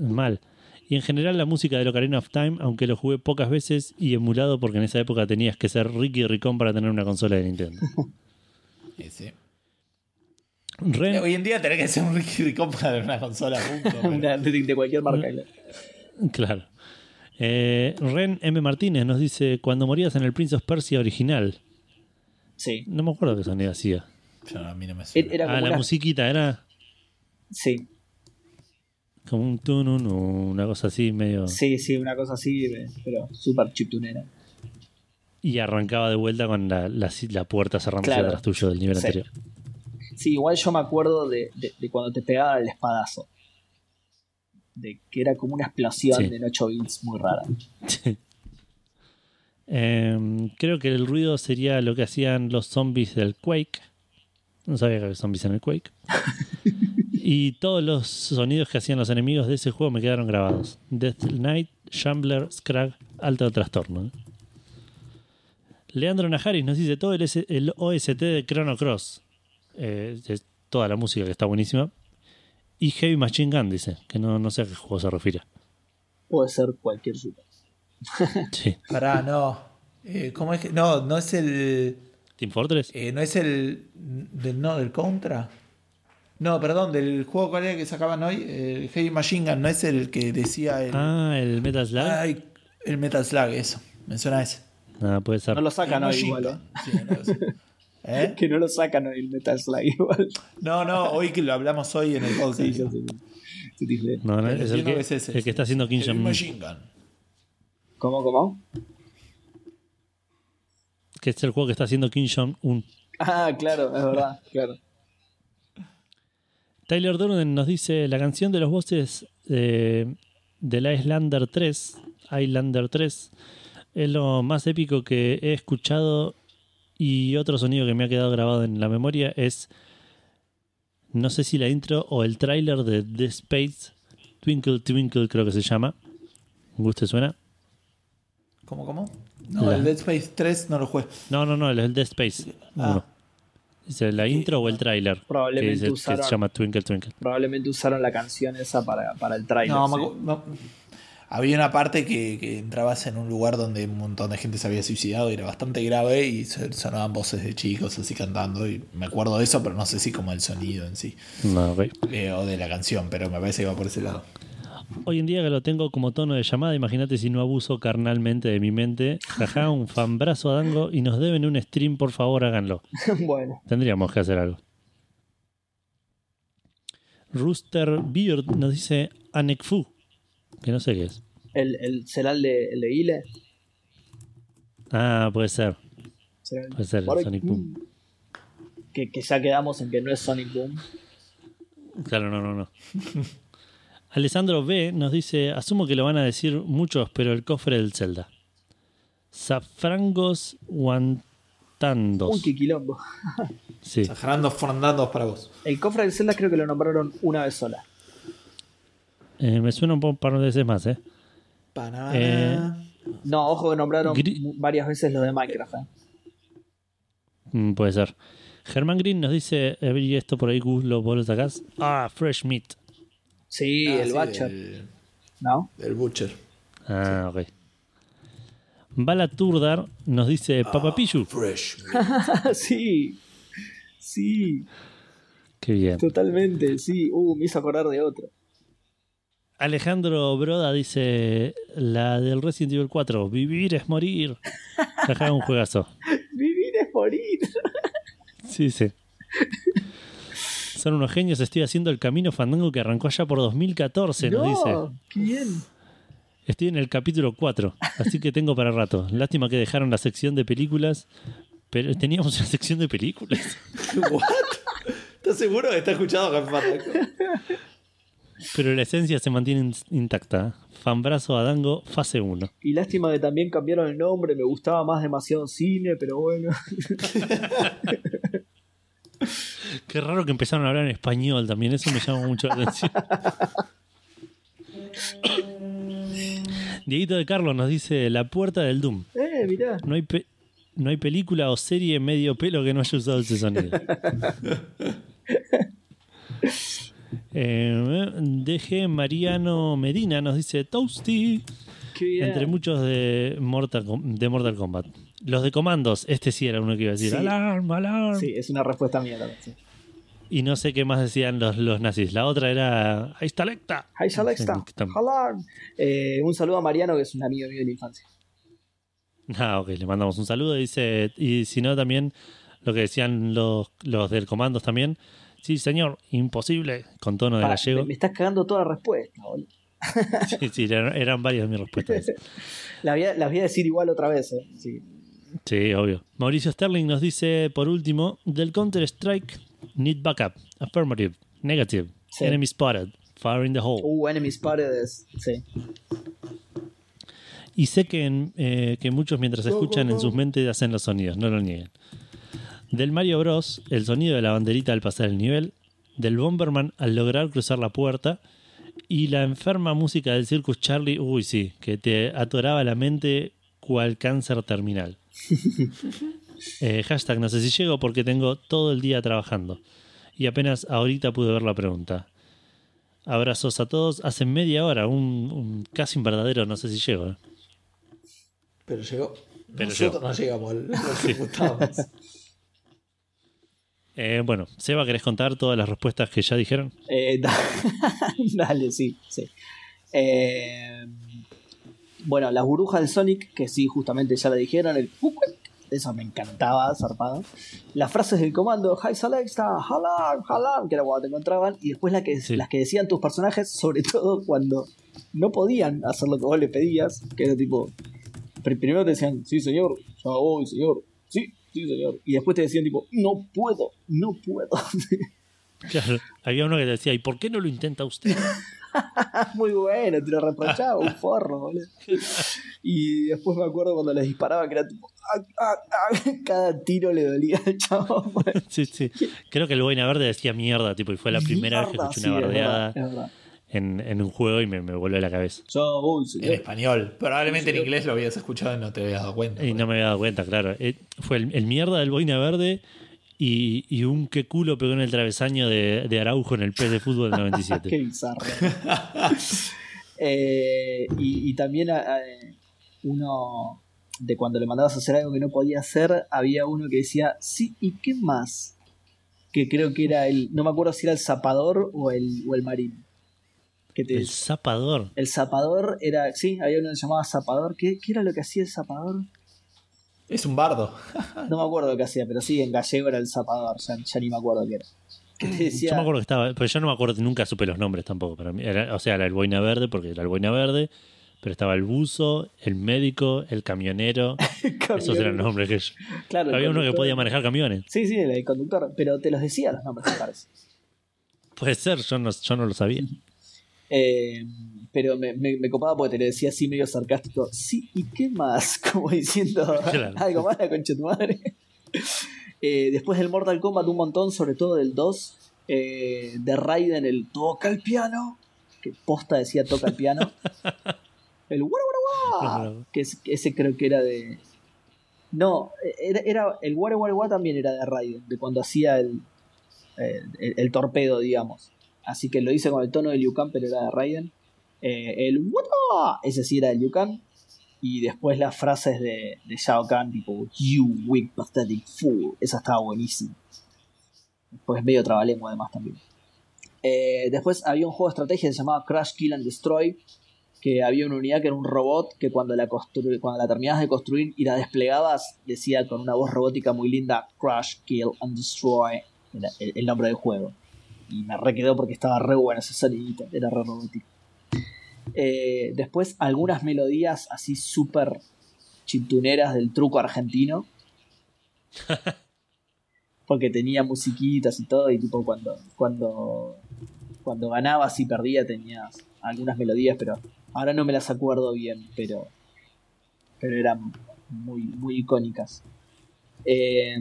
Mal. Y en general la música de Ocarina of Time, aunque lo jugué pocas veces y emulado porque en esa época tenías que ser Ricky Ricón para tener una consola de Nintendo. sí, sí. Ren, Hoy en día tenés que ser un Ricky Ricón para tener una consola. Punto, pero- de, de cualquier marca. claro. Eh, Ren M. Martínez nos dice: Cuando morías en el Prince of Persia original. Sí. No me acuerdo qué sonido hacía. Yo, a mí no me suena. Era Ah, la una- musiquita era Sí, como un tunun, una cosa así medio. sí, sí, una cosa así, eh, pero súper chiptunera. Y arrancaba de vuelta con la, la, la puerta cerrándose Claro. detrás tuyo del nivel Sí. anterior. Sí, igual yo me acuerdo de, de- de cuando te pegaba el espadazo. De que era como una explosión Sí. de 8 bits muy rara. Em, creo que el ruido sería lo que hacían los zombies del Quake. No sabía que había zombies en el Quake. y todos los sonidos que hacían los enemigos de ese juego me quedaron grabados. Death Knight, Shambler, Scrag, alto trastorno. Leandro Najaris nos dice todo el, S- el OST de Chrono Cross. Eh, es toda la música que está buenísima. Y Heavy Machine Gun dice, que no, no sé a qué juego se refiere. Puede ser cualquier super. Sí. Pará, no. Eh, ¿Cómo es que.? No, no es el. Team Fortress. eh, no es el. Del, no, del Contra. No, perdón, del juego cuál era que sacaban hoy. El Heavy Machine Gun, no es el que decía el. Ah, el Metal Slug. Ay, el Metal Slug, eso. Me suena a ese. Nada, puede ser. No lo sacan Heavy hoy igual. ¿eh? Sí, no, sí. ¿Eh? Que no lo sacan en el Metal Slug igual. No, no, hoy que lo hablamos hoy en el podcast. Sí. Sí. No, no, es el que, es ese, el que sí. está haciendo El Jong-un. Machine Gun. ¿Cómo, cómo? Que es el juego que está haciendo Kim Jong-un. Ah, claro, es verdad, claro. Tyler Durden nos dice la canción de los voces eh, del Islander 3, Islander 3, es lo más épico que he escuchado y otro sonido que me ha quedado grabado en la memoria es no sé si la intro o el tráiler de The Space Twinkle Twinkle creo que se llama. ¿Guste suena? ¿Cómo, cómo? No, La- el Dead Space 3 no lo jugué. No, no, no, el, Dead Space Ah. 1. Dice la intro o el tráiler. Probablemente que, dice- que usaron- se llama Twinkle Twinkle. Probablemente usaron la canción esa para, para el trailer. No, me sí. no. Había una parte que, que entrabas en un lugar donde un montón de gente se había suicidado y era bastante grave y sonaban voces de chicos así cantando y me acuerdo de eso, pero no sé si como el sonido en sí No, ok. eh, o de la canción, pero me parece que va por ese lado. Hoy en día que lo tengo como tono de llamada, imagínate si no abuso carnalmente de mi mente. Jaja, un fanbrazo a Dango y nos deben un stream, por favor, háganlo. bueno, Tendríamos que hacer algo. Rooster Beard nos dice Anekfu, que no sé qué es. el, el, ¿será el de, el de Ile? Ah, puede ser. ¿Será el- Puede ser el Sonic Boom. Que, que ya quedamos en que no es Sonic Boom. Claro, no, no, no. Alessandro B nos dice, asumo que lo van a decir muchos, pero el cofre del Zelda. Zafrangos Guantandos. Uy, qué quilombo. Sí. Fernando para vos. El cofre del Zelda creo que lo nombraron una vez sola. Eh, me suena un par de veces más, ¿eh? Panamá. Eh, No, ojo que nombraron Gri- varias veces lo de Minecraft. ¿eh? Mm, puede ser. Germán Green nos dice, eh, ¿y esto por ahí Gus lo vos lo sacás? Ah, Fresh Meat. Sí, Ah, el sí, Butcher, del- ¿no? del Butcher. Ah, ok. Bala Turdar nos dice, Papapichu. Fresh. sí, sí, Qué bien. totalmente, sí. Uh, me hizo acordar de otro. Alejandro Broda dice, la del Resident Evil 4, vivir es morir. Jaja, un juegazo. Vivir es morir. Sí, sí. Son unos genios, estoy haciendo el camino fandango que arrancó allá por 2014, nos dice. no, qué bien. Estoy en el capítulo 4, así que tengo para rato. Lástima que dejaron la sección de películas, pero teníamos una sección de películas. ¿What? ¿Estás seguro que está escuchado? Pero la esencia se mantiene in- intacta. Fanbrazo a Dango, fase 1. Y lástima que también cambiaron el nombre, me gustaba más demasiado cine, pero bueno. Qué raro que empezaron a hablar en español también, eso me llama mucho la atención. Dieguito de Carlos nos dice La puerta del Doom. Eh, mirá. No hay, pe- no hay película o serie medio pelo que no haya usado ese sonido. Eh, DG Mariano Medina nos dice Toasty. Entre muchos de Mortal, de Mortal Kombat. Los de comandos, este sí era uno que iba a decir Sí. alarm, alarm. Sí, es una respuesta mía también. Sí. Y no sé qué más decían los, los nazis. La otra era ahí está Lecta. Hi, Alexa. Alarm. Eh, un saludo a Mariano, que es un amigo mío de la infancia. Ah, ok, le mandamos un saludo. Dice, y si no, también lo que decían los, los del comandos también. Sí, señor, imposible, con tono de gallego. me, me estás cagando toda la respuesta, boludo. Sí, sí, eran, eran varias mis respuestas. Las voy, a, las voy a decir igual otra vez. eh. Sí. Sí, obvio. Mauricio Sterling nos dice, por último, del Counter-Strike, need backup, affirmative, negative, Sí. enemy spotted, fire in the hole. Uh, Enemy Spotted es. Sí. Y sé que, en- eh, que muchos mientras escuchan en sus mentes hacen los sonidos, no lo nieguen. Del Mario Bros, el sonido de la banderita al pasar el nivel. Del Bomberman al lograr cruzar la puerta. Y la enferma música del Circus Charlie, uy sí, que te atoraba la mente cual cáncer terminal. Eh, hashtag no sé si llego porque tengo todo el día trabajando. Y apenas ahorita pude ver la pregunta. Abrazos a todos. Hace media hora, un, un- casi un verdadero no sé si llego. ¿eh? Pero llegó. Pero Nosotros no llegamos. Eh, bueno, Seba, ¿querés contar todas las respuestas que ya dijeron? Eh, da- Dale, sí, sí. Eh, bueno, las burbujas del Sonic, que sí, justamente ya la dijeron, el Eso me encantaba, zarpado. Las frases del comando, Hi Alexa, Halam, Halam, que era cuando te encontraban. Y después la que, Sí. las que decían tus personajes, sobre todo cuando no podían hacer lo que vos le pedías. Que era tipo, pr- primero te decían, sí señor, ya voy señor, sí, sí señor. Y después te decían tipo, no puedo, no puedo. Claro, había uno que decía, ¿y por qué no lo intenta usted? Muy bueno, te lo reprochaba, un forro, boludo. Y después me acuerdo cuando les disparaba que era tipo, ah, ah, ah, cada tiro le dolía al chavo. Sí, sí. Creo que el Boina Verde decía mierda, tipo, y fue la primera vez que escuché sí, una es bardeada verdad, es verdad. en, en un juego y me, me volvió la cabeza. Yo, uy, En español. Probablemente en inglés lo habías escuchado y no te habías dado cuenta. Y no me había dado cuenta, claro. Eh, fue el, el mierda del Boina Verde y, y un qué culo pegó en el travesaño de, de Araujo en el PES de fútbol del Qué 97. bizarro. Eh, y, y también eh, uno de cuando le mandabas a hacer algo que no podía hacer, había uno que decía, sí, ¿y qué más? Que creo que era el, no me acuerdo si era el zapador o el, o el marín. Que te, El zapador. El zapador era, sí, había uno que se llamaba zapador. ¿Qué, qué era lo que hacía el zapador? Es un bardo. No me acuerdo lo que hacía, pero sí, en gallego era el zapador, ya, ya ni me acuerdo qué era. Decía, Yo me acuerdo que estaba, pero yo no me acuerdo, nunca supe los nombres tampoco. Para mí era, o sea, era el Boina Verde, porque era el Boina Verde, pero estaba el buzo, el médico, el camionero. Esos eran los nombres que yo. Claro, Había uno que podía manejar camiones. Sí, sí, el conductor, pero te los decía los nombres, me parece. Puede ser, yo no, yo no lo sabía. Eh, pero me, me, me copaba porque te lo decía así medio sarcástico. Sí, ¿y qué más? Como diciendo Claro. algo más, la concha de tu madre. Eh, después del Mortal Kombat, un montón, sobre todo del 2, eh, de Raiden, el toca el piano, que posta decía toca el piano. El guara, Claro. que, es- que ese creo que era de. No, era, era el guara, guara también era de Raiden, de cuando hacía el, el, el- el torpedo, digamos. Así que lo hice con el tono de Liu Kang, pero era de Raiden. Eh, el Wata, ese sí era de Liu. Y después las frases de, de Shao Kahn, tipo You weak pathetic fool. Esa estaba buenísima. Después medio trabalengua además también. Eh, después había un juego de estrategia que se llamaba Crash Kill and Destroy. Que había una unidad que era un robot que cuando la, cuando la terminabas de construir y la desplegabas, decía con una voz robótica muy linda: Crash, Kill and Destroy. El nombre del juego. Y me re quedó porque estaba re buena ese sonidito, era re robótico. Eh, después algunas melodías así súper chintuneras del truco argentino. Porque tenía musiquitas y todo, y tipo cuando, cuando, cuando ganabas y perdías tenías algunas melodías, pero ahora no me las acuerdo bien, pero, pero eran muy, muy icónicas. Eh,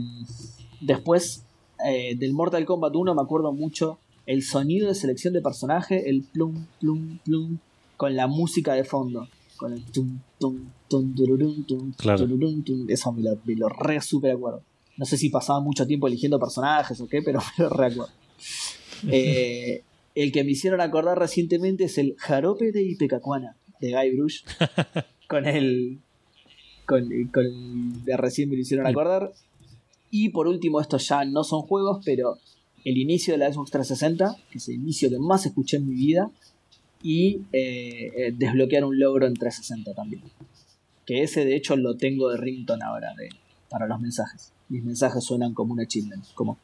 después eh, del Mortal Kombat 1 me acuerdo mucho el sonido de selección de personaje, el plum, plum, plum, con la música de fondo. Con el tum, tum, tum, tururum, tum, Claro. tururum, tum. Eso me lo, me lo re super acuerdo. No sé si pasaba mucho tiempo eligiendo personajes o qué, pero me lo recuerdo. Eh, el que me hicieron acordar recientemente es el Jarope de Ipecacuana, de Guy Brush. con el. Con, con el de recién me lo hicieron acordar. Y por último, estos ya no son juegos, pero el inicio de la Xbox 360, que es el inicio que más escuché en mi vida, y eh, eh, desbloquear un logro en 360 también. Que ese de hecho lo tengo de ringtone ahora de, para los mensajes. Mis mensajes suenan como un achievement, como.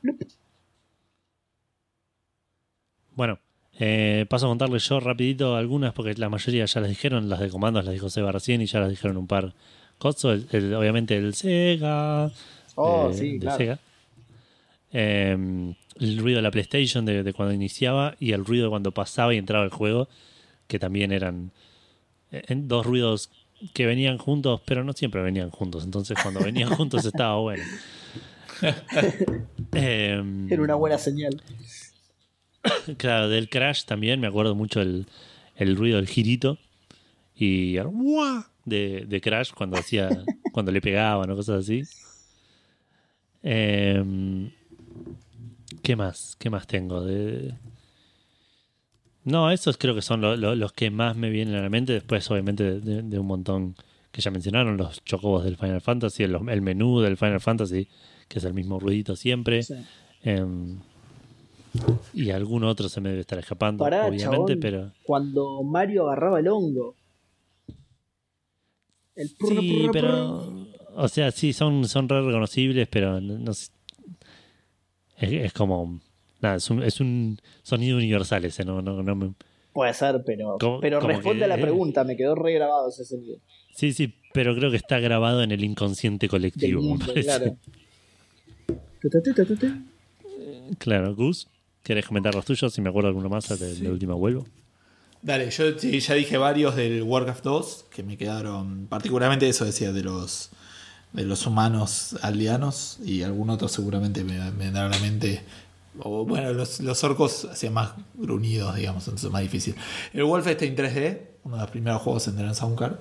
Bueno, eh, paso a contarles yo rapidito algunas porque la mayoría ya las dijeron, las de comandos las dijo Seba recién y ya las dijeron un par. Cotso, el- el- obviamente el Sega. Oh, eh, sí, de claro. Sega. Eh, el ruido de la PlayStation de, de cuando iniciaba y el ruido de cuando pasaba y entraba el juego, que también eran eh, dos ruidos que venían juntos, pero no siempre venían juntos. Entonces, cuando venían juntos estaba bueno. Eh, Era una buena señal. Claro, del Crash también me acuerdo mucho el, el ruido del girito y el de, de Crash cuando hacía cuando le pegaban o cosas así. Em, ¿Qué más? ¿Qué más tengo? De... No, esos creo que son lo- lo- los que más me vienen a la mente. Después, obviamente, de, un montón que ya mencionaron, los chocobos del Final Fantasy, el, el menú del Final Fantasy, que es el mismo ruidito siempre. Sí. Em, y algún otro se me debe estar escapando, Pará, obviamente, chabón. pero. Cuando Mario agarraba el hongo. El prurra, Sí, pero. O sea, sí, son, son re reconocibles, pero no, no sé. Es, es como. Nada, es un, es un sonido universal ese, no, no, no me- Puede ser, pero, Como- pero como responde que- a la pregunta, me quedó re grabado ese sonido. Sí, sí, pero creo que está grabado en el inconsciente colectivo. me mundo, parece. claro. Tu. Claro, Gus, ¿querés comentar los tuyos? Si me acuerdo alguno más de, de última vuelvo. Dale, yo sí, ya dije varios del Warcraft 2 que me quedaron, particularmente eso decía de los de los humanos aldeanos y algún otro seguramente me, me vendrá a la mente. O bueno, los, los orcos hacían más gruñidos, digamos, entonces es más difícil. El Wolfenstein 3D, uno de los primeros juegos en tener soundcard.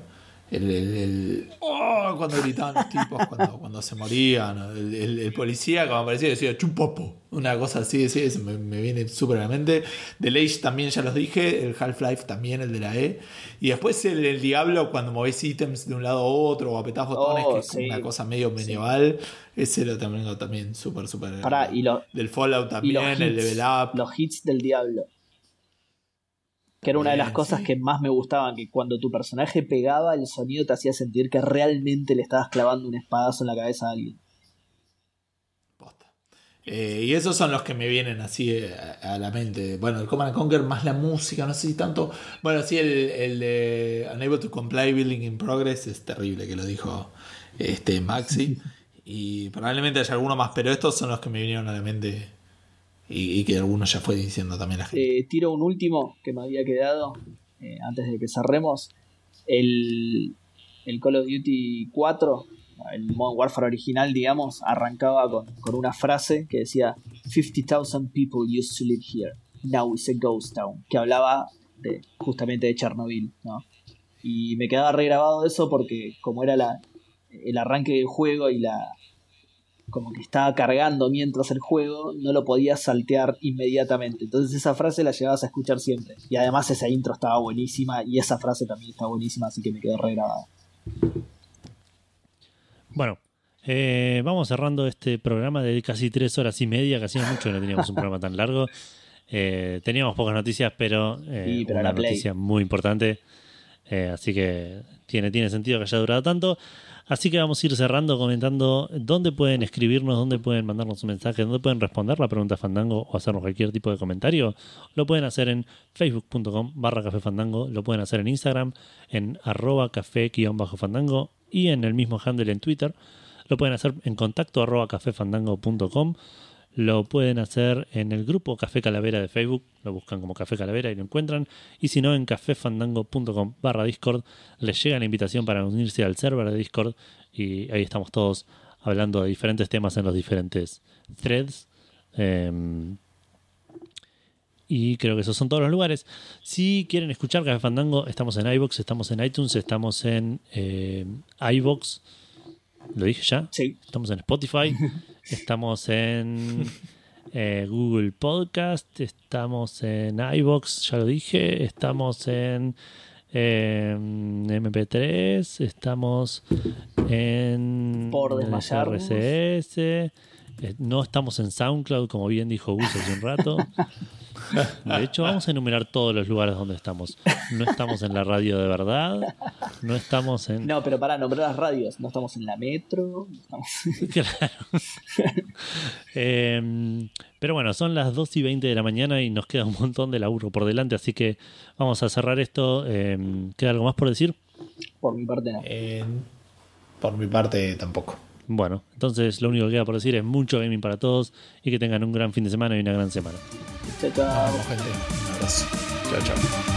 El, el- el- ¡Oh! cuando gritaban los tipos cuando, cuando se morían. El, el- policía, como aparecía, decía chupapo. Una cosa así, sí, eso me, me viene súper a la mente. Del Age también ya los dije. El Half-Life también, el de la E. Y después el, el Diablo, cuando movés ítems de un lado a otro o apretás botones, Oh, que es sí. una cosa medio medieval. Ese lo tengo también súper, súper. Del Fallout también, el hits, Level Up. los hits del diablo. Que era una de las cosas que más me gustaban, que cuando tu personaje pegaba, el sonido te hacía sentir que realmente le estabas clavando un espadazo en la cabeza a alguien. Eh, y esos son los que me vienen así eh, a, a la mente. Bueno, el Command and Conquer más la música, no sé si tanto. Bueno, sí, el, el de Unable to Comply Building in Progress es terrible que lo dijo este Maxi. Y probablemente haya alguno más, pero estos son los que me vinieron a la mente. Y, que algunos ya fue diciendo también la gente. Eh, tiro un último que me había quedado eh, antes de que cerremos. El, el Call of Duty 4, el Modern Warfare original, digamos, arrancaba con, con una frase que decía 50,000 people used to live here. Now it's a ghost town. Que hablaba de, justamente de Chernobyl, ¿no? Y me quedaba regrabado eso porque como era la, el arranque del juego y la, como que estaba cargando mientras el juego, no lo podías saltear inmediatamente. Entonces esa frase la llevabas a escuchar siempre. Y además esa intro estaba buenísima y esa frase también está buenísima, así que me quedó regrabada. Bueno, eh, vamos cerrando este programa de casi tres horas y media, que hacía mucho que no teníamos un programa tan largo. Eh, teníamos pocas noticias, pero, eh, Sí, pero una noticia muy importante. Eh, así que tiene, tiene sentido que haya durado tanto. Así que vamos a ir cerrando comentando dónde pueden escribirnos, dónde pueden mandarnos un mensaje, dónde pueden responder la pregunta Fandango o hacernos cualquier tipo de comentario. Lo pueden hacer en facebook.com barra lo pueden hacer en Instagram en arroba café-fandango y en el mismo handle en Twitter. Lo pueden hacer en contacto arroba cafefandango.com. Lo pueden hacer en el grupo Café Calavera de Facebook, lo buscan como Café Calavera y lo encuentran. Y si no, en cafefandango.com barra Discord les llega la invitación para unirse al server de Discord y ahí estamos todos hablando de diferentes temas en los diferentes threads. Em, y creo que esos son todos los lugares. Si quieren escuchar Café Fandango, estamos en iBox, estamos en iTunes, estamos en eh, iBox. ¿Lo dije ya? Sí. Estamos en Spotify, estamos en eh, Google Podcast, estamos en iBox, ya lo dije, estamos en eh, MP3, estamos en Por. RCS, eh, no estamos en SoundCloud, como bien dijo Gus hace un rato. De hecho, vamos a enumerar todos los lugares donde estamos. No estamos en la radio de verdad, no estamos en... No, pero para nombrar las radios, no estamos en la metro, no estamos- Claro. Em, pero bueno, son las 2 y 20 de la mañana y nos queda un montón de laburo por delante, así que vamos a cerrar esto. Em, ¿Queda algo más por decir? por mi parte no. Eh, por mi parte, tampoco. Bueno, entonces lo único que queda por decir es mucho gaming para todos y que tengan un gran fin de semana y una gran semana. Chao, chao. Vamos, gente. Un abrazo. Chao, chao.